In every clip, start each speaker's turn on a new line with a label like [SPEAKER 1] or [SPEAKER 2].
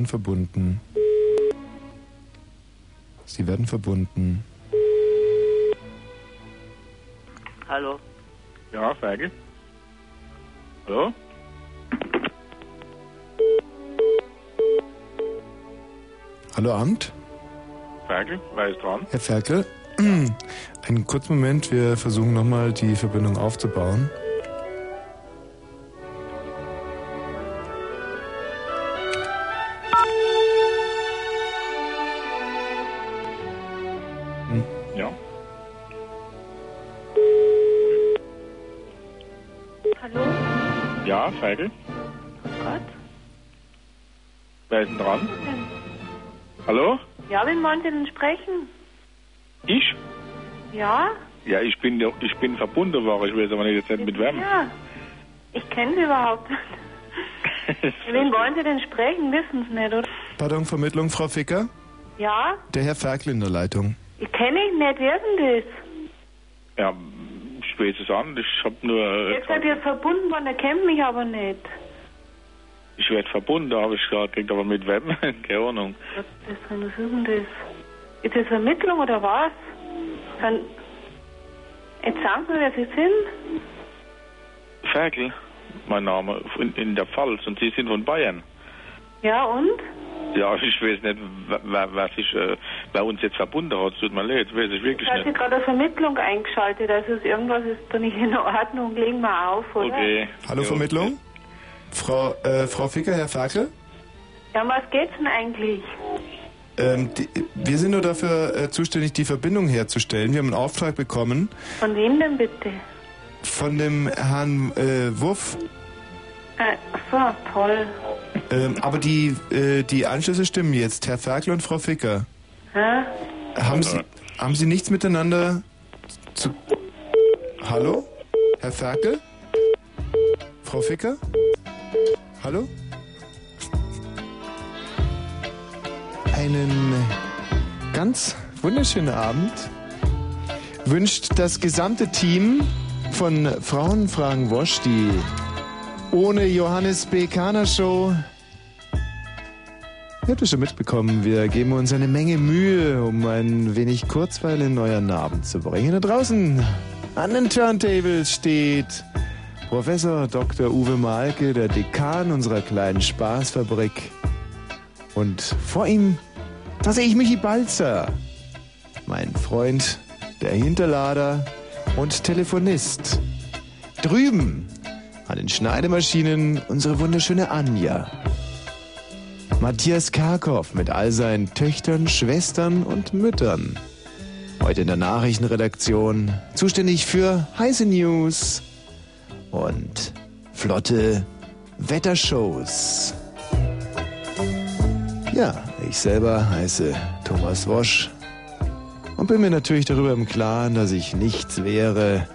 [SPEAKER 1] werden verbunden. Sie werden verbunden.
[SPEAKER 2] Hallo.
[SPEAKER 3] Ja, Feige. Hallo?
[SPEAKER 1] Hallo Amt?
[SPEAKER 3] Feige, wer ist dran?
[SPEAKER 1] Herr Ferkel? Einen kurzen Moment, wir versuchen nochmal die Verbindung aufzubauen.
[SPEAKER 3] Wer ist denn dran? Hallo?
[SPEAKER 2] Ja, wen wollen Sie denn sprechen?
[SPEAKER 3] Ich?
[SPEAKER 2] Ja?
[SPEAKER 3] Ja, ich bin, ich bin verbunden worden. Ich weiß aber nicht, jetzt nicht mit wem.
[SPEAKER 2] Ja. Ich kenne Sie überhaupt nicht. wen wollen Sie denn sprechen? Wissen Sie nicht, oder?
[SPEAKER 1] Pardon, Vermittlung, Frau Ficker?
[SPEAKER 2] Ja?
[SPEAKER 1] Der Herr Ferkel in der Leitung.
[SPEAKER 2] Ich kenne ihn nicht. Wer ist denn das?
[SPEAKER 3] Ja, ich weiß es an. Ich hab nur... äh,
[SPEAKER 2] Jetzt seid ihr verbunden worden, der kennt mich aber nicht.
[SPEAKER 3] Ich werde verbunden, habe ich gerade gekriegt, aber mit wem? Keine Ahnung.
[SPEAKER 2] Was ist das denn das? Ist das Vermittlung oder was? Dann Jetzt sagen Sie, wer Sie sind.
[SPEAKER 3] Ferkel, mein Name, in, in der Pfalz. Und Sie sind von Bayern.
[SPEAKER 2] Ja, und?
[SPEAKER 3] Ja, ich weiß nicht, wer, wer, sich, äh, wer uns jetzt verbunden hat. Tut mir leid, weiß ich wirklich
[SPEAKER 2] Ich hatte
[SPEAKER 3] nicht.
[SPEAKER 2] gerade eine Vermittlung eingeschaltet, also ist irgendwas ist da nicht in Ordnung. Legen wir auf, oder?
[SPEAKER 3] Okay.
[SPEAKER 1] Hallo
[SPEAKER 3] Ja.
[SPEAKER 1] Vermittlung? Frau, äh, Frau Ficker, Herr Ferkel?
[SPEAKER 2] Ja, um was geht's denn eigentlich?
[SPEAKER 1] Ähm, die, wir sind nur dafür äh, zuständig, die Verbindung herzustellen. Wir haben einen Auftrag bekommen
[SPEAKER 2] Von wem denn bitte?
[SPEAKER 1] von dem Herrn äh, Wuff.
[SPEAKER 2] Äh, so, toll.
[SPEAKER 1] Ähm, aber die, äh, die Anschlüsse stimmen jetzt. Herr Ferkel und Frau Ficker.
[SPEAKER 2] Hä?
[SPEAKER 1] Haben Sie, haben Sie nichts miteinander zu... Hallo? Herr Ferkel? Frau Ficker? Hallo? Einen ganz wunderschönen Abend wünscht das gesamte Team von Frauenfragen Wosch, die ohne Johannes B. Kahner Show Ihr habt es schon mitbekommen, wir geben uns eine Menge Mühe, um ein wenig Kurzweil in euren Abend zu bringen. Da draußen an den Turntables steht Professor Dr. Uwe Malke, der Dekan unserer kleinen Spaßfabrik. Und vor ihm, da sehe ich Michi Balzer, mein Freund, der Hinterlader und Telefonist. Drüben an den Schneidemaschinen unsere wunderschöne Anja. Matthias Karkow mit all seinen Töchtern, Schwestern und Müttern. Heute in der Nachrichtenredaktion zuständig für heiße News und flotte Wettershows. Ja, ich selber heiße Thomas Wosch und bin mir natürlich darüber im Klaren, dass ich nichts wäre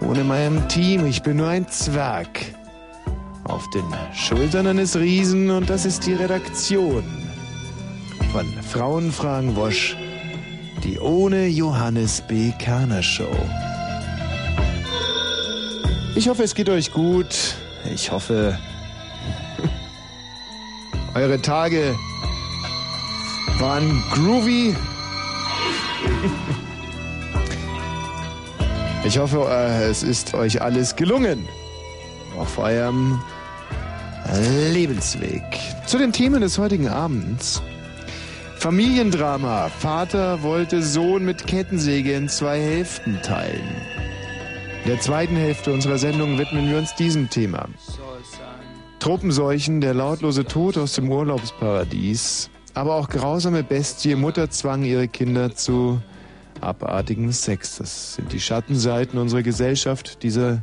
[SPEAKER 1] ohne meinem Team. Ich bin nur ein Zwerg auf den Schultern eines Riesen und das ist die Redaktion von Frauenfragen Wosch, die ohne Johannes B. Kerner Show. Ich hoffe, es geht euch gut. Ich hoffe, eure Tage waren groovy. Ich hoffe, äh, es ist euch alles gelungen auf eurem Lebensweg. Zu den Themen des heutigen Abends. Familiendrama. Vater wollte Sohn mit Kettensäge in zwei Hälften teilen. In der zweiten Hälfte unserer Sendung widmen wir uns diesem Thema. Tropenseuchen, der lautlose Tod aus dem Urlaubsparadies, aber auch grausame Bestie, Mutter zwang ihre Kinder zu abartigem Sex. Das sind die Schattenseiten unserer Gesellschaft, dieser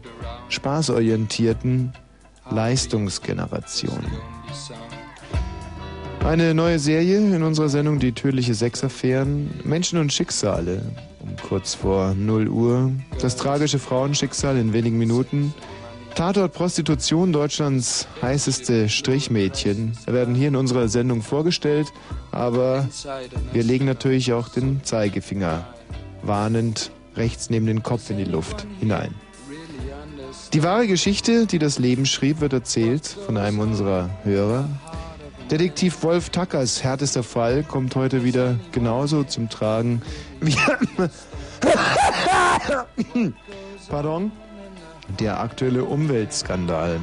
[SPEAKER 1] spaßorientierten Leistungsgeneration. Eine neue Serie in unserer Sendung Die tödliche Sexaffären, Menschen und Schicksale, kurz vor 0 Uhr, das tragische Frauenschicksal in wenigen Minuten, Tatort Prostitution, Deutschlands heißeste Strichmädchen, werden hier in unserer Sendung vorgestellt, aber wir legen natürlich auch den Zeigefinger warnend rechts neben den Kopf in die Luft hinein. Die wahre Geschichte, die das Leben schrieb, wird erzählt von einem unserer Hörer. Detektiv Wolf Tackers härtester Fall kommt heute wieder genauso zum Tragen Pardon? Der aktuelle Umweltskandal.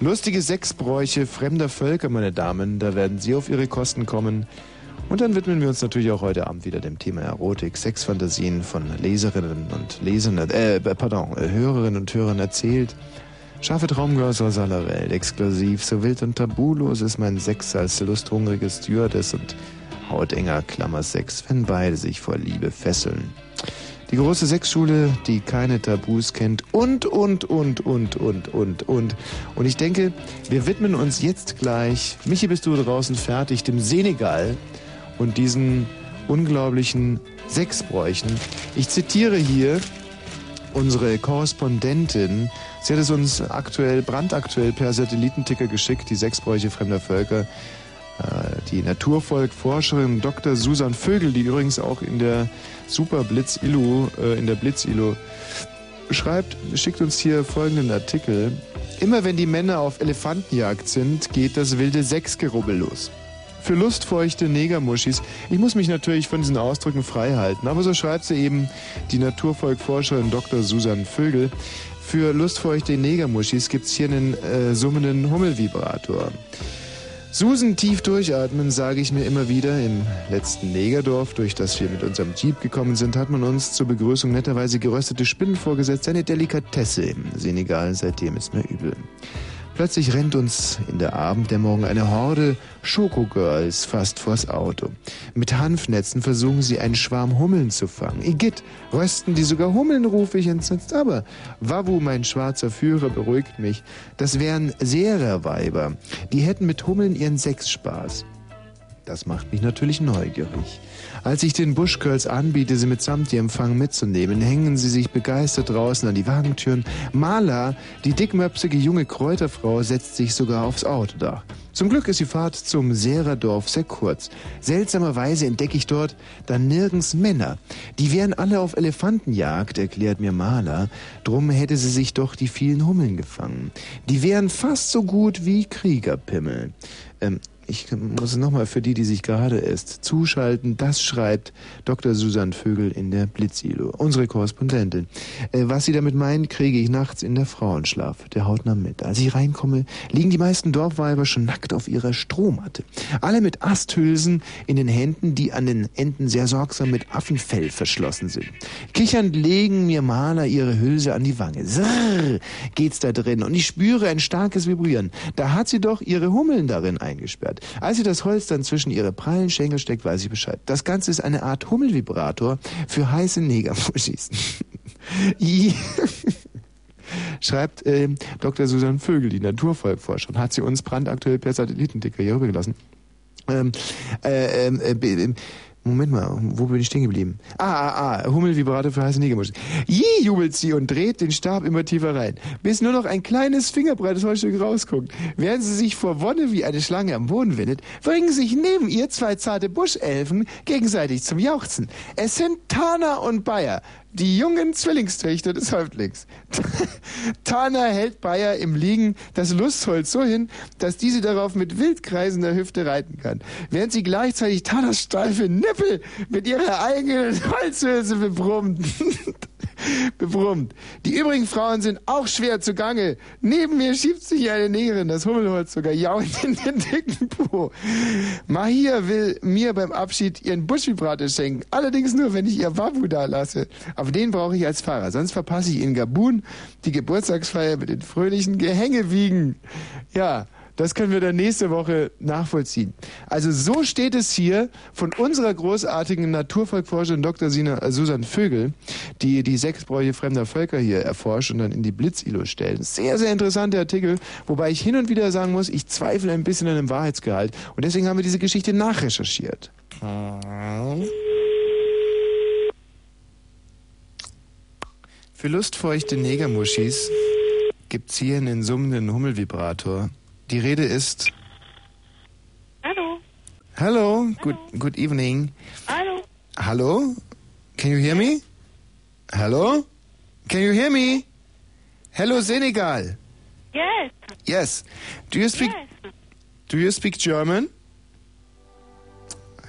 [SPEAKER 1] Lustige Sexbräuche fremder Völker, meine Damen, da werden Sie auf Ihre Kosten kommen. Und dann widmen wir uns natürlich auch heute Abend wieder dem Thema Erotik, Sexfantasien von Leserinnen und Lesern, äh, pardon, Hörerinnen und Hörern erzählt. Scharfe Traumgirls aus aller Welt, exklusiv, so wild und tabulos ist mein Sex als lusthungrige Stewardess und hautenger Klammersex, wenn beide sich vor Liebe fesseln. Die große Sexschule, die keine Tabus kennt und, und, und, und, und, und, und. Und ich denke, wir widmen uns jetzt gleich, Michi, bist du draußen fertig, dem Senegal und diesen unglaublichen Sexbräuchen. Ich zitiere hier unsere Korrespondentin. Sie hat es uns aktuell, brandaktuell per Satellitenticker geschickt, die Sexbräuche fremder Völker. Äh, die Naturvolkforscherin Dr. Susan Vögel, die übrigens auch in der Super Blitz Illu, äh, in der Blitz Illu schreibt, schickt uns hier folgenden Artikel. Immer wenn die Männer auf Elefantenjagd sind, geht das wilde Sexgerubbel los. Für lustfeuchte Negermuschis. Ich muss mich natürlich von diesen Ausdrücken frei halten, aber so schreibt sie eben die Naturvolkforscherin Dr. Susan Vögel. Für lustfeuchte Negermuschis gibt's hier einen äh, summenden Hummelvibrator. Susan tief durchatmen, sage ich mir immer wieder. Im letzten Negerdorf, durch das wir mit unserem Jeep gekommen sind, hat man uns zur Begrüßung netterweise geröstete Spinnen vorgesetzt. Eine Delikatesse im Senegal, seitdem ist mir übel. Plötzlich rennt uns in der Abenddämmerung eine Horde Schokogirls fast vors Auto. Mit Hanfnetzen versuchen sie einen Schwarm Hummeln zu fangen. Igitt, rösten die sogar Hummeln, rufe ich entsetzt. Aber Wawu, mein schwarzer Führer, beruhigt mich. Das wären Serer-Weiber. Die hätten mit Hummeln ihren Sexspaß. Das macht mich natürlich neugierig. Als ich den Buschgirls anbiete, sie mitsamt ihrem Fang mitzunehmen, hängen sie sich begeistert draußen an die Wagentüren. Mala, die dickmöpsige junge Kräuterfrau, setzt sich sogar aufs Autodach. Zum Glück ist die Fahrt zum Sererdorf sehr kurz. Seltsamerweise entdecke ich dort dann nirgends Männer. Die wären alle auf Elefantenjagd, erklärt mir Maler. Drum hätte sie sich doch die vielen Hummeln gefangen. Die wären fast so gut wie Kriegerpimmel. Ähm, ich muss nochmal für die, die sich gerade erst zuschalten, das schreibt Dr. Susan Vögel in der Blitzilo, unsere Korrespondentin. Äh, was sie damit meint, kriege ich nachts in der Frauenschlaf, der hautnah mit. Als ich reinkomme, liegen die meisten Dorfweiber schon nackt auf ihrer Strohmatte. Alle mit Asthülsen in den Händen, die an den Enden sehr sorgsam mit Affenfell verschlossen sind. Kichernd legen mir Maler ihre Hülse an die Wange. Srrr, geht's da drin und ich spüre ein starkes Vibrieren. Da hat sie doch ihre Hummeln darin eingesperrt. Als sie das Holz dann zwischen ihre prallen Schenkel steckt, weiß ich Bescheid. Das Ganze ist eine Art Hummelvibrator für heiße Negermuschis. Schreibt äh, Dr. Susan Vögel, die Naturvolkforscherin, hat sie uns brandaktuell per Satellitenticker hier rübergelassen. Ähm, äh, ähm, äh, äh, Moment mal, wo bin ich stehen geblieben? Ah, ah, ah, Hummelvibrator für heiße Negermuschel. Jee, jubelt sie und dreht den Stab immer tiefer rein, bis nur noch ein kleines fingerbreites Holzstück rausguckt. Während sie sich vor Wonne wie eine Schlange am Boden windet, bringen sich neben ihr zwei zarte Buschelfen gegenseitig zum Jauchzen. Es sind Tana und Bayer, die jungen Zwillingstöchter des Häuptlings. Tana hält Bayer im Liegen das Lustholz so hin, dass diese darauf mit wildkreisender Hüfte reiten kann, während sie gleichzeitig Tanas steife Nippel mit ihrer eigenen Holzhülse bebrummt. bebrummt. Die übrigen Frauen sind auch schwer zugange. Neben mir schiebt sich eine Negerin das Hummelholz sogar jauchend in den dicken Po. Mahia will mir beim Abschied ihren Buschvibrator schenken. Allerdings nur, wenn ich ihr Wabu da lasse. Aber den brauche ich als Fahrer. Sonst verpasse ich in Gabun die Geburtstagsfeier mit den fröhlichen Gehängewiegen. Ja. Das können wir dann nächste Woche nachvollziehen. Also so steht es hier von unserer großartigen Naturvolkforscherin Dr. Sina, äh, Susan Vögel, die die Sexbräuche fremder Völker hier erforscht und dann in die Blitzilo stellt. Sehr, sehr interessanter Artikel, wobei ich hin und wieder sagen muss, ich zweifle ein bisschen an dem Wahrheitsgehalt und deswegen haben wir diese Geschichte nachrecherchiert. Für lustfeuchte Negermuschis gibt's hier einen summenden Hummelvibrator. Die Rede ist.
[SPEAKER 2] Hallo.
[SPEAKER 1] Hello, good good evening.
[SPEAKER 2] Hallo.
[SPEAKER 1] Hello? Can you hear me? Hello? Can you hear me? Hello Senegal.
[SPEAKER 2] Yes.
[SPEAKER 1] Yes. Do you speak
[SPEAKER 2] Yes.
[SPEAKER 1] Do you speak German?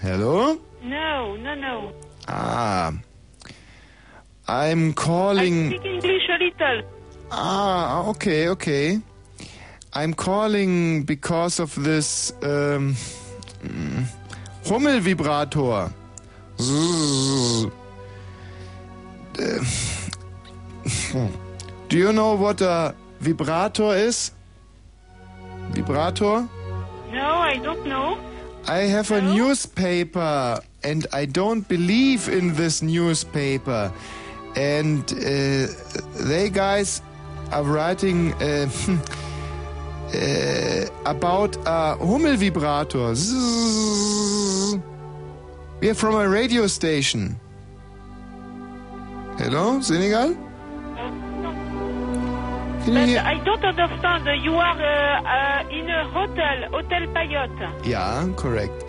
[SPEAKER 1] Hello?
[SPEAKER 2] No, no, no.
[SPEAKER 1] Ah. I'm
[SPEAKER 2] I
[SPEAKER 1] calling.
[SPEAKER 2] speak English a little.
[SPEAKER 1] Ah, okay, okay. I'm calling because of this um, mm, Hummelvibrator. Do you know what a vibrator is? Vibrator?
[SPEAKER 2] No, I don't know.
[SPEAKER 1] I have a newspaper and I don't believe in this newspaper. And uh, they guys are writing uh, uh, about a Hummelvibrator. Zzzz. We are from a radio station. Hello, Senegal? Can you
[SPEAKER 2] But? I don't understand. You are uh, uh, in a hotel, Hotel Payotte.
[SPEAKER 1] Yeah, correct.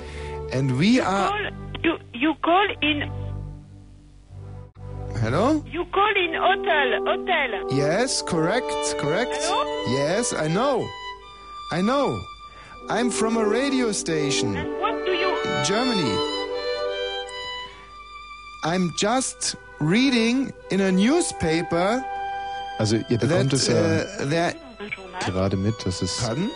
[SPEAKER 1] And we are.
[SPEAKER 2] Call, you, you call in
[SPEAKER 1] Hello?
[SPEAKER 2] you call in hotel, hotel.
[SPEAKER 1] Yes, correct, correct.
[SPEAKER 2] Hello?
[SPEAKER 1] Yes, I know. I know. I'm from a radio station,
[SPEAKER 2] And what do you?
[SPEAKER 1] Germany. I'm just reading in a newspaper
[SPEAKER 4] Also ihr bekommt
[SPEAKER 1] that
[SPEAKER 4] es ja
[SPEAKER 1] uh,
[SPEAKER 4] gerade mit, dass es
[SPEAKER 1] Pardon?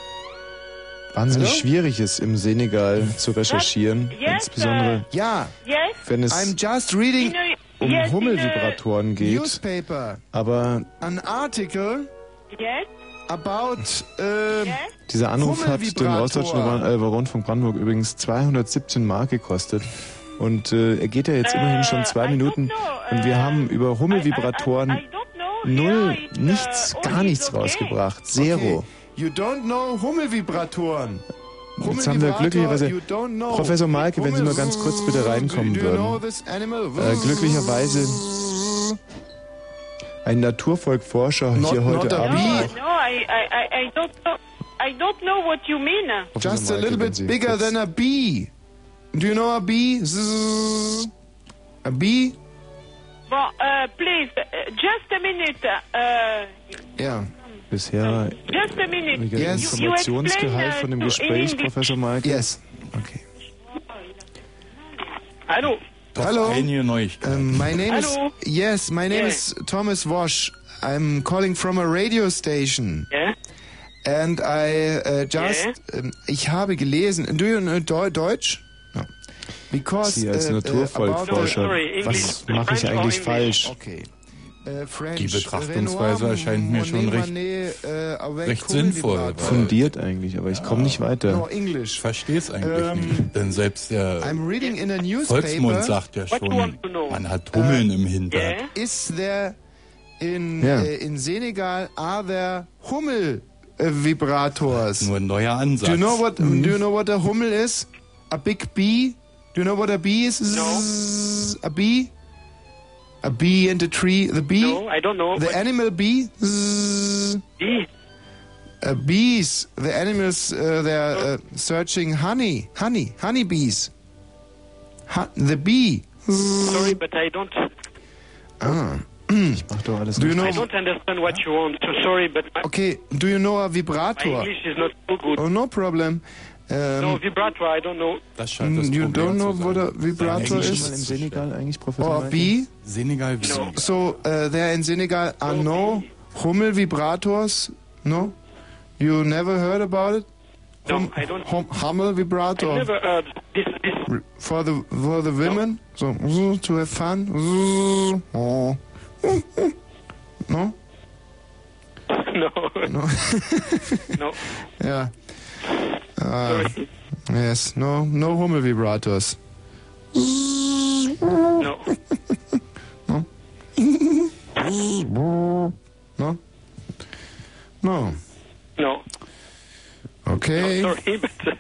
[SPEAKER 4] wahnsinnig
[SPEAKER 1] Hallo?
[SPEAKER 4] schwierig ist, im Senegal zu recherchieren.
[SPEAKER 2] Yes,
[SPEAKER 4] Insbesondere,
[SPEAKER 1] Ja,
[SPEAKER 2] Yes.
[SPEAKER 4] wenn es
[SPEAKER 1] I'm just reading
[SPEAKER 2] In a,
[SPEAKER 4] um
[SPEAKER 2] yes,
[SPEAKER 4] Hummelvibratoren geht.
[SPEAKER 1] newspaper
[SPEAKER 4] Aber
[SPEAKER 1] an article
[SPEAKER 2] In yes.
[SPEAKER 1] About
[SPEAKER 2] Yes.
[SPEAKER 4] dieser Anruf hat dem. Ostdeutschen äh, Rundfunk Brandenburg übrigens 217 Mark gekostet. Und äh, er geht ja jetzt immerhin schon zwei
[SPEAKER 2] Äh,
[SPEAKER 4] Minuten.
[SPEAKER 2] know,
[SPEAKER 4] Und wir
[SPEAKER 2] äh,
[SPEAKER 4] haben über
[SPEAKER 2] I,
[SPEAKER 4] Hummelvibratoren
[SPEAKER 2] I, I
[SPEAKER 4] null,
[SPEAKER 2] Yeah, it's, uh,
[SPEAKER 4] nichts, gar nichts
[SPEAKER 2] okay.
[SPEAKER 4] rausgebracht. Zero.
[SPEAKER 1] Okay. You don't know Hummelvibratoren.
[SPEAKER 4] Jetzt haben wir glücklicherweise. Professor Malke, wenn Sie nur ganz kurz bitte reinkommen würden. Äh, glücklicherweise ein Naturvolkforscher
[SPEAKER 1] Not-
[SPEAKER 4] hier
[SPEAKER 1] not
[SPEAKER 4] heute
[SPEAKER 1] a
[SPEAKER 4] Abend
[SPEAKER 1] bee.
[SPEAKER 2] No, no, I, I, I, I don't know. I don't know what you mean.
[SPEAKER 1] Just a little bit
[SPEAKER 4] Sie
[SPEAKER 1] bigger than a bee. Do you know a bee? Zzz. A bee?
[SPEAKER 2] Bon, uh, please, uh, just a minute. Uh,
[SPEAKER 1] Ja.
[SPEAKER 4] Bisher
[SPEAKER 2] just a minute.
[SPEAKER 1] Yes.
[SPEAKER 4] Informationsgehalt
[SPEAKER 2] explain,
[SPEAKER 4] von dem
[SPEAKER 2] uh,
[SPEAKER 4] Gespräch. Professor Malke.
[SPEAKER 1] Yes. Okay.
[SPEAKER 2] Hallo.
[SPEAKER 1] Hallo.
[SPEAKER 5] Neuigkeiten.
[SPEAKER 1] Um, my name
[SPEAKER 2] Hallo.
[SPEAKER 1] is yes. My name
[SPEAKER 2] Yeah.
[SPEAKER 1] is Thomas Wash. I'm calling from a radio station,
[SPEAKER 2] Yeah?
[SPEAKER 1] and I uh, just. Um, ich habe gelesen. Do you know Deu- Deutsch? No. Because
[SPEAKER 4] Sie als
[SPEAKER 1] uh, uh,
[SPEAKER 4] Naturvolkforscher,
[SPEAKER 2] No, sorry, English.
[SPEAKER 4] was mache ich eigentlich falsch?
[SPEAKER 1] Okay. Äh.
[SPEAKER 5] Die Betrachtungsweise erscheint mir schon recht- recht sinnvoll,
[SPEAKER 4] Fundiert eigentlich, aber ich komme nicht weiter.
[SPEAKER 5] Ich verstehe es eigentlich
[SPEAKER 1] Ähm,
[SPEAKER 5] nicht. Denn selbst der
[SPEAKER 1] I'm reading in a newspaper.
[SPEAKER 5] Volksmund sagt ja schon, man hat Hummeln im Hintern.
[SPEAKER 1] In
[SPEAKER 4] Ja.
[SPEAKER 1] äh, in Senegal are there Hummel äh, Vibrators?
[SPEAKER 5] Nur ein neuer Ansatz.
[SPEAKER 1] Do you know what Do you know what a Hummel is? A big bee? Do you know what a bee is? A bee? A bee in the tree. The bee?
[SPEAKER 2] No, I don't know.
[SPEAKER 1] The animal bee? Zzz.
[SPEAKER 2] bee?
[SPEAKER 1] Uh, bees. The animals uh, they're uh, searching honey. Honey. Honey bees. Hu- the bee.
[SPEAKER 2] Sorry, but I don't.
[SPEAKER 1] Ah.
[SPEAKER 4] Ich mach doch alles
[SPEAKER 1] Do you
[SPEAKER 4] richtig.
[SPEAKER 2] I don't understand what you want. So sorry, but
[SPEAKER 1] Okay. Do you know a
[SPEAKER 2] my? English is not so good.
[SPEAKER 1] Oh, no problem.
[SPEAKER 2] No
[SPEAKER 1] Um,
[SPEAKER 2] vibrator. I don't know.
[SPEAKER 5] Das scheint das
[SPEAKER 1] you
[SPEAKER 5] Problem
[SPEAKER 1] don't know
[SPEAKER 5] zu
[SPEAKER 1] what
[SPEAKER 5] sein.
[SPEAKER 1] a vibrator
[SPEAKER 5] Englisch
[SPEAKER 4] mal im
[SPEAKER 1] is?
[SPEAKER 4] Senegal eigentlich, Professor
[SPEAKER 1] Or bee?
[SPEAKER 5] Senegal wie
[SPEAKER 2] No.
[SPEAKER 1] So uh, there in Senegal are no Hummel vibrators? No? You never heard about it?
[SPEAKER 2] No,
[SPEAKER 1] Hum-
[SPEAKER 2] I don't.
[SPEAKER 1] hum- Hummel
[SPEAKER 2] I
[SPEAKER 1] vibrator
[SPEAKER 2] never heard this. This.
[SPEAKER 1] for the for the women? So to have fun? Oh. No?
[SPEAKER 2] No.
[SPEAKER 1] No.
[SPEAKER 2] no.
[SPEAKER 1] Yeah. Uh, yes. No. No Hummel vibrators.
[SPEAKER 2] No.
[SPEAKER 1] No. No.
[SPEAKER 2] No. No.
[SPEAKER 1] Okay.
[SPEAKER 2] Sorry, but uh,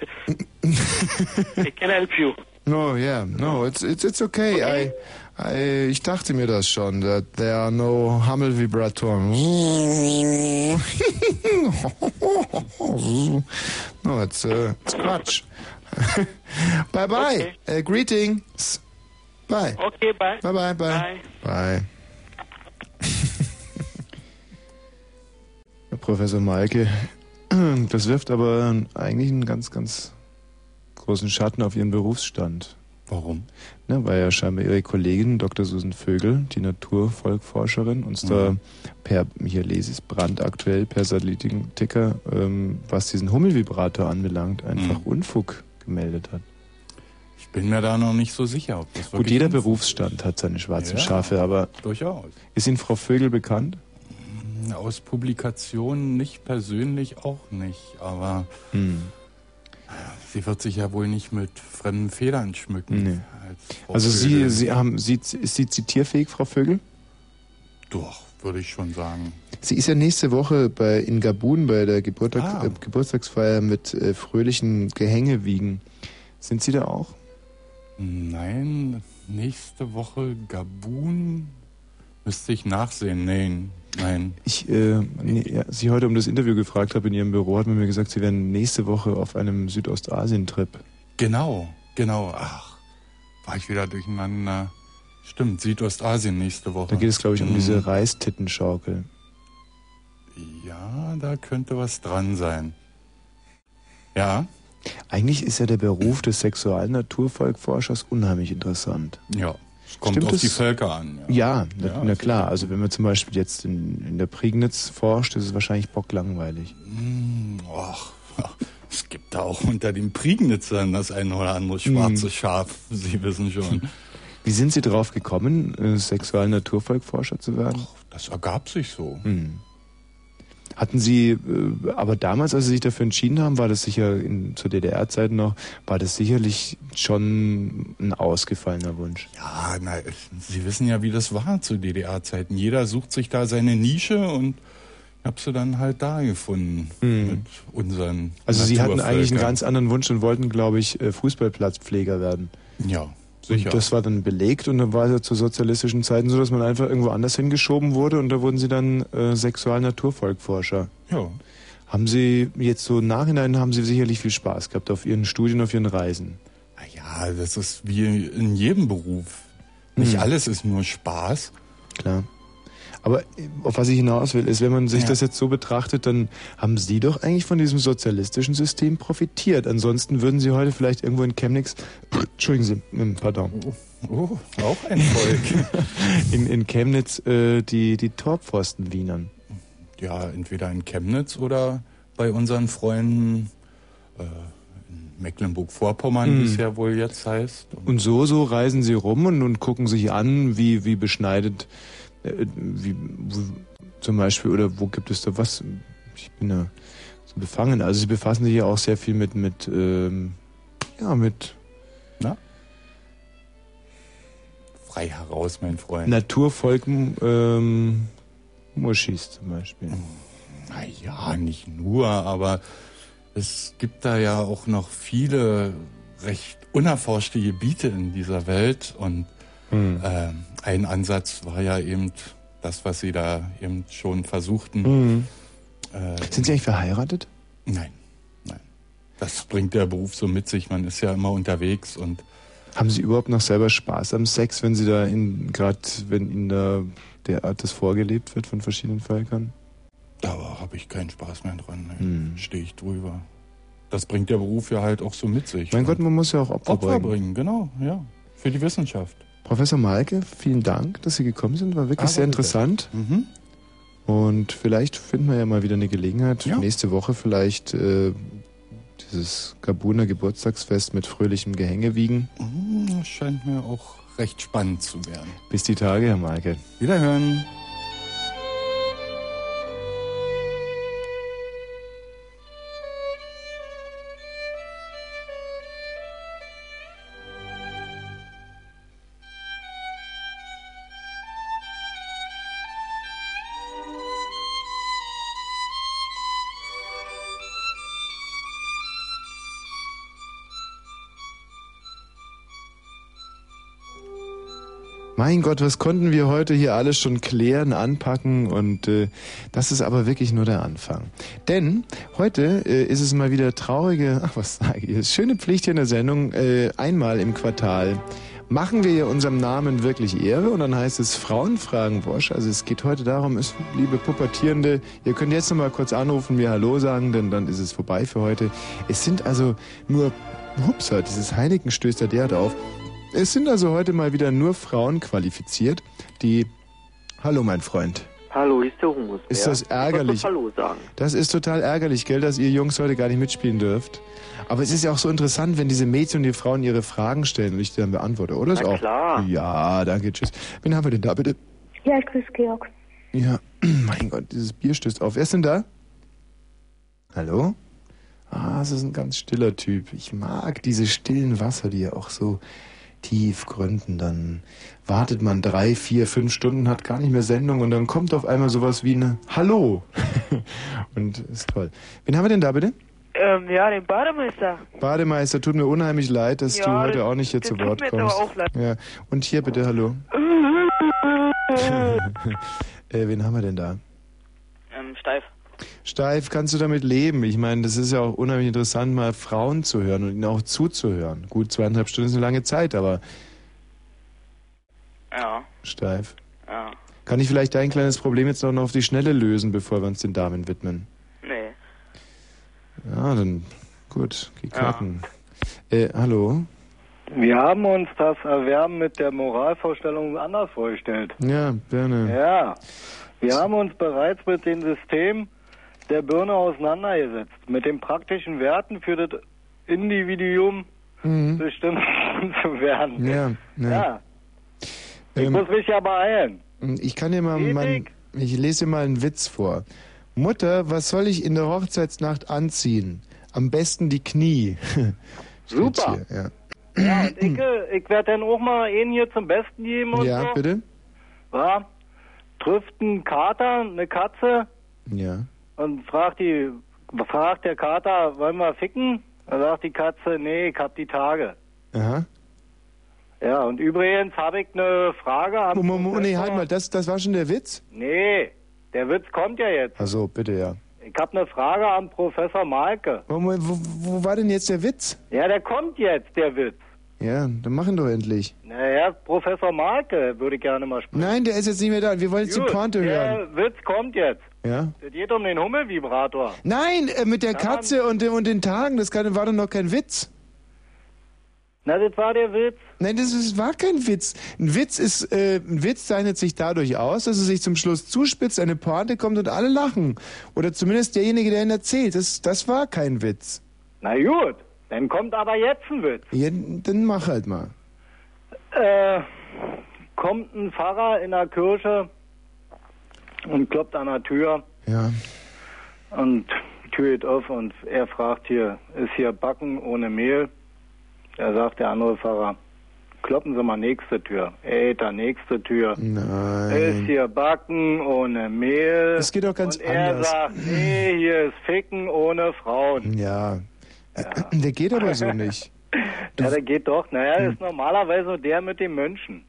[SPEAKER 2] I can help you.
[SPEAKER 1] No, yeah, no, it's it's it's okay. I, I, ich dachte mir das schon, that there are no Hummel Vibratoren. no, it's uh, it's Quatsch. bye bye.
[SPEAKER 2] Okay.
[SPEAKER 1] Uh, greetings. Bye.
[SPEAKER 2] Okay, bye.
[SPEAKER 1] Bye bye bye.
[SPEAKER 2] Bye.
[SPEAKER 1] Bye.
[SPEAKER 4] Professor Malke
[SPEAKER 1] Das wirft aber eigentlich einen ganz, ganz großen Schatten auf Ihren Berufsstand.
[SPEAKER 5] Warum?
[SPEAKER 1] Ne, weil ja scheinbar Ihre Kollegin Dr. Susan Vögel, die Naturvolkforscherin, uns mhm. da per, hier lese ich es brandaktuell, per Satellitenticker, ähm, was diesen Hummelvibrator anbelangt, einfach mhm. Unfug gemeldet hat.
[SPEAKER 5] Ich bin mir da noch nicht so sicher, ob
[SPEAKER 1] das Gut, jeder Berufsstand hat seine schwarzen ja, Schafe, aber
[SPEAKER 5] durchaus.
[SPEAKER 1] Ist Ihnen Frau Vögel bekannt?
[SPEAKER 5] Aus Publikationen nicht persönlich auch nicht, aber hm. sie wird sich ja wohl nicht mit fremden Federn schmücken. Nee.
[SPEAKER 1] Also Sie, sie haben, sie, ist sie zitierfähig, Frau Vögel?
[SPEAKER 5] Doch, würde ich schon sagen.
[SPEAKER 1] Sie ist ja nächste Woche bei, in Gabun bei der Geburtstag, ah. äh, Geburtstagsfeier mit äh, fröhlichen Gehängewiegen. Sind Sie da auch?
[SPEAKER 5] Nein, nächste Woche Gabun müsste ich nachsehen. Nein, nein.
[SPEAKER 1] Ich, äh, nee, ja, Sie heute um das Interview gefragt habe in Ihrem Büro, hat man mir gesagt, Sie wären nächste Woche auf einem Südostasien-Trip.
[SPEAKER 5] Genau, genau. Ach, war ich wieder durcheinander. Stimmt, Südostasien nächste Woche.
[SPEAKER 1] Da geht es, glaube ich, um hm. diese Reistittenschaukel.
[SPEAKER 5] Ja, da könnte was dran sein. Ja.
[SPEAKER 1] Eigentlich ist ja der Beruf des Sexualnaturvolkforschers unheimlich interessant.
[SPEAKER 5] Ja. Es kommt Stimmt auf das? die Völker an.
[SPEAKER 1] Ja, ja, na, ja na klar. Also wenn man zum Beispiel jetzt in, in der Prignitz forscht, ist es wahrscheinlich bocklangweilig.
[SPEAKER 5] Hm, ach, es gibt da auch unter den Prignitzern das ein oder andere schwarze hm. Schaf. Sie wissen schon.
[SPEAKER 1] Wie sind Sie drauf gekommen, äh, Sexualnaturvolkforscher zu werden? Ach,
[SPEAKER 5] das ergab sich so. Hm.
[SPEAKER 1] Hatten Sie, äh, aber damals, als Sie sich dafür entschieden haben, war das sicher in, zur DDR-Zeit noch, war das sicherlich schon ein ausgefallener Wunsch.
[SPEAKER 5] Ja, na, Sie wissen ja, wie das war zu DDR-Zeiten. Jeder sucht sich da seine Nische und habe sie dann halt da gefunden hm. mit unseren.
[SPEAKER 1] Also Sie hatten eigentlich einen ganz anderen Wunsch und wollten, glaube ich, äh, Fußballplatzpfleger werden.
[SPEAKER 5] Ja.
[SPEAKER 1] Sicher. Und das war dann belegt und dann war es ja zu sozialistischen Zeiten so, dass man einfach irgendwo anders hingeschoben wurde und da wurden sie dann äh, Sexual-Naturvolkforscher.
[SPEAKER 5] Ja.
[SPEAKER 1] Haben Sie jetzt so im Nachhinein haben Sie sicherlich viel Spaß gehabt auf Ihren Studien, auf Ihren Reisen?
[SPEAKER 5] Ja, das ist wie in jedem Beruf. Nicht hm. alles ist nur Spaß.
[SPEAKER 1] Klar. Aber äh, auf was ich hinaus will, ist, wenn man sich ja. das jetzt so betrachtet, dann haben Sie doch eigentlich von diesem sozialistischen System profitiert. Ansonsten würden Sie heute vielleicht irgendwo in Chemnitz, entschuldigen Sie, hm, pardon.
[SPEAKER 5] Oh, oh auch ein Volk.
[SPEAKER 1] in, in Chemnitz äh, die, die Torpfosten wienern.
[SPEAKER 5] Ja, entweder in Chemnitz oder bei unseren Freunden äh, in Mecklenburg-Vorpommern, mm. wie es ja wohl jetzt heißt.
[SPEAKER 1] Und, und so, so reisen sie rum und, und gucken sich an, wie, wie beschneidet äh, wie, wo, zum Beispiel, oder wo gibt es da was? Ich bin da so befangen. Also sie befassen sich ja auch sehr viel mit, mit, ähm, ja, mit.
[SPEAKER 5] Na? Frei heraus, mein Freund.
[SPEAKER 1] Naturvolk, ähm, Muschis zum Beispiel.
[SPEAKER 5] Naja, nicht nur, aber es gibt da ja auch noch viele recht unerforschte Gebiete in dieser Welt und hm. äh, ein Ansatz war ja eben das, was Sie da eben schon versuchten. Hm.
[SPEAKER 1] Äh, Sind Sie eigentlich verheiratet?
[SPEAKER 5] Nein, nein. Das bringt der Beruf so mit sich. Man ist ja immer unterwegs und
[SPEAKER 1] haben Sie überhaupt noch selber Spaß am Sex, wenn Sie da in gerade wenn Ihnen da derart das vorgelebt wird von verschiedenen Völkern?
[SPEAKER 5] Da habe ich keinen Spaß mehr dran. Ne? Hm. Stehe ich drüber. Das bringt der Beruf ja halt auch so mit sich.
[SPEAKER 1] Mein Gott, man muss ja auch Opfer,
[SPEAKER 5] Opfer bringen. bringen. Genau, ja. Für die Wissenschaft.
[SPEAKER 1] Professor Malke, vielen Dank, dass Sie gekommen sind. War wirklich ah, sehr interessant. Mhm. Und vielleicht finden wir ja mal wieder eine Gelegenheit, ja. nächste Woche vielleicht äh, dieses Gabuner Geburtstagsfest mit fröhlichem Gehängewiegen.
[SPEAKER 5] Mhm, scheint mir auch recht spannend zu werden.
[SPEAKER 1] Bis die Tage, Herr Malke.
[SPEAKER 5] Wiederhören.
[SPEAKER 1] Mein Gott, was konnten wir heute hier alles schon klären, anpacken und äh, das ist aber wirklich nur der Anfang. Denn heute äh, ist es mal wieder traurige, ach was sage ich, schöne Pflicht hier in der Sendung, äh, einmal im Quartal machen wir hier unserem Namen wirklich Ehre und dann heißt es Frauenfragen Wosch. Also es geht heute darum, ist, liebe Pubertierende, ihr könnt jetzt nochmal kurz anrufen, mir Hallo sagen, denn dann ist es vorbei für heute. Es sind also nur, hupsa, dieses Heineken stößt da derart auf. Es sind also heute mal wieder nur Frauen qualifiziert, die, hallo mein Freund.
[SPEAKER 6] Hallo, ist der Humus.
[SPEAKER 1] Ist das ärgerlich?
[SPEAKER 6] Ich Hallo sagen.
[SPEAKER 1] Das ist total ärgerlich, gell, dass ihr Jungs heute gar nicht mitspielen dürft. Aber es ist ja auch so interessant, wenn diese Mädchen und die Frauen ihre Fragen stellen und ich die dann beantworte, oder?
[SPEAKER 6] Na
[SPEAKER 1] ist auch.
[SPEAKER 6] klar.
[SPEAKER 1] Ja, danke, tschüss. Wen haben wir denn da, bitte?
[SPEAKER 7] Ja, ich grüße Georg.
[SPEAKER 1] Ja, mein Gott, dieses Bier stößt auf. Wer ist denn da? Hallo? Ah, es ist ein ganz stiller Typ. Ich mag diese stillen Wasser, die ja auch so tief gründen. Dann wartet man drei, vier, fünf Stunden, hat gar nicht mehr Sendung und dann kommt auf einmal sowas wie eine Hallo. und ist toll. Wen haben wir denn da bitte?
[SPEAKER 8] Ähm, ja, den Bademeister.
[SPEAKER 1] Bademeister, tut mir unheimlich leid, dass
[SPEAKER 8] Ja,
[SPEAKER 1] du heute
[SPEAKER 8] das-
[SPEAKER 1] auch nicht hier zu
[SPEAKER 8] tut
[SPEAKER 1] Wort
[SPEAKER 8] mir
[SPEAKER 1] kommst.
[SPEAKER 8] aber auch leid.
[SPEAKER 1] Ja. Und hier bitte, hallo. äh, wen haben wir denn da?
[SPEAKER 8] Ähm, steif.
[SPEAKER 1] Steif, kannst du damit leben? Ich meine, das ist ja auch unheimlich interessant, mal Frauen zu hören und ihnen auch zuzuhören. Gut, zweieinhalb Stunden ist eine lange Zeit, aber
[SPEAKER 8] Ja,
[SPEAKER 1] steif.
[SPEAKER 8] ja.
[SPEAKER 1] Kann ich vielleicht dein kleines Problem jetzt noch auf die Schnelle lösen, bevor wir uns den Damen widmen?
[SPEAKER 8] Nee.
[SPEAKER 1] Ja, dann gut, die Karten. Äh, hallo?
[SPEAKER 9] Wir haben uns das Erwerben mit der Moralvorstellung anders vorgestellt.
[SPEAKER 1] Ja, gerne.
[SPEAKER 9] Ja, wir haben uns bereits mit dem System der Birne auseinandergesetzt, mit den praktischen Werten für das Individuum
[SPEAKER 1] Mhm.
[SPEAKER 9] bestimmt zu werden.
[SPEAKER 1] Ja, ja.
[SPEAKER 9] Ja, ich
[SPEAKER 1] Ähm,
[SPEAKER 9] muss mich ja beeilen.
[SPEAKER 1] Ich kann dir mal, mal ich lese dir mal einen Witz vor. Mutter, was soll ich in der Hochzeitsnacht anziehen? Am besten die Knie.
[SPEAKER 9] Super.
[SPEAKER 1] Hier, ja.
[SPEAKER 9] Ja, und ich, ich werde dann auch mal einen hier zum Besten geben und
[SPEAKER 1] ja,
[SPEAKER 9] so.
[SPEAKER 1] bitte?
[SPEAKER 9] Ja, trifft ein Kater eine Katze
[SPEAKER 1] Ja.
[SPEAKER 9] Und fragt die, fragt der Kater, wollen wir ficken? Da sagt die Katze, nee, ich hab die Tage.
[SPEAKER 1] Aha.
[SPEAKER 9] Ja, und übrigens habe ich eine Frage am
[SPEAKER 1] Moment, Moment, nee, halt mal, das, das war schon der Witz?
[SPEAKER 9] Nee, der Witz kommt ja jetzt.
[SPEAKER 1] Also bitte, ja.
[SPEAKER 9] Ich habe eine Frage an Professor Malke.
[SPEAKER 1] Moment, wo, wo war denn jetzt der Witz?
[SPEAKER 9] Ja, der kommt jetzt, der Witz.
[SPEAKER 1] Ja, dann machen doch endlich.
[SPEAKER 9] Naja, Professor Malke würde ich gerne mal sprechen.
[SPEAKER 1] Nein, der ist jetzt nicht mehr da. Wir wollen jetzt die
[SPEAKER 9] Gut,
[SPEAKER 1] Pointe hören.
[SPEAKER 9] Der Witz kommt jetzt.
[SPEAKER 1] Ja?
[SPEAKER 9] Es geht um den Hummelvibrator.
[SPEAKER 1] Nein, äh, mit der Katze und, dem- und den Tagen, das kann, war doch noch kein Witz.
[SPEAKER 9] Na, das war der Witz.
[SPEAKER 1] Nein, das ist, war kein Witz. Ein Witz ist, äh, ein Witz zeichnet sich dadurch aus, dass es sich zum Schluss zuspitzt, eine Pointe kommt und alle lachen. Oder zumindest derjenige, der ihn erzählt. Das, das war kein Witz.
[SPEAKER 9] Na gut, dann kommt aber jetzt ein Witz.
[SPEAKER 1] Ja, dann mach halt mal.
[SPEAKER 9] Äh, kommt ein Pfarrer in der Kirche und klopft an der Tür
[SPEAKER 1] Ja.
[SPEAKER 9] und die Tür geht auf und er fragt hier, ist hier Backen ohne Mehl? Da sagt der andere Pfarrer, kloppen Sie mal nächste Tür. Ey, da nächste Tür. Ist
[SPEAKER 1] Nein.
[SPEAKER 9] hier Backen ohne Mehl?
[SPEAKER 1] Es geht doch ganz
[SPEAKER 9] und er
[SPEAKER 1] anders.
[SPEAKER 9] sagt, nee, hier ist Ficken ohne Frauen.
[SPEAKER 1] Ja. Der geht aber so nicht.
[SPEAKER 9] Ja, der geht doch. Naja,
[SPEAKER 1] Hm.
[SPEAKER 9] das ist normalerweise der mit dem Mönchen.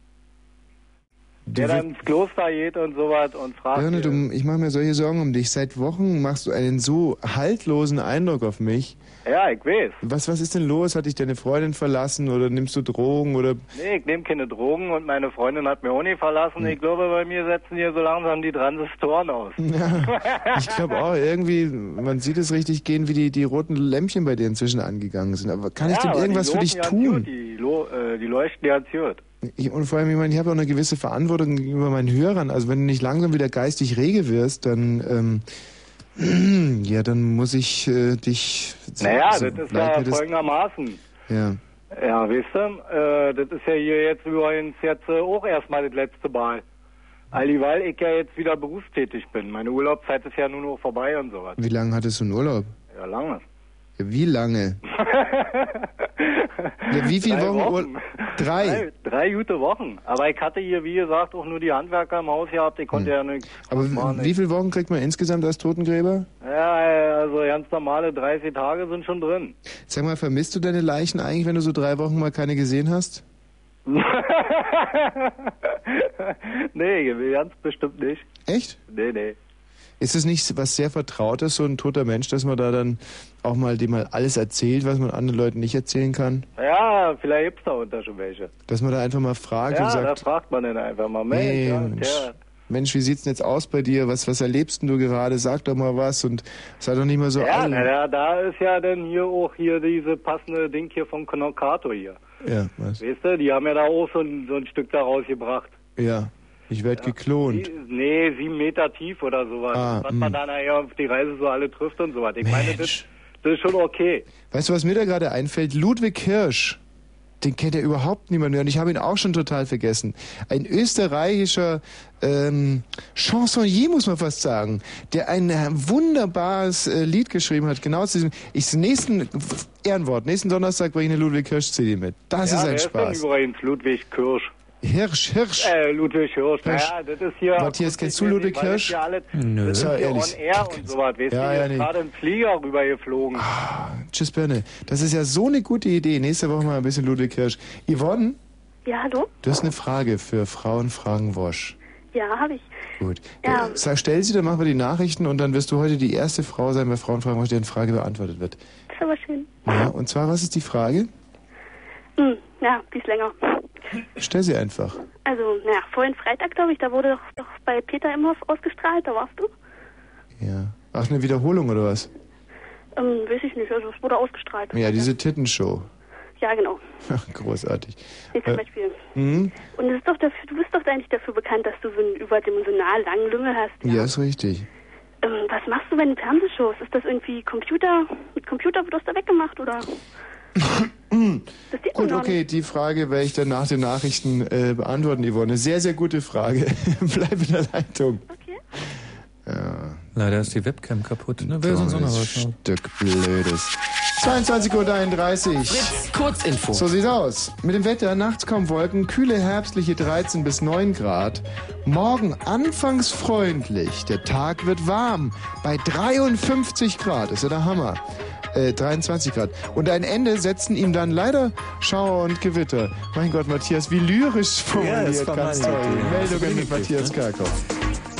[SPEAKER 9] Der dann ins Kloster geht und sowas und fragt.
[SPEAKER 1] Birne, du, ich mache mir solche Sorgen um dich. Seit Wochen machst du einen so haltlosen Eindruck auf mich.
[SPEAKER 9] Ja, ich weiß.
[SPEAKER 1] Was, was ist denn los? Hat dich deine Freundin verlassen oder nimmst du Drogen oder
[SPEAKER 9] Nee, ich nehme keine Drogen und meine Freundin hat mir auch nicht verlassen.
[SPEAKER 1] Hm.
[SPEAKER 9] Ich glaube, bei mir setzen hier so langsam die Transistoren aus.
[SPEAKER 1] Ich glaube auch, irgendwie, man sieht es richtig gehen, wie die, die roten Lämpchen bei dir inzwischen angegangen sind. Aber kann ich
[SPEAKER 9] ja,
[SPEAKER 1] denn
[SPEAKER 9] aber
[SPEAKER 1] irgendwas für dich tun?
[SPEAKER 9] Gut, die, äh, die leuchten ganz gut.
[SPEAKER 1] Ich, und vor allem, ich meine, ich habe auch eine gewisse Verantwortung gegenüber meinen Hörern. Also wenn du nicht langsam wieder geistig rege wirst, dann, ähm, ja, dann muss ich äh, dich...
[SPEAKER 9] Naja,
[SPEAKER 1] so
[SPEAKER 9] das ist ja
[SPEAKER 1] mir das-
[SPEAKER 9] folgendermaßen.
[SPEAKER 1] Ja.
[SPEAKER 9] Ja, weißt du, äh, das ist ja hier jetzt übrigens jetzt äh, auch erstmal das letzte Mal. Alldieweil ich ja jetzt wieder berufstätig bin. Meine Urlaubszeit ist ja nun noch vorbei und sowas.
[SPEAKER 1] Wie lange hattest du einen Urlaub?
[SPEAKER 9] Ja, lange.
[SPEAKER 1] Ja, wie lange? Ja, wie viele
[SPEAKER 9] Drei
[SPEAKER 1] Wochen?
[SPEAKER 9] Wochen.
[SPEAKER 1] Drei.
[SPEAKER 9] Drei, drei gute Wochen. Aber ich hatte hier, wie gesagt, auch nur die Handwerker im Haus gehabt. Ich konnte ja nichts
[SPEAKER 1] Hm. Aber
[SPEAKER 9] machen.
[SPEAKER 1] wie viele Wochen kriegt man insgesamt als Totengräber?
[SPEAKER 9] Ja, also ganz normale 30 Tage sind schon drin.
[SPEAKER 1] Sag mal, vermisst du deine Leichen eigentlich, wenn du so drei Wochen mal keine gesehen hast?
[SPEAKER 9] nee, ganz bestimmt nicht.
[SPEAKER 1] Echt?
[SPEAKER 9] Nee, nee.
[SPEAKER 1] Ist es nicht was sehr Vertrautes, so ein toter Mensch, dass man da dann auch mal dem mal alles erzählt, was man anderen Leuten nicht erzählen kann?
[SPEAKER 9] Ja, vielleicht gibt's da unter schon welche.
[SPEAKER 1] Dass man da einfach mal fragt
[SPEAKER 9] ja,
[SPEAKER 1] und
[SPEAKER 9] da
[SPEAKER 1] sagt,
[SPEAKER 9] fragt man dann einfach mal, Mensch,
[SPEAKER 1] hey,
[SPEAKER 9] ja,
[SPEAKER 1] Mensch,
[SPEAKER 9] der,
[SPEAKER 1] Mensch, wie sieht's denn jetzt aus bei dir? Was, was erlebst denn du gerade? Sag doch mal was und sei doch nicht mehr so
[SPEAKER 9] ja, na, ja, da ist ja dann hier auch hier diese passende Ding hier von Knockato hier.
[SPEAKER 1] Ja, was?
[SPEAKER 9] Weißt du, die haben ja da auch so ein, so ein Stück da rausgebracht.
[SPEAKER 1] Ja, ich werde geklont.
[SPEAKER 9] Die, nee, sieben Meter tief oder sowas.
[SPEAKER 1] Ah,
[SPEAKER 9] was man
[SPEAKER 1] mm.
[SPEAKER 9] dann nachher auf die Reise so alle trifft und sowas. Ich meine, das, das ist schon okay.
[SPEAKER 1] Weißt du, was mir da gerade einfällt? Ludwig Hirsch. Den kennt ja überhaupt niemand mehr und ich habe ihn auch schon total vergessen. Ein österreichischer ähm, Chansonnier, muss man fast sagen, der ein äh, wunderbares äh, Lied geschrieben hat, genau zu diesem. Ich nächsten Ehrenwort, nächsten Donnerstag bringe ich eine Ludwig Hirsch CD mit. Das
[SPEAKER 9] ja,
[SPEAKER 1] ist
[SPEAKER 9] wer
[SPEAKER 1] ein
[SPEAKER 9] ist
[SPEAKER 1] Spaß.
[SPEAKER 9] denn übrigens Ludwig Kirsch?
[SPEAKER 1] Hirsch, Hirsch.
[SPEAKER 9] Äh, Ludwig Hirsch.
[SPEAKER 1] Hirsch.
[SPEAKER 9] Naja, das ist hier...
[SPEAKER 1] Matthias, kennst du Ludwig Hirsch?
[SPEAKER 9] alles,
[SPEAKER 1] Nö.
[SPEAKER 9] Das ist
[SPEAKER 1] Ja, ehrlich.
[SPEAKER 9] on air und sowas. Weißt
[SPEAKER 1] Ja,
[SPEAKER 9] du,
[SPEAKER 1] ja, nee.
[SPEAKER 9] gerade ein Flieger rübergeflogen.
[SPEAKER 1] Tschüss, Birne. Das ist ja so eine gute Idee. Nächste Woche mal ein bisschen Ludwig Hirsch. Yvonne,
[SPEAKER 2] Ja, hallo?
[SPEAKER 1] du hast eine Frage für Frauen Fragen Wosch.
[SPEAKER 2] Ja, habe ich.
[SPEAKER 1] Gut.
[SPEAKER 2] Ja.
[SPEAKER 1] Äh, Sag, stell sie, dann machen wir die Nachrichten und dann wirst du heute die erste Frau sein bei Frauen Fragen Wosch, deren Frage beantwortet wird.
[SPEAKER 2] Das ist aber schön.
[SPEAKER 1] Ja, und zwar, was ist die Frage?
[SPEAKER 2] Hm, ja, die ist länger.
[SPEAKER 1] Stell sie einfach.
[SPEAKER 2] Also, naja, vorhin Freitag, glaube ich, da wurde doch, doch bei Peter Imhoff ausgestrahlt, da warst du.
[SPEAKER 1] Ja. Ach, eine Wiederholung oder was?
[SPEAKER 2] Ähm, weiß ich nicht, also es wurde ausgestrahlt.
[SPEAKER 1] Ja, diese Tittenshow.
[SPEAKER 2] Ja, genau.
[SPEAKER 1] Großartig.
[SPEAKER 2] Hier zum
[SPEAKER 1] Äh,
[SPEAKER 2] Beispiel.
[SPEAKER 1] hm?
[SPEAKER 2] Und es ist doch dafür, du bist doch eigentlich dafür bekannt, dass du so einen überdimensional langen Lümmel hast.
[SPEAKER 1] Ja, ist richtig.
[SPEAKER 2] Ähm, was machst du bei den Fernsehshows? Ist das irgendwie Computer? Mit Computer wird das da weggemacht oder?
[SPEAKER 1] Gut, okay, die Frage werde ich dann nach den Nachrichten äh, beantworten, Yvonne. Sehr, sehr gute Frage. Bleib in der Leitung.
[SPEAKER 2] Okay.
[SPEAKER 1] Ja.
[SPEAKER 6] Leider ist die Webcam kaputt. Ne? Wer auch noch was?
[SPEAKER 1] Dummes Stück Blödes. 22.31 Uhr.
[SPEAKER 7] Fritz, Kurzinfo.
[SPEAKER 1] So sieht's aus. Mit dem Wetter, nachts kaum Wolken, kühle herbstliche 13 bis 9 Grad. Morgen anfangs freundlich. Der Tag wird warm. Bei 53 Grad. Ist ja der Hammer. Äh, 23 Grad. Und ein Ende setzen ihm dann leider Schauer und Gewitter. Mein Gott, Matthias, wie lyrisch
[SPEAKER 6] Ja, das
[SPEAKER 1] formuliert.
[SPEAKER 6] war
[SPEAKER 1] Ganz toll. Meldungen mit Matthias
[SPEAKER 6] ne?
[SPEAKER 1] Karkow.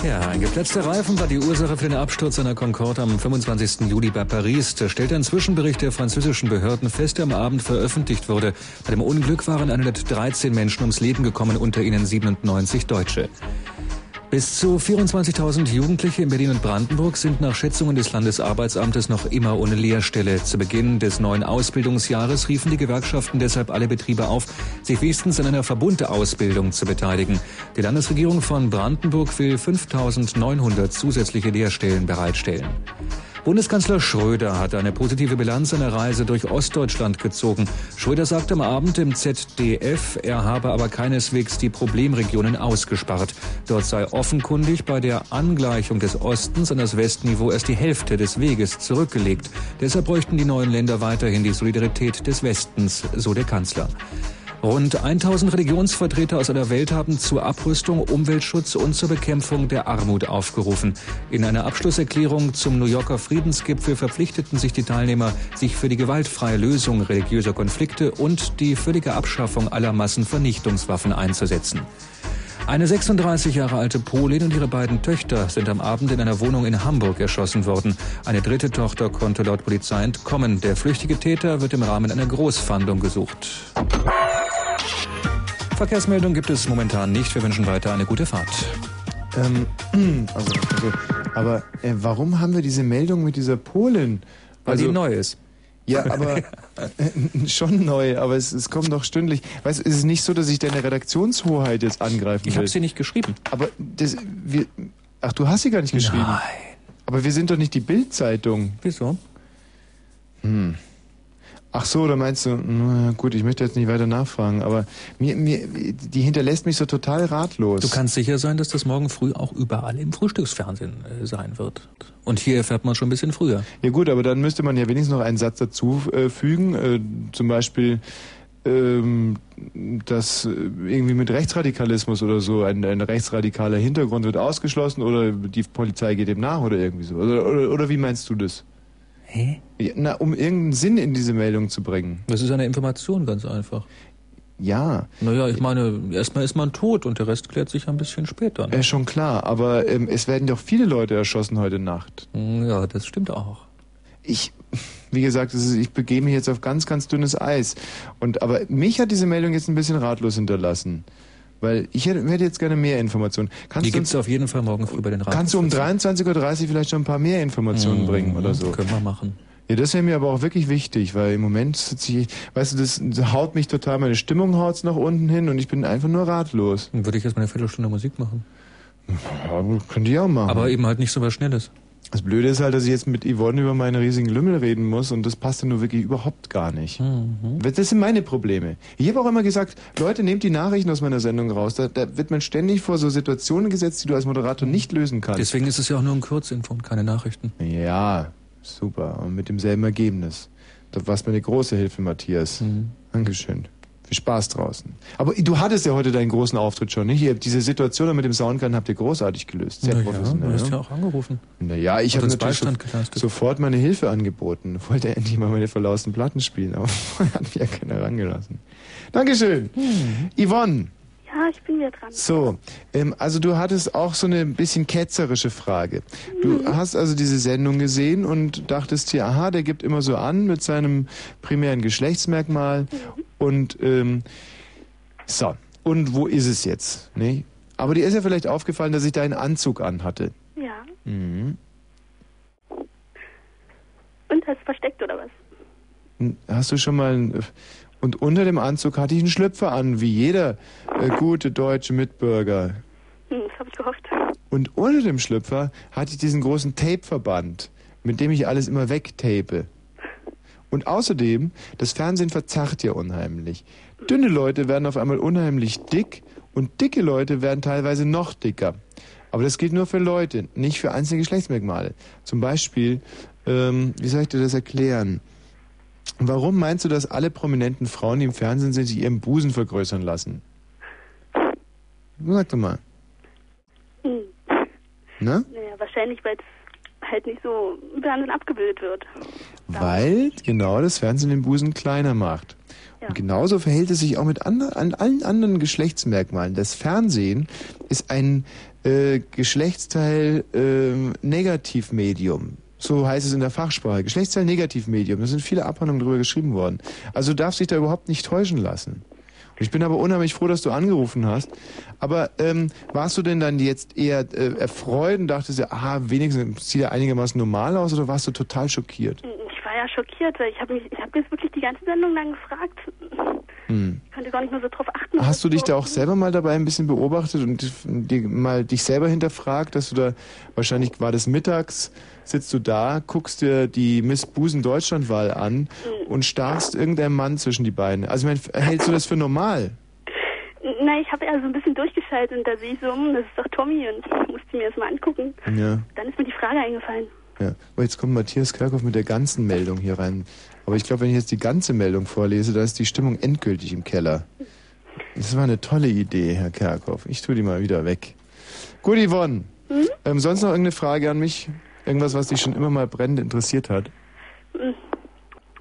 [SPEAKER 6] Ja, ein geplatzter Reifen war die Ursache für den Absturz einer Concorde am 25. Juli bei Paris. Da stellt ein Zwischenbericht der französischen Behörden fest, der am Abend veröffentlicht wurde. Bei dem Unglück waren 113 Menschen ums Leben gekommen, unter ihnen 97 Deutsche. Bis zu 24.000 Jugendliche in Berlin und Brandenburg sind nach Schätzungen des Landesarbeitsamtes noch immer ohne Lehrstelle. Zu Beginn des neuen Ausbildungsjahres riefen die Gewerkschaften deshalb alle Betriebe auf, sich wenigstens an einer Verbundausbildung zu beteiligen. Die Landesregierung von Brandenburg will 5.900 zusätzliche Lehrstellen bereitstellen. Bundeskanzler Schröder hat eine positive Bilanz seiner Reise durch Ostdeutschland gezogen. Schröder sagte am Abend im ZDF, er habe aber keineswegs die Problemregionen ausgespart. Dort sei offenkundig bei der Angleichung des Ostens an das Westniveau erst die Hälfte des Weges zurückgelegt. Deshalb bräuchten die neuen Länder weiterhin die Solidarität des Westens, so der Kanzler. Rund 1000 Religionsvertreter aus aller Welt haben zur Abrüstung, Umweltschutz und zur Bekämpfung der Armut aufgerufen. In einer Abschlusserklärung zum New Yorker Friedensgipfel verpflichteten sich die Teilnehmer, sich für die gewaltfreie Lösung religiöser Konflikte und die völlige Abschaffung aller Massenvernichtungswaffen einzusetzen. Eine 36 Jahre alte Polin und ihre beiden Töchter sind am Abend in einer Wohnung in Hamburg erschossen worden. Eine dritte Tochter konnte laut Polizei entkommen. Der flüchtige Täter wird im Rahmen einer Großfahndung gesucht. Verkehrsmeldung gibt es momentan nicht. Wir wünschen weiter eine gute Fahrt.
[SPEAKER 1] Ähm, also, also, aber äh, warum haben wir diese Meldung mit dieser Polin?
[SPEAKER 6] Weil
[SPEAKER 1] also,
[SPEAKER 6] die neu ist.
[SPEAKER 1] Ja, aber äh, schon neu, aber es, es kommt doch stündlich. Weißt du, es ist nicht so, dass ich deine Redaktionshoheit jetzt angreifen
[SPEAKER 6] Ich
[SPEAKER 1] will.
[SPEAKER 6] habe sie nicht geschrieben.
[SPEAKER 1] Aber das, wir, ach, du hast sie gar nicht geschrieben.
[SPEAKER 6] Nein.
[SPEAKER 1] Aber wir sind doch nicht die Bildzeitung.
[SPEAKER 6] Wieso?
[SPEAKER 1] Hm. Ach so, da meinst du, na gut, ich möchte jetzt nicht weiter nachfragen, aber mir, mir, die hinterlässt mich so total ratlos.
[SPEAKER 6] Du kannst sicher sein, dass das morgen früh auch überall im Frühstücksfernsehen äh, sein wird. Und hier erfährt man schon ein bisschen früher.
[SPEAKER 1] Ja gut, aber dann müsste man ja wenigstens noch einen Satz dazu äh, fügen, äh, zum Beispiel, ähm, dass irgendwie mit Rechtsradikalismus oder so ein, ein rechtsradikaler Hintergrund wird ausgeschlossen oder die Polizei geht dem nach oder irgendwie so. Oder, oder, oder wie meinst du das?
[SPEAKER 6] Hä?
[SPEAKER 1] Ja, na, um irgendeinen Sinn in diese Meldung zu bringen.
[SPEAKER 6] Das ist eine Information, ganz einfach.
[SPEAKER 1] Ja.
[SPEAKER 6] Naja, ich meine, erstmal ist man tot und der Rest klärt sich ein bisschen später.
[SPEAKER 1] Ne? Ja, schon klar, aber ähm, es werden doch viele Leute erschossen heute Nacht.
[SPEAKER 6] Hm, ja, das stimmt auch.
[SPEAKER 1] Ich, wie gesagt, ist, ich begebe mich jetzt auf ganz, ganz dünnes Eis. Und aber mich hat diese Meldung jetzt ein bisschen ratlos hinterlassen. Weil ich hätte, hätte jetzt gerne mehr Informationen.
[SPEAKER 6] Kannst Die gibt es auf jeden Fall morgen früh bei den
[SPEAKER 1] Rat. Kannst du um 23.30 Uhr vielleicht schon ein paar mehr Informationen mhm, bringen oder so?
[SPEAKER 6] Können wir machen.
[SPEAKER 1] Ja, das wäre mir aber auch wirklich wichtig, weil im Moment sitze ich, weißt du, das, haut mich total, meine Stimmung haut nach unten hin und ich bin einfach nur ratlos.
[SPEAKER 6] Dann würde ich jetzt mal eine Viertelstunde Musik machen.
[SPEAKER 1] Ja, könnte ich auch machen.
[SPEAKER 6] Aber eben halt nicht so was Schnelles.
[SPEAKER 1] Das Blöde ist halt, dass ich jetzt mit Yvonne über meinen riesigen Lümmel reden muss und das passt ja nur wirklich überhaupt gar nicht. Mhm. Das sind meine Probleme. Ich habe auch immer gesagt, Leute, nehmt die Nachrichten aus meiner Sendung raus. Da, da, wird man ständig vor so Situationen gesetzt, die du als Moderator nicht lösen kannst.
[SPEAKER 6] Deswegen ist es ja auch nur ein Kurzinfo und keine Nachrichten.
[SPEAKER 1] Ja, super. Und mit demselben Ergebnis. Da warst mir eine große Hilfe, Matthias. Mhm. Dankeschön. Viel Spaß draußen. Aber du hattest ja heute deinen großen Auftritt schon, nicht? Ihr habt diese Situation mit dem Soundgarden habt ihr großartig gelöst. Sehr
[SPEAKER 6] Na
[SPEAKER 1] professionell.
[SPEAKER 6] Ja, du hast ja auch angerufen.
[SPEAKER 1] Naja, ich habe natürlich so, sofort meine Hilfe angeboten. Wollte endlich mal meine verlausten Platten spielen, aber hat mich ja keiner rangelassen. Dankeschön. Hm. Yvonne.
[SPEAKER 7] Ja, ich bin wieder dran.
[SPEAKER 1] So, ähm, also du hattest auch so eine bisschen ketzerische Frage. Du mhm. hast also diese Sendung gesehen und dachtest hier, aha, der gibt immer so an mit seinem primären Geschlechtsmerkmal mhm. und ähm, so. Und wo ist es jetzt? Nee? Aber dir ist ja vielleicht aufgefallen, dass ich da einen Anzug anhatte.
[SPEAKER 7] Ja.
[SPEAKER 1] Mhm.
[SPEAKER 7] Und hast versteckt oder was?
[SPEAKER 1] Hast du schon mal und unter dem Anzug hatte ich einen Schlüpfer an, wie jeder äh, gute deutsche Mitbürger.
[SPEAKER 7] Hm, das habe ich gehofft.
[SPEAKER 1] Und unter dem Schlüpfer hatte ich diesen großen Tapeverband, mit dem ich alles immer wegtape. Und außerdem, das Fernsehen verzerrt ja unheimlich. Dünne Leute werden auf einmal unheimlich dick und dicke Leute werden teilweise noch dicker. Aber das gilt nur für Leute, nicht für einzelne Geschlechtsmerkmale. Zum Beispiel, ähm, wie soll ich dir das erklären? Warum meinst du, dass alle prominenten Frauen, die im Fernsehen sind, sich ihren Busen vergrößern lassen? Sag doch mal.
[SPEAKER 7] Hm.
[SPEAKER 1] Na?
[SPEAKER 7] Naja, wahrscheinlich, weil es halt nicht so im Fernsehen abgebildet wird.
[SPEAKER 1] Weil genau das Fernsehen den Busen kleiner macht. Ja. Und genauso verhält es sich auch mit andre, an allen anderen Geschlechtsmerkmalen. Das Fernsehen ist ein äh, Geschlechtsteil äh, Negativmedium. So heißt es in der Fachsprache. Geschlechtsteil-Negativmedium. Da sind viele Abhandlungen darüber geschrieben worden. Also du darfst dich da überhaupt nicht täuschen lassen. Ich bin aber unheimlich froh, dass du angerufen hast. Aber ähm, warst du denn dann jetzt eher äh, erfreut und dachtest ja, aha, wenigstens sieht er einigermaßen normal aus oder warst du total schockiert?
[SPEAKER 7] Ich war ja schockiert, weil ich habe mich, ich habe jetzt wirklich die ganze Sendung lang gefragt. Hm. Ich konnte gar nicht nur so drauf achten.
[SPEAKER 1] Hast du dich da auch selber mal dabei ein bisschen beobachtet und mal dich selber hinterfragt, dass du da wahrscheinlich war das mittags sitzt du da, guckst dir die Miss Busen Deutschlandwahl an mhm. und starrst irgendeinem Mann zwischen die Beine. Also ich meine, hältst du das für normal?
[SPEAKER 7] Nein, ich habe ja so ein bisschen durchgeschaltet und da sehe ich so, hm, das ist doch Tommy und ich musste mir das mal angucken.
[SPEAKER 1] Ja.
[SPEAKER 7] Dann ist mir die Frage eingefallen.
[SPEAKER 1] Ja. Oh, jetzt kommt Matthias Kerkhoff mit der ganzen Meldung hier rein. Aber ich glaube, wenn ich jetzt die ganze Meldung vorlese, da ist die Stimmung endgültig im Keller. Das war eine tolle Idee, Herr Kerkhoff. Ich tue die mal wieder weg. Gut, Yvonne. Mhm. Ähm, sonst noch irgendeine Frage an mich? Irgendwas, was dich schon immer mal brennend interessiert hat?
[SPEAKER 7] Hm.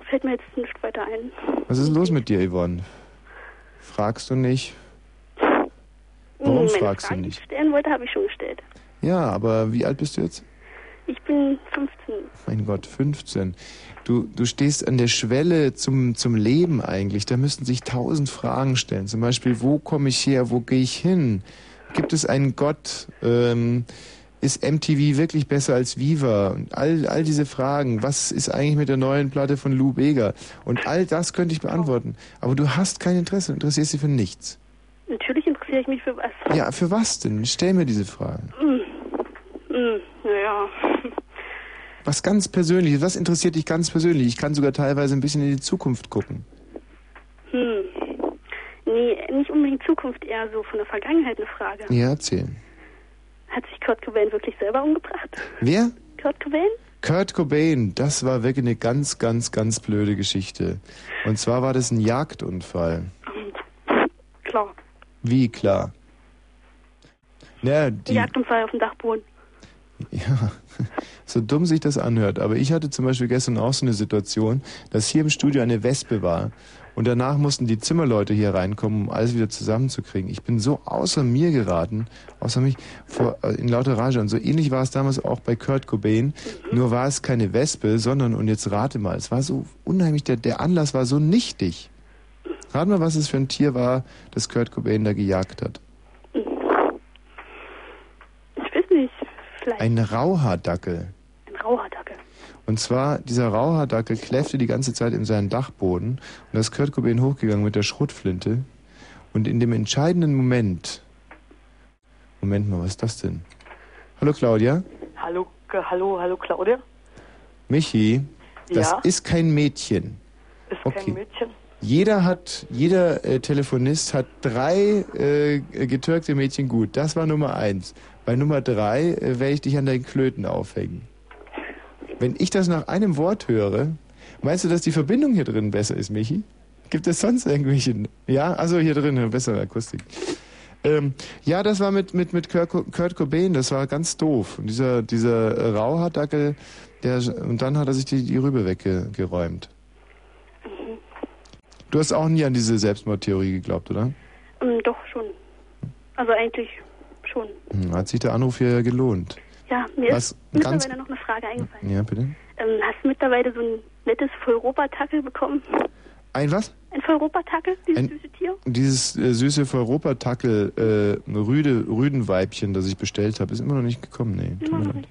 [SPEAKER 7] Fällt mir jetzt nicht weiter ein.
[SPEAKER 1] Was ist los mit dir, Yvonne? Fragst du nicht? Warum Meine fragst Frage, du nicht?
[SPEAKER 7] Die ich stellen wollte, habe ich schon gestellt.
[SPEAKER 1] Ja, aber wie alt bist du jetzt?
[SPEAKER 7] Ich bin 15.
[SPEAKER 1] Mein Gott, 15. Du, du stehst an der Schwelle zum, zum Leben eigentlich. Da müssten sich tausend Fragen stellen. Zum Beispiel, wo komme ich her? Wo gehe ich hin? Gibt es einen Gott? Ähm, ist MTV wirklich besser als Viva? Und all, all diese Fragen. Was ist eigentlich mit der neuen Platte von Lou Bega? Und all das könnte ich beantworten. Aber du hast kein Interesse, du interessierst dich für nichts.
[SPEAKER 7] Natürlich interessiere ich mich für was.
[SPEAKER 1] Ja, für was denn? Stell mir diese Fragen.
[SPEAKER 7] Mm. Mm, naja.
[SPEAKER 1] Was ganz Persönliches, was interessiert dich ganz persönlich? Ich kann sogar teilweise ein bisschen in die Zukunft gucken.
[SPEAKER 7] Hm. Nee, nicht unbedingt Zukunft, eher so von der Vergangenheit eine Frage.
[SPEAKER 1] Ja, erzählen.
[SPEAKER 7] Hat sich Kurt Cobain wirklich selber umgebracht?
[SPEAKER 1] Wer?
[SPEAKER 7] Kurt Cobain?
[SPEAKER 1] Kurt Cobain, das war wirklich eine ganz, ganz, ganz blöde Geschichte. Und zwar war das ein Jagdunfall.
[SPEAKER 7] Klar.
[SPEAKER 1] Wie klar? Ja,
[SPEAKER 7] die Jagdunfall auf dem Dachboden.
[SPEAKER 1] Ja, so dumm sich das anhört. Aber ich hatte zum Beispiel gestern auch so eine Situation, dass hier im Studio eine Wespe war Und danach mussten die Zimmerleute hier reinkommen, um alles wieder zusammenzukriegen. Ich bin so außer mir geraten, außer mich, vor, äh, in lauter Rage. Und so ähnlich war es damals auch bei Kurt Cobain. Nur war es keine Wespe, sondern, und jetzt rate mal, es war so unheimlich, der, der Anlass war so nichtig. Rat mal, was es für ein Tier war, das Kurt Cobain da gejagt hat.
[SPEAKER 7] Ich weiß nicht. Vielleicht
[SPEAKER 1] Ein Rauhaardackel. Und zwar, dieser Rauhaardackel kläffte die ganze Zeit in seinen Dachboden und da ist Kurt Cobain hochgegangen mit der Schrotflinte und in dem entscheidenden Moment, Moment mal, was ist das denn? Hallo Claudia?
[SPEAKER 8] Hallo, hallo, hallo Claudia.
[SPEAKER 1] Michi, das
[SPEAKER 8] Ja?
[SPEAKER 1] ist kein Mädchen.
[SPEAKER 8] Ist
[SPEAKER 1] Okay.
[SPEAKER 8] kein Mädchen.
[SPEAKER 1] Jeder hat, jeder äh, Telefonist hat drei äh, getürkte Mädchen gut. Das war Nummer eins. Bei Nummer drei äh, werde ich dich an deinen Klöten aufhängen. Wenn ich das nach einem Wort höre, meinst du, dass die Verbindung hier drin besser ist, Michi? Gibt es sonst irgendwelche? Ja, also hier drin eine bessere Akustik. Ähm, ja, das war mit mit mit Kurt, Co- Kurt Cobain. Das war ganz doof. Und dieser dieser Rauhaardackel, der und dann hat er sich die die Rübe weggeräumt. Du hast auch nie an diese Selbstmordtheorie geglaubt, oder?
[SPEAKER 7] Ähm, doch, schon. Also eigentlich schon.
[SPEAKER 1] Hm, Hat sich der Anruf hier gelohnt.
[SPEAKER 7] Ja, mir
[SPEAKER 1] Was
[SPEAKER 7] ist mittlerweile noch eine Frage eingefallen.
[SPEAKER 1] Ja, bitte.
[SPEAKER 7] Ähm, hast du mittlerweile so ein nettes Volleuropa-Tackel bekommen?
[SPEAKER 1] Ein was?
[SPEAKER 7] Ein Volleuropa-Tackel, dieses
[SPEAKER 1] Ein-
[SPEAKER 7] süße Tier?
[SPEAKER 1] Dieses äh, süße Europatackel äh, Rüde, Rüdenweibchen, das ich bestellt habe, ist immer noch nicht gekommen. Nee, tut
[SPEAKER 7] Immer
[SPEAKER 1] mir
[SPEAKER 7] noch
[SPEAKER 1] leid.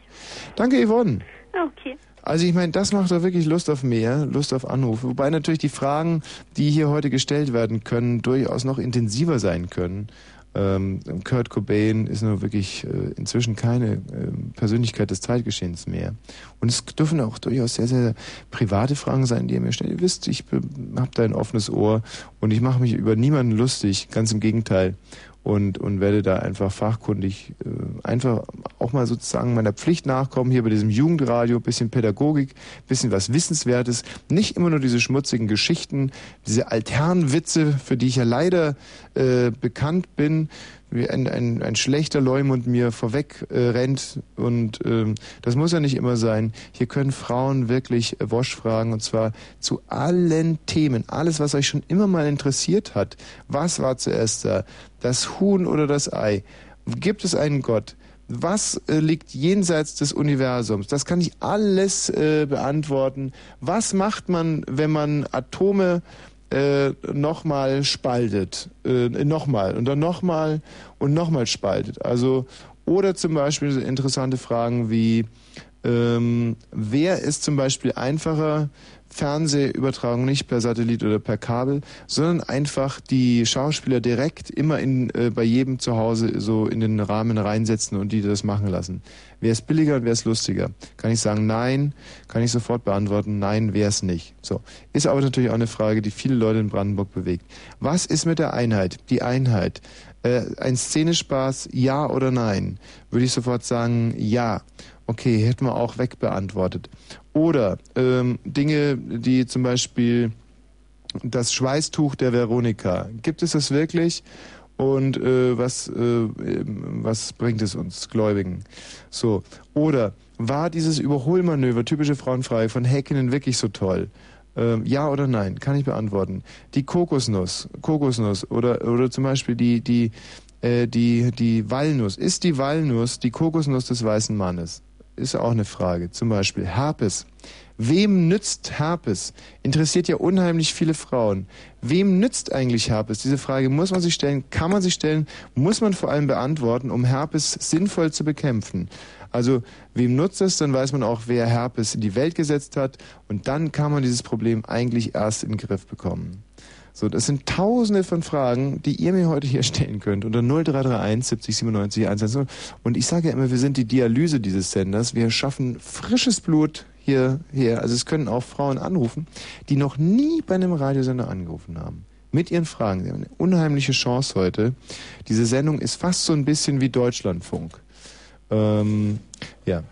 [SPEAKER 1] Danke, Yvonne.
[SPEAKER 7] Ah, okay.
[SPEAKER 1] Also ich meine, das macht doch wirklich Lust auf mehr, Lust auf Anrufe. Wobei natürlich die Fragen, die hier heute gestellt werden können, durchaus noch intensiver sein können. Ähm, Kurt Cobain ist nur wirklich äh, inzwischen keine ähm, Persönlichkeit des Zeitgeschehens mehr. Und es dürfen auch durchaus sehr, sehr private Fragen sein, die ihr mir stellt. Ihr wisst, ich habe da ein offenes Ohr und ich mache mich über niemanden lustig, ganz im Gegenteil. Und, und werde da einfach fachkundig, äh, einfach auch mal sozusagen meiner Pflicht nachkommen, hier bei diesem Jugendradio, bisschen Pädagogik, bisschen was Wissenswertes, nicht immer nur diese schmutzigen Geschichten, diese Altherrenwitze, für die ich ja leider äh, bekannt bin, wie ein, ein, ein schlechter Leumund mir vorweg äh, rennt und ähm, das muss ja nicht immer sein. Hier können Frauen wirklich äh, Wosch fragen und zwar zu allen Themen, alles was euch schon immer mal interessiert hat. Was war zuerst da? Das Huhn oder das Ei? Gibt es einen Gott? Was äh, liegt jenseits des Universums? Das kann ich alles äh, beantworten. Was macht man, wenn man Atome äh, nochmal spaltet, äh, nochmal und dann nochmal und nochmal spaltet. Also oder zum Beispiel interessante Fragen wie ähm, wer ist zum Beispiel einfacher Fernsehübertragung nicht per Satellit oder per Kabel, sondern einfach die Schauspieler direkt immer in, äh, bei jedem zu Hause so in den Rahmen reinsetzen und die das machen lassen. Wer ist billiger und wer ist lustiger? Kann ich sagen nein? Kann ich sofort beantworten nein, wer es nicht? So. Ist aber natürlich auch eine Frage, die viele Leute in Brandenburg bewegt. Was ist mit der Einheit? Die Einheit. Äh, ein Szenespaß, ja oder nein? Würde ich sofort sagen, ja. Okay, hätten wir auch wegbeantwortet. Oder ähm, Dinge, die zum Beispiel das Schweißtuch der Veronika. Gibt es das wirklich? Und äh, was, äh, ähm, was bringt es uns Gläubigen? So. Oder war dieses Überholmanöver, typische Frauenfrage, von Häkkinen wirklich so toll? Ähm, ja oder nein? Kann ich beantworten. Die Kokosnuss, Kokosnuss oder oder zum Beispiel die die äh, die die Walnuss. Ist die Walnuss die Kokosnuss des weißen Mannes? Ist auch eine Frage. Zum Beispiel Herpes. Wem nützt Herpes? Interessiert ja unheimlich viele Frauen. Wem nützt eigentlich Herpes? Diese Frage muss man sich stellen, kann man sich stellen, muss man vor allem beantworten, um Herpes sinnvoll zu bekämpfen. Also wem nutzt es, dann weiß man auch, wer Herpes in die Welt gesetzt hat und dann kann man dieses Problem eigentlich erst in den Griff bekommen. So, das sind tausende von Fragen, die ihr mir heute hier stellen könnt unter 0331 70 97 110. Und ich sage ja immer, wir sind die Dialyse dieses Senders. Wir schaffen frisches Blut hierher. Also es können auch Frauen anrufen, die noch nie bei einem Radiosender angerufen haben. Mit ihren Fragen. Sie haben eine unheimliche Chance heute. Diese Sendung ist fast so ein bisschen wie Deutschlandfunk. Ähm, ja.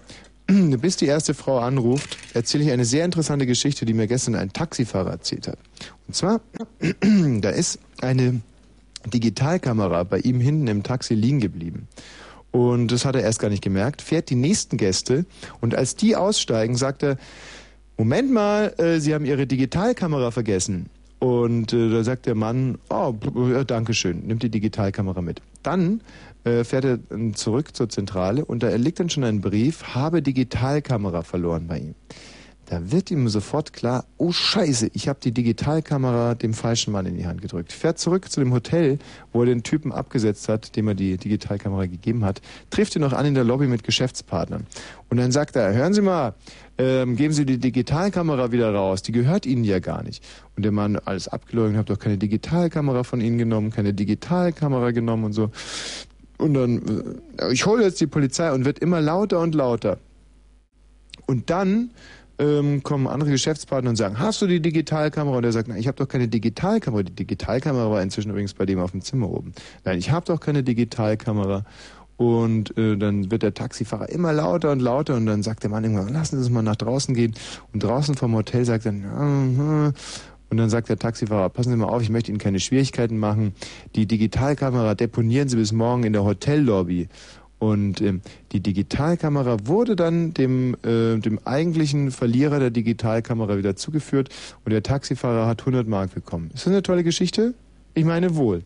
[SPEAKER 1] Bis die erste Frau anruft, erzähle ich eine sehr interessante Geschichte, die mir gestern ein Taxifahrer erzählt hat. Und zwar, da ist eine Digitalkamera bei ihm hinten im Taxi liegen geblieben. Und das hat er erst gar nicht gemerkt, fährt die nächsten Gäste und als die aussteigen, sagt er, Moment mal, äh, Sie haben Ihre Digitalkamera vergessen. Und äh, da sagt der Mann, oh, danke schön, nimmt die Digitalkamera mit. Dann äh, fährt er zurück zur Zentrale und da liegt dann schon ein Brief, habe Digitalkamera verloren bei ihm. Da wird ihm sofort klar, oh Scheiße, ich habe die Digitalkamera dem falschen Mann in die Hand gedrückt. Fährt zurück zu dem Hotel, wo er den Typen abgesetzt hat, dem er die Digitalkamera gegeben hat, trifft ihn noch an in der Lobby mit Geschäftspartnern. Und dann sagt er, hören Sie mal, ähm, geben Sie die Digitalkamera wieder raus, die gehört Ihnen ja gar nicht. Und der Mann, alles abgeleugnet, habe doch keine Digitalkamera von Ihnen genommen, keine Digitalkamera genommen und so. Und dann, äh, ich hole jetzt die Polizei und wird immer lauter und lauter. Und dann ähm, kommen andere Geschäftspartner und sagen, hast du die Digitalkamera? Und er sagt, nein, ich habe doch keine Digitalkamera. Die Digitalkamera war inzwischen übrigens bei dem auf dem Zimmer oben. Nein, ich habe doch keine Digitalkamera. Und äh, dann wird der Taxifahrer immer lauter und lauter und dann sagt der Mann irgendwann, lassen Sie uns mal nach draußen gehen. Und draußen vom Hotel sagt er, ja, und dann sagt der Taxifahrer, passen Sie mal auf, ich möchte Ihnen keine Schwierigkeiten machen. Die Digitalkamera deponieren Sie bis morgen in der Hotellobby. Und ähm, die Digitalkamera wurde dann dem, äh, dem eigentlichen Verlierer der Digitalkamera wieder zugeführt und der Taxifahrer hat 100 Mark bekommen. Ist das eine tolle Geschichte? Ich meine wohl.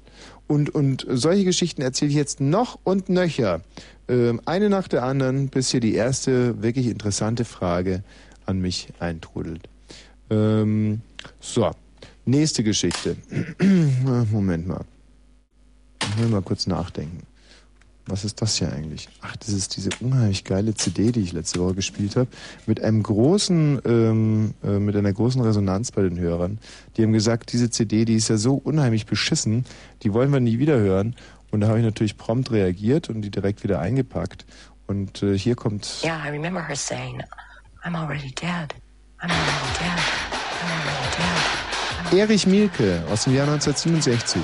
[SPEAKER 1] Und, und solche Geschichten erzähle ich jetzt noch und nöcher. Ähm, eine nach der anderen, bis hier die erste wirklich interessante Frage an mich eintrudelt. Ähm, so, nächste Geschichte. Moment mal. Ich will mal kurz nachdenken. Was ist das hier eigentlich? Ach, das ist diese unheimlich geile CD, die ich letzte Woche gespielt habe, mit einem großen, ähm, äh, mit einer großen Resonanz bei den Hörern. Die haben gesagt, diese CD, die ist ja so unheimlich beschissen, die wollen wir nie wieder hören. Und da habe ich natürlich prompt reagiert und die direkt wieder eingepackt. Und äh, hier kommt.
[SPEAKER 10] Yeah, I remember her saying, I'm already dead. I'm already dead. I'm
[SPEAKER 1] already dead. Erich Mielke aus dem Jahr 1967.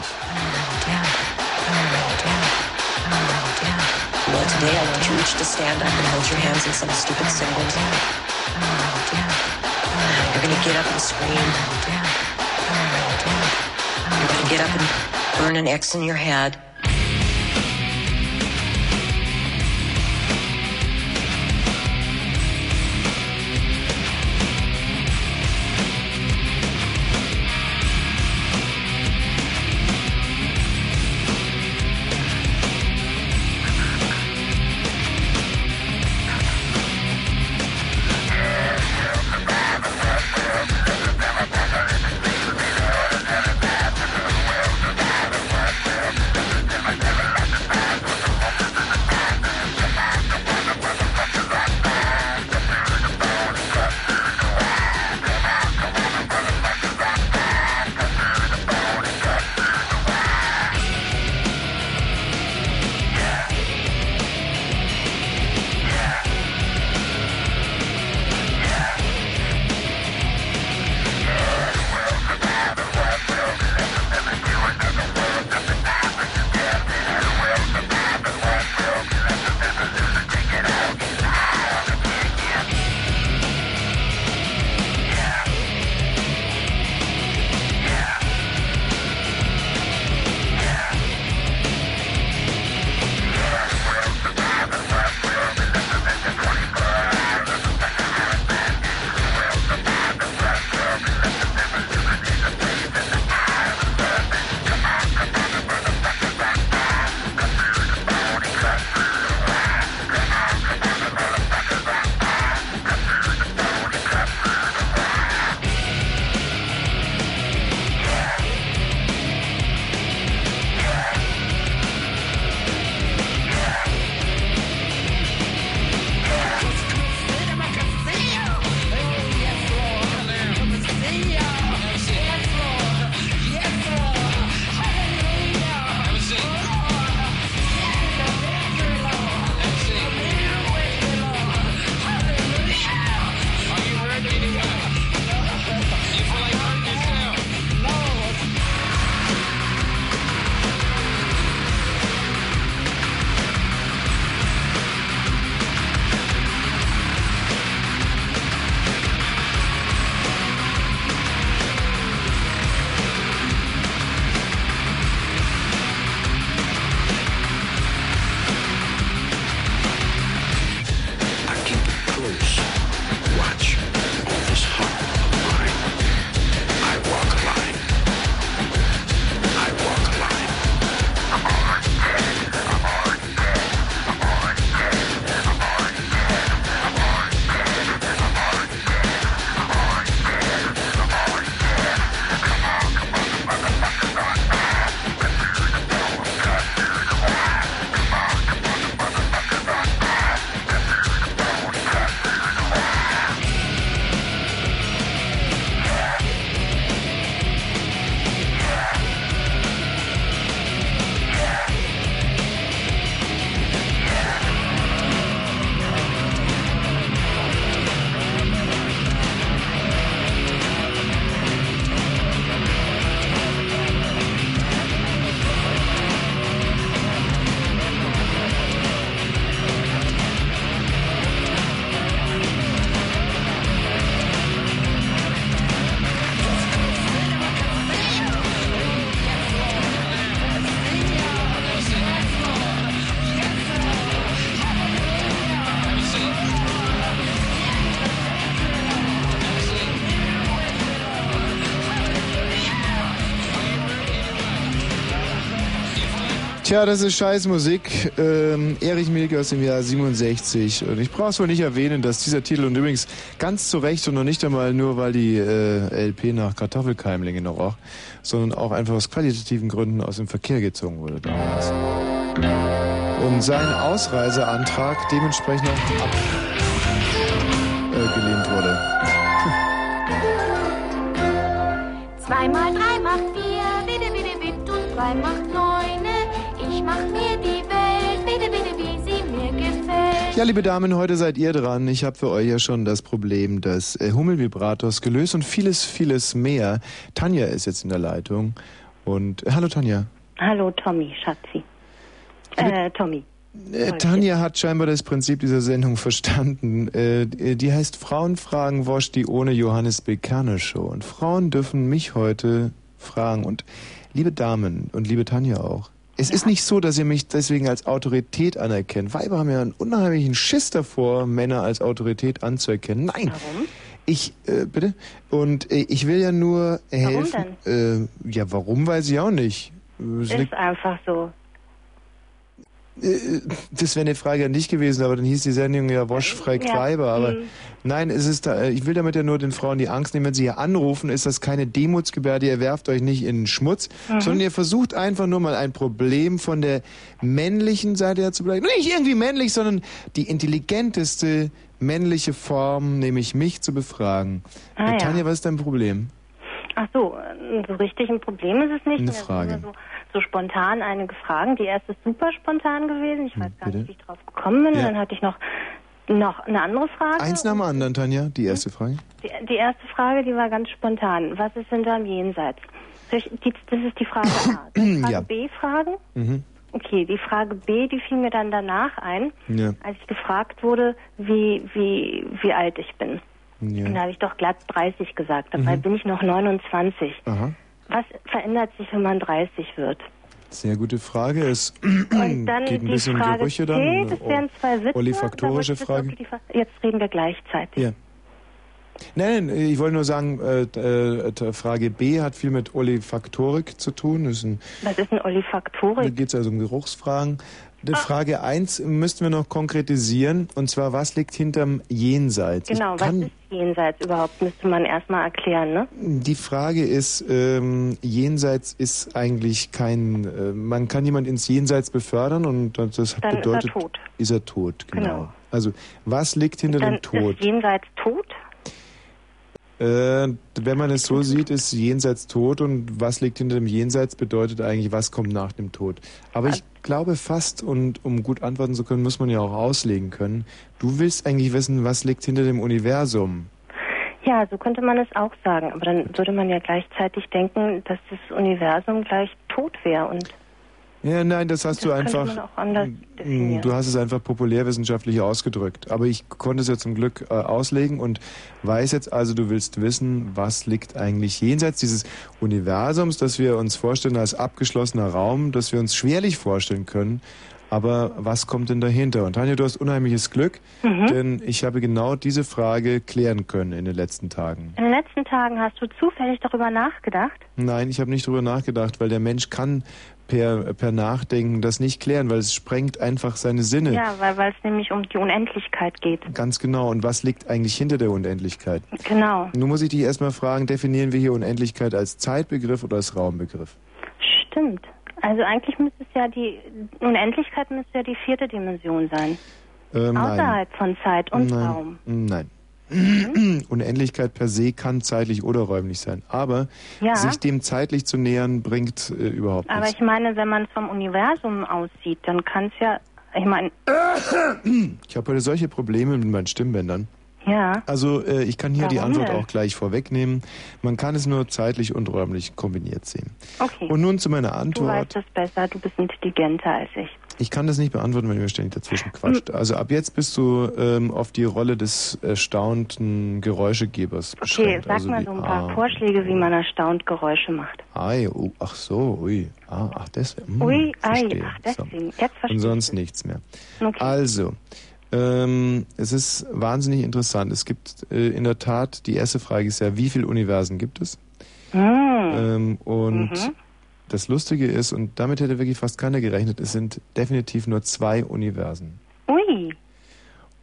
[SPEAKER 10] Today I want you each to stand up and hold your hands in some stupid. Oh damn! You're gonna get up and scream. Oh! You're gonna get up and burn an X in your head.
[SPEAKER 1] Tja, das ist Scheißmusik. Ähm, Erich Milke aus dem Jahr 67. Und ich brauche es wohl nicht erwähnen, dass dieser Titel und übrigens ganz zu Recht und noch nicht einmal nur, weil die äh, LP nach Kartoffelkeimlinge noch roch, sondern auch einfach aus qualitativen Gründen aus dem Verkehr gezogen wurde damals. Und sein Ausreiseantrag dementsprechend auch abgelehnt Ja, liebe Damen, heute seid ihr dran. Ich habe für euch ja schon das Problem des äh, Hummelvibrators gelöst und vieles, vieles mehr. Tanja ist jetzt in der Leitung. Und äh, hallo Tanja.
[SPEAKER 11] Hallo Tommy, Schatzi. Äh, Tommy.
[SPEAKER 1] Äh, Tanja hat scheinbar das Prinzip dieser Sendung verstanden. Äh, die heißt Frauenfragen Wosch, die ohne Johannes B. Kerner Show. Und Frauen dürfen mich heute fragen. Und liebe Damen und liebe Tanja auch, es ja. ist nicht so, dass ihr mich deswegen als Autorität anerkennt. Weiber haben ja einen unheimlichen Schiss davor, Männer als Autorität anzuerkennen. Nein.
[SPEAKER 11] Warum?
[SPEAKER 1] Ich, äh, bitte? Und äh, ich will ja nur helfen.
[SPEAKER 11] Warum denn?
[SPEAKER 1] Äh, ja, warum weiß ich auch nicht.
[SPEAKER 11] Es ist einfach so.
[SPEAKER 1] Äh, das wäre eine Frage an dich gewesen, aber dann hieß die Sendung ja Woschfrei Kleiber. Ja. Aber mhm. nein, es ist da, ich will damit ja nur den Frauen die Angst nehmen, wenn sie hier anrufen, ist das keine Demutsgebärde, ihr werft euch nicht in den Schmutz, mhm. sondern ihr versucht einfach nur mal ein Problem von der männlichen Seite her zu bleiben. Nicht irgendwie männlich, sondern die intelligenteste männliche Form, nämlich mich zu befragen.
[SPEAKER 11] Ah,
[SPEAKER 1] Tanja,
[SPEAKER 11] ja.
[SPEAKER 1] was ist dein Problem?
[SPEAKER 11] Ach so, so richtig ein Problem ist es nicht.
[SPEAKER 1] Eine Frage.
[SPEAKER 11] So, so, spontan einige Fragen. Die erste ist super spontan gewesen. Ich weiß gar Bitte? nicht, wie ich drauf gekommen bin. Ja. Dann hatte ich noch, noch eine andere Frage.
[SPEAKER 1] Eins nach dem anderen, Tanja. Die erste Frage.
[SPEAKER 11] Die, die erste Frage, die war ganz spontan. Was ist hinterm Jenseits? Das ist die Frage A. Frage
[SPEAKER 1] Ja.
[SPEAKER 11] B fragen?
[SPEAKER 1] Mhm.
[SPEAKER 11] Okay, die Frage B, die fiel mir dann danach ein,
[SPEAKER 1] Ja.
[SPEAKER 11] als ich gefragt wurde, wie, wie, wie alt ich bin.
[SPEAKER 1] Ja.
[SPEAKER 11] Und da habe ich doch glatt 30 gesagt. Dabei
[SPEAKER 1] Mhm.
[SPEAKER 11] bin ich noch 29.
[SPEAKER 1] Aha.
[SPEAKER 11] Was verändert sich, wenn man 30 wird?
[SPEAKER 1] Sehr gute Frage. Es geht ein bisschen
[SPEAKER 11] Frage
[SPEAKER 1] Gerüche dann.
[SPEAKER 11] das wären zwei Sätze.
[SPEAKER 1] Olifaktorische Frage.
[SPEAKER 11] Jetzt reden wir gleichzeitig.
[SPEAKER 1] Ja. Nein, nein, ich wollte nur sagen, äh, äh, Frage B hat viel mit Olifaktorik zu tun. Das ist ein,
[SPEAKER 11] Was ist ein Olifaktorik?
[SPEAKER 1] da geht es also um Geruchsfragen. Die Frage 1 müssten wir noch konkretisieren, und zwar, was liegt hinterm Jenseits?
[SPEAKER 11] Genau, was ist Jenseits überhaupt? Müsste man erstmal erklären, ne?
[SPEAKER 1] Die Frage ist, ähm, Jenseits ist eigentlich kein, äh, man kann jemand ins Jenseits befördern und das
[SPEAKER 11] Dann ist er
[SPEAKER 1] bedeutet,
[SPEAKER 11] tot.
[SPEAKER 1] ist er tot, genau.
[SPEAKER 11] Genau.
[SPEAKER 1] Also, was liegt hinter
[SPEAKER 11] Dann
[SPEAKER 1] dem Tod?
[SPEAKER 11] ist Jenseits tot?
[SPEAKER 1] Äh, wenn man es so sieht, ist Jenseits tot und was liegt hinter dem Jenseits bedeutet eigentlich, was kommt nach dem Tod. Aber ich glaube fast, und um gut antworten zu können, muss man ja auch auslegen können. Du willst eigentlich wissen, was liegt hinter dem Universum.
[SPEAKER 11] Ja, so könnte man es auch sagen. Aber dann würde man ja gleichzeitig denken, dass das Universum gleich tot wäre. Und
[SPEAKER 1] Ja, nein, das hast
[SPEAKER 11] das
[SPEAKER 1] du einfach.
[SPEAKER 11] definieren.
[SPEAKER 1] Du hast es einfach populärwissenschaftlich ausgedrückt. Aber ich konnte es ja zum Glück äh, auslegen und weiß jetzt also, du willst wissen, was liegt eigentlich jenseits dieses Universums, das wir uns vorstellen als abgeschlossener Raum, das wir uns schwerlich vorstellen können. Aber was kommt denn dahinter? Und Tanja, du hast unheimliches Glück,
[SPEAKER 11] Mhm.
[SPEAKER 1] denn ich habe genau diese Frage klären können in den letzten Tagen.
[SPEAKER 11] In den letzten Tagen hast du zufällig darüber nachgedacht?
[SPEAKER 1] Nein, ich habe nicht drüber nachgedacht, weil der Mensch kann per, per Nachdenken das nicht klären, weil es sprengt einfach seine Sinne.
[SPEAKER 11] Ja, weil weil es nämlich um die Unendlichkeit geht.
[SPEAKER 1] Ganz genau. Und was liegt eigentlich hinter der Unendlichkeit?
[SPEAKER 11] Genau.
[SPEAKER 1] Nun muss ich dich erstmal fragen, definieren wir hier Unendlichkeit als Zeitbegriff oder als Raumbegriff?
[SPEAKER 11] Stimmt. Also eigentlich müsste es ja die Unendlichkeit müsste ja die vierte Dimension sein.
[SPEAKER 1] Ähm,
[SPEAKER 11] Außerhalb von Zeit und
[SPEAKER 1] nein.
[SPEAKER 11] Raum.
[SPEAKER 1] Nein. Unendlichkeit per se kann zeitlich oder räumlich sein. Aber
[SPEAKER 11] Ja.
[SPEAKER 1] sich dem zeitlich zu nähern, bringt äh, überhaupt
[SPEAKER 11] Aber
[SPEAKER 1] nichts.
[SPEAKER 11] ich meine, wenn man es vom Universum aussieht, dann kann es ja, ich meine,
[SPEAKER 1] Ich habe heute solche Probleme mit meinen Stimmbändern.
[SPEAKER 11] Ja,
[SPEAKER 1] Also äh, ich kann hier die
[SPEAKER 11] Warum
[SPEAKER 1] Antwort
[SPEAKER 11] denn?
[SPEAKER 1] auch gleich vorwegnehmen. Man kann es nur zeitlich und räumlich kombiniert sehen.
[SPEAKER 11] okay.
[SPEAKER 1] Und nun zu meiner
[SPEAKER 11] du
[SPEAKER 1] Antwort.
[SPEAKER 11] weißt es besser, du bist intelligenter als ich.
[SPEAKER 1] Ich kann das nicht beantworten, wenn ihr mir ständig
[SPEAKER 11] Hm.
[SPEAKER 1] dazwischen quatscht. Also ab jetzt bist du ähm, auf die Rolle des erstaunten Geräuschegebers
[SPEAKER 11] Okay,
[SPEAKER 1] beschränkt.
[SPEAKER 11] sag
[SPEAKER 1] also
[SPEAKER 11] mal so ein paar
[SPEAKER 1] ah,
[SPEAKER 11] Vorschläge, wie man erstaunt Geräusche macht.
[SPEAKER 1] Ei, oh, ach so, ui. Ah, ach, deswegen.
[SPEAKER 11] Ui, ei, ach deswegen. Jetzt verstehe
[SPEAKER 1] Und sonst nichts mehr.
[SPEAKER 11] Okay.
[SPEAKER 1] Also, ähm, es ist wahnsinnig interessant. Es gibt äh, in der Tat, die erste Frage ist ja, wie viele Universen gibt es?
[SPEAKER 11] Hm.
[SPEAKER 1] Ähm, und
[SPEAKER 11] Mhm.
[SPEAKER 1] das Lustige ist, und damit hätte wirklich fast keiner gerechnet, es sind definitiv nur zwei Universen.
[SPEAKER 11] Ui.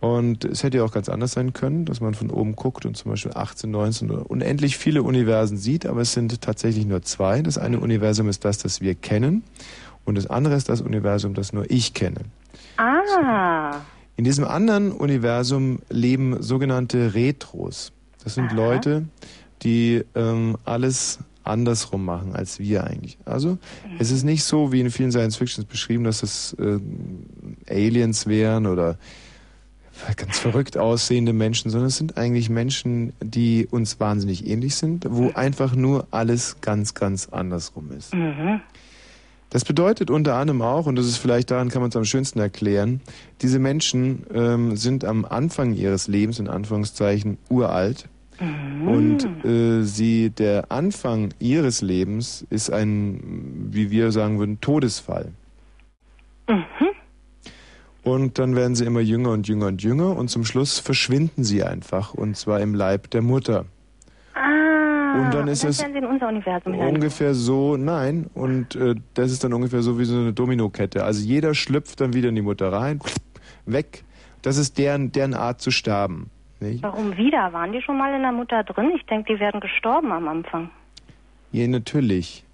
[SPEAKER 1] Und es hätte ja auch ganz anders sein können, dass man von oben guckt und zum Beispiel 18, 19 oder unendlich viele Universen sieht, aber es sind tatsächlich nur zwei. Das eine Universum ist das, das wir kennen, und das andere ist das Universum, das nur ich kenne.
[SPEAKER 11] Ah.
[SPEAKER 1] In diesem anderen Universum leben sogenannte Retros. Das sind Aha. Leute, die ähm, alles andersrum machen als wir eigentlich. Also mhm. es ist nicht so, wie in vielen Science-Fictions beschrieben, dass es äh, Aliens wären oder ganz verrückt aussehende Menschen, sondern es sind eigentlich Menschen, die uns wahnsinnig ähnlich sind, wo mhm. einfach nur alles ganz, ganz andersrum ist. Mhm. Das bedeutet unter anderem auch, und das ist vielleicht daran kann man es am schönsten erklären, diese Menschen ähm, sind am Anfang ihres Lebens, in Anführungszeichen, uralt. Mhm. Und äh, sie, der Anfang ihres Lebens ist ein, wie wir sagen würden, Todesfall. Mhm. Und dann werden sie immer jünger und jünger und jünger und zum Schluss verschwinden sie einfach und zwar im Leib der Mutter.
[SPEAKER 11] Ah,
[SPEAKER 1] und dann ist
[SPEAKER 11] und
[SPEAKER 1] es
[SPEAKER 11] in unser Universum
[SPEAKER 1] ungefähr so, nein, und äh, das ist dann ungefähr so wie so eine Dominokette. Also jeder schlüpft dann wieder in die Mutter rein, weg. Das ist deren, deren Art zu sterben. Nicht?
[SPEAKER 11] Warum wieder? Waren die schon mal in der Mutter drin? Ich denke, die werden gestorben am Anfang.
[SPEAKER 1] Ja, natürlich.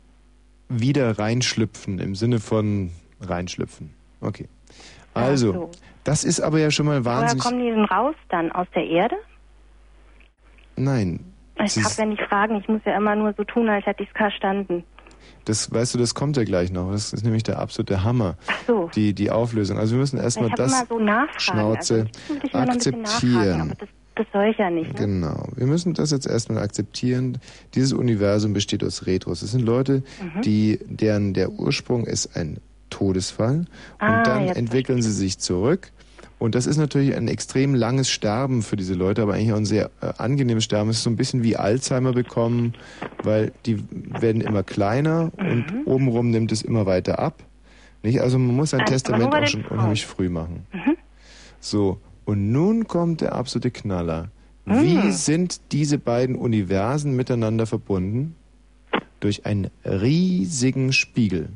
[SPEAKER 1] Wieder reinschlüpfen im Sinne von reinschlüpfen. Okay. Also, so. das ist aber ja schon mal wahnsinnig.
[SPEAKER 11] Woher kommen die denn raus dann? Aus der Erde?
[SPEAKER 1] Nein.
[SPEAKER 11] Ich darf ja nicht fragen, ich muss ja immer nur so tun, als hätte ich es verstanden.
[SPEAKER 1] Das, weißt du, das kommt ja gleich noch. Das ist nämlich der absolute Hammer.
[SPEAKER 11] Ach so.
[SPEAKER 1] Die, die Auflösung. Also wir müssen erstmal das
[SPEAKER 11] so
[SPEAKER 1] Schnauze
[SPEAKER 11] also
[SPEAKER 1] akzeptieren.
[SPEAKER 11] Das, das, soll ich ja nicht. Ne?
[SPEAKER 1] Genau. Wir müssen das jetzt erstmal akzeptieren. Dieses Universum besteht aus Retros. Das sind Leute, mhm. die, deren der Ursprung ist ein Todesfall. Und
[SPEAKER 11] ah,
[SPEAKER 1] dann entwickeln sie sich zurück. Und das ist natürlich ein extrem langes Sterben für diese Leute, aber eigentlich auch ein sehr äh, angenehmes Sterben. Es ist so ein bisschen wie Alzheimer bekommen, weil die werden immer kleiner mhm. und obenrum nimmt es immer weiter ab. Nicht? Also man muss sein also Testament auch schon unheimlich früh machen. Mhm. So, und nun kommt der absolute Knaller. Mhm. Wie sind diese beiden Universen miteinander verbunden? Durch einen riesigen Spiegel.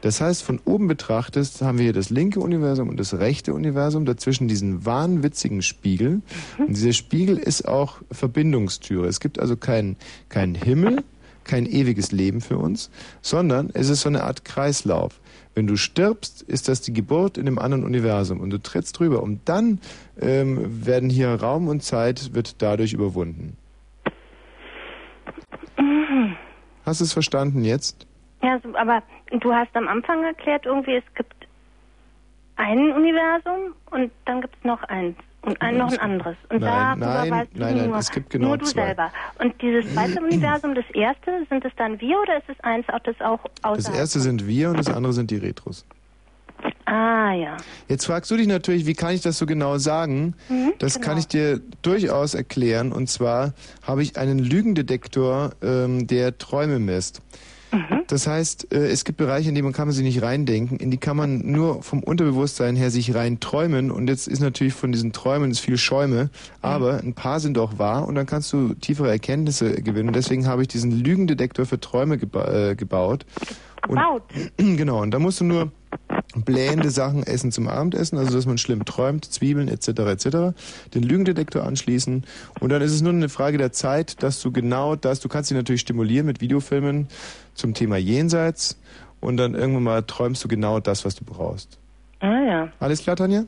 [SPEAKER 1] Das heißt, von oben betrachtet haben wir hier das linke Universum und das rechte Universum, dazwischen diesen wahnwitzigen Spiegel. Und dieser Spiegel ist auch Verbindungstüre. Es gibt also keinen keinen Himmel, kein ewiges Leben für uns, sondern es ist so eine Art Kreislauf. Wenn du stirbst, ist das die Geburt in einem anderen Universum und du trittst drüber und dann ähm, werden hier Raum und Zeit wird dadurch überwunden. Mhm. Hast du es verstanden jetzt?
[SPEAKER 11] Ja, aber du hast am Anfang erklärt, irgendwie es gibt ein Universum und dann gibt es noch eins und ein, noch ein anderes. Und
[SPEAKER 1] nein,
[SPEAKER 11] da
[SPEAKER 1] nein, nein, nein,
[SPEAKER 11] nur,
[SPEAKER 1] es gibt genau
[SPEAKER 11] nur du
[SPEAKER 1] zwei.
[SPEAKER 11] selber. Und dieses zweite Universum, das erste, sind es dann wir oder ist es eins, das auch außerhalb?
[SPEAKER 1] Das erste sind wir und das andere sind die Retros.
[SPEAKER 11] Ah, ja.
[SPEAKER 1] Jetzt fragst du dich natürlich, wie kann ich das so genau sagen? Mhm, das genau. kann ich dir durchaus erklären. Und zwar habe ich einen Lügendetektor, ähm, der Träume misst. Mhm. Das heißt, äh, es gibt Bereiche, in die man kann man sich nicht reindenken, in die kann man nur vom Unterbewusstsein her sich rein träumen und jetzt ist natürlich von diesen Träumen viel Schäume, aber ein paar sind auch wahr und dann kannst du tiefere Erkenntnisse gewinnen. Und deswegen habe ich diesen Lügendetektor für Träume geba äh, gebaut.
[SPEAKER 11] Gebaut?
[SPEAKER 1] Genau, und da musst du nur blähende Sachen essen zum Abendessen, also dass man schlimm träumt, Zwiebeln etc. etc. Den Lügendetektor anschließen und dann ist es nur eine Frage der Zeit, dass du genau das, du kannst dich natürlich stimulieren mit Videofilmen zum Thema Jenseits und dann irgendwann mal träumst du genau das, was du brauchst.
[SPEAKER 11] Ah ja.
[SPEAKER 1] Alles klar, Tanja?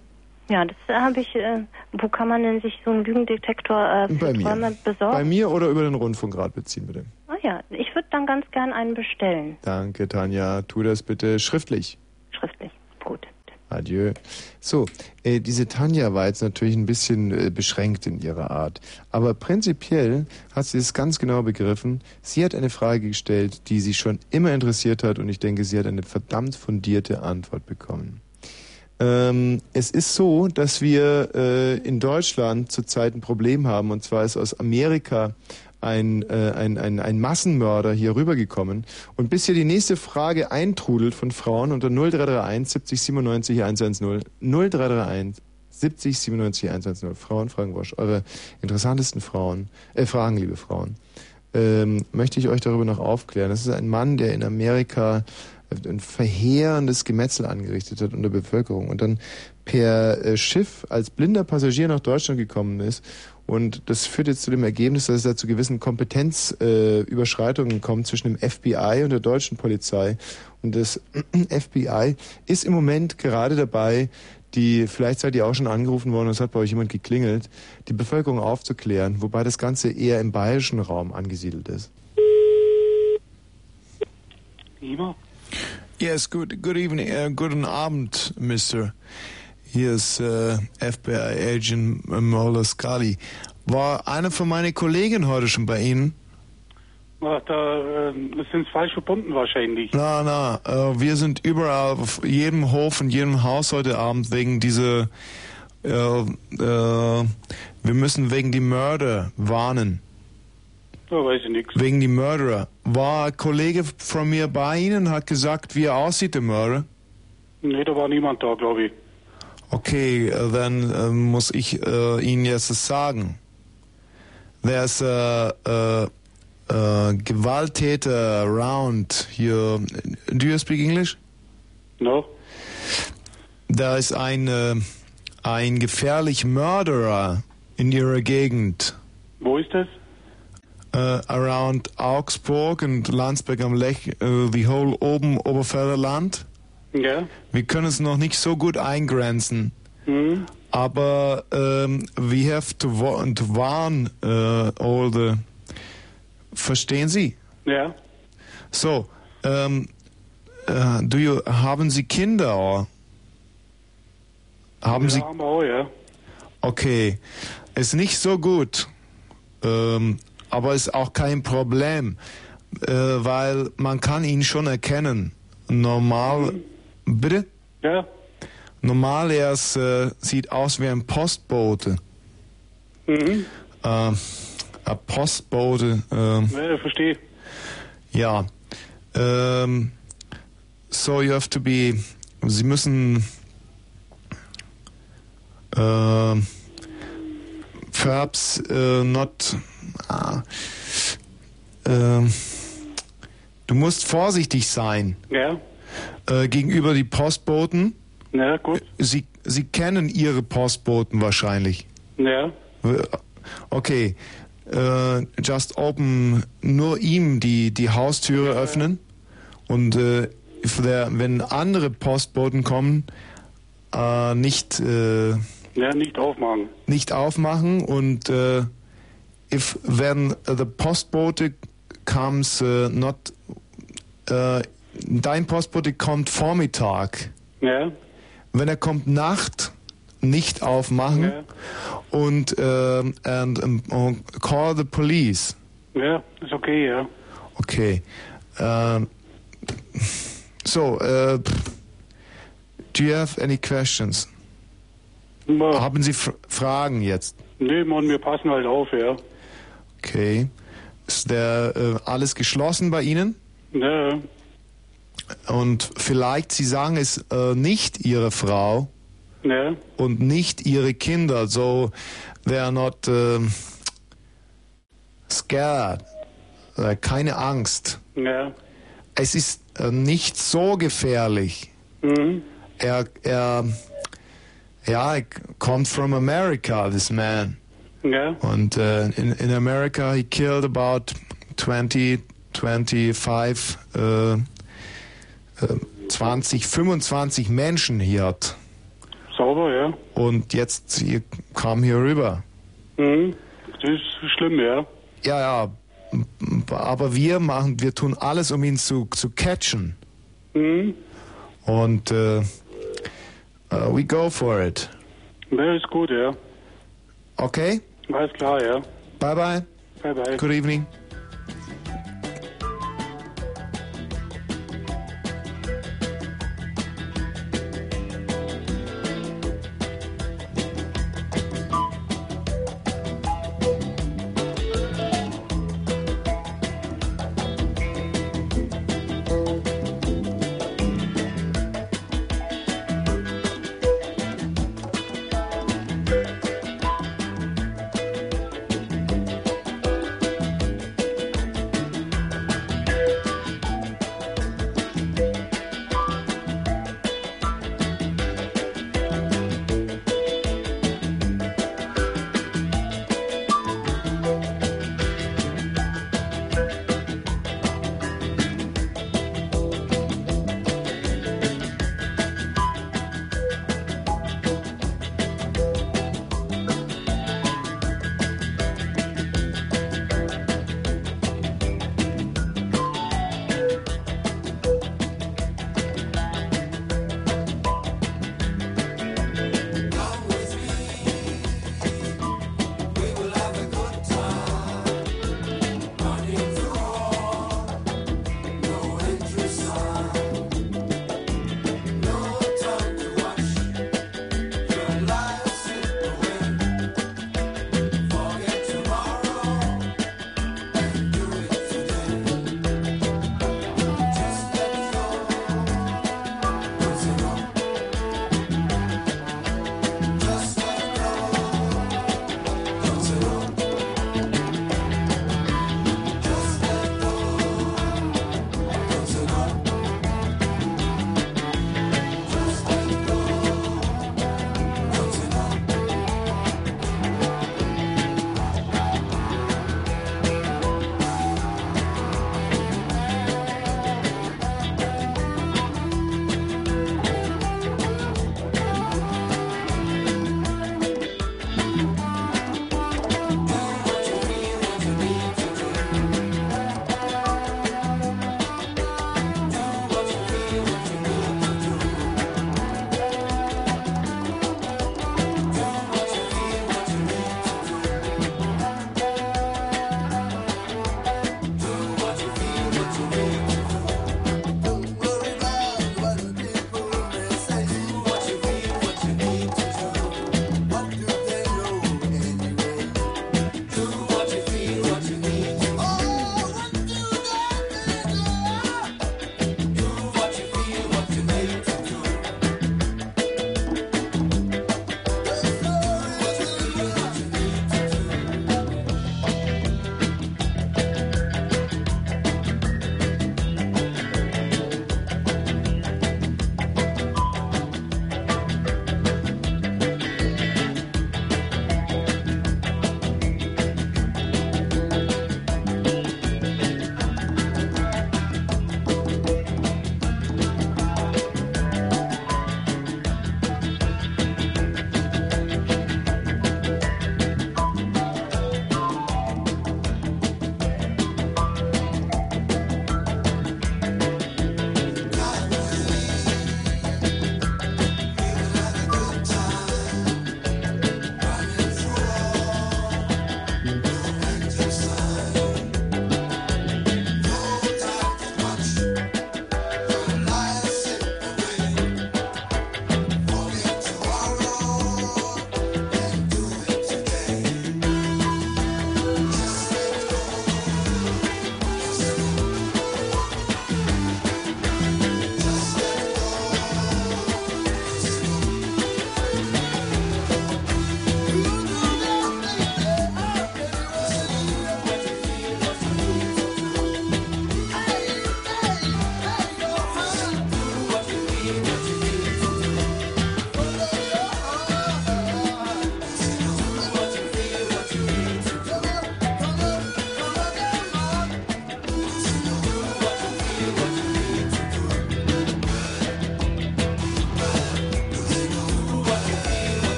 [SPEAKER 11] Ja, das habe ich. Äh, wo kann man denn sich so einen Lügendetektor äh, für
[SPEAKER 1] Bei
[SPEAKER 11] Träume
[SPEAKER 1] mir.
[SPEAKER 11] besorgen?
[SPEAKER 1] Bei mir oder über den Rundfunkrat beziehen, bitte.
[SPEAKER 11] Ah ja, ich würde dann ganz gern einen bestellen.
[SPEAKER 1] Danke, Tanja. Tu das bitte schriftlich.
[SPEAKER 11] Schriftlich. Gut.
[SPEAKER 1] Adieu. So, äh, diese Tanja war jetzt natürlich ein bisschen äh, beschränkt in ihrer Art. Aber prinzipiell hat sie es ganz genau begriffen. Sie hat eine Frage gestellt, die sie schon immer interessiert hat und ich denke, sie hat eine verdammt fundierte Antwort bekommen. Ähm, es ist so, dass wir äh, in Deutschland zurzeit ein Problem haben und zwar ist aus Amerika ein, äh, ein, ein, ein Massenmörder hier rübergekommen. Und bis hier die nächste Frage eintrudelt von Frauen unter 0331 70 97 110 0331 70 97 110 Frauen fragen Wosch, eure interessantesten Frauen, äh, Fragen, liebe Frauen. ähm, möchte ich euch darüber noch aufklären. Das ist ein Mann, der in Amerika ein verheerendes Gemetzel angerichtet hat unter Bevölkerung und dann per äh, Schiff als blinder Passagier nach Deutschland gekommen ist. Und das führt jetzt zu dem Ergebnis, dass es da zu gewissen Kompetenzüberschreitungen äh, kommt zwischen dem FBI und der deutschen Polizei. Und das FBI ist im Moment gerade dabei, die, vielleicht seid ihr auch schon angerufen worden, es hat bei euch jemand geklingelt, die Bevölkerung aufzuklären, wobei das Ganze eher im bayerischen Raum angesiedelt ist.
[SPEAKER 12] Ima?
[SPEAKER 1] Yes, good, good evening, uh, guten Abend, Mr. Hier ist äh, FBI Agent Mulder Scully. War einer von meinen Kollegen heute schon bei Ihnen?
[SPEAKER 12] Ach, da äh, sind falsch verbunden wahrscheinlich.
[SPEAKER 1] Na, na, äh, wir sind überall auf jedem Hof und jedem Haus heute Abend wegen dieser, äh, äh, wir müssen wegen die Mörder warnen.
[SPEAKER 12] Da weiß ich nichts.
[SPEAKER 1] Wegen die Mörderer. War ein Kollege von mir bei Ihnen, hat gesagt, wie er aussieht, der Mörder?
[SPEAKER 12] Nee, da war niemand da, glaube ich.
[SPEAKER 1] Okay, äh, dann äh, muss ich äh, Ihnen jetzt sagen. There's a, a, a Gewalttäter around here. Do you speak English?
[SPEAKER 12] No.
[SPEAKER 1] Da ist ein, äh, ein gefährlich Mörderer in Ihrer Gegend.
[SPEAKER 12] Wo ist das?
[SPEAKER 1] Uh, around Augsburg und Landsberg am Lech, uh, the whole oben Oberfelder Land.
[SPEAKER 12] Ja.
[SPEAKER 1] Wir können es noch nicht so gut eingrenzen.
[SPEAKER 12] Mhm.
[SPEAKER 1] Aber um, we have to, wa to warn uh, all the. Verstehen Sie?
[SPEAKER 12] Ja.
[SPEAKER 1] So, um, uh, do you, haben Sie Kinder? Or? Haben
[SPEAKER 12] ja,
[SPEAKER 1] Sie?
[SPEAKER 12] haben auch, ja.
[SPEAKER 1] Okay, ist nicht so gut, ähm, aber ist auch kein Problem, äh, weil man kann ihn schon erkennen. Normal, bitte?
[SPEAKER 12] Ja.
[SPEAKER 1] Normal er ist, äh, sieht aus wie ein Postbote.
[SPEAKER 12] Mhm.
[SPEAKER 1] Äh, ein Postbote. ähm,
[SPEAKER 12] Ja, verstehe.
[SPEAKER 1] ja. Ähm, so you have to be. Sie müssen. ähm, perhaps äh, not. ah, ähm, du musst vorsichtig sein
[SPEAKER 12] Ja.
[SPEAKER 1] Äh, gegenüber die Postboten.
[SPEAKER 12] Ja, gut.
[SPEAKER 1] Sie, Sie kennen Ihre Postboten wahrscheinlich.
[SPEAKER 12] Ja.
[SPEAKER 1] Okay. Äh, just open, nur ihm die, die Haustüre öffnen. Und äh, if there, wenn andere Postboten kommen, äh, nicht, äh,
[SPEAKER 12] Ja, nicht aufmachen.
[SPEAKER 1] nicht aufmachen. Und äh, if when the Postbote comes uh, not, äh, dein Postbote kommt Vormittag.
[SPEAKER 12] Ja.
[SPEAKER 1] Wenn er kommt Nacht, nicht aufmachen und ähm, and, um, call the police.
[SPEAKER 12] Ja, ist okay, ja.
[SPEAKER 1] Okay. Ähm, so, äh, do you have any questions? Haben Sie F Fragen jetzt?
[SPEAKER 12] Nee, Mann, wir passen halt auf, ja.
[SPEAKER 1] Okay. Ist der äh, alles geschlossen bei Ihnen?
[SPEAKER 12] Ja.
[SPEAKER 1] Und vielleicht Sie sagen es äh, nicht Ihre Frau
[SPEAKER 12] Ja.
[SPEAKER 1] und nicht Ihre Kinder, so they are not ähm, scared, äh, keine Angst.
[SPEAKER 12] Ja.
[SPEAKER 1] Es ist äh, nicht so gefährlich.
[SPEAKER 12] Mhm.
[SPEAKER 1] Er, er, ja, er kommt from America, this man.
[SPEAKER 12] Ja.
[SPEAKER 1] Und äh, in, in America he killed about 20, 25, äh, äh, 20, 25 Menschen hier hat.
[SPEAKER 12] Sauber, ja.
[SPEAKER 1] Und jetzt sie kam hier rüber.
[SPEAKER 12] Mhm. Das ist schlimm, ja.
[SPEAKER 1] Ja, ja. Aber wir machen, wir tun alles, um ihn zu, zu catchen.
[SPEAKER 12] Mhm.
[SPEAKER 1] Und äh, uh, we go for it.
[SPEAKER 12] Ja, ist gut, ja.
[SPEAKER 1] Okay?
[SPEAKER 12] Alles klar, ja.
[SPEAKER 1] Bye bye.
[SPEAKER 12] Bye bye.
[SPEAKER 1] Good evening.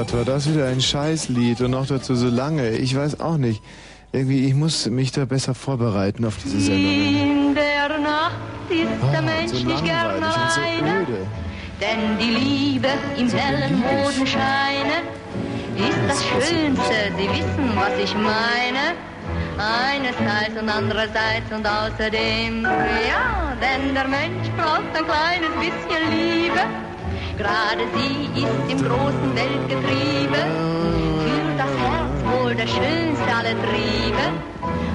[SPEAKER 1] Gott, war das wieder ein Scheißlied und noch dazu so lange. Ich weiß auch nicht. Irgendwie, ich muss mich da besser vorbereiten auf diese Sendungen.
[SPEAKER 13] In der Nacht ist
[SPEAKER 1] Oh,
[SPEAKER 13] der Mensch
[SPEAKER 1] so
[SPEAKER 13] nicht gern
[SPEAKER 1] so öde.
[SPEAKER 13] denn die Liebe im hellen Mondenscheine ist das Schönste. Sie wissen, was ich meine. Einerseits und andererseits und außerdem, ja, denn der Mensch braucht ein kleines bisschen Liebe. Gerade sie ist im großen Weltgetriebe. Für das Herz wohl der schönste aller Triebe.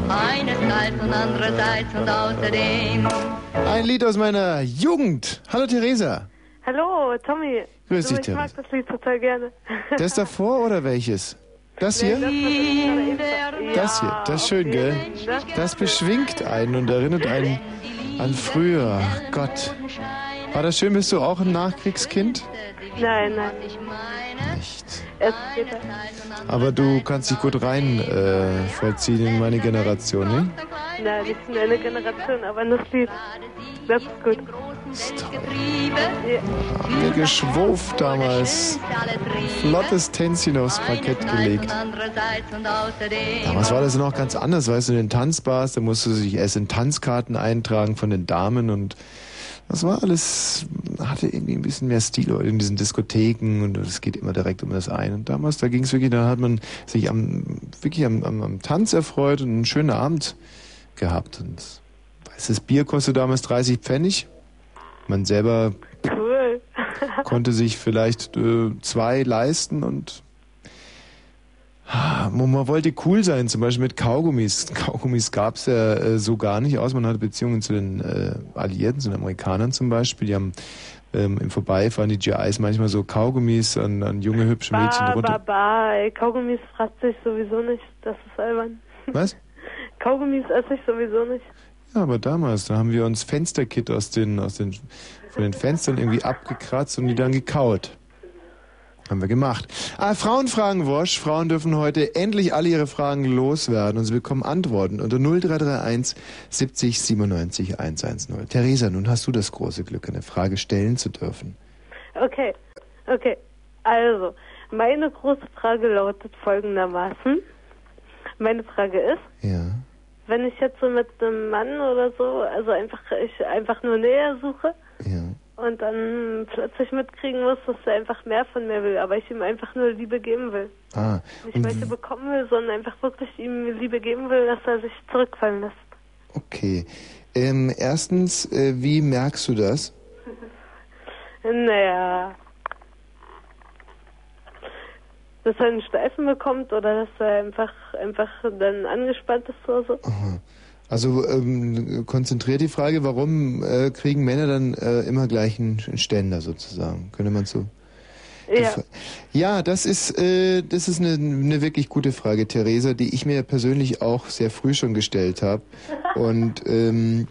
[SPEAKER 13] Einerseits und andererseits und außerdem.
[SPEAKER 1] Ein Lied aus meiner Jugend. Hallo Theresa.
[SPEAKER 14] Hallo, Tommy.
[SPEAKER 1] Grüß dich,
[SPEAKER 14] Ich mag das Lied total gerne.
[SPEAKER 1] Das davor oder welches? Das hier?
[SPEAKER 14] Das,
[SPEAKER 1] hier, das ist schön, gell? Das beschwingt einen und erinnert einen an früher. Gott. War das schön? Bist du auch ein Nachkriegskind?
[SPEAKER 14] Nein, nein.
[SPEAKER 1] Nicht.
[SPEAKER 14] Erst später.
[SPEAKER 1] Aber du kannst dich gut rein äh, vollziehen in meine Generation, ne?
[SPEAKER 14] Nein, nicht in eine Generation, aber in das Lied. Das ist gut.
[SPEAKER 1] Haben wir geschwurft damals. Flottes Tänzchen aufs Parkett gelegt. Damals war das noch ganz anders, weißt du, in den Tanzbars, da musst du sich erst in Tanzkarten eintragen von den Damen und das war alles, hatte irgendwie ein bisschen mehr Stil in diesen Diskotheken und es geht immer direkt um das eine. Und damals, da ging es wirklich, da hat man sich am, wirklich am, am, am Tanz erfreut und einen schönen Abend gehabt. Und weißes Bier kostet damals 30 Pfennig. Man selber
[SPEAKER 14] Cool.
[SPEAKER 1] konnte sich vielleicht äh, zwei leisten und man wollte cool sein, zum Beispiel mit Kaugummis. Kaugummis gab es ja äh, so gar nicht aus. Man hatte Beziehungen zu den äh, Alliierten, zu den Amerikanern zum Beispiel. Die haben ähm, im Vorbeifahren die GIs manchmal so Kaugummis an, an junge, hübsche Mädchen
[SPEAKER 14] ba,
[SPEAKER 1] runter.
[SPEAKER 14] ba, ey, Kaugummis fragt sich sowieso nicht. Das ist albern.
[SPEAKER 1] Was?
[SPEAKER 14] Kaugummis esse ich sowieso nicht.
[SPEAKER 1] Ja, aber damals, da haben wir uns Fensterkit aus den, aus den, von den Fenstern irgendwie abgekratzt und die dann gekaut. Haben wir gemacht. Ah, Frauenfragenwosch. Frauen dürfen heute endlich alle ihre Fragen loswerden und sie bekommen Antworten unter 0331 70 97 110. Theresa, nun hast du das große Glück, eine Frage stellen zu dürfen.
[SPEAKER 14] Okay, okay. Also, meine große Frage lautet folgendermaßen. Meine Frage ist,
[SPEAKER 1] Ja.
[SPEAKER 14] wenn ich jetzt so mit einem Mann oder so, also einfach ich einfach nur Nähe suche und dann plötzlich mitkriegen muss, dass er einfach mehr von mir will, aber ich ihm einfach nur Liebe geben will.
[SPEAKER 1] Ah,
[SPEAKER 14] Nicht welche bekommen will, sondern einfach wirklich ihm Liebe geben will, dass er sich zurückfallen lässt.
[SPEAKER 1] okay. Ähm, erstens, äh, wie merkst du das?
[SPEAKER 14] Naja. Dass er einen Steifen bekommt oder dass er einfach einfach dann angespannt ist oder so.
[SPEAKER 1] Also ähm, konzentriert die Frage, warum äh, kriegen Männer dann äh, immer gleich einen Ständer sozusagen? Könnte man so?
[SPEAKER 14] Ja.
[SPEAKER 1] Ja, das ist äh, das ist eine, eine wirklich gute Frage, Theresa, die ich mir persönlich auch sehr früh schon gestellt habe. Und ähm,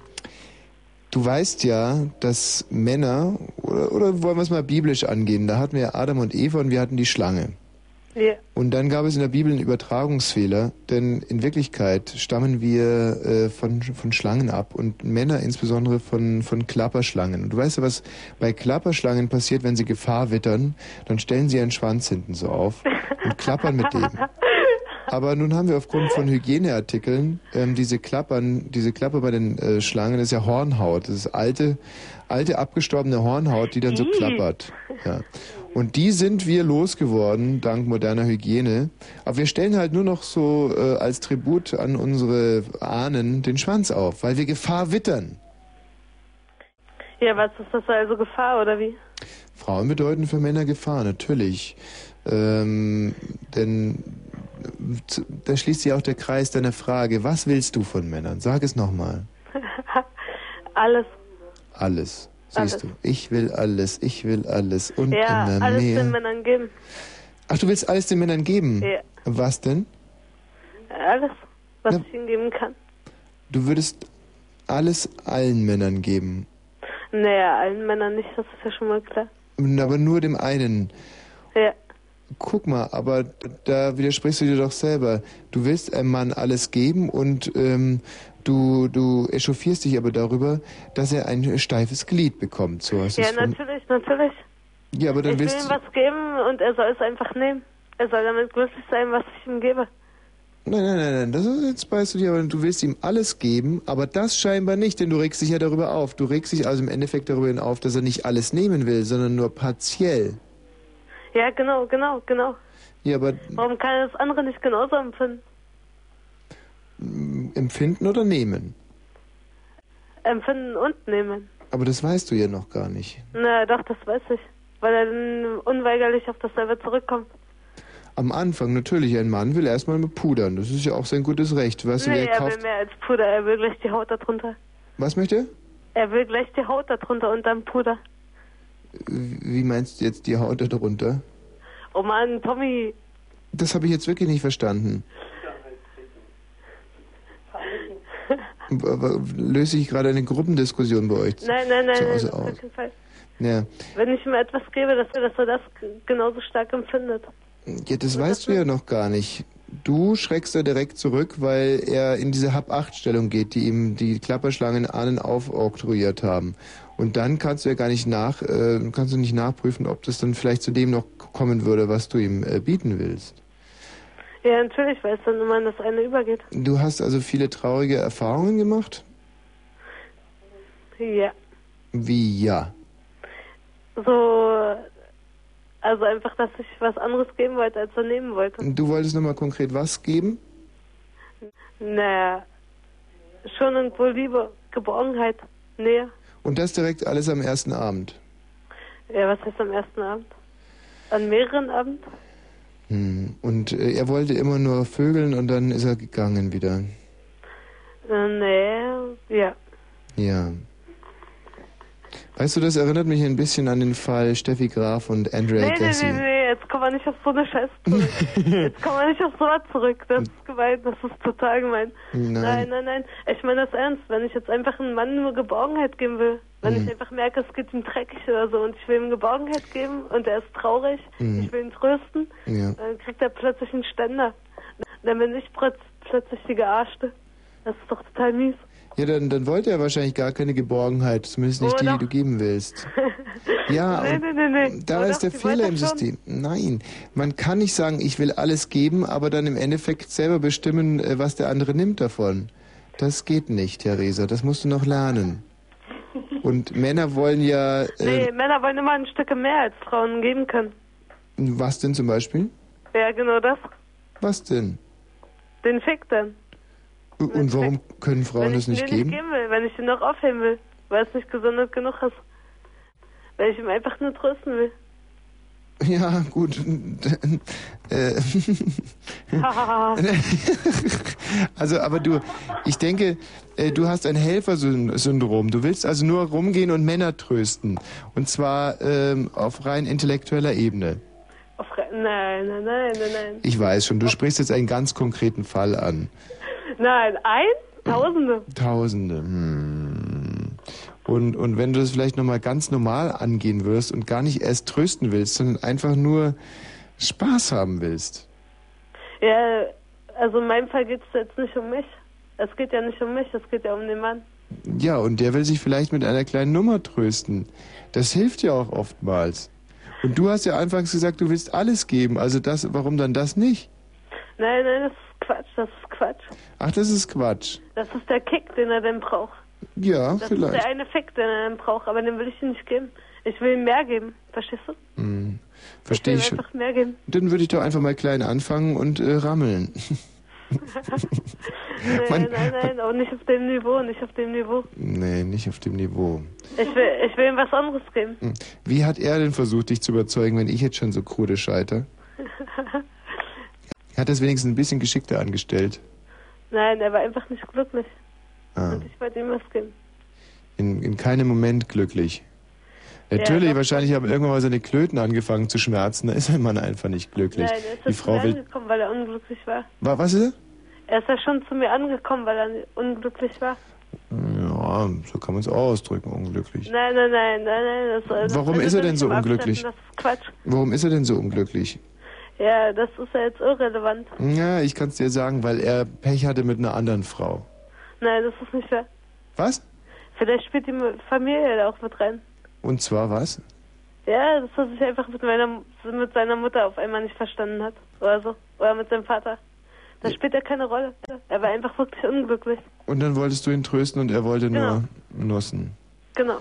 [SPEAKER 1] du weißt ja, dass Männer oder, oder wollen wir es mal biblisch angehen? Da hatten wir Adam und Eva und wir hatten die Schlange. Und dann gab es in der Bibel einen Übertragungsfehler, denn in Wirklichkeit stammen wir äh, von, von Schlangen ab und Männer insbesondere von, von Klapperschlangen. Und du weißt ja, was bei Klapperschlangen passiert, wenn sie Gefahr wittern, dann stellen sie ihren Schwanz hinten so auf und klappern mit dem. Aber nun haben wir aufgrund von Hygieneartikeln ähm, diese Klappern, diese Klapper bei den äh, Schlangen, das ist ja Hornhaut. Das ist alte, alte abgestorbene Hornhaut, die dann so klappert. Ja. Und die sind wir losgeworden, dank moderner Hygiene. Aber wir stellen halt nur noch so äh, als Tribut an unsere Ahnen den Schwanz auf, weil wir Gefahr wittern.
[SPEAKER 14] Ja, was ist das also Gefahr oder wie?
[SPEAKER 1] Frauen bedeuten für Männer Gefahr, natürlich. Ähm, denn da schließt sich auch der Kreis deiner Frage, was willst du von Männern? Sag es nochmal.
[SPEAKER 14] Alles.
[SPEAKER 1] Alles. Siehst
[SPEAKER 14] Alles.
[SPEAKER 1] du, ich will alles, ich will alles und
[SPEAKER 14] ja,
[SPEAKER 1] immer
[SPEAKER 14] alles
[SPEAKER 1] mehr.
[SPEAKER 14] den Männern geben.
[SPEAKER 1] Ach, du willst alles den Männern geben?
[SPEAKER 14] Ja.
[SPEAKER 1] Was denn?
[SPEAKER 14] Alles, was ich ihnen geben kann.
[SPEAKER 1] Du würdest alles allen Männern geben,
[SPEAKER 14] Naja, allen Männern nicht, das ist ja schon mal klar.
[SPEAKER 1] aber nur dem einen.
[SPEAKER 14] Ja.
[SPEAKER 1] Guck mal, aber da widersprichst du dir doch selber. Du willst einem Mann alles geben und ähm, du, du echauffierst dich aber darüber, dass er ein steifes Glied bekommt. So hast
[SPEAKER 14] Ja, natürlich, natürlich.
[SPEAKER 1] Ja, aber dann
[SPEAKER 14] ich will ihm was geben und er soll es einfach nehmen. Er soll damit glücklich sein, was ich ihm gebe.
[SPEAKER 1] Nein, nein, nein, nein, das ist, jetzt beißt du dir, aber du willst ihm alles geben, aber das scheinbar nicht, denn du regst dich ja darüber auf. Du regst dich also im Endeffekt darüber auf, dass er nicht alles nehmen will, sondern nur partiell.
[SPEAKER 14] Ja, genau, genau, genau.
[SPEAKER 1] Ja, aber
[SPEAKER 14] Warum kann er das andere nicht genauso empfinden?
[SPEAKER 1] Empfinden oder nehmen?
[SPEAKER 14] Empfinden und nehmen.
[SPEAKER 1] Aber das weißt du ja noch gar nicht.
[SPEAKER 14] Na, doch, das weiß ich. Weil er dann unweigerlich auf dasselbe zurückkommt.
[SPEAKER 1] Am Anfang natürlich, ein Mann will erstmal mit pudern. Das ist ja auch sein gutes Recht. Weißt du,
[SPEAKER 14] nee,
[SPEAKER 1] wer
[SPEAKER 14] er
[SPEAKER 1] kauft...
[SPEAKER 14] will mehr als Puder. Er will gleich die Haut darunter.
[SPEAKER 1] Was möchte?
[SPEAKER 14] Er will gleich die Haut darunter unterm Puder.
[SPEAKER 1] Wie meinst du jetzt die Haut darunter?
[SPEAKER 14] Oh Mann, Tommy.
[SPEAKER 1] Das habe ich jetzt wirklich nicht verstanden. Aber löse ich gerade eine Gruppendiskussion bei euch
[SPEAKER 14] Nein, nein, nein,
[SPEAKER 1] zu
[SPEAKER 14] nein,
[SPEAKER 1] Hause
[SPEAKER 14] auf keinen Fall.
[SPEAKER 1] Ja.
[SPEAKER 14] Wenn ich ihm etwas gebe, dass er, dass er das genauso stark empfindet.
[SPEAKER 1] ja, das weißt du ja noch gar nicht. Du schreckst da direkt zurück, weil er in diese Hab-8-Stellung geht, die ihm die Klapperschlangen Ahnen aufoktroyiert haben. Und dann kannst du ja gar nicht nach, äh, kannst du nicht nachprüfen, ob das dann vielleicht zu dem noch kommen würde, was du ihm äh, bieten willst.
[SPEAKER 14] Ja, natürlich, weil es dann immer in das eine übergeht.
[SPEAKER 1] Du hast also viele traurige Erfahrungen gemacht?
[SPEAKER 14] Ja.
[SPEAKER 1] Wie ja?
[SPEAKER 14] So, also einfach, dass ich was anderes geben wollte, als er nehmen wollte.
[SPEAKER 1] Du wolltest nochmal konkret was geben?
[SPEAKER 14] Naja, schon irgendwo Liebe, Geborgenheit, Nähe.
[SPEAKER 1] Und das direkt alles am ersten Abend.
[SPEAKER 14] Ja, was heißt am ersten Abend? An mehreren Abend?
[SPEAKER 1] Hm. Und äh, er wollte immer nur vögeln und dann ist er gegangen wieder.
[SPEAKER 14] Äh, nee, ja.
[SPEAKER 1] Ja. Weißt du, das erinnert mich ein bisschen an den Fall Steffi Graf und Andrea
[SPEAKER 14] Nee, nee,
[SPEAKER 1] Gassi.
[SPEAKER 14] nee, nee, jetzt kommen wir nicht auf so eine Scheiße zurück. jetzt kommen wir nicht auf sowas zurück. Das ist gemein, das ist total gemein.
[SPEAKER 1] Nein.
[SPEAKER 14] nein, nein. nein. Ich meine das ernst. Wenn ich jetzt einfach einem Mann nur Geborgenheit geben will, wenn
[SPEAKER 1] Mhm.
[SPEAKER 14] ich einfach merke, es geht ihm dreckig oder so und ich will ihm Geborgenheit geben und er ist traurig,
[SPEAKER 1] Mhm.
[SPEAKER 14] ich will ihn trösten,
[SPEAKER 1] Ja.
[SPEAKER 14] dann kriegt er plötzlich einen Ständer. Dann bin ich plötz plötzlich die Gearschte. Das ist doch total mies.
[SPEAKER 1] Ja, dann, dann wollte er wahrscheinlich gar keine Geborgenheit, zumindest nicht
[SPEAKER 14] Oh,
[SPEAKER 1] die,
[SPEAKER 14] doch.
[SPEAKER 1] die du geben willst. Ja,
[SPEAKER 14] nee, nee, nee,
[SPEAKER 1] da
[SPEAKER 14] Oh,
[SPEAKER 1] ist
[SPEAKER 14] doch,
[SPEAKER 1] der Fehler im
[SPEAKER 14] schon.
[SPEAKER 1] System. Nein, man kann nicht sagen, ich will alles geben, aber dann im Endeffekt selber bestimmen, äh, was der andere nimmt davon. Das geht nicht, Herr Reser, das musst du noch lernen. Und Männer wollen ja... Äh,
[SPEAKER 14] Nee, Männer wollen immer ein Stück mehr als Frauen geben können.
[SPEAKER 1] Was denn zum Beispiel?
[SPEAKER 14] Ja, genau das.
[SPEAKER 1] Was denn?
[SPEAKER 14] Den Fick dann.
[SPEAKER 1] Und warum können Frauen
[SPEAKER 14] wenn
[SPEAKER 1] das
[SPEAKER 14] ich
[SPEAKER 1] nicht geben?
[SPEAKER 14] nicht geben will, wenn ich ihn noch aufheben will, weil es nicht gesondert genug ist. Weil ich ihm einfach nur trösten will.
[SPEAKER 1] Ja, gut. Äh, also, aber du, ich denke, äh, du hast ein Helfersyndrom. Du willst also nur rumgehen und Männer trösten. Und zwar ähm, auf rein intellektueller Ebene.
[SPEAKER 14] Nein, nein, nein, nein, nein.
[SPEAKER 1] Ich weiß schon, du sprichst jetzt einen ganz konkreten Fall an.
[SPEAKER 14] Nein, ein? Tausende.
[SPEAKER 1] Tausende. Hm. Und, und wenn du das vielleicht nochmal ganz normal angehen wirst und gar nicht erst trösten willst, sondern einfach nur Spaß haben willst.
[SPEAKER 14] Ja, also in meinem Fall geht es jetzt nicht um mich. Es geht ja nicht um mich, es geht ja um den Mann.
[SPEAKER 1] Ja, und der will sich vielleicht mit einer kleinen Nummer trösten. Das hilft ja auch oftmals. Und du hast ja einfach gesagt, du willst alles geben. Also das, warum dann das nicht?
[SPEAKER 14] Nein, nein, das ist Quatsch, das ist Quatsch.
[SPEAKER 1] Ach, das ist Quatsch.
[SPEAKER 14] Das ist der Kick, den er denn braucht.
[SPEAKER 1] Ja,
[SPEAKER 14] Das ist
[SPEAKER 1] vielleicht.
[SPEAKER 14] der eine Fick, den er braucht, aber den will ich ihm nicht geben. Ich will ihm mehr geben, verstehst du?
[SPEAKER 1] Hm,
[SPEAKER 14] ich
[SPEAKER 1] verstehe
[SPEAKER 14] will
[SPEAKER 1] ich
[SPEAKER 14] ihm
[SPEAKER 1] schon.
[SPEAKER 14] einfach mehr geben.
[SPEAKER 1] Dann würde ich doch einfach mal klein anfangen und äh, rammeln.
[SPEAKER 14] Nein,
[SPEAKER 1] Man-
[SPEAKER 14] nein, nein, auch nicht auf dem Niveau, nicht auf dem Niveau.
[SPEAKER 1] nee, nicht auf dem Niveau.
[SPEAKER 14] Ich will, ich will ihm was anderes geben.
[SPEAKER 1] Hm. Wie hat er denn versucht, dich zu überzeugen, wenn ich jetzt schon so krude scheiter? Er hat das wenigstens ein bisschen geschickter angestellt.
[SPEAKER 14] nein, er war einfach nicht glücklich.
[SPEAKER 1] Ah,
[SPEAKER 14] Und ich ihm was geben.
[SPEAKER 1] in, in keinem Moment glücklich. Natürlich,
[SPEAKER 14] doch.
[SPEAKER 1] wahrscheinlich haben irgendwann mal seine Klöten angefangen zu schmerzen. Da ist ein Mann einfach nicht glücklich.
[SPEAKER 14] Nein, er ist
[SPEAKER 1] Die
[SPEAKER 14] ja zu
[SPEAKER 1] Frau
[SPEAKER 14] mir angekommen, weil er unglücklich war.
[SPEAKER 1] Wa- Was ist er?
[SPEAKER 14] Er ist ja schon zu mir angekommen, weil er unglücklich war.
[SPEAKER 1] Ja, so kann man es auch ausdrücken, unglücklich.
[SPEAKER 14] Nein, nein, nein, nein, nein. Das, das
[SPEAKER 1] Warum ist er denn so unglücklich?
[SPEAKER 14] Das ist Quatsch.
[SPEAKER 1] Warum ist er denn so unglücklich?
[SPEAKER 14] Ja, das ist ja jetzt irrelevant.
[SPEAKER 1] Ja, ich kann es dir sagen, weil er Pech hatte mit einer anderen Frau.
[SPEAKER 14] Nein, das ist nicht wahr.
[SPEAKER 1] Was?
[SPEAKER 14] Vielleicht spielt die Familie da auch mit rein.
[SPEAKER 1] Und zwar was?
[SPEAKER 14] Ja, dass er sich einfach mit meiner mit seiner Mutter auf einmal nicht verstanden hat. Oder so. Oder mit seinem Vater. Das spielt ja keine Rolle. Er war einfach wirklich unglücklich.
[SPEAKER 1] Und dann wolltest du ihn trösten und er wollte
[SPEAKER 14] Genau.
[SPEAKER 1] nur nussen.
[SPEAKER 14] Genau.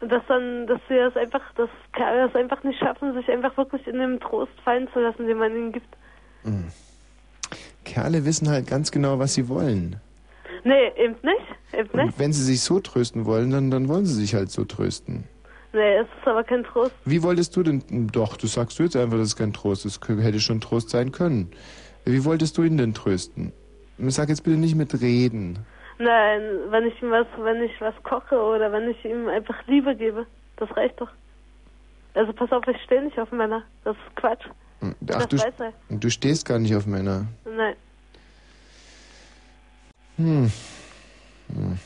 [SPEAKER 14] Und dass dann, dass sie das einfach, dass Kerle das einfach nicht schaffen, sich einfach wirklich in dem Trost fallen zu lassen, den man ihnen gibt.
[SPEAKER 1] Mhm. Kerle wissen halt ganz genau, was sie wollen.
[SPEAKER 14] Nee, eben nicht. Eben nicht.
[SPEAKER 1] Und wenn sie sich so trösten wollen, dann, dann wollen sie sich halt so trösten.
[SPEAKER 14] Nee, es ist aber kein Trost.
[SPEAKER 1] Wie wolltest du denn, doch, du sagst du jetzt einfach, das ist kein Trost, das hätte schon Trost sein können. Wie wolltest du ihn denn trösten? Sag jetzt bitte nicht mit Reden.
[SPEAKER 14] Nein, wenn ich ihm was, wenn ich was koche oder wenn ich ihm einfach Liebe gebe, das reicht doch. Also pass auf, ich stehe nicht auf Männer. Das ist Quatsch.
[SPEAKER 1] Ach,
[SPEAKER 14] das
[SPEAKER 1] du, du stehst gar nicht auf Männer.
[SPEAKER 14] Nein.
[SPEAKER 1] Hm. Hm.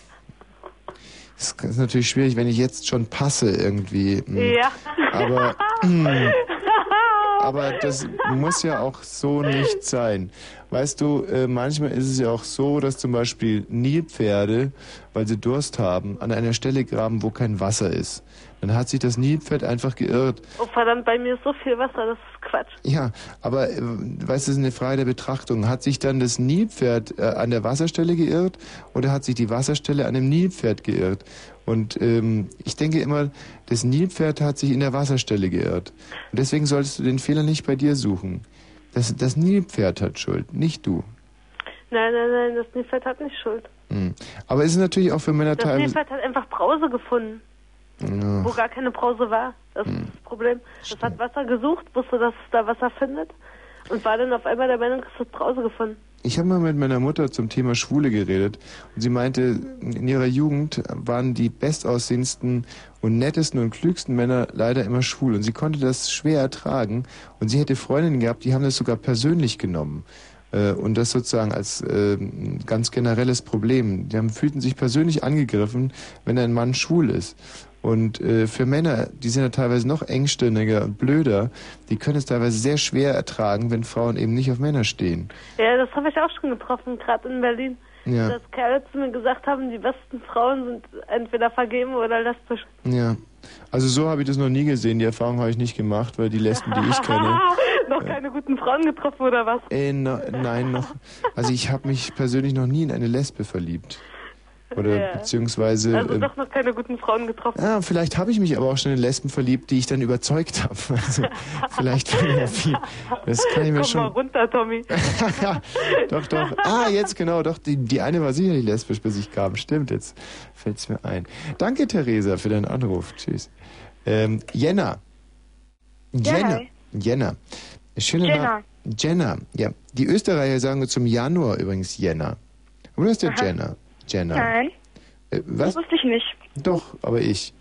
[SPEAKER 1] Das ist natürlich schwierig, wenn ich jetzt schon passe irgendwie. Hm.
[SPEAKER 14] Ja.
[SPEAKER 1] Aber, hm, aber das muss ja auch so nicht sein. Weißt du, äh, manchmal ist es ja auch so, dass zum Beispiel Nilpferde, weil sie Durst haben, an einer Stelle graben, wo kein Wasser ist. Dann hat sich das Nilpferd einfach geirrt.
[SPEAKER 14] Oh verdammt, bei mir ist so viel Wasser, das ist Quatsch.
[SPEAKER 1] Ja, aber äh, weißt du, das ist eine Frage der Betrachtung. Hat sich dann das Nilpferd äh, an der Wasserstelle geirrt oder hat sich die Wasserstelle an dem Nilpferd geirrt? Und ähm, ich denke immer, das Nilpferd hat sich in der Wasserstelle geirrt. Und deswegen solltest du den Fehler nicht bei dir suchen. Das, das Nilpferd hat Schuld, nicht du.
[SPEAKER 14] Nein, nein, nein, das Nilpferd hat nicht Schuld.
[SPEAKER 1] Hm. Aber es ist natürlich auch für Männer
[SPEAKER 14] Das
[SPEAKER 1] teilweise...
[SPEAKER 14] Nilpferd hat einfach Brause gefunden, wo
[SPEAKER 1] Ja,
[SPEAKER 14] gar keine Brause war. Das ist das Problem. Es hat Wasser gesucht, wusste, dass es da Wasser findet und war dann auf einmal der Meinung, es hat Brause gefunden.
[SPEAKER 1] Ich habe mal mit meiner Mutter zum Thema Schwule geredet und sie meinte, in ihrer Jugend waren die bestaussehendsten und nettesten und klügsten Männer leider immer schwul und sie konnte das schwer ertragen und sie hätte Freundinnen gehabt, die haben das sogar persönlich genommen äh, und das sozusagen als äh, ganz generelles Problem. Die haben, fühlten sich persönlich angegriffen, wenn ein Mann schwul ist. Und äh, für Männer, die sind ja teilweise noch engstirniger und blöder, die können es teilweise sehr schwer ertragen, wenn Frauen eben nicht auf Männer stehen.
[SPEAKER 14] Ja, das habe ich auch schon getroffen, gerade in Berlin.
[SPEAKER 1] Ja.
[SPEAKER 14] Dass Kerle zu mir gesagt haben, die besten Frauen sind entweder vergeben oder lesbisch.
[SPEAKER 1] Ja. Also so habe ich das noch nie gesehen. Die Erfahrung habe ich nicht gemacht, weil die Lesben, die ich kenne.
[SPEAKER 14] Noch keine guten Frauen getroffen oder was?
[SPEAKER 1] Äh, no, nein, noch. Also ich habe mich persönlich noch nie in eine Lesbe verliebt. Oder
[SPEAKER 14] Ja.
[SPEAKER 1] beziehungsweise.
[SPEAKER 14] Also
[SPEAKER 1] ähm,
[SPEAKER 14] doch noch keine guten Frauen getroffen.
[SPEAKER 1] ja, vielleicht habe ich mich aber auch schon in Lesben verliebt, die ich dann überzeugt habe. Also, vielleicht ja viel. Das kann ich mir
[SPEAKER 14] Komm
[SPEAKER 1] schon.
[SPEAKER 14] mal runter, Tommy.
[SPEAKER 1] Doch, doch. Ah, jetzt genau, doch. Die, die eine war sicherlich lesbisch, bis ich kam. Stimmt, jetzt fällt's mir ein. Danke, Theresa, für deinen Anruf. Tschüss. Ähm, Jenna.
[SPEAKER 15] Ja,
[SPEAKER 1] Jenna. Jenna. Schöner
[SPEAKER 15] Jenna.
[SPEAKER 1] Jenna. Ja. Die Österreicher sagen zum Januar übrigens Jenna. Oder ist der
[SPEAKER 15] Aha.
[SPEAKER 1] Jenna? Jenna.
[SPEAKER 15] Nein,
[SPEAKER 1] Äh, was?
[SPEAKER 15] das wusste ich nicht.
[SPEAKER 1] Doch, aber ich.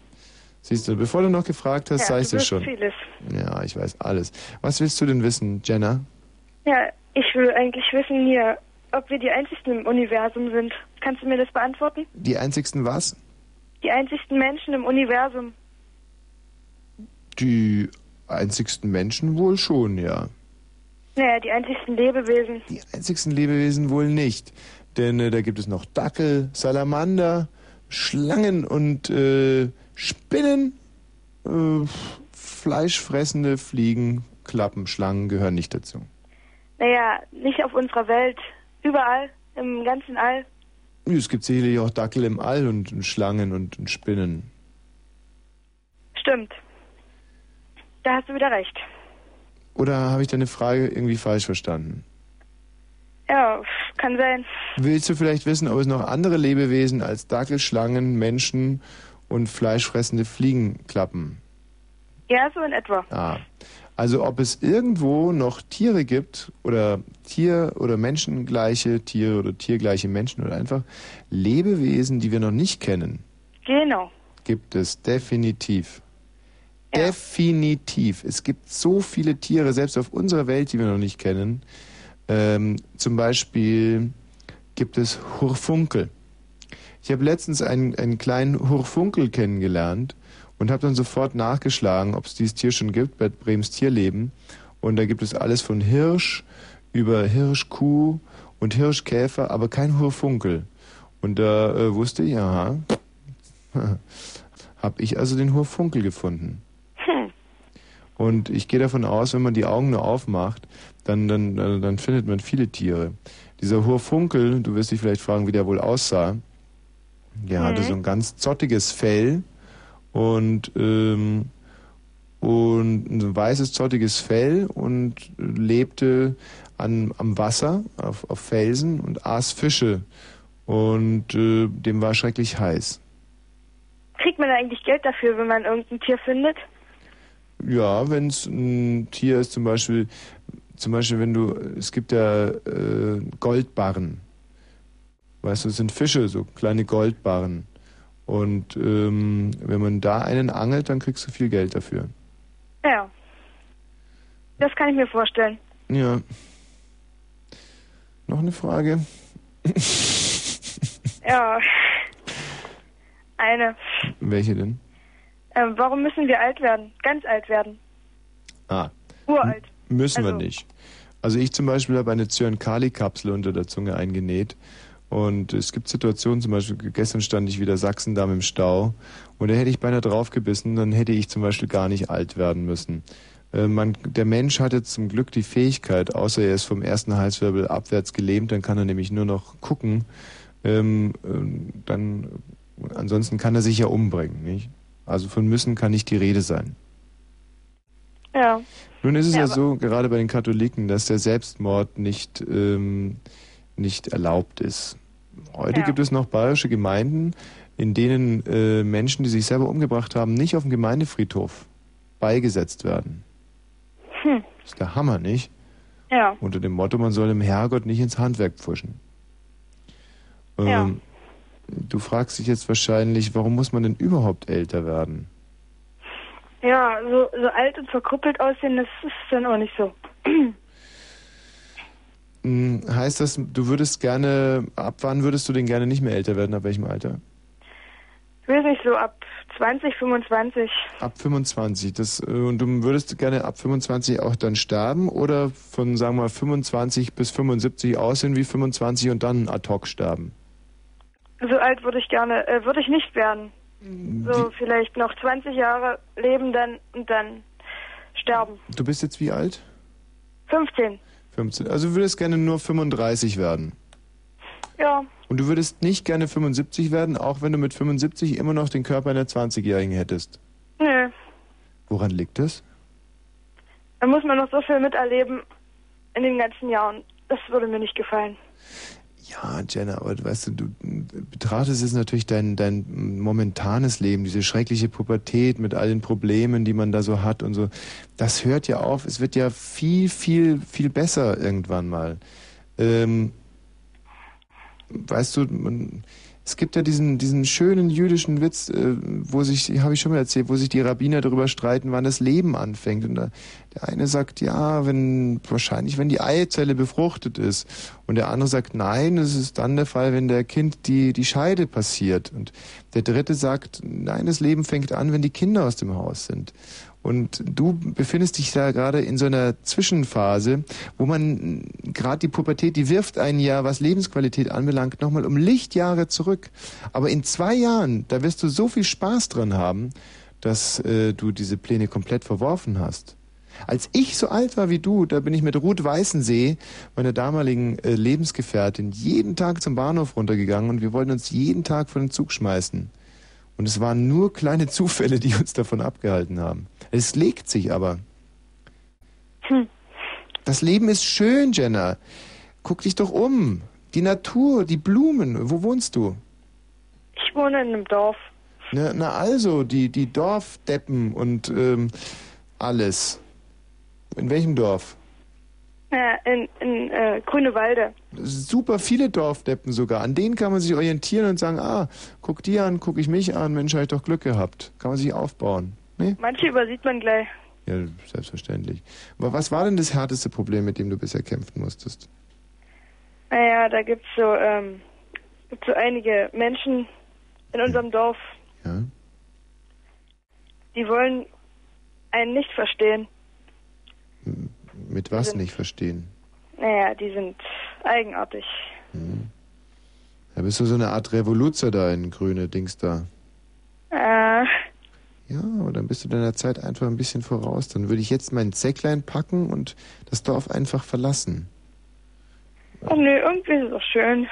[SPEAKER 1] Siehst du, bevor du noch gefragt hast,
[SPEAKER 15] ja,
[SPEAKER 1] sag ich
[SPEAKER 15] du
[SPEAKER 1] dir schon.
[SPEAKER 15] vieles.
[SPEAKER 1] Ja, ich weiß alles. Was willst du denn wissen, Jenna?
[SPEAKER 15] Ja, ich will eigentlich wissen hier, ob wir die einzigsten im Universum sind. Kannst du mir das beantworten?
[SPEAKER 1] Die einzigsten was?
[SPEAKER 15] Die einzigsten Menschen im Universum.
[SPEAKER 1] Die einzigsten Menschen wohl schon, ja.
[SPEAKER 15] Naja, die einzigsten Lebewesen.
[SPEAKER 1] Die einzigsten Lebewesen wohl nicht. Denn äh, da gibt es noch Dackel, Salamander, Schlangen und äh, Spinnen, äh, fleischfressende Fliegen, Klappen, Schlangen gehören nicht dazu.
[SPEAKER 15] Naja, nicht auf unserer Welt. Überall, im ganzen All.
[SPEAKER 1] Es gibt sicherlich auch Dackel im All und, Schlangen und Spinnen.
[SPEAKER 15] Stimmt. Da hast du wieder recht.
[SPEAKER 1] Oder habe ich deine Frage irgendwie falsch verstanden?
[SPEAKER 15] Ja, kann sein.
[SPEAKER 1] Willst du vielleicht wissen, ob es noch andere Lebewesen als Dackel, Schlangen, Menschen und fleischfressende Fliegenklappen?
[SPEAKER 15] Ja, so in etwa.
[SPEAKER 1] Ah. Also ob es irgendwo noch Tiere gibt oder Tier- oder Menschengleiche Tiere oder tiergleiche Menschen oder einfach Lebewesen, die wir noch nicht kennen,
[SPEAKER 15] Genau.
[SPEAKER 1] gibt es definitiv. Definitiv. Es gibt so viele Tiere, selbst auf unserer Welt, die wir noch nicht kennen. Ähm, zum Beispiel gibt es Hurfunkel. Ich habe letztens einen, einen kleinen Hurfunkel kennengelernt und habe dann sofort nachgeschlagen, ob es dieses Tier schon gibt bei Brems Tierleben. Und da gibt es alles von Hirsch über Hirschkuh und Hirschkäfer, aber kein Hurfunkel. Und da äh, wusste ich, aha, habe ich also den Hurfunkel gefunden. Und ich gehe davon aus, wenn man die Augen nur aufmacht, dann, dann, dann findet man viele Tiere. Dieser Hurfunkel, du wirst dich vielleicht fragen, wie der wohl aussah. Der mhm. hatte so ein ganz zottiges Fell und, ähm, und ein weißes, zottiges Fell und lebte an, am Wasser, auf, auf Felsen und aß Fische. Und äh, dem war schrecklich heiß.
[SPEAKER 15] Kriegt man da eigentlich Geld dafür, wenn man irgendein Tier findet?
[SPEAKER 1] Ja, wenn es ein Tier ist, zum Beispiel, zum Beispiel, wenn du, es gibt ja äh, Goldbarren. Weißt du, es sind Fische, so kleine Goldbarren. Und ähm, wenn man da einen angelt, dann kriegst du viel Geld dafür.
[SPEAKER 15] Ja. Das kann ich mir vorstellen.
[SPEAKER 1] Ja. Noch eine Frage?
[SPEAKER 15] ja. Eine.
[SPEAKER 1] Welche denn?
[SPEAKER 15] Ähm, warum müssen wir alt werden? Ganz alt werden.
[SPEAKER 1] Ah.
[SPEAKER 15] Uralt.
[SPEAKER 1] M müssen also. wir nicht. Also ich zum Beispiel habe eine Zyankali-Kapsel unter der Zunge eingenäht. Und es gibt Situationen, zum Beispiel gestern stand ich wieder Sachsendamm im Stau und da hätte ich beinahe draufgebissen, dann hätte ich zum Beispiel gar nicht alt werden müssen. Äh, man, der Mensch hatte zum Glück die Fähigkeit, außer er ist vom ersten Halswirbel abwärts gelähmt, dann kann er nämlich nur noch gucken. Ähm, äh, dann, ansonsten kann er sich ja umbringen, nicht? Also von müssen kann nicht die Rede sein.
[SPEAKER 15] Ja.
[SPEAKER 1] Nun ist es ja, ja so, gerade bei den Katholiken, dass der Selbstmord nicht, ähm, nicht erlaubt ist. Heute ja. gibt es noch bayerische Gemeinden, in denen äh, Menschen, die sich selber umgebracht haben, nicht auf dem Gemeindefriedhof beigesetzt werden. Hm. Das ist der Hammer, nicht?
[SPEAKER 15] Ja.
[SPEAKER 1] Unter dem Motto, man soll dem Herrgott nicht ins Handwerk pfuschen. Ähm, ja. Du fragst dich jetzt wahrscheinlich, warum muss man denn überhaupt älter werden?
[SPEAKER 15] Ja, so, so alt und verkrüppelt aussehen, das ist dann auch nicht so.
[SPEAKER 1] Hm, heißt das, du würdest gerne, ab wann würdest du denn gerne nicht mehr älter werden? Ab welchem Alter?
[SPEAKER 15] Ich weiß nicht, so ab 20, 25.
[SPEAKER 1] Ab 25. Das, äh, und du würdest gerne ab 25 auch dann sterben oder von, sagen wir mal, 25 bis 75 aussehen wie 25 und dann ad hoc sterben?
[SPEAKER 15] So alt würde ich gerne, äh, würde ich nicht werden. So wie? vielleicht noch 20 Jahre leben dann und dann sterben.
[SPEAKER 1] Du bist jetzt wie alt?
[SPEAKER 15] 15.
[SPEAKER 1] 15. Also du würdest gerne nur 35 werden.
[SPEAKER 15] Ja.
[SPEAKER 1] Und du würdest nicht gerne 75 werden, auch wenn du mit 75 immer noch den Körper einer 20-Jährigen hättest?
[SPEAKER 15] Nö.
[SPEAKER 1] Woran liegt das?
[SPEAKER 15] Da muss man noch so viel miterleben in den ganzen Jahren. Das würde mir nicht gefallen.
[SPEAKER 1] Ja, Jenna, aber weißt du, du betrachtest jetzt natürlich dein, dein momentanes Leben, diese schreckliche Pubertät mit all den Problemen, die man da so hat und so. Das hört ja auf. Es wird ja viel, viel, viel besser irgendwann mal. Ähm, weißt du, man, es gibt ja diesen, diesen schönen jüdischen Witz, äh, wo sich, habe ich schon mal erzählt, wo sich die Rabbiner darüber streiten, wann das Leben anfängt. Und da, der eine sagt, ja, wenn, wahrscheinlich, wenn die Eizelle befruchtet ist. Und der andere sagt, nein, es ist dann der Fall, wenn der Kind die, die Scheide passiert. Und der dritte sagt, nein, das Leben fängt an, wenn die Kinder aus dem Haus sind. Und du befindest dich da gerade in so einer Zwischenphase, wo man gerade die Pubertät, die wirft ein Jahr, was Lebensqualität anbelangt, nochmal um Lichtjahre zurück. Aber in zwei Jahren, da wirst du so viel Spaß dran haben, dass äh, du diese Pläne komplett verworfen hast. Als ich so alt war wie du, da bin ich mit Ruth Weißensee, meiner damaligen äh, Lebensgefährtin, jeden Tag zum Bahnhof runtergegangen und wir wollten uns jeden Tag vor den Zug schmeißen. Und es waren nur kleine Zufälle, die uns davon abgehalten haben. Es legt sich aber. Hm. Das Leben ist schön, Jenna. Guck dich doch um. Die Natur, die Blumen. Wo wohnst du?
[SPEAKER 15] Ich wohne in einem Dorf.
[SPEAKER 1] Na, na also, die, die Dorfdeppen und ähm, alles. In welchem Dorf?
[SPEAKER 15] Ja, in, in äh, Grünewalde.
[SPEAKER 1] Super viele Dorfdeppen sogar. An denen kann man sich orientieren und sagen, ah, guck die an, guck ich mich an, Mensch, habe ich doch Glück gehabt. Kann man sich aufbauen. Nee?
[SPEAKER 15] Manche übersieht man gleich.
[SPEAKER 1] Ja, selbstverständlich. Aber was war denn das härteste Problem, mit dem du bisher kämpfen musstest?
[SPEAKER 15] Naja, da gibt's so, ähm, so einige Menschen in unserem Dorf.
[SPEAKER 1] Ja.
[SPEAKER 15] Die wollen einen nicht verstehen.
[SPEAKER 1] Mit was sind, nicht verstehen?
[SPEAKER 15] Naja, die sind eigenartig.
[SPEAKER 1] Hm. Ja, bist du so eine Art Revoluzer da in grüne Dings da?
[SPEAKER 15] Äh.
[SPEAKER 1] Ja, aber dann bist du deiner Zeit einfach ein bisschen voraus. Dann würde ich jetzt mein Säcklein packen und das Dorf einfach verlassen.
[SPEAKER 15] Oh nee, irgendwie ist es doch schön.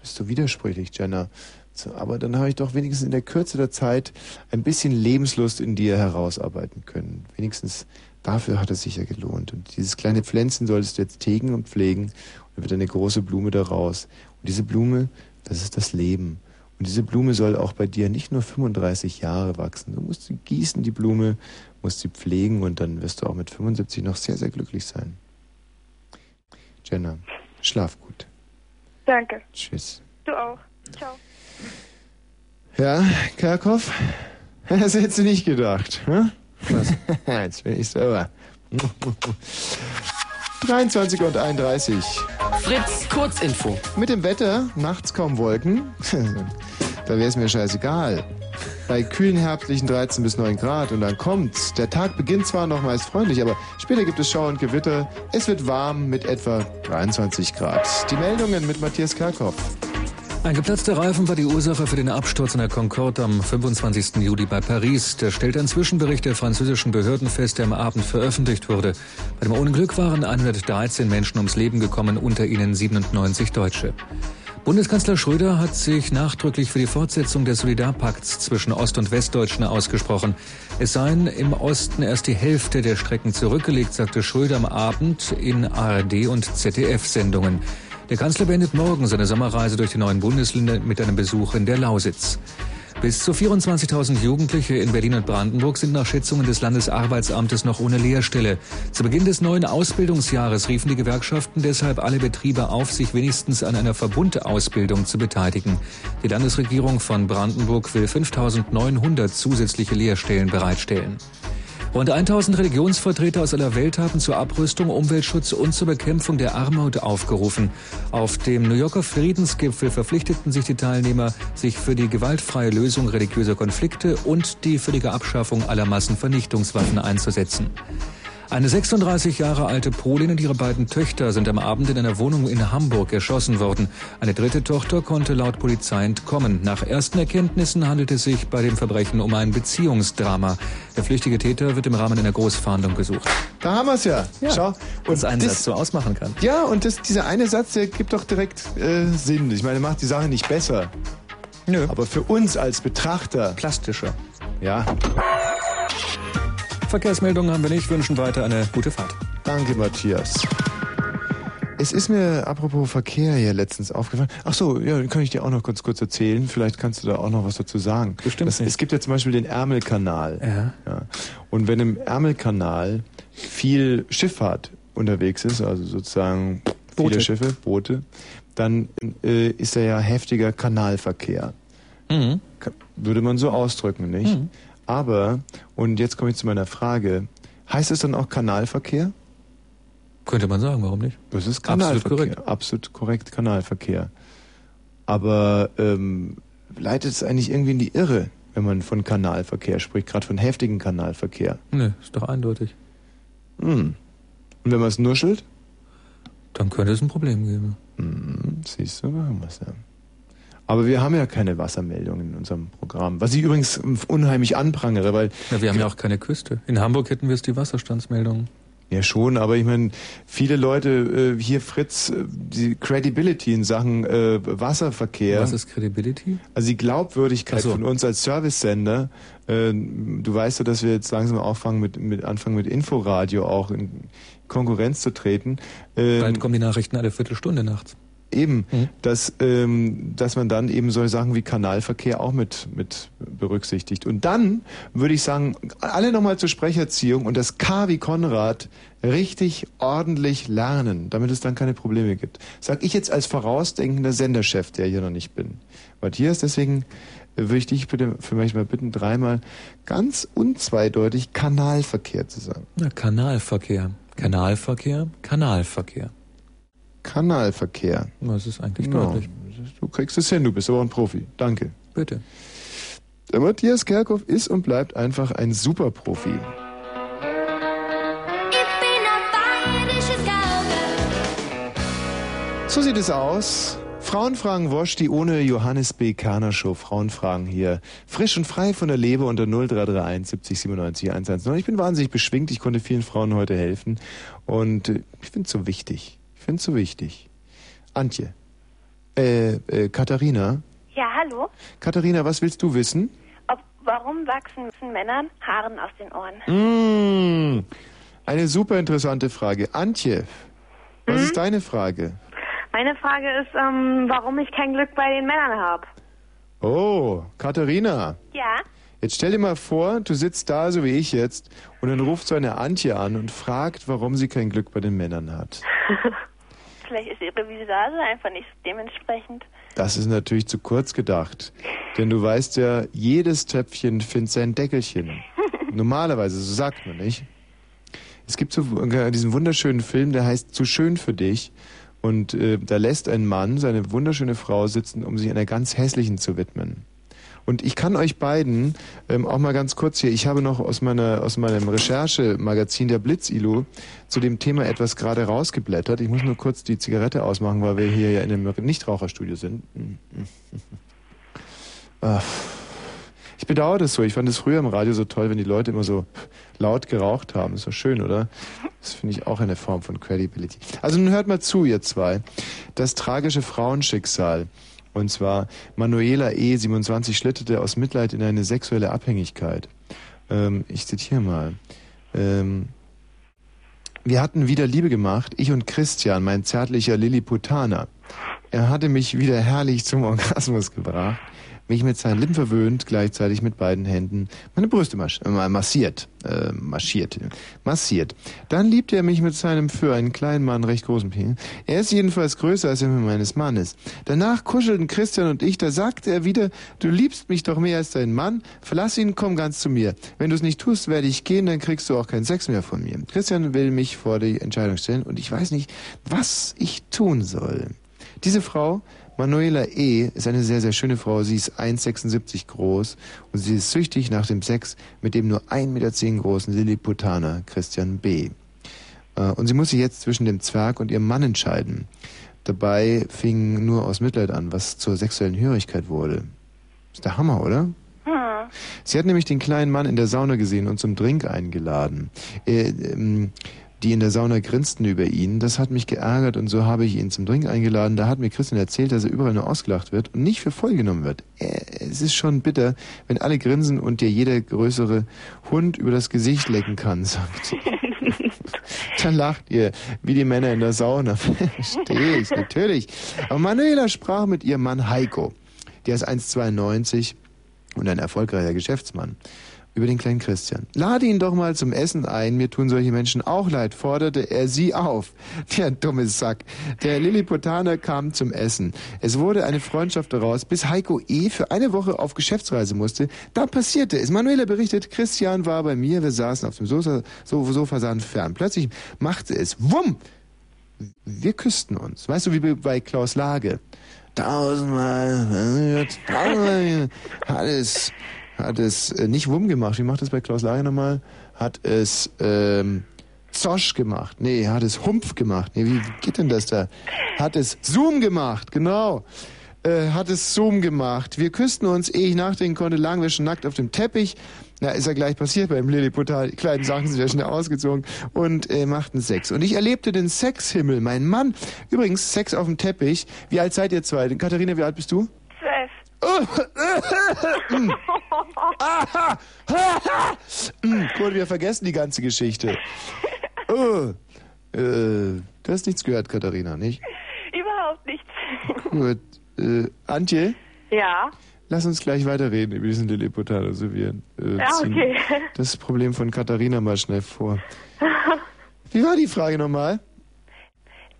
[SPEAKER 1] Bist du widersprüchlich, Jenna. So, aber dann habe ich doch wenigstens in der Kürze der Zeit ein bisschen Lebenslust in dir herausarbeiten können. Wenigstens dafür hat es sich ja gelohnt. Und dieses kleine Pflänzchen solltest du jetzt hegen und pflegen und dann wird eine große Blume daraus. Und diese Blume, das ist das Leben. Und diese Blume soll auch bei dir nicht nur 35 Jahre wachsen. Du musst sie gießen, die Blume, musst sie pflegen und dann wirst du auch mit 75 noch sehr, sehr glücklich sein. Jenna, schlaf gut.
[SPEAKER 15] Danke.
[SPEAKER 1] Tschüss.
[SPEAKER 15] Du auch. Ciao.
[SPEAKER 1] Ja, Kerkhoff? Das hättest du nicht gedacht. Hm? Was? Jetzt bin ich sauer. 23 und 31.
[SPEAKER 16] Fritz, Kurzinfo.
[SPEAKER 1] Mit dem Wetter, nachts kaum Wolken. Da wäre es mir scheißegal. Bei kühlen herbstlichen 13 bis 9 Grad und dann kommt's. Der Tag beginnt zwar noch meist freundlich, aber später gibt es Schau und Gewitter. Es wird warm mit etwa 23 Grad. Die Meldungen mit Matthias Kerkhoff.
[SPEAKER 6] Ein geplatzter Reifen war die Ursache für den Absturz in der Concorde am 25. Juli bei Paris. Der stellt ein Zwischenbericht der französischen Behörden fest, der am Abend veröffentlicht wurde. Bei dem Unglück waren 113 Menschen ums Leben gekommen, unter ihnen 97 Deutsche. Bundeskanzler Schröder hat sich nachdrücklich für die Fortsetzung des Solidarpakts zwischen Ost- und Westdeutschen ausgesprochen. Es seien im Osten erst die Hälfte der Strecken zurückgelegt, sagte Schröder am Abend in ARD und ZDF-Sendungen. Der Kanzler beendet morgen seine Sommerreise durch die neuen Bundesländer mit einem Besuch in der Lausitz. Bis zu 24.000 Jugendliche in Berlin und Brandenburg sind nach Schätzungen des Landesarbeitsamtes noch ohne Lehrstelle. Zu Beginn des neuen Ausbildungsjahres riefen die Gewerkschaften deshalb alle Betriebe auf, sich wenigstens an einer Verbundausbildung zu beteiligen. Die Landesregierung von Brandenburg will 5.900 zusätzliche Lehrstellen bereitstellen. Rund 1000 Religionsvertreter aus aller Welt haben zur Abrüstung, Umweltschutz und zur Bekämpfung der Armut aufgerufen. Auf dem New Yorker Friedensgipfel verpflichteten sich die Teilnehmer, sich für die gewaltfreie Lösung religiöser Konflikte und die völlige Abschaffung aller Massenvernichtungswaffen einzusetzen. Eine 36 Jahre alte Polin und ihre beiden Töchter sind am Abend in einer Wohnung in Hamburg erschossen worden. Eine dritte Tochter konnte laut Polizei entkommen. Nach ersten Erkenntnissen handelt es sich bei dem Verbrechen um ein Beziehungsdrama. Der flüchtige Täter wird im Rahmen einer Großfahndung gesucht.
[SPEAKER 1] Da haben wir es ja.
[SPEAKER 6] Ja.
[SPEAKER 1] Schau.
[SPEAKER 6] Und einen Satz so ausmachen kann.
[SPEAKER 1] Ja, und das, dieser eine Satz, der gibt doch direkt äh, Sinn. Ich meine, macht die Sache nicht besser.
[SPEAKER 6] Nö.
[SPEAKER 1] Aber für uns als Betrachter.
[SPEAKER 6] Plastischer.
[SPEAKER 1] Ja.
[SPEAKER 6] Verkehrsmeldungen haben wir nicht, wünschen weiter eine gute Fahrt.
[SPEAKER 1] Danke, Matthias. Es ist mir apropos Verkehr hier letztens aufgefallen. Ach so, ja, dann kann ich dir auch noch kurz kurz erzählen. Vielleicht kannst du da auch noch was dazu sagen.
[SPEAKER 6] Bestimmt
[SPEAKER 1] das. Es gibt ja zum Beispiel den Ärmelkanal.
[SPEAKER 6] Ja.
[SPEAKER 1] Und wenn im Ärmelkanal viel Schifffahrt unterwegs ist, also sozusagen viele
[SPEAKER 6] Boote.
[SPEAKER 1] Schiffe, Boote, dann äh, ist da ja heftiger Kanalverkehr.
[SPEAKER 6] Mhm.
[SPEAKER 1] Würde man so ausdrücken, nicht?
[SPEAKER 6] Mhm.
[SPEAKER 1] Aber, und jetzt komme ich zu meiner Frage, heißt es dann auch Kanalverkehr?
[SPEAKER 6] Könnte man sagen, warum nicht?
[SPEAKER 1] Das ist
[SPEAKER 6] Absolut
[SPEAKER 1] Kanalverkehr.
[SPEAKER 6] korrekt.
[SPEAKER 1] Absolut korrekt, Kanalverkehr. Aber ähm, leitet es eigentlich irgendwie in die Irre, wenn man von Kanalverkehr spricht, gerade von heftigen Kanalverkehr?
[SPEAKER 6] Nö, ist doch eindeutig.
[SPEAKER 1] Hm. Und wenn man es nuschelt?
[SPEAKER 6] Dann könnte es ein Problem geben.
[SPEAKER 1] Hm, siehst du, haben wir es ja. Aber wir haben ja keine Wassermeldungen in unserem Programm, was ich übrigens unheimlich anprangere, weil...
[SPEAKER 6] Ja, wir haben ja auch keine Küste. In Hamburg hätten wir es die Wasserstandsmeldungen.
[SPEAKER 1] Ja, schon, aber ich meine, viele Leute, äh, hier Fritz, äh, die Credibility in Sachen äh, Wasserverkehr.
[SPEAKER 6] Was ist Credibility?
[SPEAKER 1] Also die Glaubwürdigkeit
[SPEAKER 6] so.
[SPEAKER 1] von uns als Servicesender. Äh, du weißt ja, dass wir jetzt langsam anfangen mit, mit anfangen mit Inforadio auch in Konkurrenz zu treten. Ähm,
[SPEAKER 6] Bald kommen die Nachrichten alle Viertelstunde nachts.
[SPEAKER 1] Eben, dass, ähm, dass man dann eben solche Sachen wie Kanalverkehr auch mit, mit berücksichtigt. Und dann würde ich sagen, alle nochmal zur Sprecherziehung und das K wie Konrad richtig ordentlich lernen, damit es dann keine Probleme gibt. Sag ich jetzt als vorausdenkender Senderchef, der hier noch nicht bin. Matthias, deswegen würde ich dich bitte für mich mal bitten, dreimal ganz unzweideutig Kanalverkehr zu sagen.
[SPEAKER 6] Na, Kanalverkehr. Kanalverkehr, Kanalverkehr.
[SPEAKER 1] Kanalverkehr.
[SPEAKER 6] Das ist eigentlich
[SPEAKER 1] Ja,
[SPEAKER 6] deutlich.
[SPEAKER 1] Du kriegst es hin, du bist aber ein Profi. Danke.
[SPEAKER 6] Bitte.
[SPEAKER 1] Der Matthias Kerkhoff ist und bleibt einfach ein Superprofi. So sieht es aus Frauenfragen Wosch, die ohne Johannes B. Kerner Show. Frauenfragen hier. Frisch und frei von der Leber unter 0331 70 97 110. Ich bin wahnsinnig beschwingt. Ich konnte vielen Frauen heute helfen. Und äh, ich finde es so wichtig. Ich finde es so wichtig. Antje. Äh, äh, Katharina.
[SPEAKER 11] Ja, hallo.
[SPEAKER 1] Katharina, was willst du wissen?
[SPEAKER 11] Ob, warum wachsen Männern Haaren aus den Ohren?
[SPEAKER 1] Mmh, eine super interessante Frage. Antje, was ist deine Frage?
[SPEAKER 14] Meine Frage ist, ähm, warum ich kein Glück bei den Männern habe.
[SPEAKER 1] Oh, Katharina.
[SPEAKER 11] Ja.
[SPEAKER 1] Jetzt stell dir mal vor, du sitzt da, so wie ich jetzt, und dann ruft so eine Antje an und fragt, warum sie kein Glück bei den Männern hat.
[SPEAKER 11] Vielleicht ist ihre Visage einfach nicht dementsprechend.
[SPEAKER 1] Das ist natürlich zu kurz gedacht. Denn du weißt ja, jedes Töpfchen findet sein Deckelchen. Normalerweise, so sagt man nicht. Es gibt so äh, diesen wunderschönen Film, der heißt Zu schön für dich. Und äh, da lässt ein Mann seine wunderschöne Frau sitzen, um sich einer ganz hässlichen zu widmen. Und ich kann euch beiden ähm, auch mal ganz kurz hier, ich habe noch aus meiner aus meinem Recherchemagazin der Blitz-Ilo zu dem Thema etwas gerade rausgeblättert. Ich muss nur kurz die Zigarette ausmachen, weil wir hier ja in einem Nichtraucherstudio sind. Ach. Ich bedauere das so. Ich fand es früher im Radio so toll, wenn die Leute immer so laut geraucht haben. Ist doch schön, oder? Das finde ich auch eine Form von Credibility. Also nun hört mal zu, ihr zwei. Das tragische Frauenschicksal. Und zwar Manuela E., 27, schlitterte aus Mitleid in eine sexuelle Abhängigkeit. Ähm, ich zitiere mal. Ähm, wir hatten wieder Liebe gemacht, ich und Christian, mein zärtlicher Lilliputaner. Er hatte mich wieder herrlich zum Orgasmus gebracht mich mit seinen Lippen verwöhnt, gleichzeitig mit beiden Händen meine Brüste masch äh, massiert, äh, marschiert, massiert. Dann liebte er mich mit seinem für einen kleinen Mann recht großen Penis. Er ist jedenfalls größer als der meines Mannes. Danach kuschelten Christian und ich, da sagte er wieder, du liebst mich doch mehr als dein Mann, verlass ihn, komm ganz zu mir. Wenn du es nicht tust, werde ich gehen, dann kriegst du auch keinen Sex mehr von mir. Christian will mich vor die Entscheidung stellen und ich weiß nicht, was ich tun soll. Diese Frau Manuela E. ist eine sehr, sehr schöne Frau. Sie ist 1,76 groß und sie ist süchtig nach dem Sex mit dem nur 1,10 Meter großen Lilliputaner Christian B. Äh, und sie muss sich jetzt zwischen dem Zwerg und ihrem Mann entscheiden. Dabei fing nur aus Mitleid an, was zur sexuellen Hörigkeit wurde. Ist der Hammer, oder?
[SPEAKER 11] Hm.
[SPEAKER 1] Sie hat nämlich den kleinen Mann in der Sauna gesehen und zum Drink eingeladen. Äh, ähm, die in der Sauna grinsten über ihn. Das hat mich geärgert und so habe ich ihn zum Drink eingeladen. Da hat mir Christian erzählt, dass er überall nur ausgelacht wird und nicht für voll genommen wird. Es ist schon bitter, wenn alle grinsen und dir jeder größere Hund über das Gesicht lecken kann, sagt. Dann lacht ihr, wie die Männer in der Sauna. Verstehe ich, natürlich. Aber Manuela sprach mit ihrem Mann Heiko. Der ist 1,92 und ein erfolgreicher Geschäftsmann über den kleinen Christian. Lade ihn doch mal zum Essen ein, mir tun solche Menschen auch leid, forderte er sie auf. Der dumme Sack. Der Lilliputaner kam zum Essen. Es wurde eine Freundschaft daraus, bis Heiko E. für eine Woche auf Geschäftsreise musste. Da passierte es. Manuela berichtet, Christian war bei mir, wir saßen auf dem Sofa, Sofa sahen fern. Plötzlich machte es Wumm! Wir küssten uns. Weißt du, wie bei Klaus Lage. Tausendmal, tausendmal, alles hat es äh, nicht Wumm gemacht. Wie macht es bei Klaus Lager nochmal? Hat es ähm, Zosch gemacht. Nee, hat es Humpf gemacht. Nee, wie geht denn das da? Hat es Zoom gemacht, genau. Äh, hat es Zoom gemacht. Wir küssten uns, ehe ich nachdenken konnte, lagen wir schon nackt auf dem Teppich. Na, ist ja gleich passiert beim Lilliputtal. Die kleinen Sachen sind ja schnell ausgezogen und äh, machten Sex. Und ich erlebte den Sexhimmel. Mein Mann, übrigens Sex auf dem Teppich. Wie alt seid ihr zwei? Katharina, wie alt bist du? Gut, wir vergessen die ganze Geschichte. Oh, äh, du hast nichts gehört, Katharina, nicht?
[SPEAKER 11] Überhaupt nichts.
[SPEAKER 1] Gut. Äh, Antje?
[SPEAKER 14] Ja.
[SPEAKER 1] Lass uns gleich weiterreden über diesen Lilliputaner. Also wir äh,
[SPEAKER 14] Ja, okay.
[SPEAKER 1] das Problem von Katharina mal schnell vor. Wie war die Frage nochmal?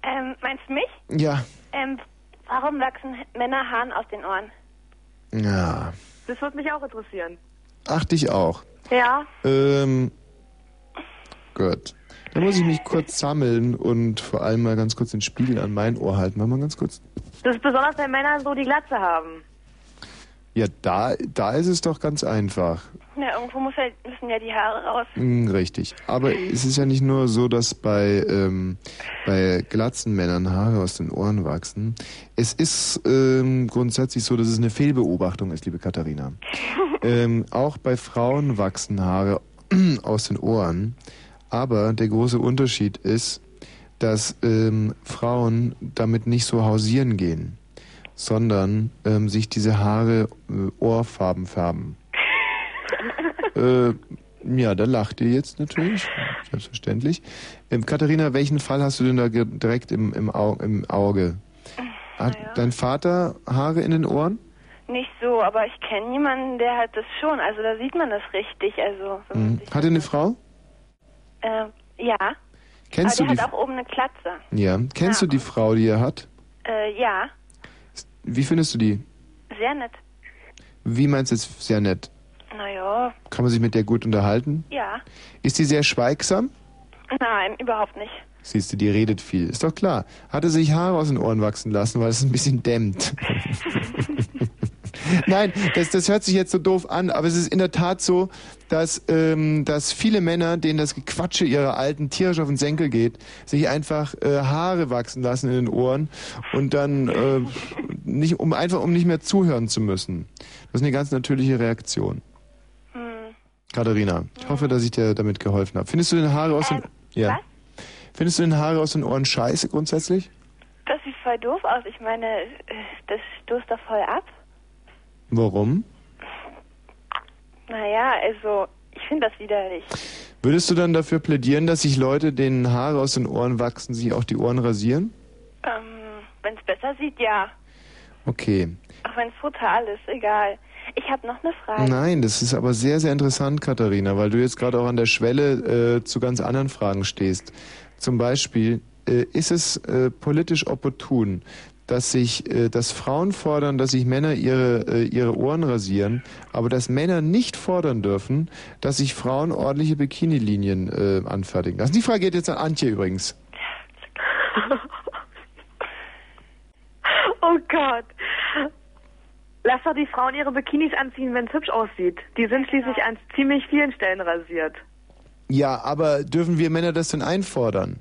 [SPEAKER 11] Ähm, meinst du mich?
[SPEAKER 1] Ja.
[SPEAKER 11] Ähm, warum wachsen Männer Haaren aus den Ohren?
[SPEAKER 1] Ja.
[SPEAKER 14] Das würde mich auch interessieren.
[SPEAKER 1] Ach, dich auch.
[SPEAKER 14] Ja.
[SPEAKER 1] Ähm, gut. Da muss ich mich kurz sammeln und vor allem mal ganz kurz den Spiegel an mein Ohr halten. Mach mal ganz kurz.
[SPEAKER 14] Das ist besonders, wenn Männer so die Glatze haben.
[SPEAKER 1] Ja, da, da ist es doch ganz einfach.
[SPEAKER 17] Ja, irgendwo muss halt, müssen ja die Haare raus.
[SPEAKER 1] Hm, richtig. Aber es ist ja nicht nur so, dass bei, ähm, bei glatzen Männern Haare aus den Ohren wachsen. Es ist ähm, grundsätzlich so, dass es eine Fehlbeobachtung ist, liebe Katharina. ähm, auch bei Frauen wachsen Haare aus den Ohren. Aber der große Unterschied ist, dass ähm, Frauen damit nicht so hausieren gehen, sondern ähm, sich diese Haare äh, Ohrfarben färben. Äh, ja, da lacht ihr jetzt natürlich, selbstverständlich. Ähm, Katharina, welchen Fall hast du denn da direkt im, im, Au im Auge? Hat dein Vater Haare in den Ohren?
[SPEAKER 17] Nicht so, aber ich kenne jemanden, der hat das schon. Also da sieht man das richtig. Also,
[SPEAKER 1] Mhm. Hat er eine Frau?
[SPEAKER 17] äh, ja.
[SPEAKER 1] Kennst
[SPEAKER 17] aber
[SPEAKER 1] du
[SPEAKER 17] der
[SPEAKER 1] die?
[SPEAKER 17] hat auch oben eine Klatze.
[SPEAKER 1] Ja. Kennst du die Frau, die er hat?
[SPEAKER 17] Äh, ja,
[SPEAKER 1] Wie findest du die?
[SPEAKER 17] sehr nett.
[SPEAKER 1] Wie meinst du jetzt sehr nett?
[SPEAKER 17] Naja,
[SPEAKER 1] Kann man sich mit der gut unterhalten?
[SPEAKER 17] ja.
[SPEAKER 1] Ist die sehr schweigsam?
[SPEAKER 17] Nein, überhaupt nicht.
[SPEAKER 1] Siehst du, die redet viel. Ist doch klar. Hat er sich Haare aus den Ohren wachsen lassen, weil es ein bisschen dämmt. Nein, das, das hört sich jetzt so doof an, aber es ist in der Tat so, dass, ähm, dass viele Männer, denen das Gequatsche ihrer Alten tierisch auf den Senkel geht, sich einfach äh, Haare wachsen lassen in den Ohren und dann äh, nicht, um einfach um nicht mehr zuhören zu müssen. Das ist eine ganz natürliche Reaktion. Katharina, ich hoffe, dass ich dir damit geholfen habe. Findest du den Haare aus den ja. Findest du den Haare aus den Ohren scheiße grundsätzlich?
[SPEAKER 17] Das sieht voll doof aus. Ich meine, äh, das stoßt doch voll ab.
[SPEAKER 1] Warum?
[SPEAKER 17] Naja, also, ich finde das widerlich.
[SPEAKER 1] Würdest du dann dafür plädieren, dass sich Leute, denen Haare aus den Ohren wachsen, sich auch die Ohren rasieren?
[SPEAKER 17] Ähm, wenn es besser sieht, ja.
[SPEAKER 1] Okay.
[SPEAKER 17] Auch wenn es brutal ist, egal. Ich habe noch eine Frage.
[SPEAKER 1] Nein, das ist aber sehr, sehr interessant, Katharina, weil du jetzt gerade auch an der Schwelle äh, zu ganz anderen Fragen stehst. Zum Beispiel, äh, ist es äh, politisch opportun, dass sich, äh, dass Frauen fordern, dass sich Männer ihre, äh, ihre Ohren rasieren, aber dass Männer nicht fordern dürfen, dass sich Frauen ordentliche Bikini-Linien äh, anfertigen lassen? Die Frage geht jetzt an Antje übrigens.
[SPEAKER 8] Oh Gott. Lass doch die Frauen ihre Bikinis anziehen, wenn es hübsch aussieht. Die sind schließlich an ziemlich vielen Stellen rasiert.
[SPEAKER 1] Ja, aber dürfen wir Männer das denn einfordern?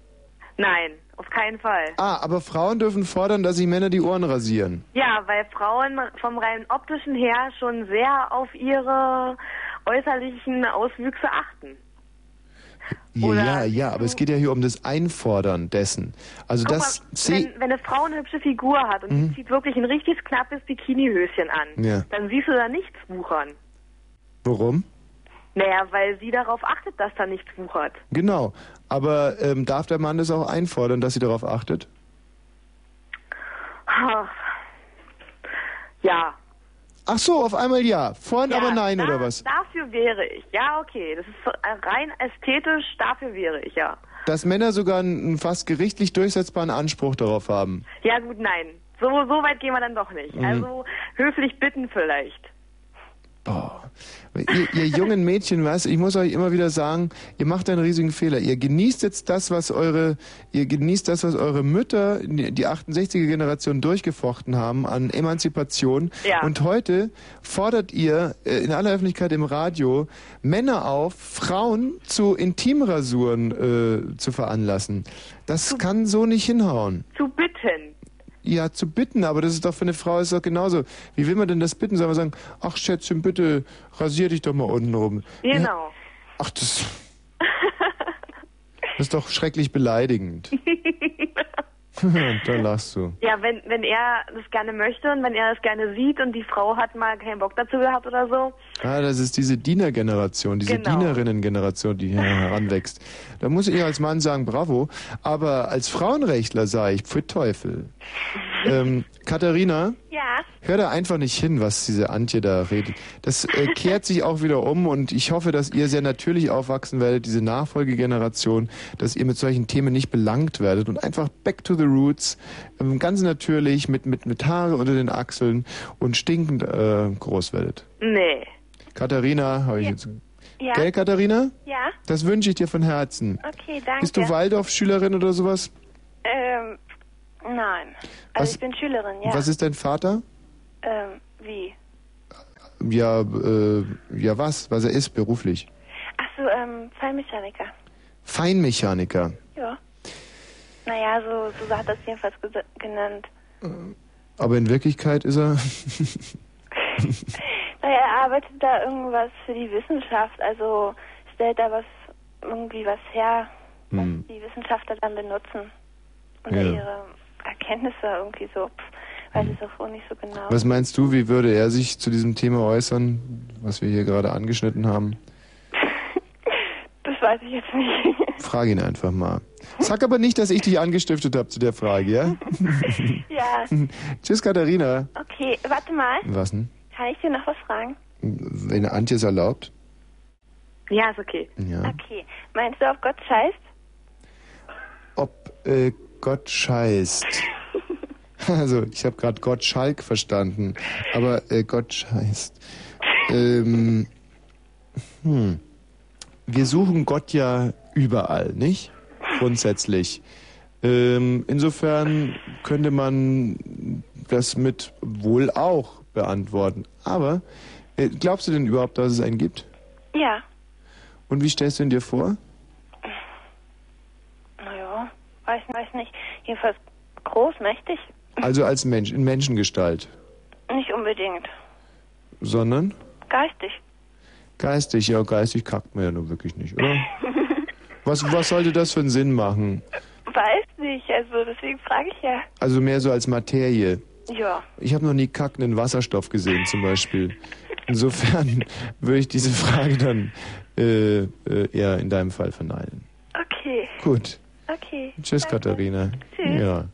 [SPEAKER 8] Nein, auf keinen Fall.
[SPEAKER 1] Ah, aber Frauen dürfen fordern, dass sich Männer die Ohren rasieren.
[SPEAKER 8] Ja, weil Frauen vom rein optischen her schon sehr auf ihre äußerlichen Auswüchse achten.
[SPEAKER 1] Ja, ja, ja, aber es geht ja hier um das Einfordern dessen. Also
[SPEAKER 8] Guck
[SPEAKER 1] das
[SPEAKER 8] mal, wenn, wenn eine Frau eine hübsche Figur hat und
[SPEAKER 1] Mhm.
[SPEAKER 8] zieht wirklich ein richtig knappes Bikinihöschen an,
[SPEAKER 1] Ja.
[SPEAKER 8] dann siehst du da nichts wuchern.
[SPEAKER 1] Warum?
[SPEAKER 8] Naja, weil sie darauf achtet, dass da nichts wuchert.
[SPEAKER 1] Genau. Aber ähm, darf der Mann das auch einfordern, dass sie darauf achtet?
[SPEAKER 8] Ja.
[SPEAKER 1] Ach so, auf einmal ja. Vorhin aber nein,
[SPEAKER 8] da,
[SPEAKER 1] oder was?
[SPEAKER 8] Dafür wäre ich. Ja, okay. Das ist äh, rein ästhetisch, dafür wäre ich, ja.
[SPEAKER 1] Dass Männer sogar einen, einen fast gerichtlich durchsetzbaren Anspruch darauf haben.
[SPEAKER 8] Ja, gut, nein. So, so weit gehen wir dann doch nicht.
[SPEAKER 1] Mhm.
[SPEAKER 8] Also höflich bitten vielleicht.
[SPEAKER 1] Ihr, ihr jungen Mädchen, was, ich muss euch immer wieder sagen, ihr macht einen riesigen Fehler. Ihr genießt jetzt das, was eure, ihr genießt das, was eure Mütter, die 68er Generation durchgefochten haben an Emanzipation.
[SPEAKER 8] Ja.
[SPEAKER 1] Und heute fordert ihr äh, in aller Öffentlichkeit im Radio Männer auf, Frauen zu Intimrasuren äh, zu veranlassen. Das kann so nicht hinhauen.
[SPEAKER 8] Zu bitten.
[SPEAKER 1] Ja, zu bitten, aber das ist doch für eine Frau ist doch genauso. Wie will man denn das bitten? Soll man sagen, ach Schätzchen, bitte rasier dich doch mal unten rum. Ja,
[SPEAKER 8] Genau.
[SPEAKER 1] ach, das, das ist doch schrecklich beleidigend. da lachst du.
[SPEAKER 8] Ja, wenn, wenn er das gerne möchte und wenn er das gerne sieht und die Frau hat mal keinen Bock dazu gehabt oder so.
[SPEAKER 1] Ah, das ist diese Dienergeneration, diese
[SPEAKER 8] Genau.
[SPEAKER 1] Dienerinnengeneration, die hier heranwächst. Da muss ich als Mann sagen, bravo. Aber als Frauenrechtler sage ich, pfui Teufel. ähm, Katharina?
[SPEAKER 17] Ja.
[SPEAKER 1] Hör da einfach nicht hin, was diese Antje da redet. Das äh, kehrt sich auch wieder um und ich hoffe, dass ihr sehr natürlich aufwachsen werdet, diese Nachfolgegeneration, dass ihr mit solchen Themen nicht belangt werdet und einfach back to the roots, ähm, ganz natürlich, mit, mit, mit Haare unter den Achseln und stinkend äh, groß werdet.
[SPEAKER 8] Nee.
[SPEAKER 1] Katharina, habe ich jetzt.
[SPEAKER 17] Ja.
[SPEAKER 1] Gell, Katharina?
[SPEAKER 17] Ja.
[SPEAKER 1] Das wünsche ich dir von Herzen.
[SPEAKER 17] Okay, danke.
[SPEAKER 1] Bist du Waldorf-Schülerin oder sowas?
[SPEAKER 17] Ähm, nein. Also
[SPEAKER 1] Was-
[SPEAKER 17] ich bin Schülerin, ja.
[SPEAKER 1] Was ist dein Vater?
[SPEAKER 17] Ähm, wie?
[SPEAKER 1] Ja, äh, ja was? Was er ist beruflich?
[SPEAKER 17] Ach so, ähm, Fallmechaniker.
[SPEAKER 1] Feinmechaniker.
[SPEAKER 17] Ja. Naja, so, so hat das jedenfalls genannt.
[SPEAKER 1] Aber in Wirklichkeit ist er...
[SPEAKER 17] Naja, er arbeitet da irgendwas für die Wissenschaft, also stellt da was, irgendwie was her,
[SPEAKER 1] hm.
[SPEAKER 17] die Wissenschaftler dann benutzen. Oder
[SPEAKER 1] Ja.
[SPEAKER 17] ihre Erkenntnisse irgendwie so. Pff, weiß ich auch nicht so genau.
[SPEAKER 1] Was meinst du, wie würde er sich zu diesem Thema äußern, was wir hier gerade angeschnitten haben?
[SPEAKER 17] Das weiß ich jetzt nicht.
[SPEAKER 1] Frag ihn einfach mal. Sag aber nicht, dass ich dich angestiftet habe zu der Frage, ja?
[SPEAKER 17] ja,
[SPEAKER 1] Tschüss, Katharina.
[SPEAKER 17] okay, warte mal.
[SPEAKER 1] Was denn?
[SPEAKER 17] Kann ich dir noch was fragen?
[SPEAKER 1] Wenn Antje es erlaubt?
[SPEAKER 17] Ja, ist okay.
[SPEAKER 1] Ja.
[SPEAKER 17] Okay. Meinst du, auf Gott scheißt?
[SPEAKER 1] Ob äh, Gott scheißt. Also, ich habe gerade Gott Schalk verstanden, aber äh, Gott scheißt. Ähm, hm. Wir suchen Gott ja überall, nicht? Grundsätzlich. Ähm, insofern könnte man das mit wohl auch beantworten. Aber äh, glaubst du denn überhaupt, dass es einen gibt?
[SPEAKER 17] Ja.
[SPEAKER 1] Und wie stellst du ihn dir vor?
[SPEAKER 17] Naja, weiß, weiß nicht. Jedenfalls groß, mächtig?
[SPEAKER 1] Also als Mensch, in Menschengestalt,
[SPEAKER 17] Nicht unbedingt.
[SPEAKER 1] sondern
[SPEAKER 17] Geistig.
[SPEAKER 1] geistig. Ja, geistig kackt man ja nur wirklich nicht, oder? Was, was sollte das für einen Sinn machen?
[SPEAKER 17] Weiß nicht, also deswegen frage ich ja.
[SPEAKER 1] Also mehr so als Materie.
[SPEAKER 17] Ja.
[SPEAKER 1] Ich habe noch nie kackenden Wasserstoff gesehen zum Beispiel. Insofern würde ich diese Frage dann äh, äh, eher in deinem Fall verneinen.
[SPEAKER 17] Okay.
[SPEAKER 1] Gut.
[SPEAKER 17] Okay.
[SPEAKER 1] Tschüss,
[SPEAKER 17] Danke.
[SPEAKER 1] Katharina.
[SPEAKER 17] Tschüss.
[SPEAKER 1] Ja.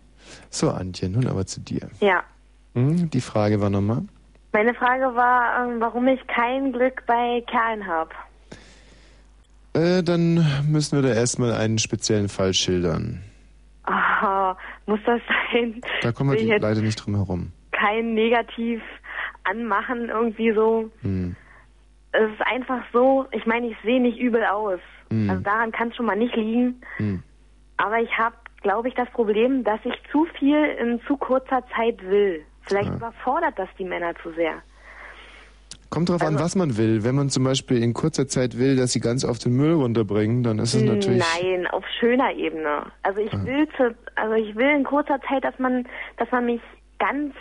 [SPEAKER 1] So, Antje, nun aber zu dir.
[SPEAKER 8] Ja.
[SPEAKER 1] Hm, die Frage war nochmal.
[SPEAKER 8] Meine Frage war, ähm, warum ich kein Glück bei Kerlen habe.
[SPEAKER 1] Äh, dann müssen wir da erstmal einen speziellen Fall schildern.
[SPEAKER 8] Ah, muss das sein?
[SPEAKER 1] Da kommen wir die- leider nicht drum herum.
[SPEAKER 8] kein Negativ anmachen irgendwie so.
[SPEAKER 1] Hm.
[SPEAKER 8] Es ist einfach so, ich meine, ich sehe nicht übel aus.
[SPEAKER 1] Hm.
[SPEAKER 8] Also daran kann es schon mal nicht liegen.
[SPEAKER 1] Hm.
[SPEAKER 8] Aber ich habe, glaube ich, das Problem, dass ich zu viel in zu kurzer Zeit will. Vielleicht
[SPEAKER 1] Ah.
[SPEAKER 8] überfordert das die Männer zu sehr.
[SPEAKER 1] Kommt drauf
[SPEAKER 8] Also
[SPEAKER 1] an, was man will. Wenn man zum Beispiel in kurzer Zeit will, dass sie ganz auf den Müll runterbringen, dann ist es natürlich.
[SPEAKER 8] Nein, auf schöner Ebene. Also ich
[SPEAKER 1] Ah.
[SPEAKER 8] will zu, also ich will in kurzer Zeit, dass man, dass man mich ganz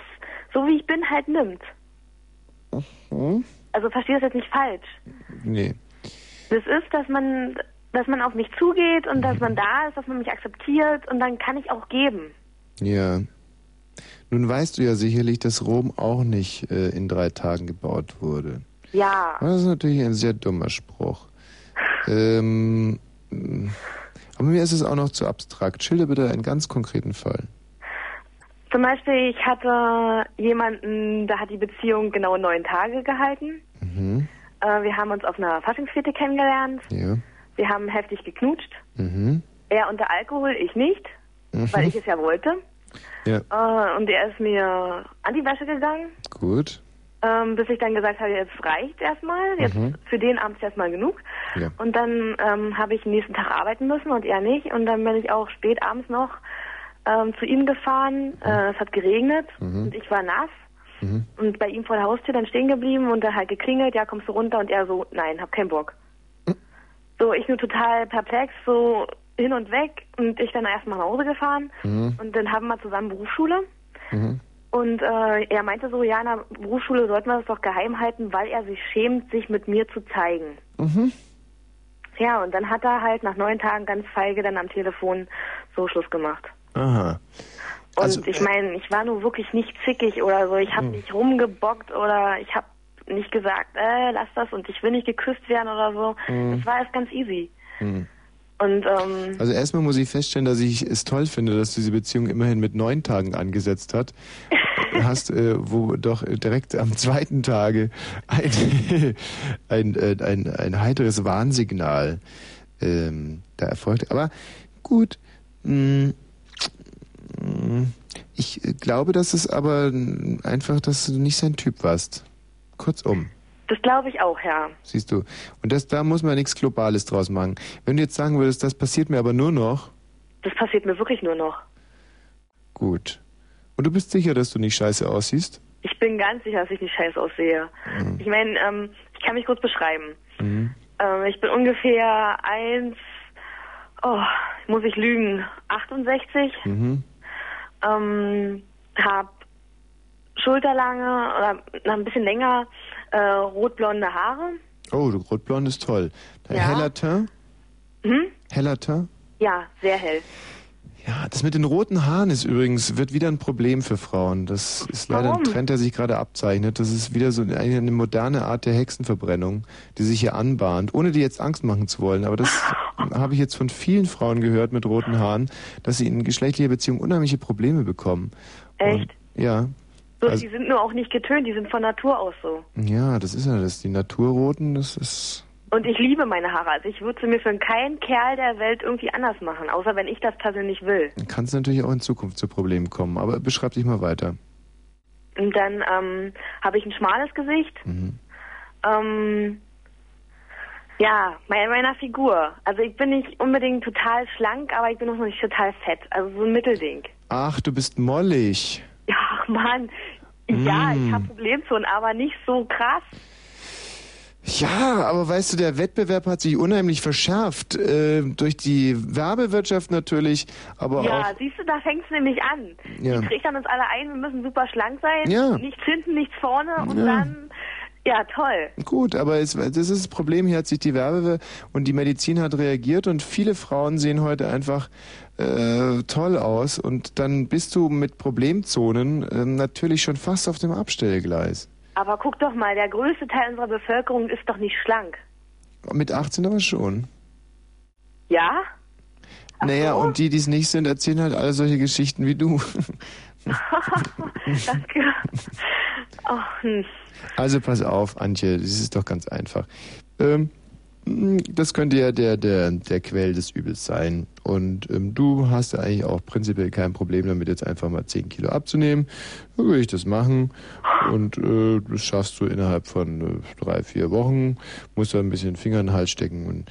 [SPEAKER 8] so wie ich bin halt nimmt.
[SPEAKER 1] Hm?
[SPEAKER 8] Also verstehe das jetzt nicht falsch.
[SPEAKER 1] Nee.
[SPEAKER 8] Das ist, dass man, dass man auf mich zugeht und dass man da ist, dass man mich akzeptiert und dann kann ich auch geben.
[SPEAKER 1] Ja. Nun weißt du ja sicherlich, dass Rom auch nicht äh, in drei Tagen gebaut wurde.
[SPEAKER 8] Ja.
[SPEAKER 1] Das ist natürlich ein sehr dummer Spruch. ähm, aber mir ist es auch noch zu abstrakt. Schilder bitte einen ganz konkreten Fall.
[SPEAKER 8] Zum Beispiel, ich hatte jemanden, da hat die Beziehung genau neun Tage gehalten.
[SPEAKER 1] Mhm.
[SPEAKER 8] Äh, wir haben uns auf einer Faschingsfete kennengelernt.
[SPEAKER 1] Ja.
[SPEAKER 8] Wir haben heftig geknutscht.
[SPEAKER 1] Mhm.
[SPEAKER 8] Er unter Alkohol, ich nicht,
[SPEAKER 1] Mhm.
[SPEAKER 8] weil ich es ja wollte.
[SPEAKER 1] Ja,
[SPEAKER 8] Äh, und er ist mir an die Wäsche gegangen,
[SPEAKER 1] gut.
[SPEAKER 8] ähm, bis ich dann gesagt habe, jetzt reicht erstmal, jetzt
[SPEAKER 1] Mhm.
[SPEAKER 8] für den Abend ist erstmal genug.
[SPEAKER 1] Ja.
[SPEAKER 8] Und dann ähm, habe ich nächsten Tag arbeiten müssen und er nicht. Und dann bin ich auch spät abends noch ähm, zu ihm gefahren. Äh, es hat geregnet
[SPEAKER 1] Mhm.
[SPEAKER 8] und ich war nass.
[SPEAKER 1] Mhm.
[SPEAKER 8] Und bei ihm vor der Haustür dann stehen geblieben und da halt geklingelt, ja, kommst du runter? Und er so, nein, hab keinen Bock. So, ich nur total perplex, so hin und weg und ich dann erstmal nach Hause gefahren
[SPEAKER 1] Mhm.
[SPEAKER 8] und dann haben wir zusammen Berufsschule
[SPEAKER 1] Mhm.
[SPEAKER 8] und äh, er meinte so, ja, in der Berufsschule sollten wir das doch geheim halten, weil er sich schämt, sich mit mir zu zeigen.
[SPEAKER 1] Mhm.
[SPEAKER 8] Ja, und dann hat er halt nach neun Tagen ganz feige dann am Telefon so Schluss gemacht.
[SPEAKER 1] Aha.
[SPEAKER 8] Und
[SPEAKER 1] Also,
[SPEAKER 8] ich
[SPEAKER 1] äh,
[SPEAKER 8] meine, ich war nur wirklich nicht zickig oder so. Ich habe
[SPEAKER 1] Hm.
[SPEAKER 8] nicht rumgebockt oder ich habe nicht gesagt, äh, lass das und ich will nicht geküsst werden oder so.
[SPEAKER 1] Hm.
[SPEAKER 8] Das war erst ganz easy.
[SPEAKER 1] Hm.
[SPEAKER 8] Und ähm,
[SPEAKER 1] Also erstmal muss ich feststellen, dass ich es toll finde, dass du diese Beziehung immerhin mit neun Tagen angesetzt hat. hast, äh, wo doch direkt am zweiten Tage ein, ein, äh, ein, ein heiteres Warnsignal ähm, da erfolgt. Aber gut, mh, mh, ich glaube, dass es aber einfach, dass du nicht sein Typ warst. Kurzum.
[SPEAKER 8] das glaube ich auch, ja.
[SPEAKER 1] Siehst du. Und das, da muss man nichts Globales draus machen. Wenn du jetzt sagen würdest, das passiert mir aber nur noch,
[SPEAKER 8] Das passiert mir wirklich nur noch.
[SPEAKER 1] gut. Und du bist sicher, dass du nicht scheiße aussiehst?
[SPEAKER 8] Ich bin ganz sicher, dass ich nicht scheiße aussehe.
[SPEAKER 1] Mhm.
[SPEAKER 8] Ich meine, ähm, ich kann mich kurz beschreiben.
[SPEAKER 1] Mhm.
[SPEAKER 8] Ähm, ich bin ungefähr eins, oh, muss ich lügen, 68.
[SPEAKER 1] Mhm.
[SPEAKER 8] Ähm, hab schulterlange oder na, ein bisschen länger äh, rotblonde Haare.
[SPEAKER 1] Oh, du rotblond ist toll.
[SPEAKER 8] Ja.
[SPEAKER 1] Heller Teint?
[SPEAKER 8] Hm?
[SPEAKER 1] Heller Teint?
[SPEAKER 8] Ja, sehr hell.
[SPEAKER 1] Ja, das mit den roten Haaren ist übrigens, wird wieder ein Problem für Frauen. Das ist leider
[SPEAKER 8] Warum?
[SPEAKER 1] ein Trend, der sich gerade abzeichnet. Das ist wieder so eine, eine moderne Art der Hexenverbrennung, die sich hier anbahnt, ohne dir jetzt Angst machen zu wollen. Aber das habe ich jetzt von vielen Frauen gehört mit roten Haaren, dass sie in geschlechtlicher Beziehung unheimliche Probleme bekommen.
[SPEAKER 8] Echt?
[SPEAKER 1] Und, ja.
[SPEAKER 8] So,
[SPEAKER 1] Also-
[SPEAKER 8] die sind nur auch nicht getönt, die sind von Natur aus so.
[SPEAKER 1] Ja, das ist ja das. Die Naturroten, das ist.
[SPEAKER 8] Und ich liebe meine Haare. Also ich würde sie mir für keinen Kerl der Welt irgendwie anders machen, außer wenn ich das persönlich will.
[SPEAKER 1] Kann es natürlich auch in Zukunft zu Problemen kommen. Aber beschreib dich mal weiter.
[SPEAKER 8] Und dann ähm, habe ich ein schmales Gesicht.
[SPEAKER 1] Mhm.
[SPEAKER 8] Ähm, ja, meiner, meiner Figur. Also ich bin nicht unbedingt total schlank, aber ich bin auch noch nicht total fett. Also so ein Mittelding.
[SPEAKER 1] Ach, du bist mollig.
[SPEAKER 8] Ja, ach Mann. Ja,
[SPEAKER 1] Mm.
[SPEAKER 8] ich habe Problemzonen, aber nicht so krass.
[SPEAKER 1] Ja, aber weißt du, der Wettbewerb hat sich unheimlich verschärft. Äh, durch die Werbewirtschaft natürlich, aber
[SPEAKER 8] ja,
[SPEAKER 1] auch.
[SPEAKER 8] siehst du, da fängt's nämlich an.
[SPEAKER 1] Ja.
[SPEAKER 8] Die trichtern uns alle ein, wir müssen super schlank sein.
[SPEAKER 1] Ja.
[SPEAKER 8] Nichts hinten, nichts vorne und
[SPEAKER 1] Ja.
[SPEAKER 8] dann, ja, toll.
[SPEAKER 1] Gut, aber es, das ist das Problem. Hier hat sich die Werbe und die Medizin hat reagiert und viele Frauen sehen heute einfach äh, toll aus und dann bist du mit Problemzonen äh, natürlich schon fast auf dem Abstellgleis.
[SPEAKER 8] Aber guck doch mal, der größte Teil unserer Bevölkerung ist doch nicht schlank.
[SPEAKER 1] Mit 18 aber schon.
[SPEAKER 8] Ja?
[SPEAKER 1] Naja, und die, die es nicht sind, erzählen halt alle solche Geschichten wie du.
[SPEAKER 8] Danke. Ach, hm.
[SPEAKER 1] Also pass auf, Antje, das ist doch ganz einfach. Ähm, das könnte ja der, der, der Quell des Übels sein. Und ähm, du hast ja eigentlich auch prinzipiell kein Problem damit, jetzt einfach mal 10 Kilo abzunehmen. Dann würde ich das machen. Und äh, das schaffst du innerhalb von äh, drei, vier Wochen. Musst da ein bisschen Finger in den Hals stecken. Und,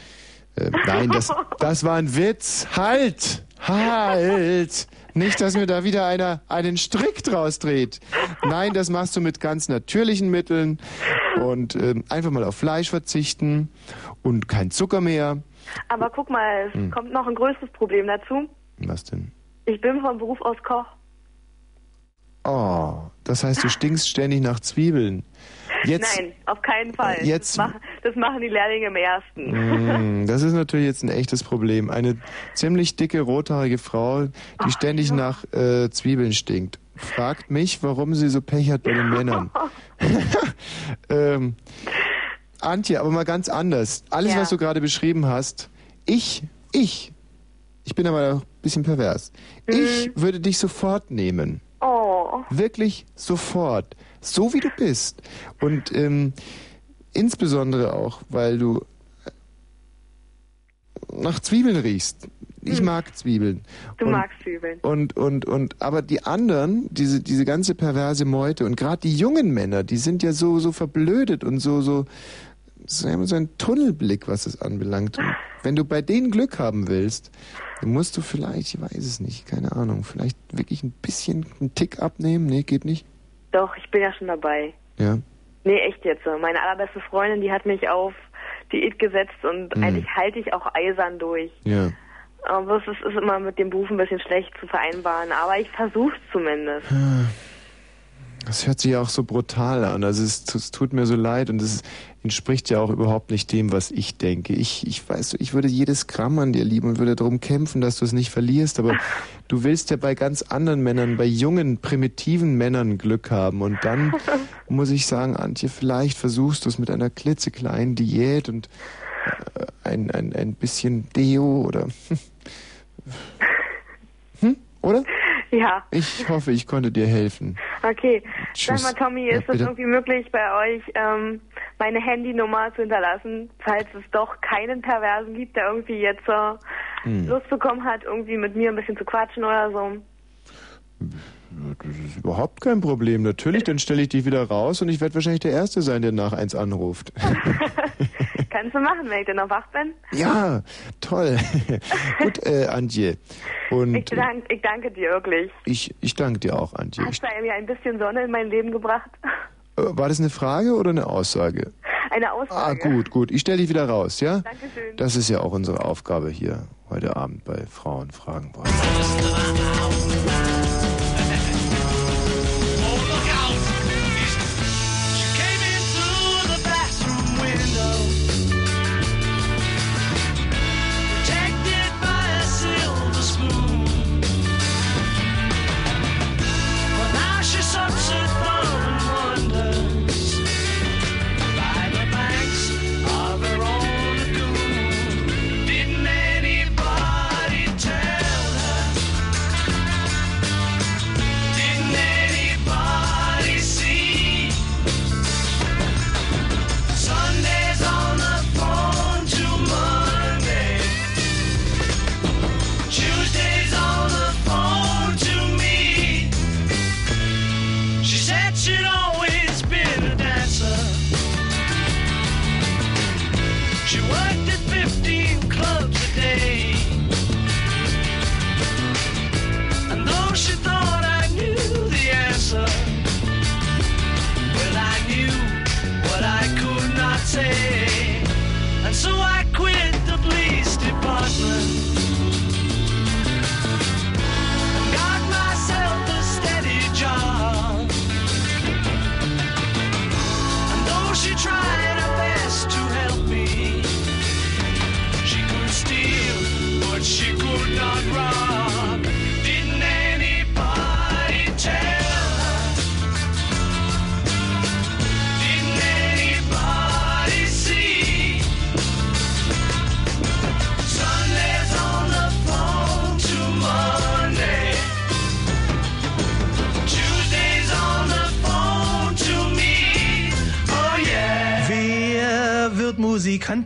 [SPEAKER 1] äh, nein, das, das war ein Witz. Halt! Halt! Nicht, dass mir da wieder einer einen Strick draus dreht. Nein, das machst du mit ganz natürlichen Mitteln und ähm, einfach mal auf Fleisch verzichten und kein Zucker mehr.
[SPEAKER 8] Aber guck mal, es
[SPEAKER 1] Hm.
[SPEAKER 8] kommt noch ein größeres Problem dazu.
[SPEAKER 1] Was denn?
[SPEAKER 8] Ich bin von Beruf aus Koch.
[SPEAKER 1] Oh, das heißt, du stinkst ständig nach Zwiebeln. Jetzt,
[SPEAKER 8] Nein, auf keinen Fall.
[SPEAKER 1] Jetzt-
[SPEAKER 8] Das, machen, das machen die Lehrlinge im ersten.
[SPEAKER 1] Mm, das ist natürlich jetzt ein echtes Problem. Eine ziemlich dicke, rothaarige Frau, die ständig nach äh, Zwiebeln stinkt, fragt mich, warum sie so Pech hat bei den Männern. ähm, Antje, aber mal ganz anders. Alles,
[SPEAKER 8] Ja.
[SPEAKER 1] was du gerade beschrieben hast, ich, ich, ich bin aber ein bisschen pervers. Ich würde dich sofort nehmen.
[SPEAKER 8] Oh.
[SPEAKER 1] Wirklich sofort. So wie du bist. Und ähm, insbesondere auch, weil du nach Zwiebeln riechst. Ich mag Zwiebeln.
[SPEAKER 8] Du
[SPEAKER 1] und,
[SPEAKER 8] magst Zwiebeln.
[SPEAKER 1] Und, und, und, aber die anderen, diese, diese ganze perverse Meute und gerade die jungen Männer, die sind ja so, so verblödet und so, so, so einen Tunnelblick, was es anbelangt. Und wenn du bei denen Glück haben willst, dann musst du vielleicht, ich weiß es nicht, keine Ahnung, vielleicht wirklich ein bisschen einen Tick abnehmen. Nee, geht nicht.
[SPEAKER 8] Doch, ich bin ja schon dabei.
[SPEAKER 1] Ja.
[SPEAKER 8] Nee, echt jetzt. Meine allerbeste Freundin, die hat mich auf Diät gesetzt und
[SPEAKER 1] Mhm.
[SPEAKER 8] eigentlich halte ich auch eisern durch.
[SPEAKER 1] Ja.
[SPEAKER 8] Aber es ist, immer mit dem Beruf ein bisschen schlecht zu vereinbaren. Aber ich versuch's zumindest.
[SPEAKER 1] Das hört sich ja auch so brutal an. Also es, es tut mir so leid und es entspricht ja auch überhaupt nicht dem, was ich denke. Ich, ich weiß, ich würde jedes Gramm an dir lieben und würde darum kämpfen, dass du es nicht verlierst. Aber du willst ja bei ganz anderen Männern, bei jungen, primitiven Männern Glück haben. Und dann muss ich sagen, Antje, vielleicht versuchst du es mit einer klitzekleinen Diät und äh, ein, ein, ein bisschen Deo oder... Hm? Oder?
[SPEAKER 8] Ja.
[SPEAKER 1] Ich hoffe, ich konnte dir helfen.
[SPEAKER 8] Okay.
[SPEAKER 1] Tschüss.
[SPEAKER 8] Sag mal, Tommy, ist es irgendwie möglich, bei euch ähm, meine Handynummer zu hinterlassen, falls es doch keinen Perversen gibt, der irgendwie jetzt äh,
[SPEAKER 1] Hm.
[SPEAKER 8] Lust bekommen hat, irgendwie mit mir ein bisschen zu quatschen oder so?
[SPEAKER 1] Das ist überhaupt kein Problem. Natürlich, dann stelle ich dich wieder raus und ich werde wahrscheinlich der Erste sein, der nach eins anruft.
[SPEAKER 8] Kannst kannst du machen, wenn ich dann noch wach bin.
[SPEAKER 1] Ja, toll. Gut, äh, Antje. Und
[SPEAKER 8] Ich, dank, ich danke dir wirklich.
[SPEAKER 1] ich, ich danke dir auch, Antje.
[SPEAKER 8] Hast du mir ein bisschen Sonne in mein Leben gebracht?
[SPEAKER 1] äh, war das eine Frage oder eine Aussage?
[SPEAKER 8] Eine
[SPEAKER 1] Ah,
[SPEAKER 8] Aussage.
[SPEAKER 1] gut, gut. Ich stelle dich wieder raus, ja?
[SPEAKER 8] Dankeschön.
[SPEAKER 1] Das ist ja auch unsere Aufgabe hier heute Abend bei Frauen fragen wollen.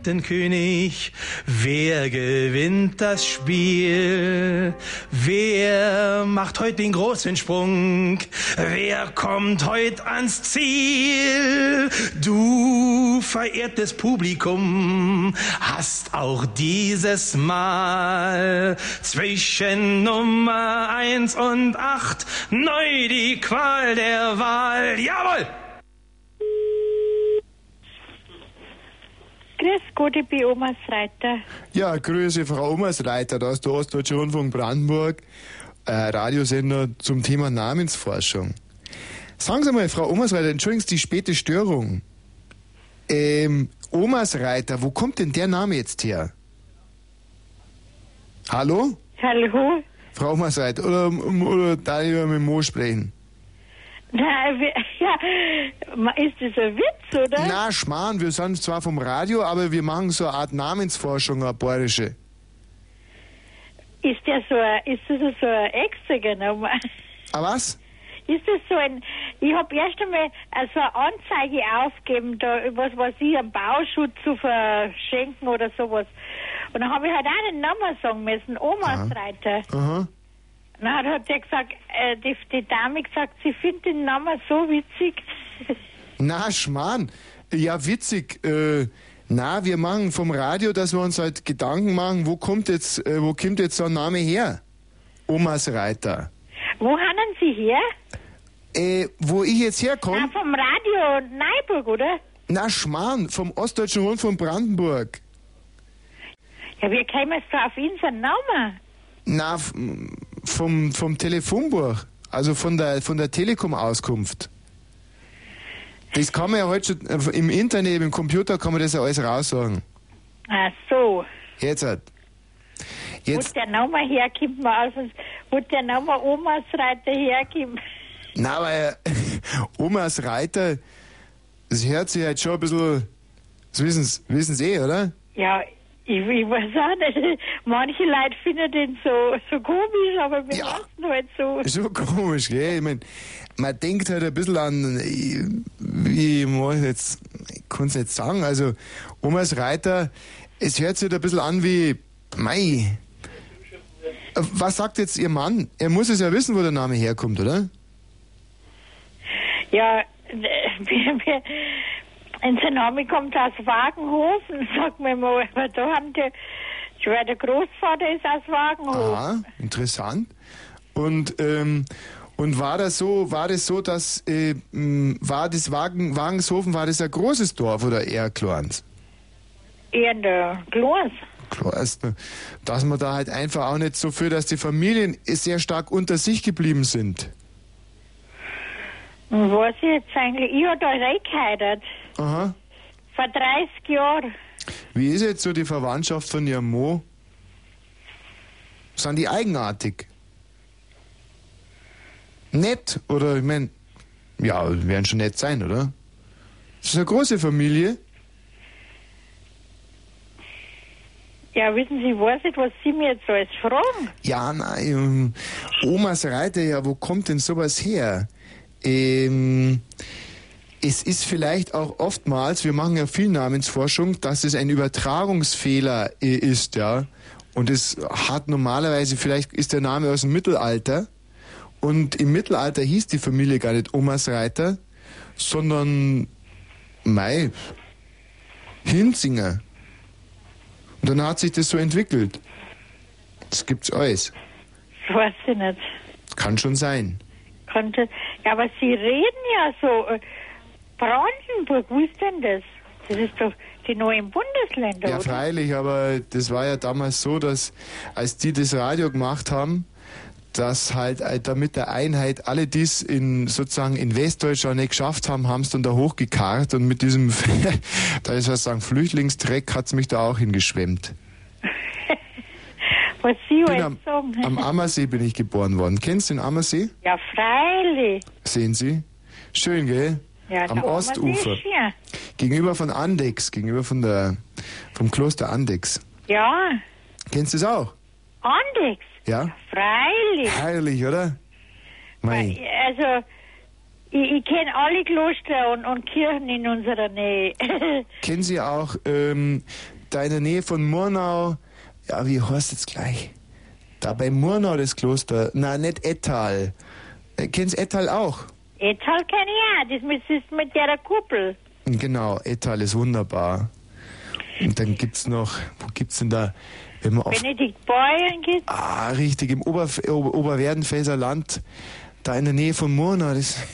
[SPEAKER 18] Musikantenkönig? Wer gewinnt das Spiel? Wer macht heute den großen Sprung? Wer kommt heute ans Ziel? Du, verehrtes Publikum, hast auch dieses Mal zwischen Nummer eins und acht neu die Qual der Wahl. Jawohl!
[SPEAKER 19] Grüß Gott, ich bin Omas Reiter.
[SPEAKER 1] Ja, Grüße, Frau Omersreiter, da ist der Ostdeutsche Rundfunk Brandenburg, äh, Radiosender zum Thema Namensforschung. Sagen Sie mal, Frau Omersreiter, entschuldigen Sie die späte Störung. Ähm, Omersreiter, wo kommt denn der Name jetzt her? Hallo?
[SPEAKER 19] Hallo?
[SPEAKER 1] Frau Omersreiter, oder, oder da lieber mit Mo sprechen?
[SPEAKER 19] Na, ja, ist das ein Witz, oder?
[SPEAKER 1] Na, Schmarrn, wir sind zwar vom Radio, aber wir machen so eine Art Namensforschung, eine bayerische.
[SPEAKER 19] Ist der so ein, ist das so ein extra Nummer?
[SPEAKER 1] Ah, was?
[SPEAKER 19] Ist das so ein, ich habe erst einmal so eine Anzeige aufgegeben, da, was weiß ich, einen Bauschutz zu verschenken oder sowas. Und dann habe ich halt auch den Namen sagen müssen, Omas Reiter.
[SPEAKER 1] Aha.
[SPEAKER 19] Dann hat der gesagt, äh, die, die Dame gesagt, sie findet den Namen so witzig.
[SPEAKER 1] Na, Schmarrn. Ja, witzig. Äh, na, wir machen vom Radio, dass wir uns halt Gedanken machen, wo kommt jetzt, äh, wo kommt jetzt so ein Name her? Omas Reiter.
[SPEAKER 19] Wo haben Sie her?
[SPEAKER 1] Äh, wo ich jetzt herkomme?
[SPEAKER 19] vom Radio Neuburg, oder?
[SPEAKER 1] Na, Schmarrn, vom Ostdeutschen Rundfunk Brandenburg.
[SPEAKER 19] Ja, wie kämen Sie da auf unseren Namen?
[SPEAKER 1] Na, vom, vom Telefonbuch. Also von der, von der Telekom-Auskunft. Das kann man ja heute schon, äh, im Internet, im Computer kann man das ja alles raussagen.
[SPEAKER 19] Ach so.
[SPEAKER 1] Jetzt halt.
[SPEAKER 19] Wo
[SPEAKER 1] Jetzt,
[SPEAKER 19] der Name herkommt, uns- wo der Name Omas Reiter herkommt.
[SPEAKER 1] na, aber äh, Omas Reiter, das hört sich halt schon ein bisschen, das wissen Sie wissen Sie eh, oder?
[SPEAKER 19] Ja, ich, ich auch nicht. Manche Leute finden den so, so komisch, aber wir lassen halt so.
[SPEAKER 1] So komisch, gell? Ich mein, man denkt halt ein bisschen an, wie man jetzt, ich kann es nicht sagen, also Omas Reiter, es hört sich halt ein bisschen an wie, mei. Was sagt jetzt Ihr Mann? Er muss es ja wissen, wo der Name herkommt, oder?
[SPEAKER 19] Ja, wir, wir, Und sein Name kommt aus Wagenhofen, sagt mir mal. Aber da haben die, ich war der Großvater ist aus Wagenhofen.
[SPEAKER 1] Ah, interessant. Und ähm, und war das so, war das so, dass äh, war das Wagen, Wagenshofen, war das ein großes Dorf oder eher kleins?
[SPEAKER 19] Eher der Glas.
[SPEAKER 1] Kleins, ne? Dass man da halt einfach auch nicht so für, dass die Familien sehr stark unter sich geblieben sind.
[SPEAKER 19] Was ich jetzt eigentlich, ich habe da reingeheiratet.
[SPEAKER 1] Aha.
[SPEAKER 19] Vor 30 Jahren.
[SPEAKER 1] Wie ist jetzt so die Verwandtschaft von ihrem Mo? Sind die eigenartig? Nett? Oder, ich mein, ja, werden schon nett sein, oder? Das ist eine große Familie.
[SPEAKER 19] Ja, wissen Sie, ich weiß nicht, was Sie mir jetzt alles fragen.
[SPEAKER 1] Ja, nein, ähm, Omas Reiter, ja, wo kommt denn sowas her? Ähm, es ist vielleicht auch oftmals, wir machen ja viel Namensforschung, dass es ein Übertragungsfehler äh, ist, ja. Und es hat normalerweise, vielleicht ist der Name aus dem Mittelalter. Und im Mittelalter hieß die Familie gar nicht Omas Reiter, sondern Mai, Hinzinger. Und dann hat sich das so entwickelt. Das gibt's alles.
[SPEAKER 19] Weiß ich nicht.
[SPEAKER 1] Kann schon sein.
[SPEAKER 19] Konnte, ja, aber Sie reden ja so. Brandenburg, wo ist denn das? Das ist doch die neuen Bundesländer,
[SPEAKER 1] Ja,
[SPEAKER 19] oder?
[SPEAKER 1] freilich, aber das war ja damals so, dass als die das Radio gemacht haben, dass halt äh, damit der Einheit alle dies in sozusagen in Westdeutschland nicht geschafft haben, haben es dann da hochgekarrt und mit diesem, da ist was sagen, Flüchtlingstreck hat's mich da auch hingeschwemmt.
[SPEAKER 19] Was Sie
[SPEAKER 1] Bin am,
[SPEAKER 19] sagen.
[SPEAKER 1] am Ammersee bin ich geboren worden. Kennst du den Ammersee?
[SPEAKER 19] ja, freilich.
[SPEAKER 1] Sehen Sie? Schön, gell?
[SPEAKER 19] Ja,
[SPEAKER 1] Am Ostufer. Gegenüber von Andex, gegenüber von der, vom Kloster Andex.
[SPEAKER 19] Ja,
[SPEAKER 1] Kennst du es auch?
[SPEAKER 19] Andex,
[SPEAKER 1] Ja?
[SPEAKER 19] freilich.
[SPEAKER 1] Herrlich, oder? Mei.
[SPEAKER 19] Also, ich, ich kenne alle Kloster und, und Kirchen in unserer Nähe.
[SPEAKER 1] Kennen Sie auch ähm, da in der Nähe von Murnau, ja, wie heißt jetzt gleich? Da bei Murnau das Kloster, na, nicht Ettal. Äh, kennst Ettal auch?
[SPEAKER 19] Etal kenne ich auch, das das mit der Kuppel.
[SPEAKER 1] Genau, Ettal ist wunderbar. Und dann gibt's noch, wo gibt's denn da, wenn man auf,
[SPEAKER 19] Benedikt Beuern geht.
[SPEAKER 1] ah, richtig, im Oberf Ober Oberwerdenfelser Land, da in der Nähe von Murnau, das,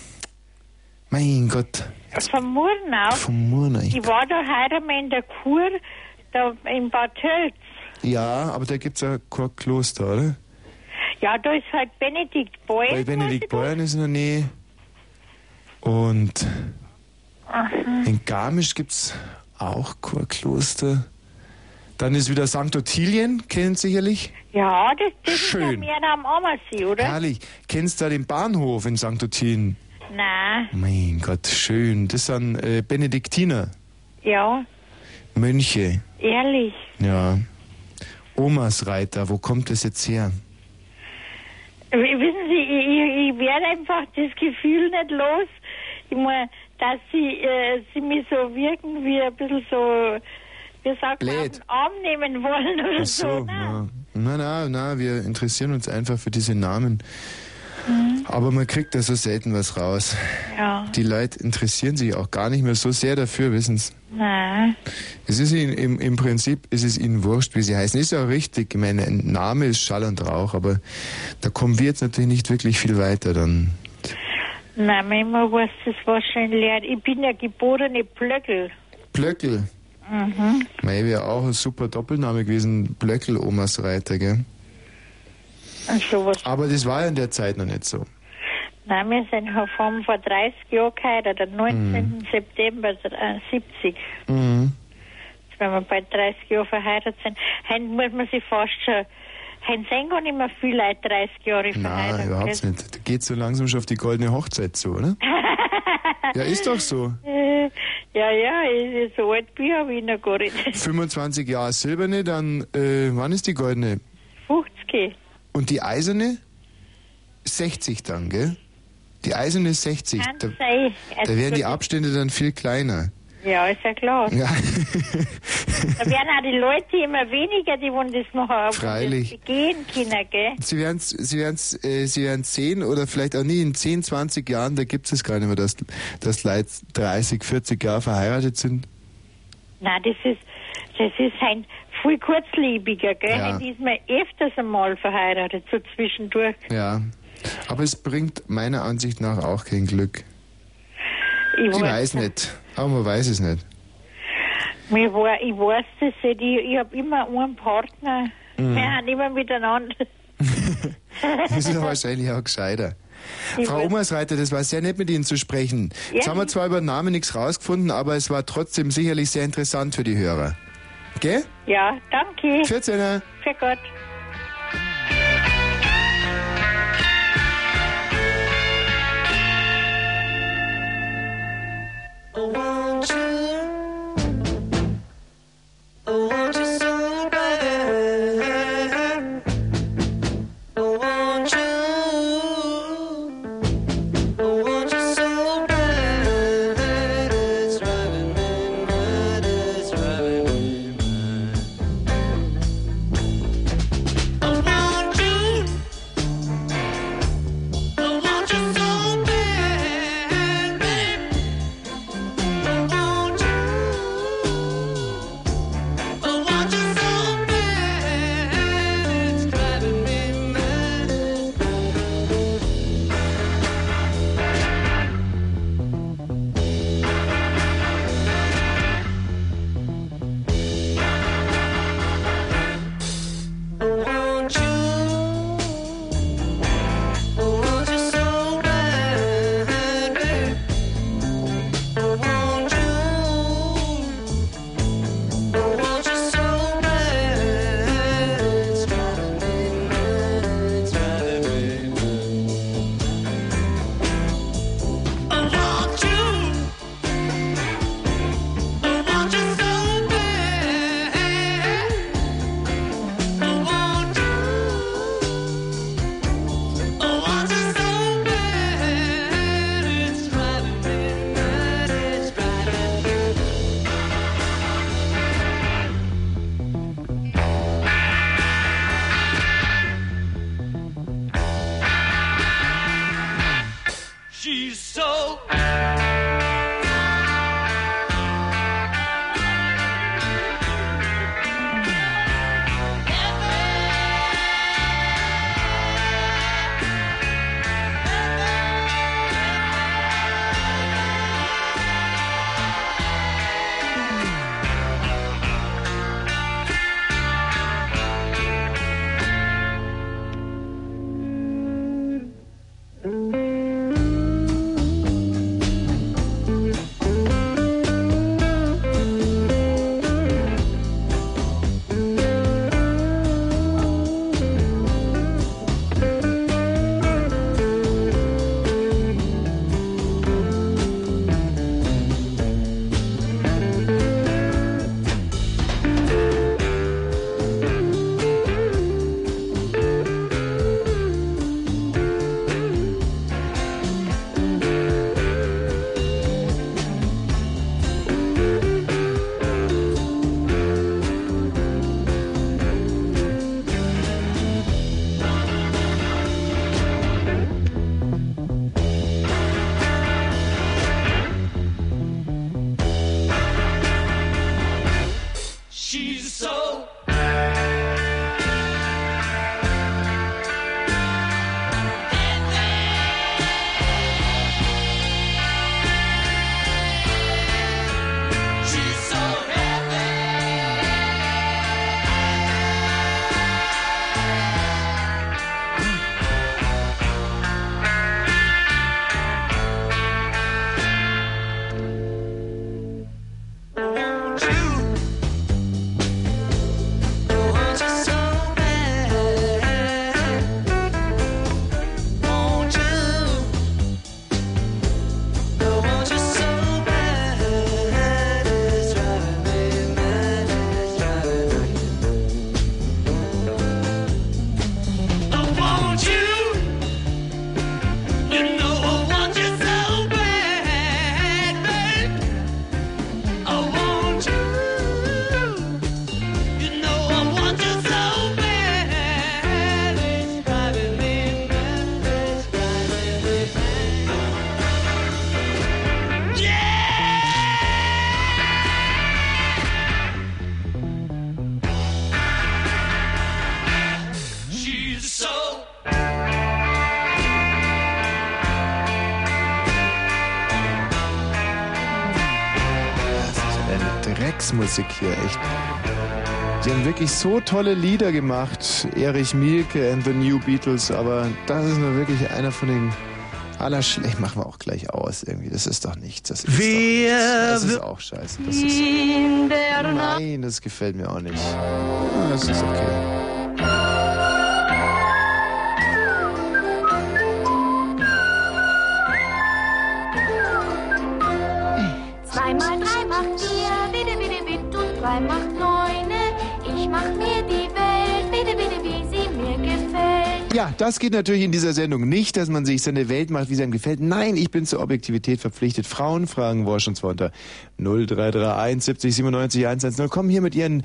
[SPEAKER 1] mein Gott,
[SPEAKER 19] Von Murnau.
[SPEAKER 1] von Murnau. Ich,
[SPEAKER 19] Ich war da heute mal in der Kur, da in Bad Tölz.
[SPEAKER 1] ja, aber da gibt's ja kein Kloster, oder?
[SPEAKER 19] Ja, da ist halt Benedikt Beuern.
[SPEAKER 1] Bei Benedikt Beuern ist in der Nähe. Und
[SPEAKER 19] Aha.
[SPEAKER 1] in Garmisch gibt's auch Chorkloster. Dann ist wieder St. Ottilien, kennt sicherlich.
[SPEAKER 19] Ja, das, das ist
[SPEAKER 1] Schön.
[SPEAKER 19] ja mehr am Ammersee, oder?
[SPEAKER 1] Herrlich. Kennst du da den Bahnhof in St. Ottilien?
[SPEAKER 19] Nein,
[SPEAKER 1] Mein Gott, schön. Das sind äh, Benediktiner,
[SPEAKER 19] ja,
[SPEAKER 1] Mönche.
[SPEAKER 19] ehrlich.
[SPEAKER 1] Ja. Omas Reiter, wo kommt das jetzt her?
[SPEAKER 19] Wissen Sie, ich, ich werde einfach das Gefühl nicht los, mein, dass Sie, äh, Sie mich so wirken wie ein bisschen so, wie sagt man, auf den Arm nehmen wollen oder
[SPEAKER 1] Ach
[SPEAKER 19] so.
[SPEAKER 1] so, na, na, na, na, wir interessieren uns einfach für diese Namen.
[SPEAKER 19] Mhm.
[SPEAKER 1] Aber man kriegt da so selten was raus.
[SPEAKER 19] Ja,
[SPEAKER 1] Die Leute interessieren sich auch gar nicht mehr so sehr dafür, wissen Sie.
[SPEAKER 19] nein.
[SPEAKER 1] Es ist ihnen, im, im Prinzip ist es ihnen wurscht, wie sie heißen. Ist ja auch richtig. Ich meine, ein Name ist Schall und Rauch, aber da kommen wir jetzt natürlich nicht wirklich viel weiter dann.
[SPEAKER 19] Nein, manchmal weiß das wahrscheinlich leer. Ich bin ja geborene Blöckel.
[SPEAKER 1] Blöckel.
[SPEAKER 19] Mhm.
[SPEAKER 1] Mei wäre auch ein super Doppelname gewesen. Blöckel Omas Reiter, gell?
[SPEAKER 19] Und sowas.
[SPEAKER 1] Aber das war ja in der Zeit noch nicht so.
[SPEAKER 19] Nein, wir sind haben vor 30 Jahren geheiratet, am 19. September äh, 70.
[SPEAKER 1] Mhm.
[SPEAKER 19] Wenn wir bei 30 Jahren verheiratet sind, heute muss man sich fast schon, heute sind gar nicht mehr viele Leute 30 Jahre
[SPEAKER 1] Nein,
[SPEAKER 19] verheiratet.
[SPEAKER 1] überhaupt
[SPEAKER 19] gell?
[SPEAKER 1] nicht. Da geht so langsam schon auf die goldene Hochzeit zu, oder? Ja, ist doch so.
[SPEAKER 19] Äh, ja, ja, so alt bin ich noch gar nicht.
[SPEAKER 1] 25 Jahre silberne, dann, äh, wann ist die goldene?
[SPEAKER 19] 50.
[SPEAKER 1] Und die eiserne? 60 dann, gell? Die eiserne ist 60.
[SPEAKER 19] Kann
[SPEAKER 1] Da, da werden die
[SPEAKER 19] Also,
[SPEAKER 1] Abstände dann viel kleiner.
[SPEAKER 19] Ja, ist ja klar.
[SPEAKER 1] Ja.
[SPEAKER 19] Da werden auch die Leute immer weniger, die wollen das noch haben.
[SPEAKER 1] Freilich.
[SPEAKER 19] Das gehen können, gell?
[SPEAKER 1] Sie werden es Sie werden's, äh, Sie werden's sehen oder vielleicht auch nie in 10, 20 Jahren, da gibt es gar nicht mehr, dass, dass Leute 30, 40 Jahre verheiratet sind.
[SPEAKER 19] Nein, das ist, das ist ein viel kurzlebiger, gell?
[SPEAKER 1] Ja.
[SPEAKER 19] Die ist mir öfters einmal verheiratet, so zwischendurch.
[SPEAKER 1] Ja. Aber es bringt meiner Ansicht nach auch kein Glück.
[SPEAKER 19] Ich,
[SPEAKER 1] Ich weiß nicht. Aber man weiß es nicht.
[SPEAKER 19] Mir war, ich weiß das nicht. Ich, ich habe immer einen Partner.
[SPEAKER 1] Mhm.
[SPEAKER 19] Wir haben immer miteinander.
[SPEAKER 1] Das ist wahrscheinlich auch gescheiter.
[SPEAKER 19] Ich
[SPEAKER 1] Frau Omersreiter, das war sehr nett mit Ihnen zu sprechen. Jetzt
[SPEAKER 19] Ja.
[SPEAKER 1] haben wir zwar über den Namen nichts rausgefunden, aber es war trotzdem sicherlich sehr interessant für die Hörer. Gell?
[SPEAKER 19] Ja, danke.
[SPEAKER 1] 14.
[SPEAKER 19] Für Gott.
[SPEAKER 20] Oh, won't you?
[SPEAKER 1] Drecksmusik hier, echt. Die haben wirklich so tolle Lieder gemacht, Erich Mielke and the New Beatles, aber das ist nur wirklich einer von den allerschlecht. Machen wir auch gleich aus irgendwie. Das ist doch nichts. Das ist,
[SPEAKER 18] Wer
[SPEAKER 1] nichts. Das ist auch scheiße. Das ist, nein, das gefällt mir auch nicht. Das ist okay. Ja, das geht natürlich in dieser Sendung nicht, dass man sich seine Welt macht, wie sie einem gefällt. Nein, ich bin zur Objektivität verpflichtet. Frauen fragen zwar unter 0331 70 97 110. Kommen hier mit ihren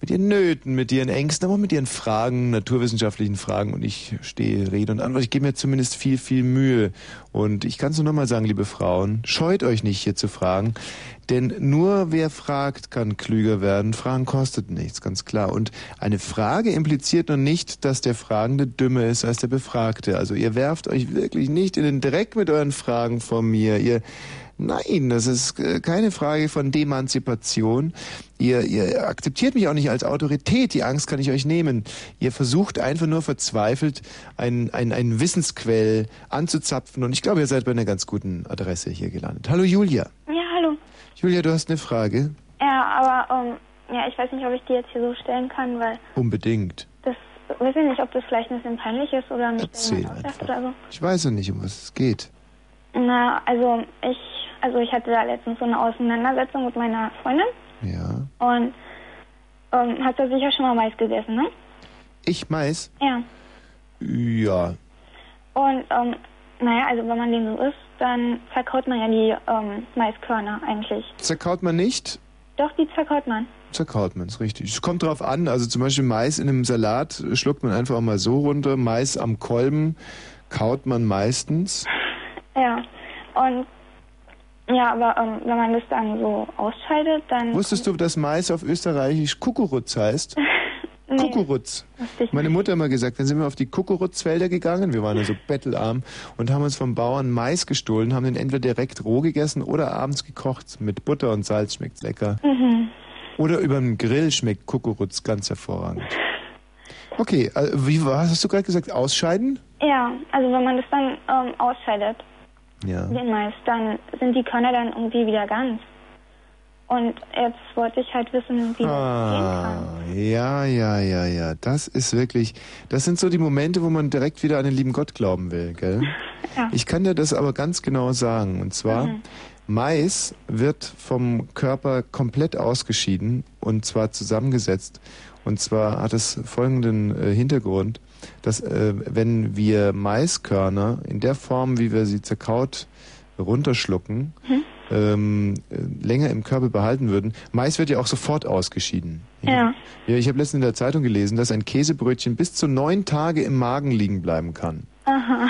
[SPEAKER 1] mit ihren Nöten, mit ihren Ängsten, aber auch mit ihren Fragen, naturwissenschaftlichen Fragen. Und ich stehe Rede und Antwort. Ich gebe mir zumindest viel, viel Mühe. Und ich kann es nur nochmal sagen, liebe Frauen, scheut euch nicht hier zu fragen. Denn nur wer fragt, kann klüger werden. Fragen kostet nichts, ganz klar. Und eine Frage impliziert noch nicht, dass der Fragende dümmer ist als der Befragte. Also ihr werft euch wirklich nicht in den Dreck mit euren Fragen von mir. Ihr Nein, das ist äh, keine Frage von Demanzipation. Ihr, ihr akzeptiert mich auch nicht als Autorität. Die Angst kann ich euch nehmen. Ihr versucht einfach nur verzweifelt, einen, einen Wissensquell anzuzapfen. Und ich glaube, ihr seid bei einer ganz guten Adresse hier gelandet. Hallo Julia.
[SPEAKER 15] Ja, hallo.
[SPEAKER 1] Julia, du hast eine Frage?
[SPEAKER 15] Ja, aber ähm, ja, ich weiß nicht, ob ich die jetzt hier so stellen kann, weil
[SPEAKER 1] Unbedingt.
[SPEAKER 15] das weiß ich nicht, ob das vielleicht ein bisschen peinlich ist oder mich
[SPEAKER 1] Erzähl
[SPEAKER 15] oder so.
[SPEAKER 1] Ich weiß ja nicht, um was es geht.
[SPEAKER 15] Na, also ich, also ich hatte da letztens so eine Auseinandersetzung mit meiner Freundin
[SPEAKER 1] Ja.
[SPEAKER 15] und ähm, hast du sicher schon mal Mais gegessen, ne?
[SPEAKER 1] Ich Mais?
[SPEAKER 15] Ja.
[SPEAKER 1] Ja.
[SPEAKER 15] Und ähm, naja, also wenn man den so isst, dann zerkaut man ja die ähm, Maiskörner eigentlich.
[SPEAKER 1] Zerkaut man nicht?
[SPEAKER 15] Doch, die zerkaut man.
[SPEAKER 1] Zerkaut man es, richtig. Es kommt drauf an. Also zum Beispiel Mais in einem Salat schluckt man einfach mal so runter. Mais am Kolben kaut man meistens.
[SPEAKER 15] Ja. Und ja, aber ähm, wenn man das dann so ausscheidet, dann.
[SPEAKER 1] Wusstest du, dass Mais auf Österreichisch Kukuruz heißt?
[SPEAKER 15] Nee.
[SPEAKER 1] Kukuruz. Meine Mutter hat mal gesagt, dann sind wir auf die Kukurutzfelder gegangen, wir waren ja so bettelarm und haben uns vom Bauern Mais gestohlen, haben den entweder direkt roh gegessen oder abends gekocht. Mit Butter und Salz schmeckt's lecker.
[SPEAKER 15] Mhm.
[SPEAKER 1] Oder über den Grill schmeckt Kukuruz ganz hervorragend. Okay, also wie was hast du gerade gesagt? Ausscheiden?
[SPEAKER 15] Ja, also wenn man das dann ähm, ausscheidet,
[SPEAKER 1] Ja.
[SPEAKER 15] den Mais, dann sind die Körner dann irgendwie wieder ganz. Und jetzt wollte ich halt wissen, wie das
[SPEAKER 1] Ah, ja, ja, ja, ja. Das ist wirklich, das sind so die Momente, wo man direkt wieder an den lieben Gott glauben will, gell?
[SPEAKER 15] Ja.
[SPEAKER 1] Ich kann dir das aber ganz genau sagen. Und zwar,
[SPEAKER 15] Mhm.
[SPEAKER 1] Mais wird vom Körper komplett ausgeschieden und zwar zusammengesetzt. Und zwar hat es folgenden äh, Hintergrund, dass äh, wenn wir Maiskörner in der Form, wie wir sie zerkaut runterschlucken, ähm, äh, länger im Körper behalten würden, Mais wird ja auch sofort ausgeschieden.
[SPEAKER 15] Ja.
[SPEAKER 1] Ja, ich habe letztens in der Zeitung gelesen, dass ein Käsebrötchen bis zu neun Tage im Magen liegen bleiben kann.
[SPEAKER 15] Aha.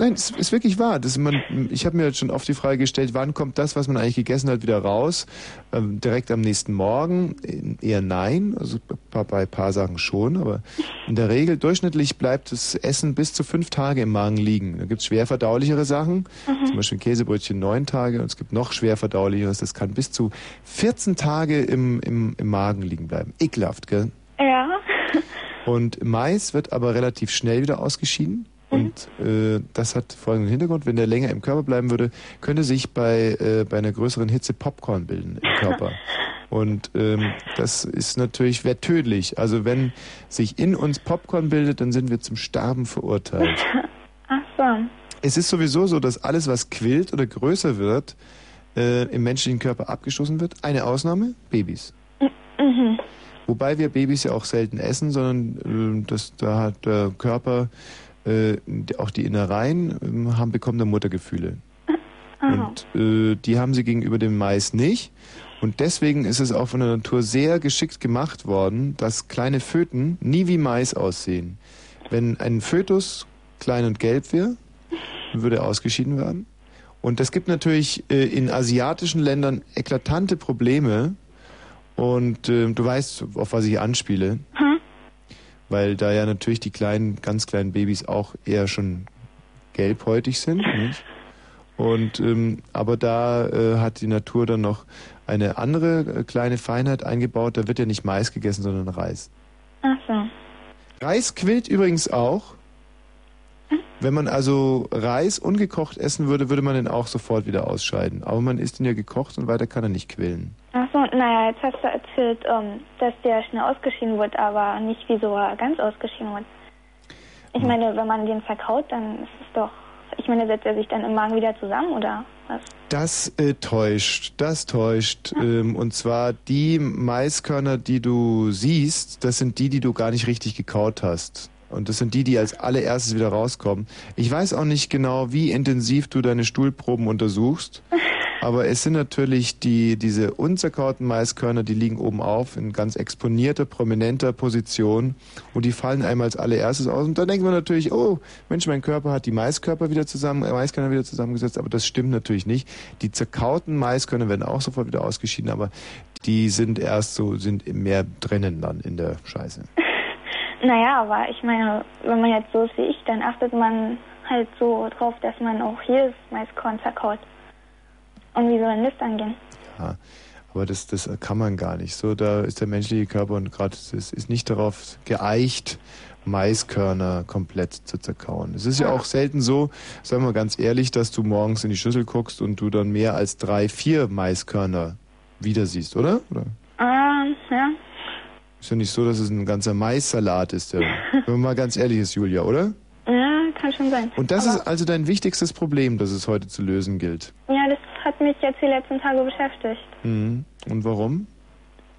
[SPEAKER 1] Nein, es ist wirklich wahr. Das man, ich habe mir jetzt schon oft die Frage gestellt, wann kommt das, was man eigentlich gegessen hat, wieder raus? Ähm, direkt am nächsten Morgen? Äh, Eher nein, also bei, ein paar Sachen schon, aber in der Regel durchschnittlich bleibt das Essen bis zu fünf Tage im Magen liegen. Da gibt's schwer verdaulichere Sachen,
[SPEAKER 15] Mhm.
[SPEAKER 1] zum Beispiel Käsebrötchen neun Tage und es gibt noch schwer verdaulicheres, das kann bis zu 14 Tage im, im, im Magen liegen bleiben. Ekelhaft, gell?
[SPEAKER 15] Ja.
[SPEAKER 1] Und Mais wird aber relativ schnell wieder ausgeschieden. Und äh, das hat folgenden Hintergrund. Wenn der länger im Körper bleiben würde, könnte sich bei, äh, bei einer größeren Hitze Popcorn bilden im Körper. Und ähm, das ist natürlich wäre tödlich. Also wenn sich in uns Popcorn bildet, dann sind wir zum Sterben verurteilt.
[SPEAKER 15] Ach so.
[SPEAKER 1] Es ist sowieso so, dass alles, was quillt oder größer wird, äh, im menschlichen Körper abgestoßen wird. Eine Ausnahme, Babys.
[SPEAKER 15] Mhm.
[SPEAKER 1] Wobei wir Babys ja auch selten essen, sondern äh, das, da hat der Körper äh, auch die Innereien ähm, haben bekommen da Muttergefühle.
[SPEAKER 15] Aha.
[SPEAKER 1] Und äh, die haben sie gegenüber dem Mais nicht. Und deswegen ist es auch von der Natur sehr geschickt gemacht worden, dass kleine Föten nie wie Mais aussehen. Wenn ein Fötus klein und gelb wäre, würde er ausgeschieden werden. Und es gibt natürlich äh, in asiatischen Ländern eklatante Probleme. Und äh, du weißt, auf was ich anspiele. Weil da ja natürlich die kleinen, ganz kleinen Babys auch eher schon gelbhäutig sind. Nicht? Und ähm, aber da äh, hat die Natur dann noch eine andere äh, kleine Feinheit eingebaut. Da wird ja nicht Mais gegessen, sondern Reis.
[SPEAKER 11] Ach so.
[SPEAKER 1] Reis quillt übrigens auch. Wenn man also Reis ungekocht essen würde, würde man den auch sofort wieder ausscheiden. Aber man isst ihn ja gekocht und weiter kann er nicht quillen.
[SPEAKER 11] Ach so, naja, jetzt hast du erzählt, ähm, dass der schnell ausgeschieden wird, aber nicht wieso er ganz ausgeschieden wird. Ich meine, wenn man den verkaut, dann ist es doch, ich meine, setzt er sich dann im Magen wieder zusammen oder was?
[SPEAKER 1] Das äh, täuscht, das täuscht. Ähm, und zwar die Maiskörner, die du siehst, das sind die, die du gar nicht richtig gekaut hast. Und das sind die, die als allererstes wieder rauskommen. Ich weiß auch nicht genau, wie intensiv du deine Stuhlproben untersuchst. Aber es sind natürlich die, diese unzerkauten Maiskörner, die liegen oben auf in ganz exponierter, prominenter Position und die fallen einem als allererstes aus. Und dann denkt man natürlich, oh, Mensch, mein Körper hat die Maiskörper wieder zusammen, äh, Maiskörner wieder zusammengesetzt, aber das stimmt natürlich nicht. Die zerkauten Maiskörner werden auch sofort wieder ausgeschieden, aber die sind erst so, sind mehr drinnen dann in der Scheiße.
[SPEAKER 11] Naja, aber ich meine, wenn man jetzt so ist wie ich, dann achtet man halt so drauf, dass man auch hier das Maiskorn zerkaut. Und wie soll denn das dann gehen?
[SPEAKER 1] Ja, aber das, das kann man gar nicht. So, da ist der menschliche Körper und gerade es ist nicht darauf geeicht, Maiskörner komplett zu zerkauen. Es ist ja auch selten so, sagen wir ganz ehrlich, dass du morgens in die Schüssel guckst und du dann mehr als drei, vier Maiskörner wieder siehst, oder? oder?
[SPEAKER 11] Ähm, ja.
[SPEAKER 1] Ist ja nicht so, dass es ein ganzer Maissalat ist, der, wenn man mal ganz ehrlich ist, Julia, oder?
[SPEAKER 11] Ja, kann schon sein.
[SPEAKER 1] Und das
[SPEAKER 11] aber,
[SPEAKER 1] ist also dein wichtigstes Problem, das es heute zu lösen gilt.
[SPEAKER 11] Ja, das hat mich jetzt die letzten Tage beschäftigt.
[SPEAKER 1] Mhm. Und warum?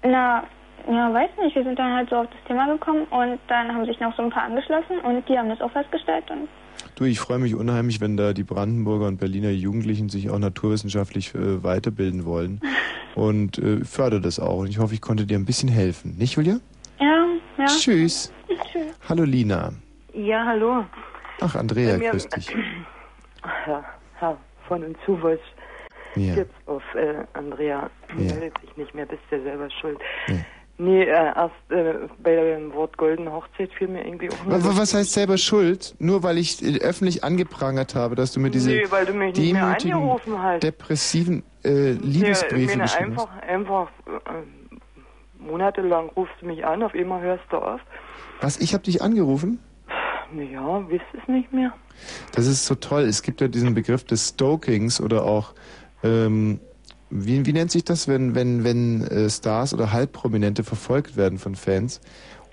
[SPEAKER 11] Na, ja, weiß nicht. Wir sind dann halt so auf das Thema gekommen und dann haben sich noch so ein paar angeschlossen und die haben das auch festgestellt und
[SPEAKER 1] Du, ich freue mich unheimlich, wenn da die Brandenburger und Berliner Jugendlichen sich auch naturwissenschaftlich äh, weiterbilden wollen und äh, fördere das auch. Und ich hoffe, ich konnte dir ein bisschen helfen. Nicht, Julia?
[SPEAKER 11] ja, ja.
[SPEAKER 1] Tschüss.
[SPEAKER 11] Tschüss.
[SPEAKER 1] Hallo, Lina.
[SPEAKER 21] Ja, hallo.
[SPEAKER 1] Ach, Andrea,
[SPEAKER 21] mir-
[SPEAKER 1] grüß dich.
[SPEAKER 21] Ja, ja, von und zu was
[SPEAKER 1] Ja.
[SPEAKER 21] jetzt auf äh, Andrea.
[SPEAKER 1] Ja.
[SPEAKER 21] Meldet sich nicht mehr, bist ja selber schuld. Nee, äh, erst äh, bei dem Wort goldene Hochzeit fiel mir irgendwie auch
[SPEAKER 1] wa- Was heißt selber Schuld? Nur weil ich äh, öffentlich angeprangert habe, dass du mir diese
[SPEAKER 21] Nee, weil du mich nicht mehr
[SPEAKER 1] demütigen,
[SPEAKER 21] angerufen hast.
[SPEAKER 1] depressiven äh, Liebesbriefe
[SPEAKER 21] Nee,
[SPEAKER 1] geschrieben hast.
[SPEAKER 21] einfach, einfach äh, monatelang rufst du mich an, auf einmal hörst du auf.
[SPEAKER 1] Was, ich habe dich angerufen?
[SPEAKER 21] Naja, wisst es nicht mehr.
[SPEAKER 1] Das ist so toll. Es gibt ja diesen Begriff des Stokings oder auch, ähm, wie, wie nennt sich das, wenn, wenn, wenn äh, Stars oder Halbprominente verfolgt werden von Fans?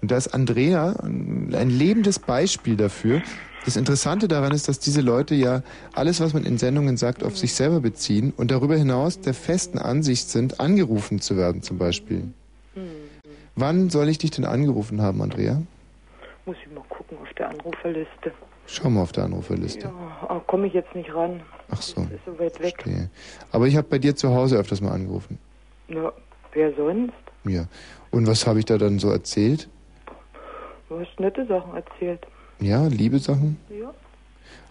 [SPEAKER 1] Und da ist Andrea ein, lebendes Beispiel dafür. Das Interessante daran ist, dass diese Leute ja alles, was man in Sendungen sagt, auf sich selber beziehen und darüber hinaus der festen Ansicht sind, angerufen zu werden zum Beispiel. Wann soll ich dich denn angerufen haben, Andrea?
[SPEAKER 21] Muss ich mal gucken auf der Anruferliste.
[SPEAKER 1] Schau mal auf der Anruferliste.
[SPEAKER 21] Ja, komme ich jetzt nicht ran.
[SPEAKER 1] Ach so.
[SPEAKER 21] Ist so weit weg.
[SPEAKER 1] Verstehe. Aber ich habe bei dir zu Hause öfters mal angerufen.
[SPEAKER 21] Na, wer sonst?
[SPEAKER 1] Ja. Und was habe ich da dann so erzählt?
[SPEAKER 21] Du hast nette Sachen erzählt.
[SPEAKER 1] Ja, Liebesachen?
[SPEAKER 21] Ja,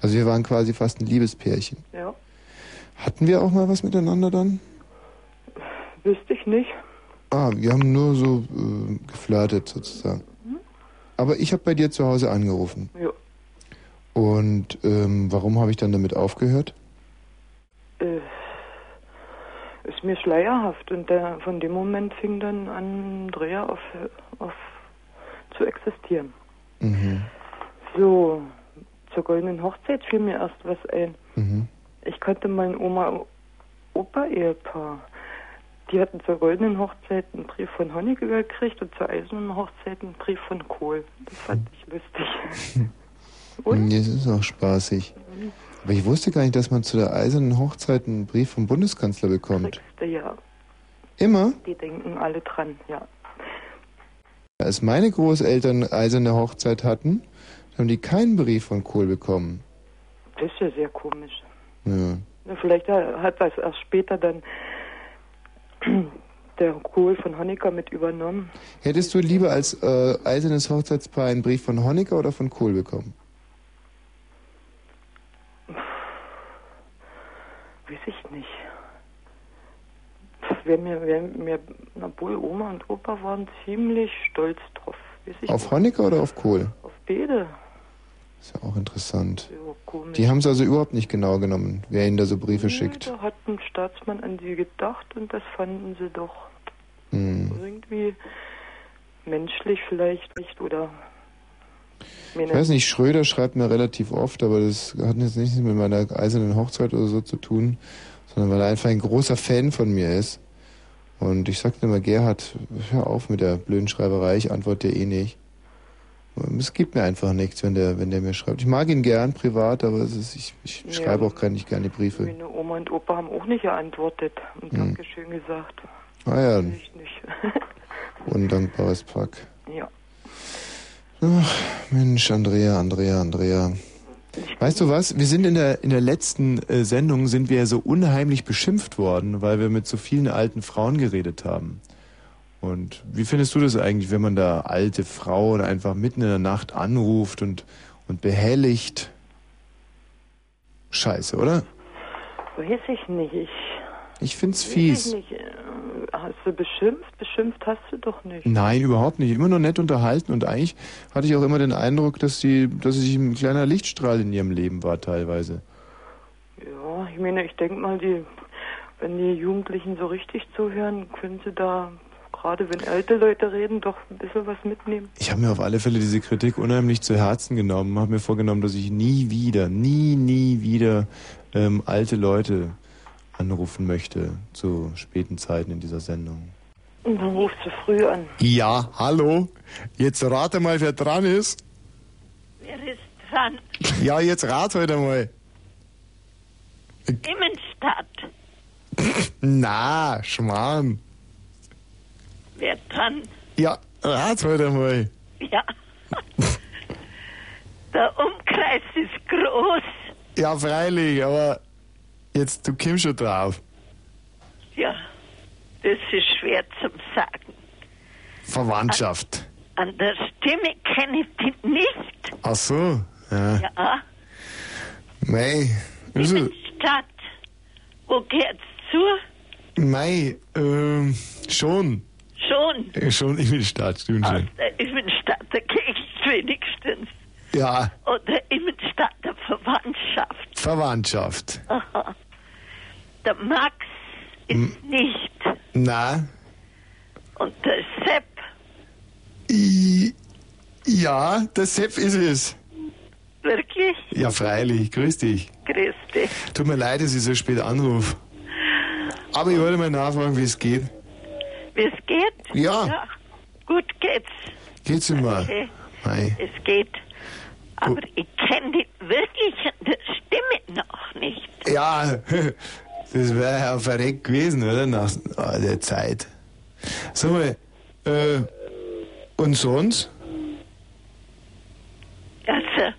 [SPEAKER 1] Also wir waren quasi fast ein Liebespärchen.
[SPEAKER 21] ja.
[SPEAKER 1] Hatten wir auch mal was miteinander dann?
[SPEAKER 21] Wüsste ich nicht.
[SPEAKER 1] Ah, wir haben nur so äh, geflirtet sozusagen. Aber ich habe bei dir zu Hause angerufen.
[SPEAKER 21] Ja.
[SPEAKER 1] Und ähm, warum habe ich dann damit aufgehört?
[SPEAKER 21] Äh, ist mir schleierhaft. Und der, von dem Moment fing dann an, Andrea auf, auf zu existieren.
[SPEAKER 1] Mhm.
[SPEAKER 21] So, zur goldenen Hochzeit fiel mir erst was ein.
[SPEAKER 1] Mhm.
[SPEAKER 21] Ich kannte mein Oma-Opa-Ehepaar. Die hatten zur goldenen Hochzeit einen Brief von Honecker gekriegt und zur eisernen Hochzeit einen Brief von Kohl. Das fand ich lustig.
[SPEAKER 1] Und? Das ist auch spaßig. Aber ich wusste gar nicht, dass man zu der eisernen Hochzeit einen Brief vom Bundeskanzler bekommt.
[SPEAKER 21] Ja,
[SPEAKER 1] Immer?
[SPEAKER 21] die denken alle dran, ja.
[SPEAKER 1] Als meine Großeltern eiserne Hochzeit hatten, haben die keinen Brief von Kohl bekommen.
[SPEAKER 21] Das ist ja sehr komisch.
[SPEAKER 1] Ja,
[SPEAKER 21] Vielleicht hat das erst später dann der Kohl von Honecker mit übernommen.
[SPEAKER 1] Hättest du lieber als äh, eisernes Hochzeitspaar einen Brief von Honecker oder von Kohl bekommen?
[SPEAKER 21] Weiß ich nicht. Wär mir, wär mir, obwohl Oma und Opa waren ziemlich stolz drauf.
[SPEAKER 1] Auf. Honecker oder auf Kohl?
[SPEAKER 21] Auf beide.
[SPEAKER 1] Ist ja auch interessant. Die haben es also überhaupt nicht genau genommen, wer ihnen da so Briefe schickt.
[SPEAKER 21] Da hat ein Staatsmann an sie gedacht und das fanden sie doch
[SPEAKER 1] Hm.
[SPEAKER 21] irgendwie menschlich vielleicht nicht oder.
[SPEAKER 1] Ich weiß nicht, Schröder schreibt mir relativ oft, aber das hat jetzt nichts mit meiner eisernen Hochzeit oder so zu tun, sondern weil er einfach ein großer Fan von mir ist. Und ich sagte immer, Gerhard, hör auf mit der blöden Schreiberei, ich antworte dir eh nicht. Es gibt mir einfach nichts, wenn der, wenn der mir schreibt. Ich mag ihn gern privat, aber ist, ich, ich
[SPEAKER 21] Ja.
[SPEAKER 1] schreibe auch gar nicht gerne Briefe.
[SPEAKER 21] Meine Oma und Opa haben auch nicht geantwortet und
[SPEAKER 1] Hm.
[SPEAKER 21] Dankeschön gesagt.
[SPEAKER 1] Ah ja,
[SPEAKER 21] Ich nicht.
[SPEAKER 1] undankbares Pack. Ach, Mensch, Andrea, Andrea, Andrea. Weißt du was? Wir sind in der, in der letzten äh, Sendung sind wir ja so unheimlich beschimpft worden, weil wir mit so vielen alten Frauen geredet haben. Und wie findest du das eigentlich, wenn man da alte Frauen einfach mitten in der Nacht anruft und, und behelligt? Scheiße, oder?
[SPEAKER 21] Weiß ich nicht. Ich,
[SPEAKER 1] Ich find's
[SPEAKER 21] weiß
[SPEAKER 1] fies.
[SPEAKER 21] ich nicht. Hast du beschimpft? Beschimpft hast du doch nicht.
[SPEAKER 1] Nein, überhaupt nicht. Immer nur nett unterhalten und eigentlich hatte ich auch immer den Eindruck, dass sie, dass sie ein kleiner Lichtstrahl in ihrem Leben war teilweise.
[SPEAKER 21] Ja, ich meine, ich denke mal, die, wenn die Jugendlichen so richtig zuhören, können sie da, gerade wenn alte Leute reden, doch ein bisschen was mitnehmen.
[SPEAKER 1] Ich habe mir auf alle Fälle diese Kritik unheimlich zu Herzen genommen, habe mir vorgenommen, dass ich nie wieder, nie, nie wieder ähm, alte Leute anrufen möchte zu späten Zeiten in dieser Sendung.
[SPEAKER 21] Und dann rufst du früh an.
[SPEAKER 1] Ja, hallo. Jetzt rate mal, wer dran ist.
[SPEAKER 22] Wer ist dran?
[SPEAKER 1] Ja, jetzt rat heute mal.
[SPEAKER 22] Immenstadt.
[SPEAKER 1] Na, Schmarrn.
[SPEAKER 22] Wer dran?
[SPEAKER 1] Ja, rat heute mal.
[SPEAKER 22] Ja. Der Umkreis ist groß.
[SPEAKER 1] Ja, freilich, aber jetzt, du kommst schon drauf.
[SPEAKER 22] Ja, das ist schwer zum Sagen.
[SPEAKER 1] Verwandtschaft.
[SPEAKER 22] An der Stimme kenne ich dich nicht.
[SPEAKER 1] Ach so, ja.
[SPEAKER 22] Ja,
[SPEAKER 1] Mei, also,
[SPEAKER 22] Stadt. Wo geht's zu?
[SPEAKER 1] mei, ähm, schon.
[SPEAKER 22] Schon.
[SPEAKER 1] Äh, Schon in die Stadt, stimmt schon.
[SPEAKER 22] der Immenstadt der Gegend wenigstens.
[SPEAKER 1] Ja,
[SPEAKER 22] Oder Immenstadt der Verwandtschaft.
[SPEAKER 1] Verwandtschaft.
[SPEAKER 22] Aha. Der Max ist nicht.
[SPEAKER 1] Na,
[SPEAKER 22] Und der Sepp,
[SPEAKER 1] i, ja, der Sepp ist es.
[SPEAKER 22] wirklich?
[SPEAKER 1] Ja, freilich, grüß dich.
[SPEAKER 22] Grüß dich.
[SPEAKER 1] Tut mir leid, dass ich so spät anrufe. Aber ich wollte mal nachfragen, wie es geht.
[SPEAKER 22] Wie es geht?
[SPEAKER 1] Ja.
[SPEAKER 22] Gut geht's.
[SPEAKER 1] Geht's immer?
[SPEAKER 22] Okay.
[SPEAKER 1] Mei.
[SPEAKER 22] Es geht. Aber ich kenne dich wirklich an der Stimme noch nicht.
[SPEAKER 1] Ja, das wäre ja verreckt gewesen, oder? Nach ah, der Zeit. Sag mal, äh, und sonst?
[SPEAKER 22] Also,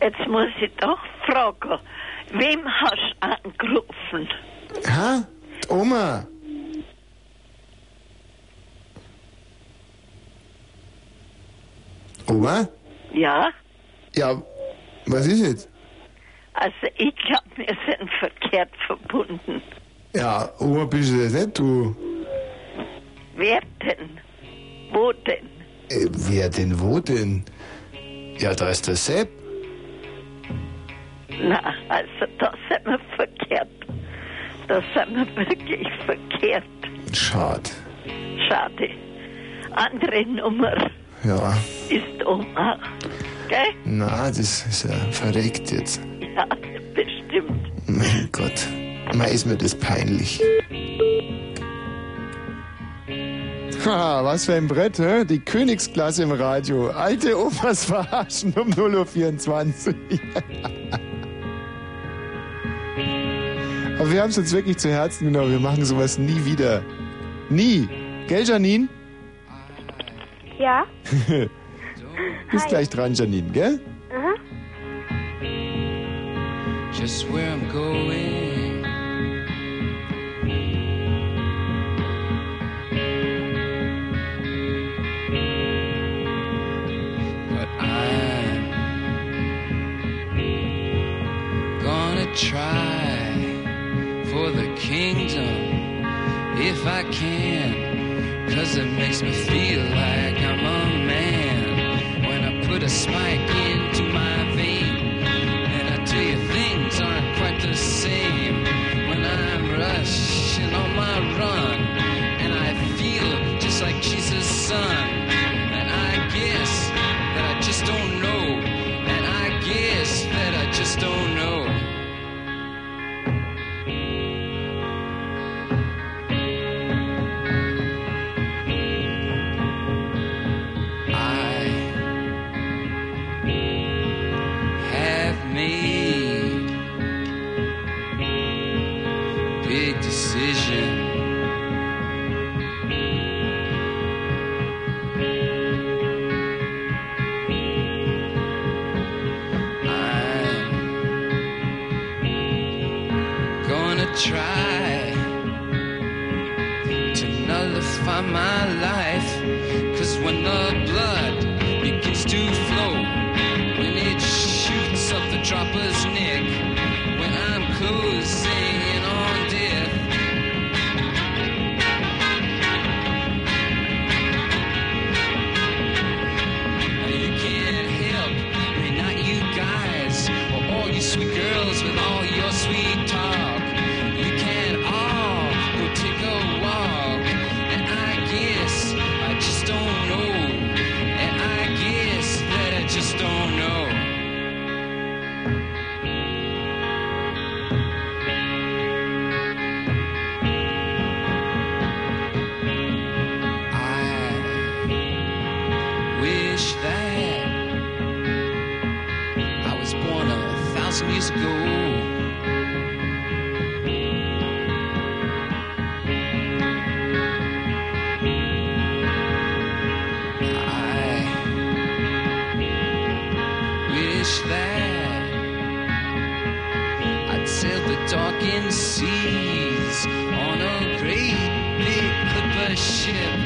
[SPEAKER 22] jetzt muss ich doch fragen, wem hast du angerufen?
[SPEAKER 1] Hä? Die Oma? Oma?
[SPEAKER 22] Ja?
[SPEAKER 1] Ja, was ist jetzt?
[SPEAKER 22] Also, ich glaube, wir sind verkehrt verbunden.
[SPEAKER 1] Ja, Oma bist du nicht, du?
[SPEAKER 22] Wer denn? Wo denn?
[SPEAKER 1] Äh, wer denn, wo denn? Ja, da ist der Sepp.
[SPEAKER 22] Na, also, da sind wir verkehrt. Da sind wir wirklich verkehrt.
[SPEAKER 1] Schade.
[SPEAKER 22] Schade. Andere Nummer
[SPEAKER 1] Ja,
[SPEAKER 22] ist Oma. Gell?
[SPEAKER 1] na, das ist ja verreckt jetzt.
[SPEAKER 22] Ja, bestimmt.
[SPEAKER 1] Mein Gott, mal ist mir das peinlich. Haha, was für ein Brett, hä? Die Königsklasse im Radio. Alte Opas verarschen um 0.24 Uhr. Aber wir haben es uns wirklich zu Herzen genommen. Wir machen sowas nie wieder. Nie. Gell, Janine?
[SPEAKER 17] Ja?
[SPEAKER 1] Bis
[SPEAKER 17] Hi.
[SPEAKER 1] gleich dran, Janine, gell?
[SPEAKER 17] Aha.
[SPEAKER 23] just where I'm going. But I'm gonna try for the kingdom if I can. Cause it makes me feel like I'm put a spike into my there. I'd sail the darkened seas on a great big clipper ship,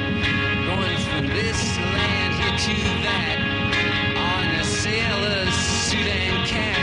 [SPEAKER 23] going from this land here to that on a sailor's suit and cap.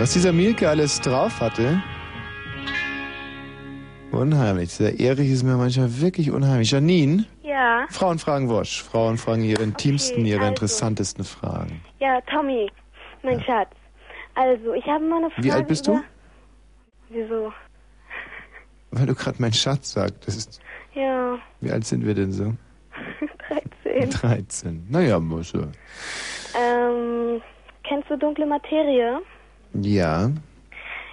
[SPEAKER 1] Was dieser Mielke alles drauf hatte. Unheimlich. Dieser Erich ist mir manchmal wirklich unheimlich. Janine?
[SPEAKER 24] Ja.
[SPEAKER 1] Frauen fragen Wosch. Frauen fragen ihre intimsten, ihre
[SPEAKER 24] also.
[SPEAKER 1] interessantesten Fragen.
[SPEAKER 24] Ja, Tommy, mein Schatz. Also, ich habe mal eine Frage.
[SPEAKER 1] Wie alt bist du?
[SPEAKER 24] Wieso?
[SPEAKER 1] Weil du gerade mein Schatz sagtest.
[SPEAKER 24] Ja,
[SPEAKER 1] Wie alt sind wir denn so?
[SPEAKER 24] 13.
[SPEAKER 1] 13. Naja, muss ja.
[SPEAKER 24] Ähm, kennst du Dunkle Materie?
[SPEAKER 1] Ja.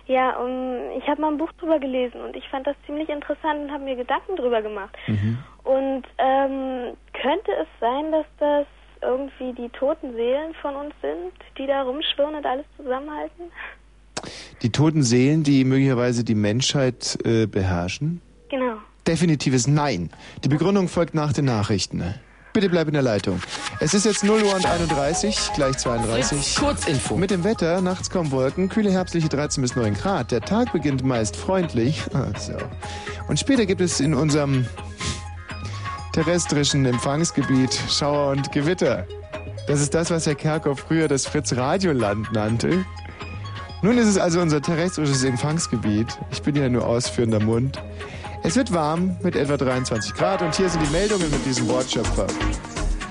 [SPEAKER 24] Ja, um, ich habe mal ein Buch drüber gelesen und ich fand das ziemlich interessant und habe mir Gedanken drüber gemacht.
[SPEAKER 1] Mhm.
[SPEAKER 24] Und ähm, könnte es sein, dass das irgendwie die toten Seelen von uns sind, die da rumschwirren und alles zusammenhalten?
[SPEAKER 1] Die toten Seelen, die möglicherweise die Menschheit äh, beherrschen?
[SPEAKER 24] Genau.
[SPEAKER 1] Definitives Nein. Die Begründung folgt nach den Nachrichten. Bitte bleib in der Leitung. Es ist jetzt 0 Uhr und 31, gleich 32.
[SPEAKER 16] Kurzinfo.
[SPEAKER 1] Mit dem Wetter, nachts kommen Wolken, kühle herbstliche 13 bis 9 Grad. Der Tag beginnt meist freundlich. Ah, so. Und später gibt es in unserem terrestrischen Empfangsgebiet Schauer und Gewitter. Das ist das, was Herr Kerkhoff früher das Fritz-Radioland nannte. Nun ist es also unser terrestrisches Empfangsgebiet. Ich bin ja nur ausführender Mund. Es wird warm mit etwa 23 Grad und hier sind die Meldungen mit diesem Wortschöpfer.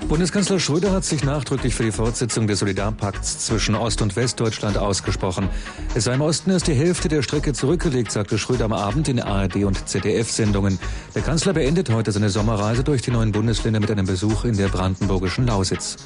[SPEAKER 6] Bundeskanzler Schröder hat sich nachdrücklich für die Fortsetzung des Solidarpakts zwischen Ost- und Westdeutschland ausgesprochen. Es sei im Osten erst die Hälfte der Strecke zurückgelegt, sagte Schröder am Abend in ARD und ZDF-Sendungen. Der Kanzler beendet heute seine Sommerreise durch die neuen Bundesländer mit einem Besuch in der brandenburgischen Lausitz.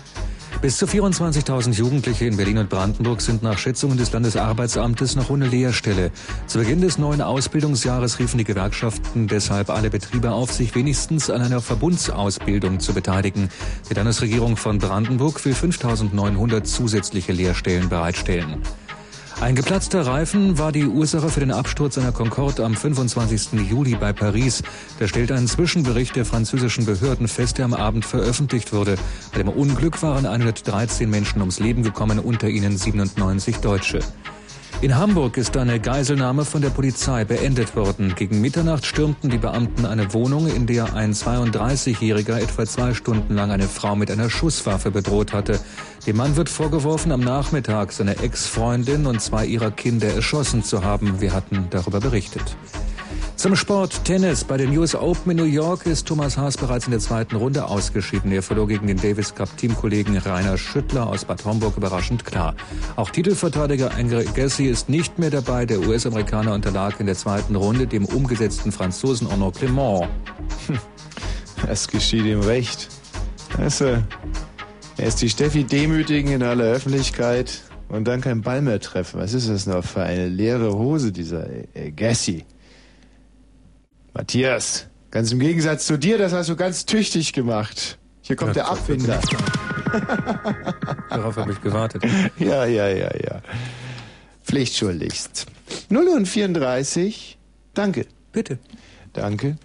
[SPEAKER 6] Bis zu 24.000 Jugendliche in Berlin und Brandenburg sind nach Schätzungen des Landesarbeitsamtes noch ohne Lehrstelle. Zu Beginn des neuen Ausbildungsjahres riefen die Gewerkschaften deshalb alle Betriebe auf, sich wenigstens an einer Verbundsausbildung zu beteiligen. Die Landesregierung von Brandenburg will 5.900 zusätzliche Lehrstellen bereitstellen. Ein geplatzter Reifen war die Ursache für den Absturz einer Concorde am 25. Juli bei Paris. Da stellt ein Zwischenbericht der französischen Behörden fest, der am Abend veröffentlicht wurde. Bei dem Unglück waren 113 Menschen ums Leben gekommen, unter ihnen 97 Deutsche. In Hamburg ist eine Geiselnahme von der Polizei beendet worden. Gegen Mitternacht stürmten die Beamten eine Wohnung, in der ein 32-Jähriger etwa zwei Stunden lang eine Frau mit einer Schusswaffe bedroht hatte. Dem Mann wird vorgeworfen, am Nachmittag seine Ex-Freundin und zwei ihrer Kinder erschossen zu haben. Wir hatten darüber berichtet. Zum Sport Tennis. Bei den US Open in New York ist Thomas Haas bereits in der zweiten Runde ausgeschieden. Er verlor gegen den Davis Cup Teamkollegen Rainer Schüttler aus Bad Homburg überraschend klar. Auch Titelverteidiger Andre Gassi ist nicht mehr dabei. Der US-Amerikaner unterlag in der zweiten Runde dem umgesetzten Franzosen Arnaud Clément.
[SPEAKER 1] Es geschieht ihm recht. Weißt du, er ist die Steffi demütigen in aller Öffentlichkeit und dann kein Ball mehr treffen. Was ist das noch für eine leere Hose, dieser Gassi? Matthias, ganz im Gegensatz zu dir, das hast du ganz tüchtig gemacht. Hier kommt
[SPEAKER 6] Ja,
[SPEAKER 1] der Abwinder.
[SPEAKER 6] Darauf habe ich gewartet.
[SPEAKER 1] Ja, ja, ja, ja. Pflichtschuldigst. 0 und 34. Danke.
[SPEAKER 6] Bitte.
[SPEAKER 1] Danke.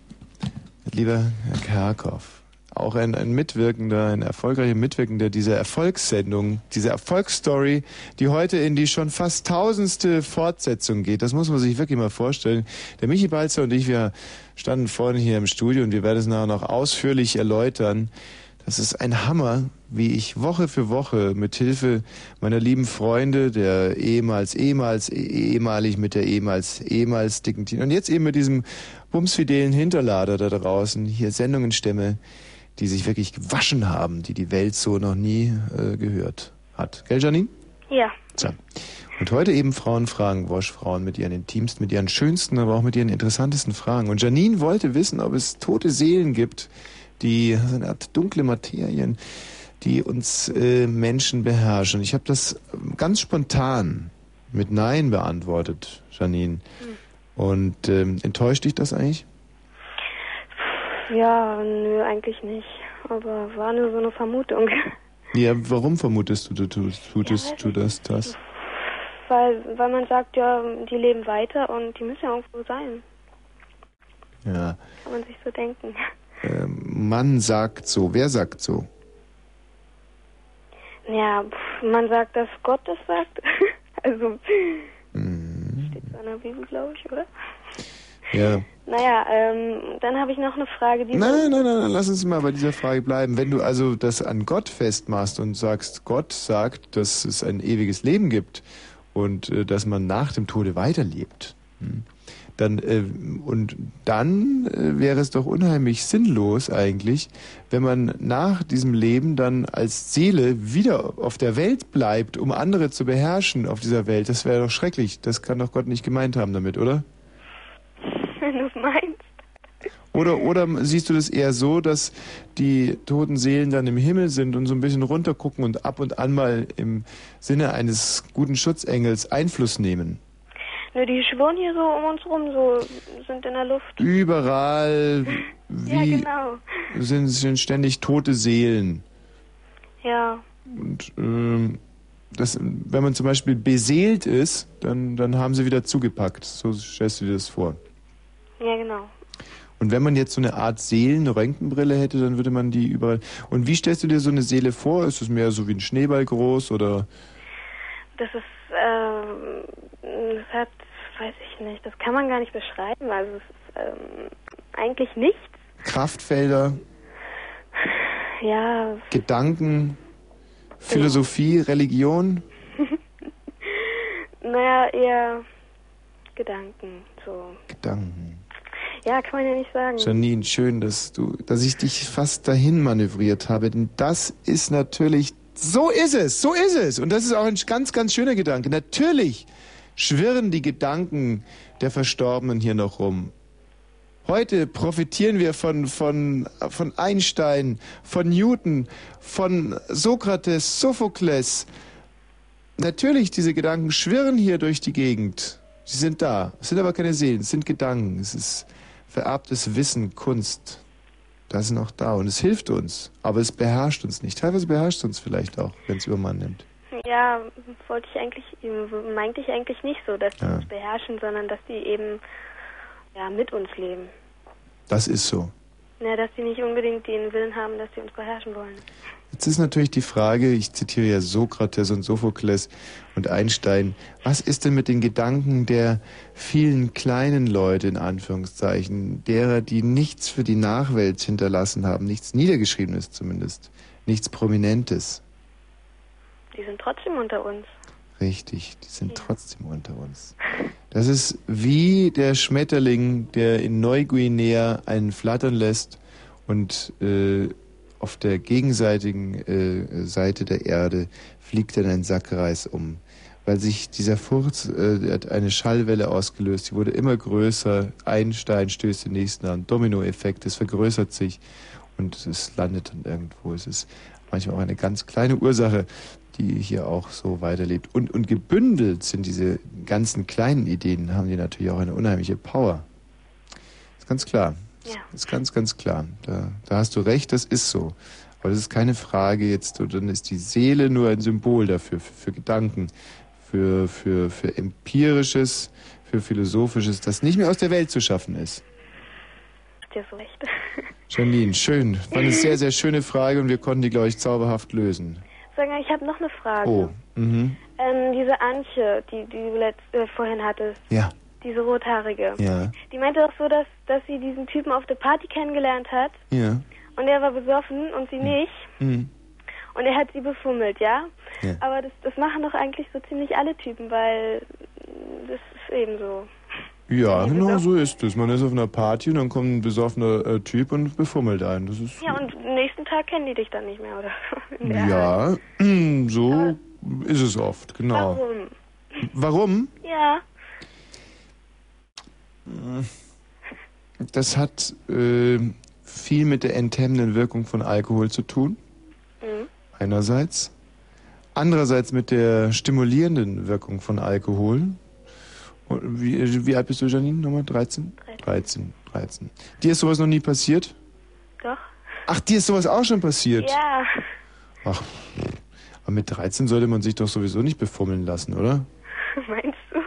[SPEAKER 1] Lieber Herr Kerkhoff, auch ein, ein Mitwirkender, ein erfolgreicher Mitwirkender dieser Erfolgssendung, dieser Erfolgsstory, die heute in die schon fast tausendste Fortsetzung geht. Das muss man sich wirklich mal vorstellen. Der Michi Balzer und ich, wir standen vorhin hier im Studio und wir werden es nachher noch ausführlich erläutern. Das ist ein Hammer, wie ich Woche für Woche mit Hilfe meiner lieben Freunde, der ehemals, ehemals, eh- ehemalig mit der ehemals, ehemals dicken Tina und jetzt eben mit diesem bumsfidelen Hinterlader da draußen hier Sendungen stemme, die sich wirklich gewaschen haben, die die Welt so noch nie äh, gehört hat. Gell, Janine?
[SPEAKER 24] Ja.
[SPEAKER 1] So. Und heute eben Frauen fragen, Wosch-Frauen mit ihren intimsten, mit ihren schönsten, aber auch mit ihren interessantesten Fragen. Und Janine wollte wissen, ob es tote Seelen gibt, die so eine Art dunkle Materien, die uns äh, Menschen beherrschen. Ich habe das ähm, ganz spontan mit Nein beantwortet, Janine. Und ähm, enttäuscht dich das eigentlich?
[SPEAKER 24] Ja, nö, eigentlich nicht. Aber war nur so eine Vermutung.
[SPEAKER 1] Ja, warum vermutest du, du tust, tutest du das, das?
[SPEAKER 24] Weil, weil man sagt, ja, die leben weiter und die müssen ja irgendwo sein.
[SPEAKER 1] Ja.
[SPEAKER 24] Kann man sich so denken.
[SPEAKER 1] Ähm, man sagt so. Wer sagt so?
[SPEAKER 24] Ja, pff, man sagt, dass Gott das sagt. also, steht zwar
[SPEAKER 14] von der Bibel, glaube ich, oder?
[SPEAKER 1] Ja.
[SPEAKER 14] Naja, ähm, dann habe ich noch eine Frage. Die
[SPEAKER 1] Nein, nein, nein, nein, lass uns mal bei dieser Frage bleiben. Wenn du also das an Gott festmachst und sagst, Gott sagt, dass es ein ewiges Leben gibt und äh, dass man nach dem Tode weiterlebt, hm, dann äh, und dann äh, wäre es doch unheimlich sinnlos eigentlich, wenn man nach diesem Leben dann als Seele wieder auf der Welt bleibt, um andere zu beherrschen auf dieser Welt. Das wäre doch schrecklich. Das kann doch Gott nicht gemeint haben damit, oder?
[SPEAKER 14] Wenn du es meinst.
[SPEAKER 1] Oder, oder siehst du das eher so, dass die toten Seelen dann im Himmel sind und so ein bisschen runtergucken und ab und an mal im Sinne eines guten Schutzengels Einfluss nehmen?
[SPEAKER 14] Die schwirren hier so um uns rum, so sind in der Luft.
[SPEAKER 1] Überall
[SPEAKER 14] Ja,
[SPEAKER 1] wie
[SPEAKER 14] genau.
[SPEAKER 1] sind, sind ständig tote Seelen.
[SPEAKER 14] Ja.
[SPEAKER 1] Und ähm, das, wenn man zum Beispiel beseelt ist, dann, dann haben sie wieder zugepackt. So stellst du dir das vor.
[SPEAKER 14] Ja, genau.
[SPEAKER 1] Und wenn man jetzt so eine Art Seelenröntgenbrille hätte, dann würde man die überall. Und wie stellst du dir so eine Seele vor? Ist es mehr so wie ein Schneeball groß oder?
[SPEAKER 14] Das ist, ähm, das hat, weiß ich nicht, das kann man gar nicht beschreiben. Also es ist ähm, eigentlich nichts.
[SPEAKER 1] Kraftfelder,
[SPEAKER 14] Ja,
[SPEAKER 1] Gedanken, Philosophie, Religion?
[SPEAKER 14] naja, eher Gedanken, so.
[SPEAKER 1] Gedanken.
[SPEAKER 14] Ja, kann man ja nicht sagen.
[SPEAKER 1] Janine, schön, dass du, dass ich dich fast dahin manövriert habe. Denn das ist natürlich, so ist es, so ist es. Und das ist auch ein ganz, ganz schöner Gedanke. Natürlich schwirren die Gedanken der Verstorbenen hier noch rum. Heute profitieren wir von, von, von Einstein, von Newton, von Sokrates, Sophokles. Natürlich, diese Gedanken schwirren hier durch die Gegend. Sie sind da. Es sind aber keine Seelen, es sind Gedanken. Es ist vererbtes Wissen, Kunst. Das ist noch da und es hilft uns, aber es beherrscht uns nicht. Teilweise beherrscht es uns vielleicht auch, wenn es übermann nimmt.
[SPEAKER 14] Ja, wollte ich eigentlich, meinte ich eigentlich nicht so, dass die
[SPEAKER 1] Ja.
[SPEAKER 14] uns beherrschen, sondern dass die eben ja, mit uns leben.
[SPEAKER 1] Das ist so.
[SPEAKER 14] Ja, dass die nicht unbedingt den Willen haben, dass sie uns beherrschen wollen.
[SPEAKER 1] Jetzt ist natürlich die Frage, ich zitiere ja Sokrates und Sophokles und Einstein, was ist denn mit den Gedanken der vielen kleinen Leute in Anführungszeichen, derer, die nichts für die Nachwelt hinterlassen haben, nichts Niedergeschriebenes zumindest, nichts Prominentes?
[SPEAKER 14] Die sind trotzdem unter uns.
[SPEAKER 1] Richtig, die sind trotzdem unter uns. Das ist wie der Schmetterling, der in Neuguinea einen flattern lässt und äh, auf der gegenseitigen äh, Seite der Erde fliegt dann ein Sackreis um. Weil sich dieser Furz, äh, hat eine Schallwelle ausgelöst, die wurde immer größer, ein Stein stößt den nächsten an, Dominoeffekt, es vergrößert sich und es landet dann irgendwo. Es ist manchmal auch eine ganz kleine Ursache, die hier auch so weiterlebt. Und, und gebündelt sind diese ganzen kleinen Ideen, haben die natürlich auch eine unheimliche Power. Ist ganz klar.
[SPEAKER 14] Ja.
[SPEAKER 1] Ist ganz, ganz klar. Da, da hast du recht, das ist so. Aber das ist keine Frage jetzt, dann ist die Seele nur ein Symbol dafür, für, für Gedanken, für, für, für empirisches, für philosophisches, das nicht mehr aus der Welt zu schaffen ist.
[SPEAKER 14] Hast ja so recht.
[SPEAKER 1] Janine, schön. War eine sehr, sehr schöne Frage und wir konnten die, glaube ich, zauberhaft lösen.
[SPEAKER 14] Sag mal, ich habe noch eine Frage.
[SPEAKER 1] Oh, mhm.
[SPEAKER 14] Ähm, diese Antje, die, die du letzt, äh, vorhin hattest,
[SPEAKER 1] Ja,
[SPEAKER 14] diese rothaarige,
[SPEAKER 1] ja,
[SPEAKER 14] die meinte doch so, dass, dass sie diesen Typen auf der Party kennengelernt hat
[SPEAKER 1] ja.
[SPEAKER 14] und er war besoffen und sie nicht
[SPEAKER 1] Mhm.
[SPEAKER 14] und er hat sie befummelt, ja?
[SPEAKER 1] Ja.
[SPEAKER 14] Aber das, das machen doch eigentlich so ziemlich alle Typen, weil das ist eben so.
[SPEAKER 1] Ja, genau so ist es. Man ist auf einer Party und dann kommt ein besoffener äh, Typ und befummelt einen. Das ist
[SPEAKER 14] Ja, und am nächsten Tag kennen die dich dann nicht mehr, oder?
[SPEAKER 1] Ja, so ist es oft, genau.
[SPEAKER 14] Warum?
[SPEAKER 1] Warum?
[SPEAKER 14] Ja.
[SPEAKER 1] Das hat äh, viel mit der enthemmenden Wirkung von Alkohol zu tun,
[SPEAKER 14] Mhm.
[SPEAKER 1] einerseits. Andererseits mit der stimulierenden Wirkung von Alkohol. Und Wie, wie alt bist du, Janine? Nochmal 13? 13. 13. Dir ist sowas noch nie passiert?
[SPEAKER 14] Doch.
[SPEAKER 1] Ach, dir ist sowas auch schon passiert?
[SPEAKER 14] Ja.
[SPEAKER 1] Ach, aber mit 13 sollte man sich doch sowieso nicht befummeln lassen, oder?
[SPEAKER 14] Meinst du?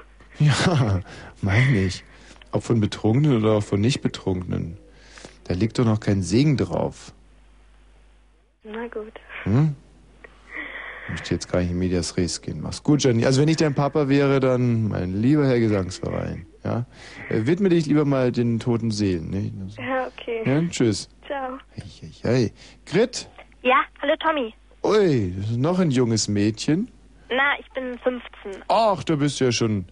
[SPEAKER 1] Ja, meine ich. Ob von Betrunkenen oder auch von Nicht-Betrunkenen. Da liegt doch noch kein Segen drauf.
[SPEAKER 14] Na gut.
[SPEAKER 1] Hm? Ich möchte jetzt gar nicht in Medias Res gehen. Mach's gut, Jenny. Also wenn ich dein Papa wäre, dann mein lieber Herr Gesangsverein. Ja? Äh, widme dich lieber mal den toten Seelen. Ne?
[SPEAKER 24] Ja, okay.
[SPEAKER 1] Ja, tschüss.
[SPEAKER 24] Ciao.
[SPEAKER 1] Hey, Grit?
[SPEAKER 24] Ja, hallo Tommy.
[SPEAKER 1] Ui, das ist noch ein junges Mädchen.
[SPEAKER 24] Na, ich bin 15.
[SPEAKER 1] Ach, da bist du ja schon.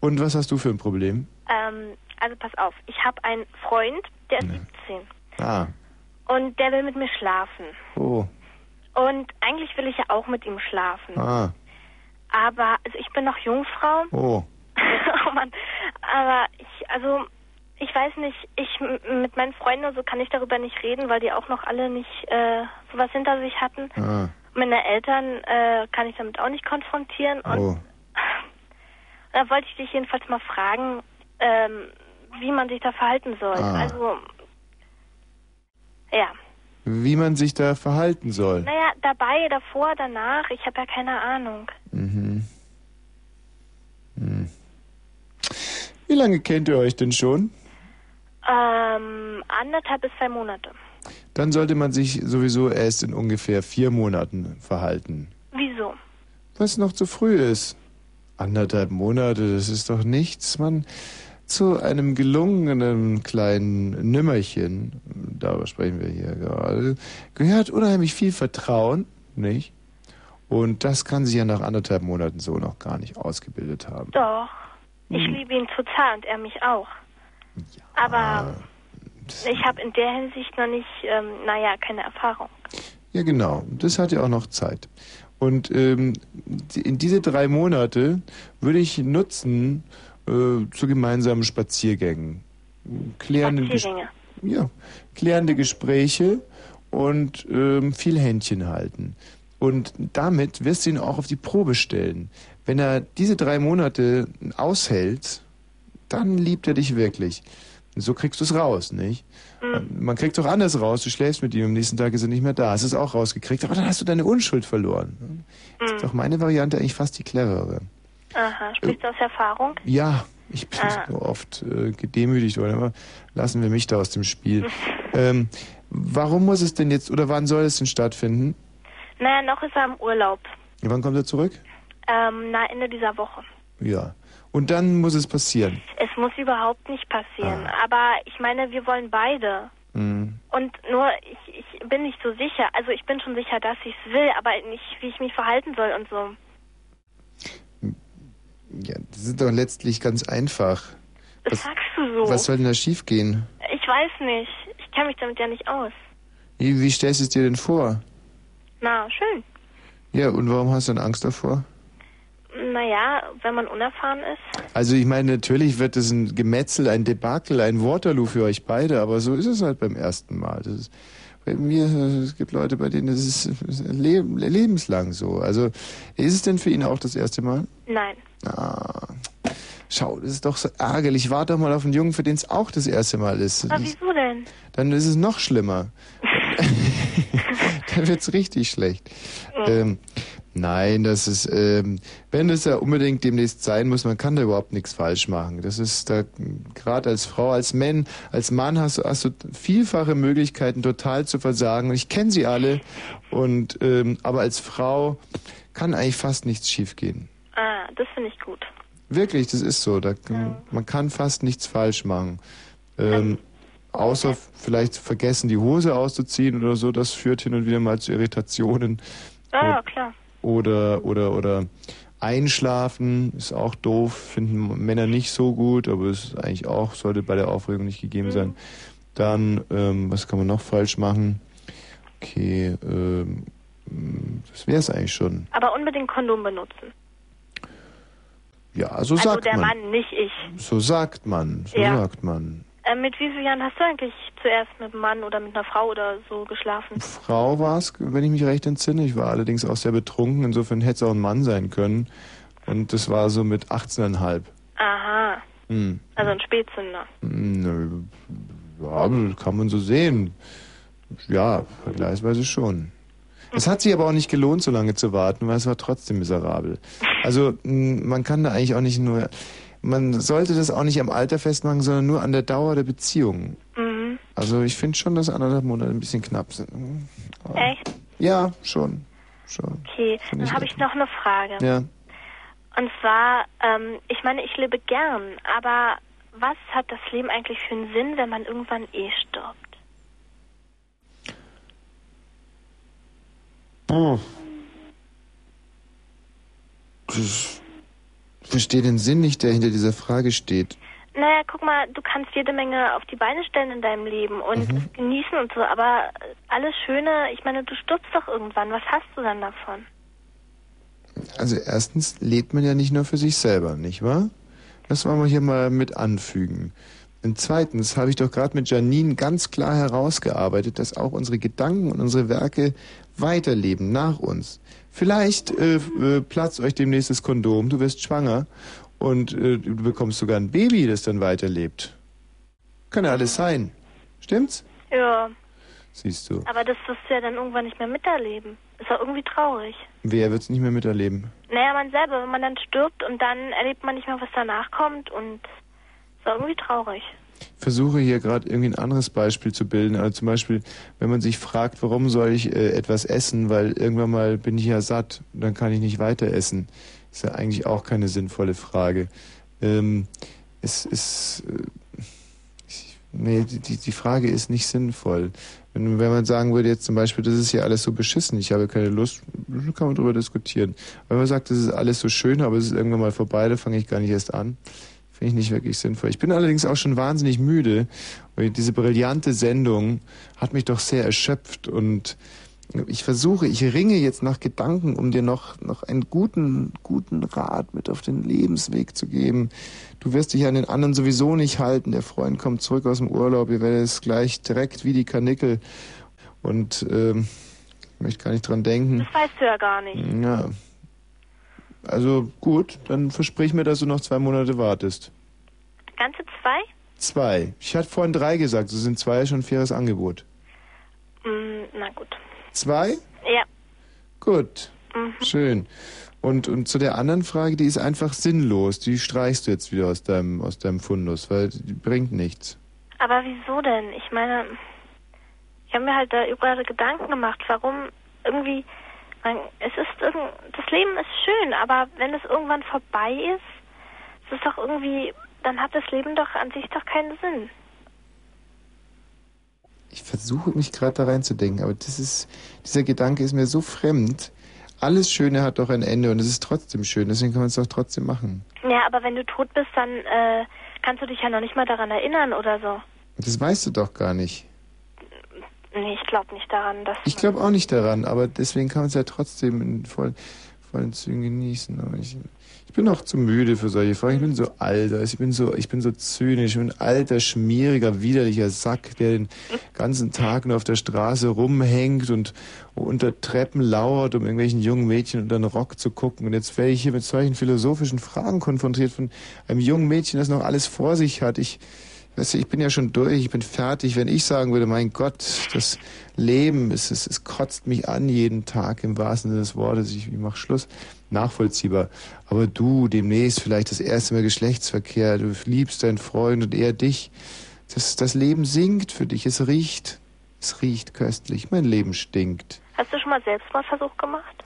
[SPEAKER 1] Und was hast du für ein Problem?
[SPEAKER 24] Ähm, also pass auf, ich habe einen Freund, der ist 17.
[SPEAKER 1] Ah,
[SPEAKER 24] Und der will mit mir schlafen.
[SPEAKER 1] oh,
[SPEAKER 24] Und eigentlich will ich ja auch mit ihm schlafen.
[SPEAKER 1] ah,
[SPEAKER 24] Aber, also ich bin noch Jungfrau.
[SPEAKER 1] oh.
[SPEAKER 24] oh Mann. Aber ich, also, ich weiß nicht, ich mit meinen Freunden und so kann ich darüber nicht reden, weil die auch noch alle nicht äh, sowas hinter sich hatten.
[SPEAKER 1] Ah,
[SPEAKER 24] Meine Eltern äh, kann ich damit auch nicht konfrontieren. Und
[SPEAKER 1] oh.
[SPEAKER 24] da wollte ich dich jedenfalls mal fragen, ähm, wie man sich da verhalten soll.
[SPEAKER 1] Ah.
[SPEAKER 24] Also, ja.
[SPEAKER 1] Wie man sich da verhalten soll.
[SPEAKER 24] Naja, dabei, davor, danach, ich habe ja keine Ahnung.
[SPEAKER 1] Mhm. Hm. Wie lange kennt ihr euch denn schon?
[SPEAKER 24] Ähm, anderthalb bis zwei Monate.
[SPEAKER 1] Dann sollte man sich sowieso erst in ungefähr vier Monaten verhalten.
[SPEAKER 24] Wieso?
[SPEAKER 1] Was noch zu früh ist. Anderthalb Monate, das ist doch nichts. Man zu einem gelungenen kleinen Nimmerchen, darüber sprechen wir hier gerade, gehört unheimlich viel Vertrauen, nicht? Und das kann sich ja nach anderthalb Monaten so noch gar nicht ausgebildet haben.
[SPEAKER 24] Doch. Ich
[SPEAKER 1] Hm.
[SPEAKER 24] liebe ihn total und er mich auch. Aber ich habe in der Hinsicht noch nicht, ähm, naja, keine Erfahrung.
[SPEAKER 1] Ja, genau. Das hat ja auch noch Zeit. Und ähm, in diese drei Monate würde ich nutzen äh, zu gemeinsamen Spaziergängen. Klärende, Ges
[SPEAKER 24] Spaziergänge.
[SPEAKER 1] ja, klärende Gespräche und ähm, viel Händchen halten. Und damit wirst du ihn auch auf die Probe stellen. Wenn er diese drei Monate aushält, dann liebt er dich wirklich. So kriegst du es raus, nicht? Man kriegt doch anders raus. Du schläfst mit ihm, am nächsten Tag ist er nicht mehr da. Hast es auch rausgekriegt, aber dann hast du deine Unschuld verloren. Das ist doch meine Variante eigentlich fast die cleverere.
[SPEAKER 24] Aha, sprichst du aus Erfahrung?
[SPEAKER 1] Ja, ich bin
[SPEAKER 24] Ah.
[SPEAKER 1] so oft äh, gedemütigt worden, aber lassen wir mich da aus dem Spiel. ähm, warum muss es denn jetzt, oder wann soll es denn stattfinden?
[SPEAKER 24] Naja, noch ist er im Urlaub.
[SPEAKER 1] Wann kommt er zurück?
[SPEAKER 24] Ähm, na, Ende dieser Woche.
[SPEAKER 1] Ja. Und dann muss es passieren.
[SPEAKER 24] Es muss überhaupt nicht passieren. Aber ich meine, wir wollen beide.
[SPEAKER 1] Hm.
[SPEAKER 24] Und nur, ich, ich bin nicht so sicher. Also ich bin schon sicher, dass ich es will, aber nicht, wie ich mich verhalten soll und so.
[SPEAKER 1] Ja, das ist doch letztlich ganz einfach.
[SPEAKER 24] Das sagst du so.
[SPEAKER 1] Was soll denn da schiefgehen?
[SPEAKER 24] Ich weiß nicht. Ich kenne mich damit ja nicht aus.
[SPEAKER 1] Wie, wie stellst du es dir denn vor?
[SPEAKER 24] Na, schön.
[SPEAKER 1] Ja, und warum hast du denn Angst davor?
[SPEAKER 24] Naja, wenn man unerfahren ist.
[SPEAKER 1] Also ich meine, natürlich wird es ein Gemetzel, ein Debakel, ein Waterloo für euch beide, aber so ist es halt beim ersten Mal. Das ist, bei mir, es gibt Leute, bei denen das ist, ist le lebenslang so. Also ist es denn für ihn auch das erste Mal?
[SPEAKER 24] Nein.
[SPEAKER 1] Ah, schau, das ist doch so ärgerlich. Warte doch mal auf einen Jungen, für den es auch das erste Mal ist.
[SPEAKER 24] Aber wieso denn?
[SPEAKER 1] Dann ist es noch schlimmer. Dann wird's richtig schlecht. Ähm, nein, das ist, ähm, wenn es ja unbedingt demnächst sein muss, man kann da überhaupt nichts falsch machen. Das ist da gerade als Frau, als Mann, als Mann hast du, hast du vielfache Möglichkeiten, total zu versagen. Ich kenne sie alle. Und ähm, aber als Frau kann eigentlich fast nichts schiefgehen.
[SPEAKER 24] Ah, das finde ich gut.
[SPEAKER 1] Wirklich, das ist so. Da, Man kann fast nichts falsch machen. Ähm, außer vielleicht vergessen, die Hose auszuziehen oder so. Das führt hin und wieder mal zu Irritationen.
[SPEAKER 24] Ah, ja, klar.
[SPEAKER 1] Oder, oder, oder einschlafen ist auch doof. Finden Männer nicht so gut, aber es ist eigentlich auch, sollte bei der Aufregung nicht gegeben sein. Dann, ähm, was kann man noch falsch machen? Okay, ähm, das wäre es eigentlich schon.
[SPEAKER 24] Aber unbedingt Kondom benutzen.
[SPEAKER 1] Ja, so
[SPEAKER 24] also
[SPEAKER 1] sagt
[SPEAKER 24] der
[SPEAKER 1] man.
[SPEAKER 24] Mann, nicht ich.
[SPEAKER 1] So sagt man, so
[SPEAKER 24] Ja.
[SPEAKER 1] sagt man.
[SPEAKER 24] Äh, mit wie vielen Jahren hast du eigentlich zuerst mit einem Mann oder mit einer Frau oder so geschlafen?
[SPEAKER 1] Frau war es, wenn ich mich recht entsinne. Ich war allerdings auch sehr betrunken, insofern hätte es auch ein Mann sein können. Und das war so mit 18,5.
[SPEAKER 24] Aha,
[SPEAKER 1] Hm.
[SPEAKER 24] also ein Spätzünder.
[SPEAKER 1] Nö, Ja, kann man so sehen. Ja, vergleichsweise schon. Es hat sich aber auch nicht gelohnt, so lange zu warten, weil es war trotzdem miserabel. Also man kann da eigentlich auch nicht nur, man sollte das auch nicht am Alter festmachen, sondern nur an der Dauer der Beziehung.
[SPEAKER 24] Mhm.
[SPEAKER 1] Also ich finde schon, dass anderthalb Monate ein bisschen knapp sind. Aber-
[SPEAKER 24] Echt?
[SPEAKER 1] Ja, schon. schon.
[SPEAKER 24] Okay,
[SPEAKER 1] Find
[SPEAKER 24] dann habe ich noch eine Frage.
[SPEAKER 1] Ja.
[SPEAKER 24] Und zwar, ähm, ich meine, ich lebe gern, aber was hat das Leben eigentlich für einen Sinn, wenn man irgendwann eh stirbt?
[SPEAKER 1] Oh. Ich verstehe den Sinn nicht, der hinter dieser Frage steht.
[SPEAKER 24] Naja, guck mal, du kannst jede Menge auf die Beine stellen in deinem Leben und
[SPEAKER 1] Mhm.
[SPEAKER 24] es genießen und so, aber alles Schöne, ich meine, du stirbst doch irgendwann. Was hast du dann davon?
[SPEAKER 1] Also erstens lebt man ja nicht nur für sich selber, nicht wahr? Das wollen wir hier mal mit anfügen. Und zweitens habe ich doch gerade mit Janine ganz klar herausgearbeitet, dass auch unsere Gedanken und unsere Werke weiterleben nach uns. Vielleicht äh, äh, platzt euch demnächst das Kondom, du wirst schwanger und äh, du bekommst sogar ein Baby, das dann weiterlebt. Kann ja alles sein. Stimmt's?
[SPEAKER 24] Ja,
[SPEAKER 1] Siehst du.
[SPEAKER 24] aber das wirst du ja dann irgendwann nicht mehr miterleben. Ist doch irgendwie traurig.
[SPEAKER 1] Wer wird's nicht mehr miterleben?
[SPEAKER 24] Naja, man selber, wenn man dann stirbt und dann erlebt man nicht mehr, was danach kommt und ist doch irgendwie traurig.
[SPEAKER 1] versuche hier gerade irgendwie ein anderes Beispiel zu bilden. Also zum Beispiel, wenn man sich fragt, warum soll ich äh, etwas essen, weil irgendwann mal bin ich ja satt, dann kann ich nicht weiter essen. Ist ja eigentlich auch keine sinnvolle Frage. Ähm, es ist, äh, ich, nee, die, die Frage ist nicht sinnvoll. Wenn, wenn man sagen würde jetzt zum Beispiel, das ist ja alles so beschissen, ich habe keine Lust, kann man drüber diskutieren. Wenn man sagt, das ist alles so schön, aber es ist irgendwann mal vorbei, da fange ich gar nicht erst an. Finde ich nicht wirklich sinnvoll. Ich bin allerdings auch schon wahnsinnig müde. Weil diese brillante Sendung hat mich doch sehr erschöpft und ich versuche, ich ringe jetzt nach Gedanken, um dir noch, noch einen guten, guten Rat mit auf den Lebensweg zu geben. Du wirst dich an den anderen sowieso nicht halten. Der Freund kommt zurück aus dem Urlaub. Ihr werdet es gleich direkt wie die Karnickel. Und ähm, ich möchte gar nicht dran denken.
[SPEAKER 24] Das weißt du ja gar nicht.
[SPEAKER 1] Ja. Also gut, dann versprich mir, dass du noch zwei Monate wartest.
[SPEAKER 24] Ganze zwei?
[SPEAKER 1] Zwei. Ich hatte vorhin drei gesagt, so sind zwei schon ein faires Angebot.
[SPEAKER 24] Mm, na gut.
[SPEAKER 1] Zwei?
[SPEAKER 24] Ja.
[SPEAKER 1] Gut.
[SPEAKER 24] Mhm.
[SPEAKER 1] Schön. Und, und zu der anderen Frage, die ist einfach sinnlos. Die streichst du jetzt wieder aus deinem, aus deinem Fundus, weil die bringt nichts.
[SPEAKER 24] Aber wieso denn? Ich meine, ich habe mir halt da überall Gedanken gemacht, warum irgendwie, man, es ist irgend, das Leben ist schön, aber wenn es irgendwann vorbei ist, es ist doch irgendwie, dann hat das Leben doch an sich doch keinen Sinn.
[SPEAKER 1] Ich versuche mich gerade da reinzudenken, aber das ist, dieser Gedanke ist mir so fremd. Alles Schöne hat doch ein Ende und es ist trotzdem schön, deswegen kann man es doch trotzdem machen.
[SPEAKER 24] Ja, aber wenn du tot bist, dann äh, kannst du dich ja noch nicht mal daran erinnern oder so.
[SPEAKER 1] Das weißt du doch gar nicht.
[SPEAKER 24] Nee, ich glaube nicht daran, dass.
[SPEAKER 1] Ich glaube auch nicht daran, aber deswegen kann man es ja trotzdem in vollen, vollen Zügen genießen. Aber ich, ich bin auch zu müde für solche Fragen. Ich bin so alt, also ich bin so, ich bin so zynisch, ich bin ein alter, schmieriger, widerlicher Sack, der den ganzen Tag nur auf der Straße rumhängt und unter Treppen lauert, um irgendwelchen jungen Mädchen unter den Rock zu gucken. Und jetzt werde ich hier mit solchen philosophischen Fragen konfrontiert von einem jungen Mädchen, das noch alles vor sich hat. Ich, Weißt du, ich bin ja schon durch, ich bin fertig. Wenn ich sagen würde, mein Gott, das Leben, es, es, es kotzt mich an jeden Tag im wahrsten Sinne des Wortes, ich, ich mach Schluss, nachvollziehbar. Aber du, demnächst vielleicht das erste Mal Geschlechtsverkehr, du liebst deinen Freund und er dich. Das, das Leben singt für dich, es riecht. Es riecht köstlich, mein Leben stinkt.
[SPEAKER 24] Hast du schon mal Selbstmordversuch gemacht?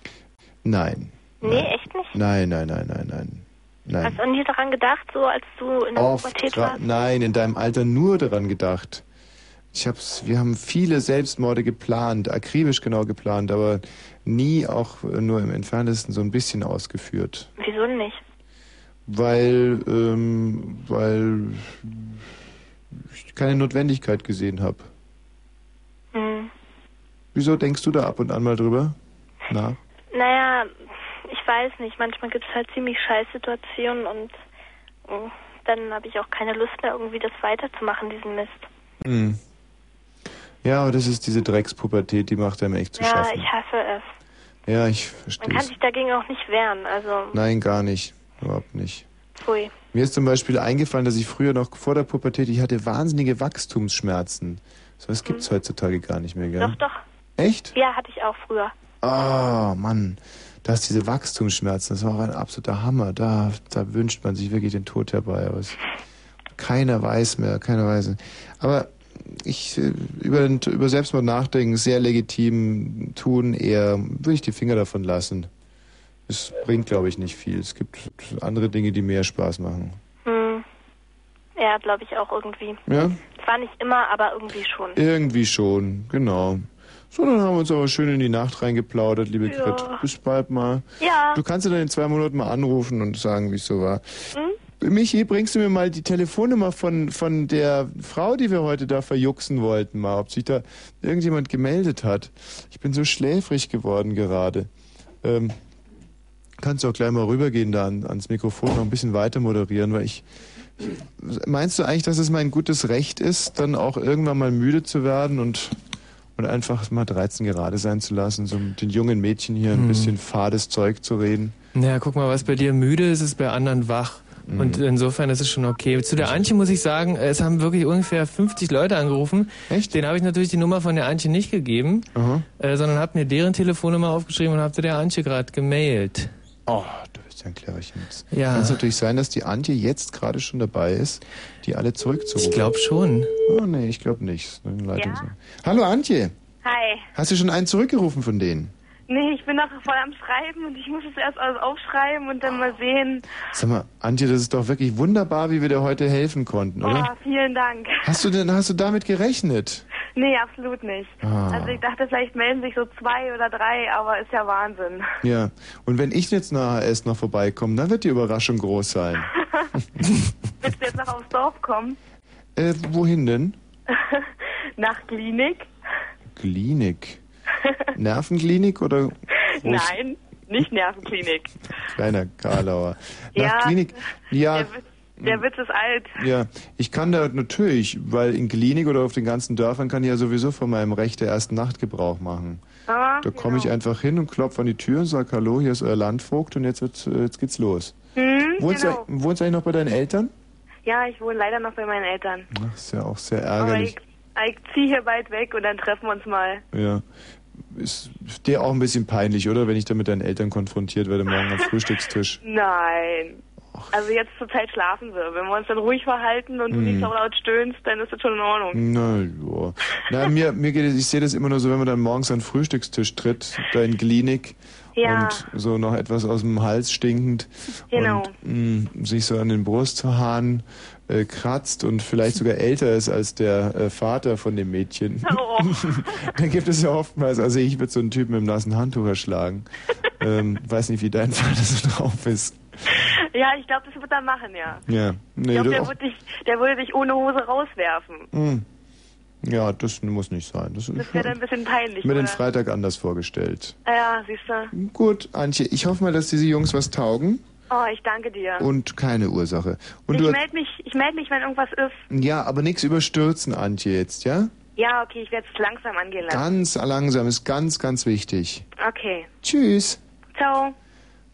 [SPEAKER 1] Nein.
[SPEAKER 24] Nee, echt nicht?
[SPEAKER 1] Nein, nein, nein, nein, nein. Nein.
[SPEAKER 24] Hast du nie daran gedacht, so als du in der
[SPEAKER 1] Oft,
[SPEAKER 24] Pubertät warst?
[SPEAKER 1] nein, in deinem Alter nur daran gedacht. Ich hab's, wir haben viele Selbstmorde geplant, akribisch genau geplant, aber nie auch nur im entferntesten so ein bisschen ausgeführt.
[SPEAKER 24] Wieso nicht?
[SPEAKER 1] Weil, ähm, weil ich keine Notwendigkeit gesehen habe.
[SPEAKER 24] Hm.
[SPEAKER 1] Wieso denkst du da ab und an mal drüber? Na?
[SPEAKER 24] Naja, ich weiß nicht. Manchmal gibt es halt ziemlich scheiß Situationen und mm, dann habe ich auch keine Lust mehr, irgendwie das weiterzumachen, diesen Mist.
[SPEAKER 1] Hm. Ja, aber das ist diese Dreckspubertät, die macht einem echt zu
[SPEAKER 24] ja,
[SPEAKER 1] schaffen.
[SPEAKER 24] ich hasse es.
[SPEAKER 1] Ja, ich
[SPEAKER 24] Man
[SPEAKER 1] verstehe
[SPEAKER 24] kann
[SPEAKER 1] es.
[SPEAKER 24] sich dagegen auch nicht wehren. Also,
[SPEAKER 1] Nein, gar nicht. Überhaupt nicht.
[SPEAKER 24] pfui.
[SPEAKER 1] Mir ist zum Beispiel eingefallen, dass ich früher noch vor der Pubertät, ich hatte wahnsinnige Wachstumsschmerzen. So was gibt's heutzutage gar nicht mehr, gell?
[SPEAKER 24] Doch, doch.
[SPEAKER 1] Echt?
[SPEAKER 24] Ja, hatte ich auch früher.
[SPEAKER 1] Oh, Mann. Da ist diese Wachstumsschmerzen, das war auch ein absoluter Hammer. Da, da wünscht man sich wirklich den Tod herbei. Aber es, keiner weiß mehr, keiner weiß. Aber ich äh, über, über Selbstmord nachdenken, sehr legitim tun, eher würde ich die Finger davon lassen. Es bringt, glaube ich, nicht viel. Es gibt andere Dinge, die mehr Spaß machen.
[SPEAKER 24] Hm. Ja, glaube ich auch irgendwie.
[SPEAKER 1] Ja?
[SPEAKER 24] Zwar nicht immer, aber irgendwie schon.
[SPEAKER 1] Irgendwie schon, genau. So, dann haben wir uns aber schön in die Nacht reingeplaudert, liebe
[SPEAKER 24] Ja.
[SPEAKER 1] Grit. Bis bald mal.
[SPEAKER 24] Ja.
[SPEAKER 1] Du kannst ja dann in zwei Monaten mal anrufen und sagen, wie es so war.
[SPEAKER 24] Hm?
[SPEAKER 1] Michi, bringst du mir mal die Telefonnummer von, von der Frau, die wir heute da verjuxen wollten, mal, ob sich da irgendjemand gemeldet hat. Ich bin so schläfrig geworden gerade. Ähm, kannst du auch gleich mal rübergehen da an, ans Mikrofon noch ein bisschen weiter moderieren, weil ich. Meinst du eigentlich, dass es mein gutes Recht ist, dann auch irgendwann mal müde zu werden und, und einfach mal 13 gerade sein zu lassen, so mit den jungen Mädchen hier ein
[SPEAKER 25] Hm.
[SPEAKER 1] bisschen fades Zeug zu reden?
[SPEAKER 25] Naja, guck mal, was bei dir müde ist, ist bei anderen wach.
[SPEAKER 1] Mhm.
[SPEAKER 25] Und insofern ist es schon okay. Zu der Antje muss ich sagen, es haben wirklich ungefähr 50 Leute angerufen.
[SPEAKER 1] Echt?
[SPEAKER 25] Den habe ich natürlich die Nummer von der Antje nicht gegeben, äh, sondern habe mir deren Telefonnummer aufgeschrieben und habe zu der Antje gerade gemailt.
[SPEAKER 1] Oh, du bist ja ein Cleverchen.
[SPEAKER 25] Ja.
[SPEAKER 1] Kann es natürlich sein, dass die Antje jetzt gerade schon dabei ist, die alle zurückzurufen?
[SPEAKER 25] Ich glaube schon.
[SPEAKER 1] Oh nee, ich glaube nicht. Leitung so. Hallo Antje,
[SPEAKER 8] Hi.
[SPEAKER 1] hast du schon einen zurückgerufen von denen?
[SPEAKER 8] Nee, ich bin noch voll am Schreiben und ich muss es erst alles aufschreiben und dann mal sehen.
[SPEAKER 1] Sag mal, Antje, das ist doch wirklich wunderbar, wie wir dir heute helfen konnten, oder?
[SPEAKER 8] Oh, vielen Dank.
[SPEAKER 1] Hast du denn, hast du damit gerechnet?
[SPEAKER 8] Nee, absolut nicht.
[SPEAKER 1] Ah.
[SPEAKER 8] Also ich dachte, vielleicht melden sich so zwei oder drei, aber ist ja Wahnsinn.
[SPEAKER 1] Ja. Und wenn ich jetzt nachher erst noch vorbeikomme, dann wird die Überraschung groß sein.
[SPEAKER 8] Willst du jetzt noch aufs Dorf kommen?
[SPEAKER 1] Äh, wohin denn?
[SPEAKER 8] Nach Klinik?
[SPEAKER 1] Klinik. Nervenklinik oder
[SPEAKER 8] Nein, nicht Nervenklinik.
[SPEAKER 1] kleiner Karlauer? Nach
[SPEAKER 8] Ja.
[SPEAKER 1] Klinik. Ja,
[SPEAKER 8] Der, der Witz ist alt.
[SPEAKER 1] Ja, ich kann da natürlich, weil in Klinik oder auf den ganzen Dörfern kann ich ja sowieso von meinem Recht der ersten Nacht Gebrauch machen.
[SPEAKER 8] Ah,
[SPEAKER 1] Da komme ich einfach hin und klopfe an die Tür und sage, hallo, hier ist euer Landvogt und jetzt, wird, jetzt geht's los.
[SPEAKER 8] Hm,
[SPEAKER 1] Wohnst,
[SPEAKER 8] genau.
[SPEAKER 1] du, wohnst du eigentlich noch bei deinen Eltern?
[SPEAKER 8] Ja, ich wohne leider noch bei meinen Eltern.
[SPEAKER 1] Ach, ist ja auch sehr
[SPEAKER 8] Aber
[SPEAKER 1] ärgerlich.
[SPEAKER 8] ich, ich ziehe hier bald weg und dann treffen wir uns mal.
[SPEAKER 1] Ja. Ist dir auch ein bisschen peinlich, oder? Wenn ich da mit deinen Eltern konfrontiert werde morgen am Frühstückstisch.
[SPEAKER 8] Nein. Also jetzt zur Zeit schlafen sie. Wenn wir uns dann ruhig verhalten und du
[SPEAKER 1] Hm.
[SPEAKER 8] nicht so laut stöhnst, dann ist das schon in Ordnung.
[SPEAKER 1] Na ja. Na, mir, mir geht es, ich sehe das immer nur so, wenn man dann morgens an den Frühstückstisch tritt, da in Klinik
[SPEAKER 8] Ja.
[SPEAKER 1] und so noch etwas aus dem Hals stinkend
[SPEAKER 8] Genau.
[SPEAKER 1] und mh, sich so an den Brusthaaren äh, kratzt und vielleicht sogar älter ist als der äh, Vater von dem Mädchen.
[SPEAKER 8] Oh.
[SPEAKER 1] dann gibt es ja oftmals, also ich würde so einen Typen mit dem nassen Handtuch erschlagen. ähm, weiß nicht, wie dein Vater so drauf ist.
[SPEAKER 8] Ja, ich glaube, das wird er machen, ja.
[SPEAKER 1] Ja,
[SPEAKER 8] Ich
[SPEAKER 1] nee,
[SPEAKER 8] glaube,
[SPEAKER 1] du
[SPEAKER 8] der, wird dich, der würde dich ohne Hose rauswerfen.
[SPEAKER 1] Hm. Ja, das muss nicht sein. Das,
[SPEAKER 8] Das wäre dann ein bisschen peinlich,
[SPEAKER 1] mir den? Freitag anders vorgestellt.
[SPEAKER 8] Ja, siehst du.
[SPEAKER 1] Gut, Antje, ich hoffe mal, dass diese Jungs was taugen
[SPEAKER 8] Oh, ich danke dir.
[SPEAKER 1] und keine Ursache. Und
[SPEAKER 8] ich melde mich, ich melde mich, wenn irgendwas ist.
[SPEAKER 1] ja, aber nichts überstürzen, Antje jetzt, ja?
[SPEAKER 8] Ja, okay, ich werde es langsam angehen lassen.
[SPEAKER 1] Ganz langsam ist ganz, ganz wichtig.
[SPEAKER 8] Okay.
[SPEAKER 1] Tschüss.
[SPEAKER 8] Ciao.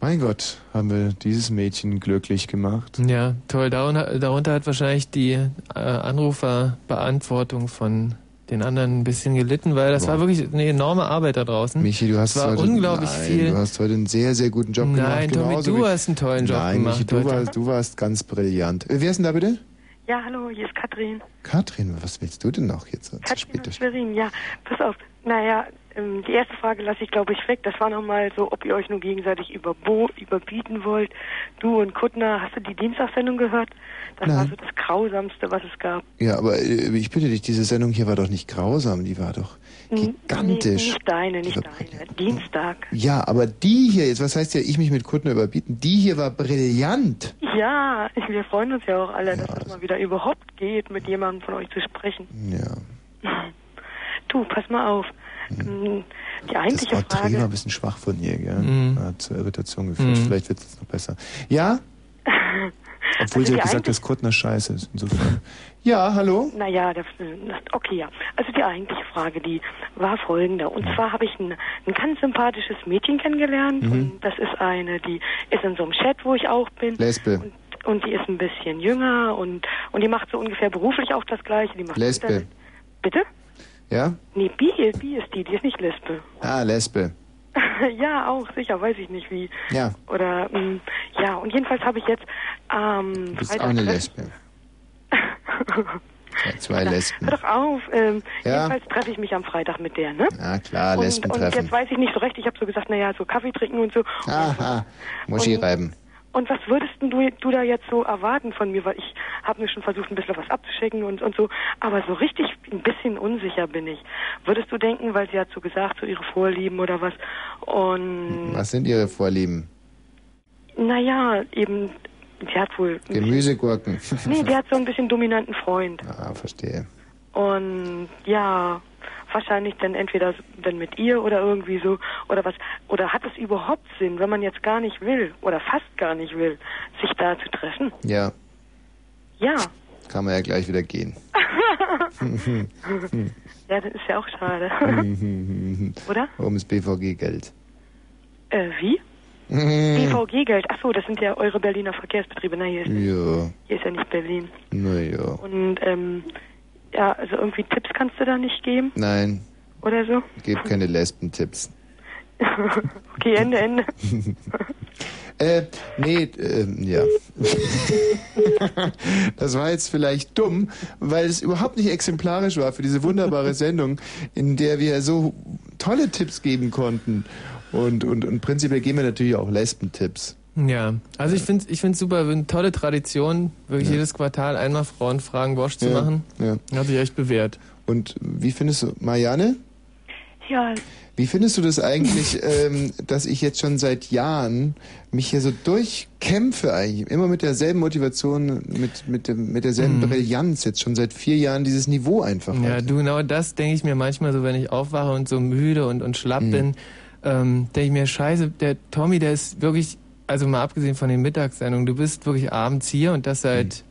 [SPEAKER 1] Mein Gott, haben wir dieses Mädchen glücklich gemacht.
[SPEAKER 25] Ja, toll. Darunter, darunter hat wahrscheinlich die äh, Anruferbeantwortung von den anderen ein bisschen gelitten, weil das war wirklich eine enorme Arbeit da draußen.
[SPEAKER 1] Michi, du hast
[SPEAKER 25] es war
[SPEAKER 1] heute,
[SPEAKER 25] unglaublich
[SPEAKER 1] nein,
[SPEAKER 25] viel.
[SPEAKER 1] Du hast heute einen sehr, sehr guten Job gemacht.
[SPEAKER 25] Nein, Tommy,
[SPEAKER 1] genauso
[SPEAKER 25] du
[SPEAKER 1] wie-
[SPEAKER 25] hast einen tollen Job
[SPEAKER 1] nein,
[SPEAKER 25] gemacht
[SPEAKER 1] Michi, du
[SPEAKER 25] heute.
[SPEAKER 1] warst, du warst ganz brillant. Äh, Wer ist denn da bitte?
[SPEAKER 26] Ja, hallo, hier ist Katrin.
[SPEAKER 1] Katrin, was willst du denn noch jetzt?
[SPEAKER 26] Katrin
[SPEAKER 1] spät?
[SPEAKER 26] aus Schwerin, ja. Pass auf. Naja, ähm, die erste Frage lasse ich, glaube ich, weg. Das war nochmal so, ob ihr euch nur gegenseitig überbo überbieten wollt. Du und Kuttner, hast du die Dienstagssendung gehört? Das war
[SPEAKER 1] Nein.
[SPEAKER 26] so das Grausamste, was es gab.
[SPEAKER 1] Ja, aber äh, ich bitte dich, diese Sendung hier war doch nicht grausam, die war doch gigantisch.
[SPEAKER 26] Nee, nicht deine, nicht deine. Dienstag.
[SPEAKER 1] Ja, aber die hier jetzt, was heißt ja, ich mich mit Kuttner überbieten, die hier war brillant.
[SPEAKER 26] Ja, wir freuen uns ja auch alle, dass es mal wieder überhaupt geht, mit jemandem von euch zu sprechen.
[SPEAKER 1] Ja.
[SPEAKER 26] Du, pass mal auf.
[SPEAKER 1] Hm.
[SPEAKER 26] Die
[SPEAKER 1] Das
[SPEAKER 26] eigentliche
[SPEAKER 1] Wort Dreh war
[SPEAKER 26] Frage.
[SPEAKER 1] ein bisschen schwach von ihr, gell?
[SPEAKER 25] Mhm.
[SPEAKER 1] Hat zur Irritation geführt.
[SPEAKER 25] Mhm.
[SPEAKER 1] Vielleicht wird es noch besser. Ja? Obwohl
[SPEAKER 26] Also
[SPEAKER 1] sie
[SPEAKER 26] die
[SPEAKER 1] hat gesagt, dass Kuttner scheiße ist. Insofern. Ja, hallo?
[SPEAKER 26] Naja, das, okay, ja. Also die eigentliche Frage, die war folgende. Und zwar habe ich ein, ein ganz sympathisches Mädchen kennengelernt.
[SPEAKER 1] Mhm.
[SPEAKER 26] Und das ist eine, die ist in so einem Chat, wo ich auch bin.
[SPEAKER 1] Lesbe.
[SPEAKER 26] Und die ist ein bisschen jünger und, und die macht so ungefähr beruflich auch das Gleiche. Die macht
[SPEAKER 1] Lesbe.
[SPEAKER 26] Internet- Bitte?
[SPEAKER 1] Ja?
[SPEAKER 26] Nee, Bi, Bi ist die, die ist nicht Lesbe.
[SPEAKER 1] Ah, Lesbe.
[SPEAKER 26] ja, auch, sicher, weiß ich nicht wie.
[SPEAKER 1] Ja,
[SPEAKER 26] Oder, ähm, ja, und jedenfalls habe ich jetzt am
[SPEAKER 1] du bist
[SPEAKER 26] Freitag
[SPEAKER 1] auch eine Lesbe. Zwei Lesben.
[SPEAKER 26] Hör doch auf. Ähm,
[SPEAKER 1] Ja.
[SPEAKER 26] Jedenfalls treffe ich mich am Freitag mit der, ne?
[SPEAKER 1] Ja, klar,
[SPEAKER 26] und,
[SPEAKER 1] Lesben
[SPEAKER 26] und
[SPEAKER 1] treffen.
[SPEAKER 26] jetzt weiß ich nicht so recht. Ich habe so gesagt, naja, so Kaffee trinken und so.
[SPEAKER 1] Aha, Muschi
[SPEAKER 26] Und-
[SPEAKER 1] reiben.
[SPEAKER 26] Und was würdest du, du da jetzt so erwarten von mir? Weil ich habe mir schon versucht, ein bisschen was abzuschicken und, und so. Aber so richtig ein bisschen unsicher bin ich. Würdest du denken, weil sie hat so gesagt, so ihre Vorlieben oder was. Und
[SPEAKER 1] Was sind Ihre Vorlieben?
[SPEAKER 26] naja, eben, sie hat wohl...
[SPEAKER 1] Gemüsegurken.
[SPEAKER 26] Nee, die hat so ein bisschen dominanten Freund.
[SPEAKER 1] Ah, verstehe.
[SPEAKER 26] Und ja, wahrscheinlich dann entweder dann mit ihr oder irgendwie so oder was oder hat es überhaupt Sinn, wenn man jetzt gar nicht will oder fast gar nicht will, sich da zu treffen?
[SPEAKER 1] Ja,
[SPEAKER 26] Ja.
[SPEAKER 1] kann man ja gleich wieder gehen.
[SPEAKER 26] ja, das ist ja auch schade. Oder?
[SPEAKER 1] Ums BVG-Geld.
[SPEAKER 26] äh, wie? BVG-Geld. Ach so, das sind ja eure Berliner Verkehrsbetriebe. Na, hier ist,
[SPEAKER 1] Ja,
[SPEAKER 26] hier ist ja nicht Berlin.
[SPEAKER 1] naja.
[SPEAKER 26] Und ähm, ja, also irgendwie Tipps kannst du da nicht geben
[SPEAKER 1] Nein,
[SPEAKER 26] oder so?
[SPEAKER 1] gib keine Lesben-Tipps.
[SPEAKER 26] okay, Ende, Ende.
[SPEAKER 1] Äh, nee, ähm, ja. das war jetzt vielleicht dumm, weil es überhaupt nicht exemplarisch war für diese wunderbare Sendung, in der wir so tolle Tipps geben konnten. Und, und, und prinzipiell geben wir natürlich auch Lesben-Tipps.
[SPEAKER 25] Ja, also ich finde ich find's super, eine tolle Tradition, wirklich
[SPEAKER 1] Ja.
[SPEAKER 25] jedes Quartal einmal Frauen fragen, Bosch zu
[SPEAKER 1] Ja,
[SPEAKER 25] machen.
[SPEAKER 1] ja.
[SPEAKER 25] Hat sich echt bewährt.
[SPEAKER 1] Und wie findest du, Marianne?
[SPEAKER 26] Ja,
[SPEAKER 1] Wie findest du das eigentlich, ähm, dass ich jetzt schon seit Jahren mich hier so durchkämpfe eigentlich, immer mit derselben Motivation, mit, mit, dem, mit derselben
[SPEAKER 25] Mhm.
[SPEAKER 1] Brillanz, jetzt schon seit vier Jahren dieses Niveau einfach
[SPEAKER 25] Ja,
[SPEAKER 1] halte?
[SPEAKER 25] du, genau das denke ich mir manchmal so, wenn ich aufwache und so müde und, und schlapp
[SPEAKER 1] Mhm.
[SPEAKER 25] bin, ähm, denke ich mir, scheiße, der Tommy, der ist wirklich, also mal abgesehen von den Mittagssendungen, du bist wirklich abends hier und das seit,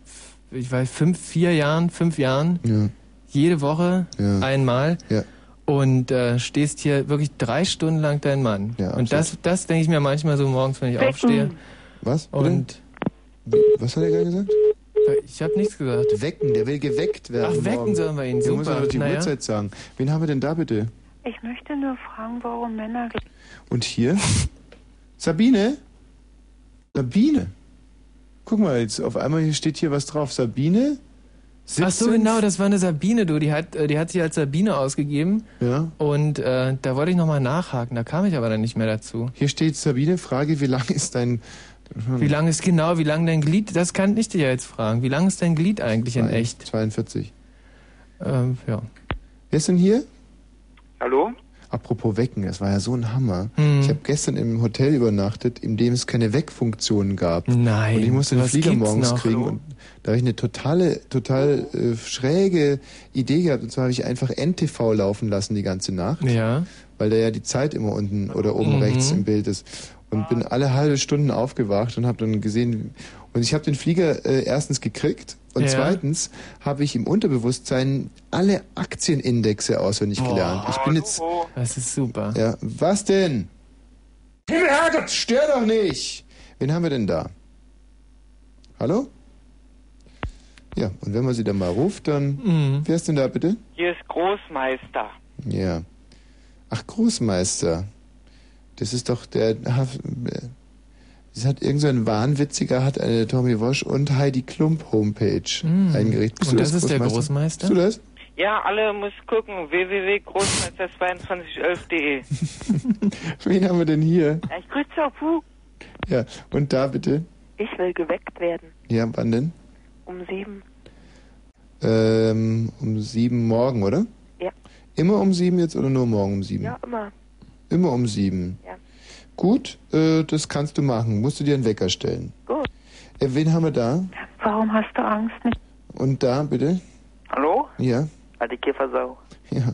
[SPEAKER 25] ich weiß, fünf, vier Jahren, fünf Jahren,
[SPEAKER 1] Mhm. Ja.
[SPEAKER 25] jede Woche
[SPEAKER 1] Ja.
[SPEAKER 25] einmal.
[SPEAKER 1] Ja.
[SPEAKER 25] Und äh, stehst hier wirklich drei Stunden lang dein Mann.
[SPEAKER 1] Ja,
[SPEAKER 25] und das, das denke ich mir manchmal so morgens, wenn ich
[SPEAKER 1] Wecken.
[SPEAKER 25] aufstehe.
[SPEAKER 1] Was? Bitte?
[SPEAKER 25] Und
[SPEAKER 1] Was hat er gerade gesagt?
[SPEAKER 25] ich habe nichts gesagt.
[SPEAKER 1] Wecken, der will geweckt werden.
[SPEAKER 25] Ach, wecken
[SPEAKER 1] morgen.
[SPEAKER 25] sollen wir ihn,
[SPEAKER 1] Der muss
[SPEAKER 25] super.
[SPEAKER 1] aber die
[SPEAKER 25] Naja.
[SPEAKER 1] Uhrzeit sagen. Wen haben wir denn da bitte?
[SPEAKER 27] Ich möchte nur fragen, warum Männer.
[SPEAKER 1] Und hier? Sabine? Sabine? Guck mal, jetzt auf einmal hier steht hier was drauf. Sabine?
[SPEAKER 25] Ach so,
[SPEAKER 1] 17?
[SPEAKER 25] genau, das war eine Sabine, du. Die hat, äh, die hat sich als Sabine ausgegeben.
[SPEAKER 1] Ja.
[SPEAKER 25] Und äh, da wollte ich nochmal nachhaken, da kam ich aber dann nicht mehr dazu.
[SPEAKER 1] Hier steht Sabine, Frage, wie lang ist dein...
[SPEAKER 25] Wie lang ist genau, wie lang dein Glied, das kann ich dir ja jetzt fragen. Wie lang ist dein Glied eigentlich in echt?
[SPEAKER 1] 42.
[SPEAKER 25] Ähm, ja.
[SPEAKER 1] Wer ist denn hier?
[SPEAKER 28] Hallo?
[SPEAKER 1] Apropos Wecken, das war ja so ein Hammer.
[SPEAKER 25] Hm.
[SPEAKER 1] Ich habe gestern im Hotel übernachtet, in dem es keine Weckfunktion gab.
[SPEAKER 25] Nein,
[SPEAKER 1] Und ich musste den Flieger morgens
[SPEAKER 25] noch?
[SPEAKER 1] kriegen. Und da habe ich eine totale, total äh, schräge Idee gehabt. Und zwar habe ich einfach NTV laufen lassen die ganze Nacht.
[SPEAKER 25] Ja.
[SPEAKER 1] Weil da ja die Zeit immer unten oder oben
[SPEAKER 25] Mhm.
[SPEAKER 1] rechts im Bild ist. Und bin alle halbe Stunden aufgewacht und habe dann gesehen, und ich habe den Flieger äh, erstens gekriegt und
[SPEAKER 25] Ja.
[SPEAKER 1] zweitens habe ich im Unterbewusstsein alle Aktienindexe auswendig gelernt. Ich bin jetzt
[SPEAKER 25] Das ist super.
[SPEAKER 1] ja, was denn? Himmel, Herrgott, stör doch nicht! Wen haben wir denn da? Hallo? Ja, und wenn man sie dann mal ruft, dann.
[SPEAKER 25] Mhm.
[SPEAKER 1] Wer ist denn da bitte?
[SPEAKER 28] Hier ist Großmeister.
[SPEAKER 1] Ja. Ach, Großmeister. Das ist doch der. Das hat irgend so ein Wahnwitziger, hat eine Tommy Wosch und Heidi Klump Homepage
[SPEAKER 25] Mhm.
[SPEAKER 1] eingerichtet. Bist
[SPEAKER 25] Und
[SPEAKER 1] du
[SPEAKER 25] das ist der Großmeister?
[SPEAKER 1] Bist du das?
[SPEAKER 28] Ja, alle muss gucken. www.großmeister2211.de.
[SPEAKER 1] Wen haben wir denn hier?
[SPEAKER 28] Ich grüße auf Hu.
[SPEAKER 1] Ja, und da bitte?
[SPEAKER 28] Ich will geweckt werden.
[SPEAKER 1] Ja, wann denn?
[SPEAKER 28] Um sieben.
[SPEAKER 1] Ähm, um sieben morgen, oder?
[SPEAKER 28] Ja.
[SPEAKER 1] Immer um sieben jetzt oder nur morgen um sieben?
[SPEAKER 28] Ja, immer.
[SPEAKER 1] Immer um sieben.
[SPEAKER 28] Ja.
[SPEAKER 1] Gut, äh, das kannst du machen. Musst du dir einen Wecker stellen.
[SPEAKER 28] Gut.
[SPEAKER 1] Äh, wen haben wir da?
[SPEAKER 27] Warum hast du Angst? Nicht?
[SPEAKER 1] Und da, bitte?
[SPEAKER 28] Hallo?
[SPEAKER 1] Ja,
[SPEAKER 28] Alte Käfersau.
[SPEAKER 1] ja.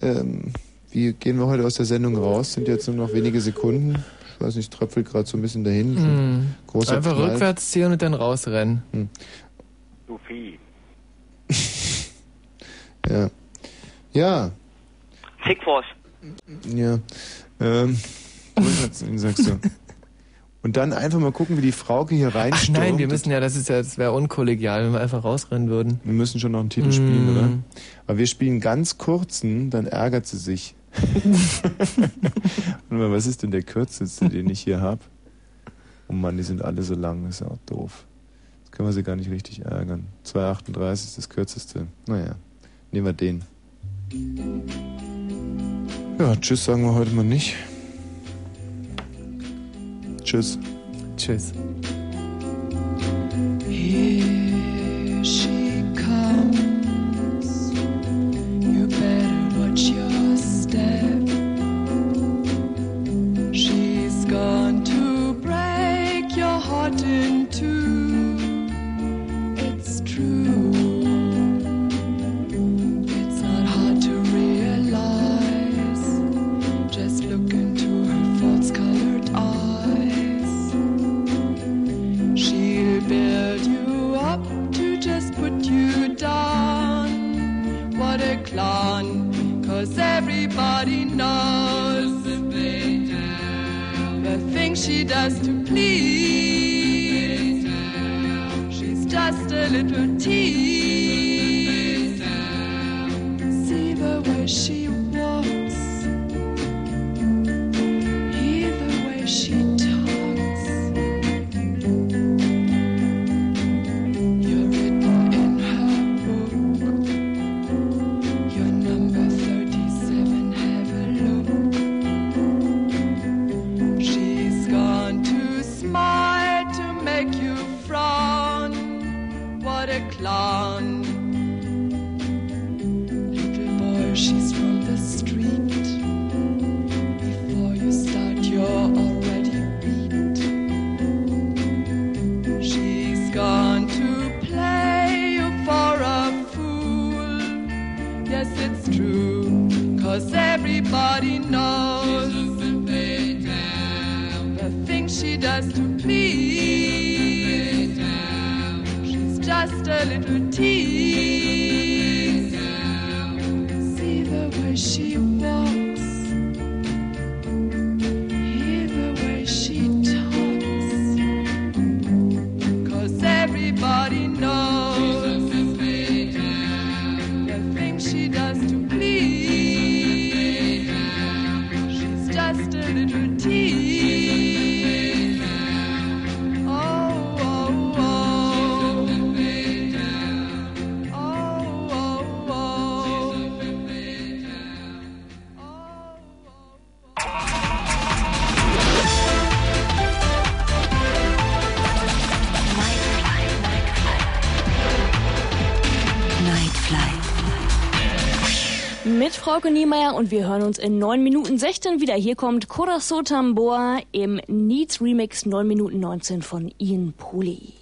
[SPEAKER 1] Ähm, wie gehen wir heute aus der Sendung raus? Sind jetzt nur noch wenige Sekunden. Ich weiß nicht, tröpfelt gerade so ein bisschen dahin. Großer
[SPEAKER 25] Einfach
[SPEAKER 1] Knall.
[SPEAKER 25] rückwärts ziehen und dann rausrennen.
[SPEAKER 1] Hm.
[SPEAKER 28] Sophie.
[SPEAKER 1] Ja. Ja,
[SPEAKER 28] Fickforsch.
[SPEAKER 1] ja. Ähm, Wohlfahrtsinseln sagst du. Und dann einfach mal gucken, wie die Frauke hier reinstürmt.
[SPEAKER 25] Ach nein, wir müssen ja, das ist ja, das wäre unkollegial, wenn wir einfach rausrennen würden.
[SPEAKER 1] Wir müssen schon noch einen Titel mm. spielen, oder? Mhm. Aber wir spielen ganz kurzen, dann ärgert sie sich. Warte mal, was ist denn der kürzeste, den ich hier habe? Oh Mann, die sind alle so lang, ist ja auch doof. Jetzt können wir sie gar nicht richtig ärgern. 2,38 ist das kürzeste. Naja, nehmen wir den. Ja, tschüss sagen wir heute mal nicht. Tschüss.
[SPEAKER 25] Tschüss.
[SPEAKER 29] she does to please.
[SPEAKER 30] Und wir hören uns in 9 Minuten 16 wieder. Hier kommt Corazon Tambor im Needs Remix 9 Minuten 19 von Ian Poli.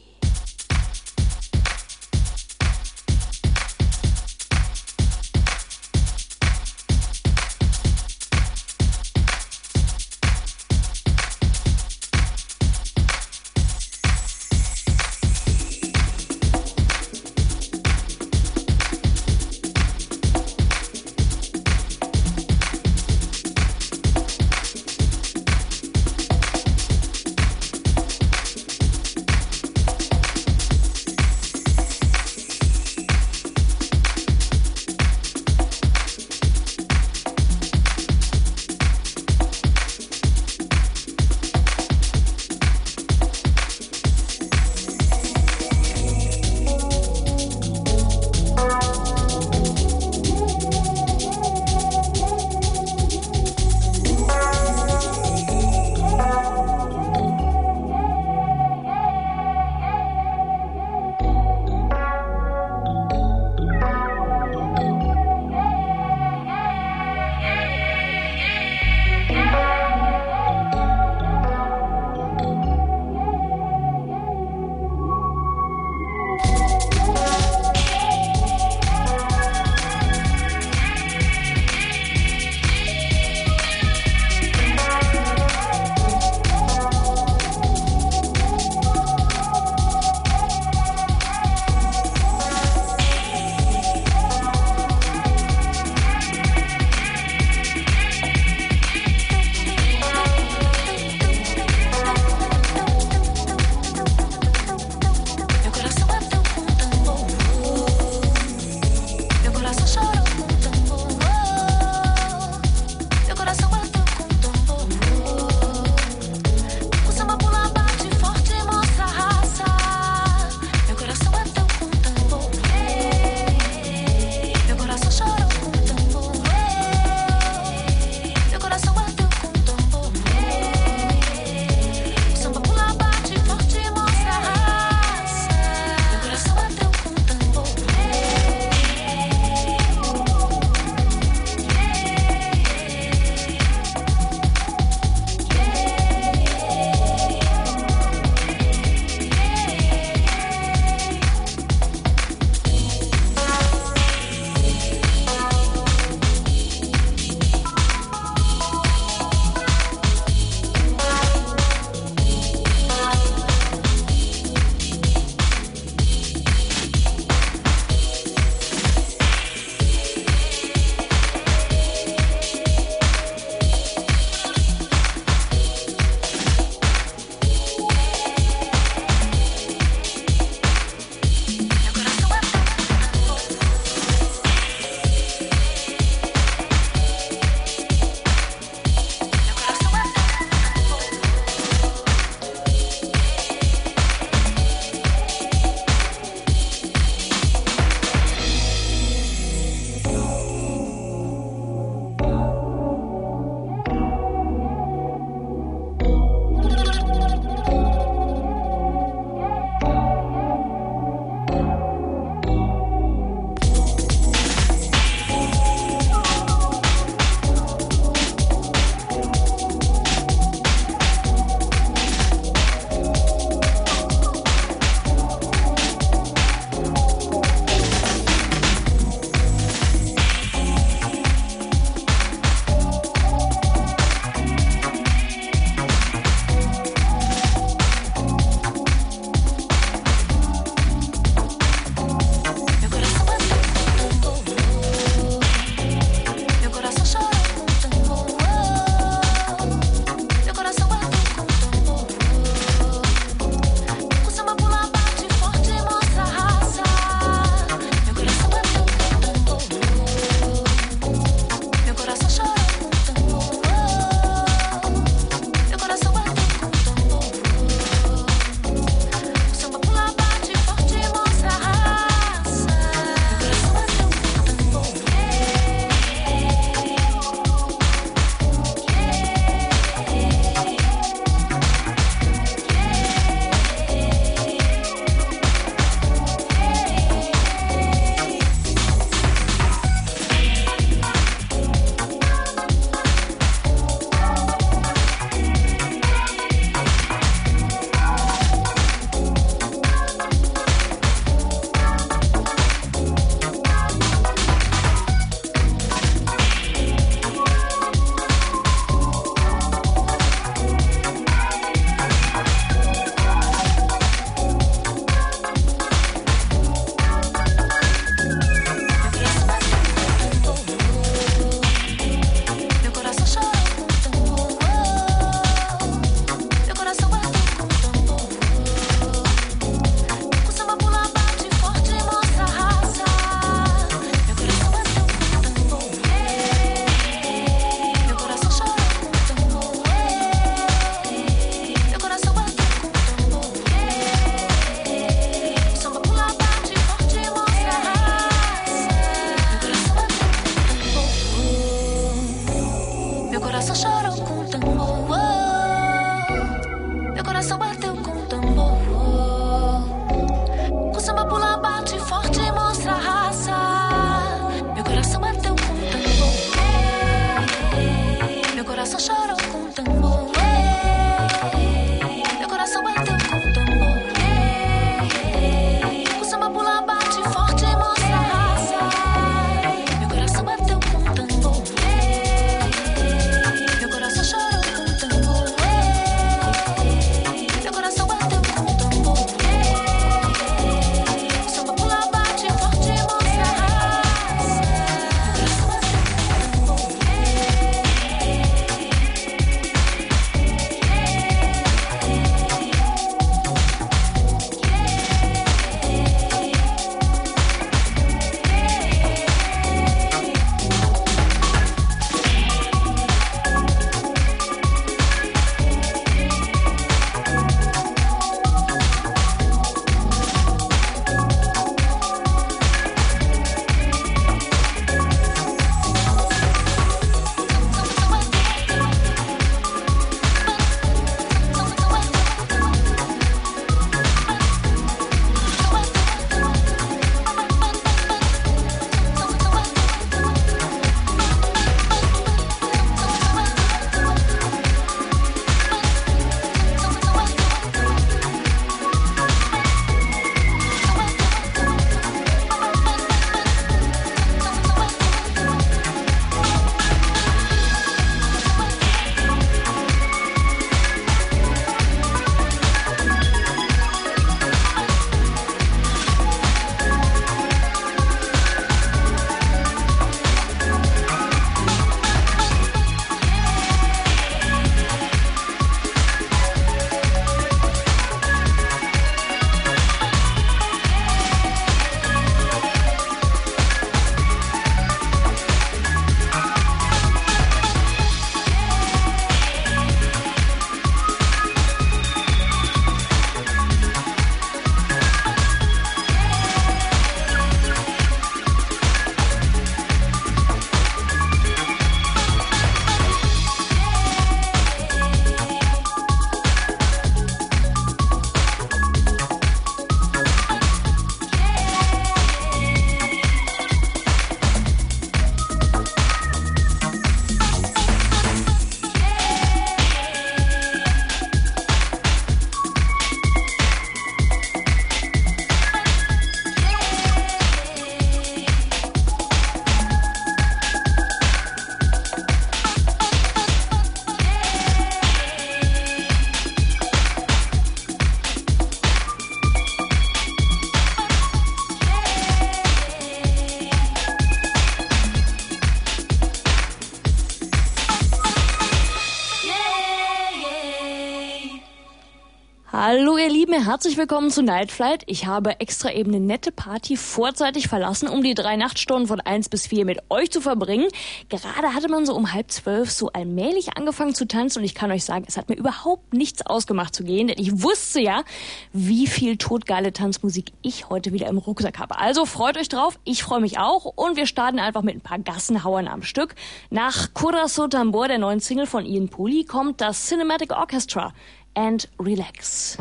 [SPEAKER 30] Herzlich willkommen zu Night Flight. Ich habe extra eben eine nette Party vorzeitig verlassen, um die drei Nachtstunden von eins bis vier mit euch zu verbringen. Gerade hatte man so um halb zwölf so allmählich angefangen zu tanzen und ich kann euch sagen, es hat mir überhaupt nichts ausgemacht zu gehen, denn ich wusste ja, wie viel totgeile Tanzmusik ich heute wieder im Rucksack habe. Also freut euch drauf, ich freue mich auch und wir starten einfach mit ein paar Gassenhauern am Stück. Nach Corazon Tambor, der neuen Single von Ian Pooley, kommt das Cinematic Orchestra and Relax.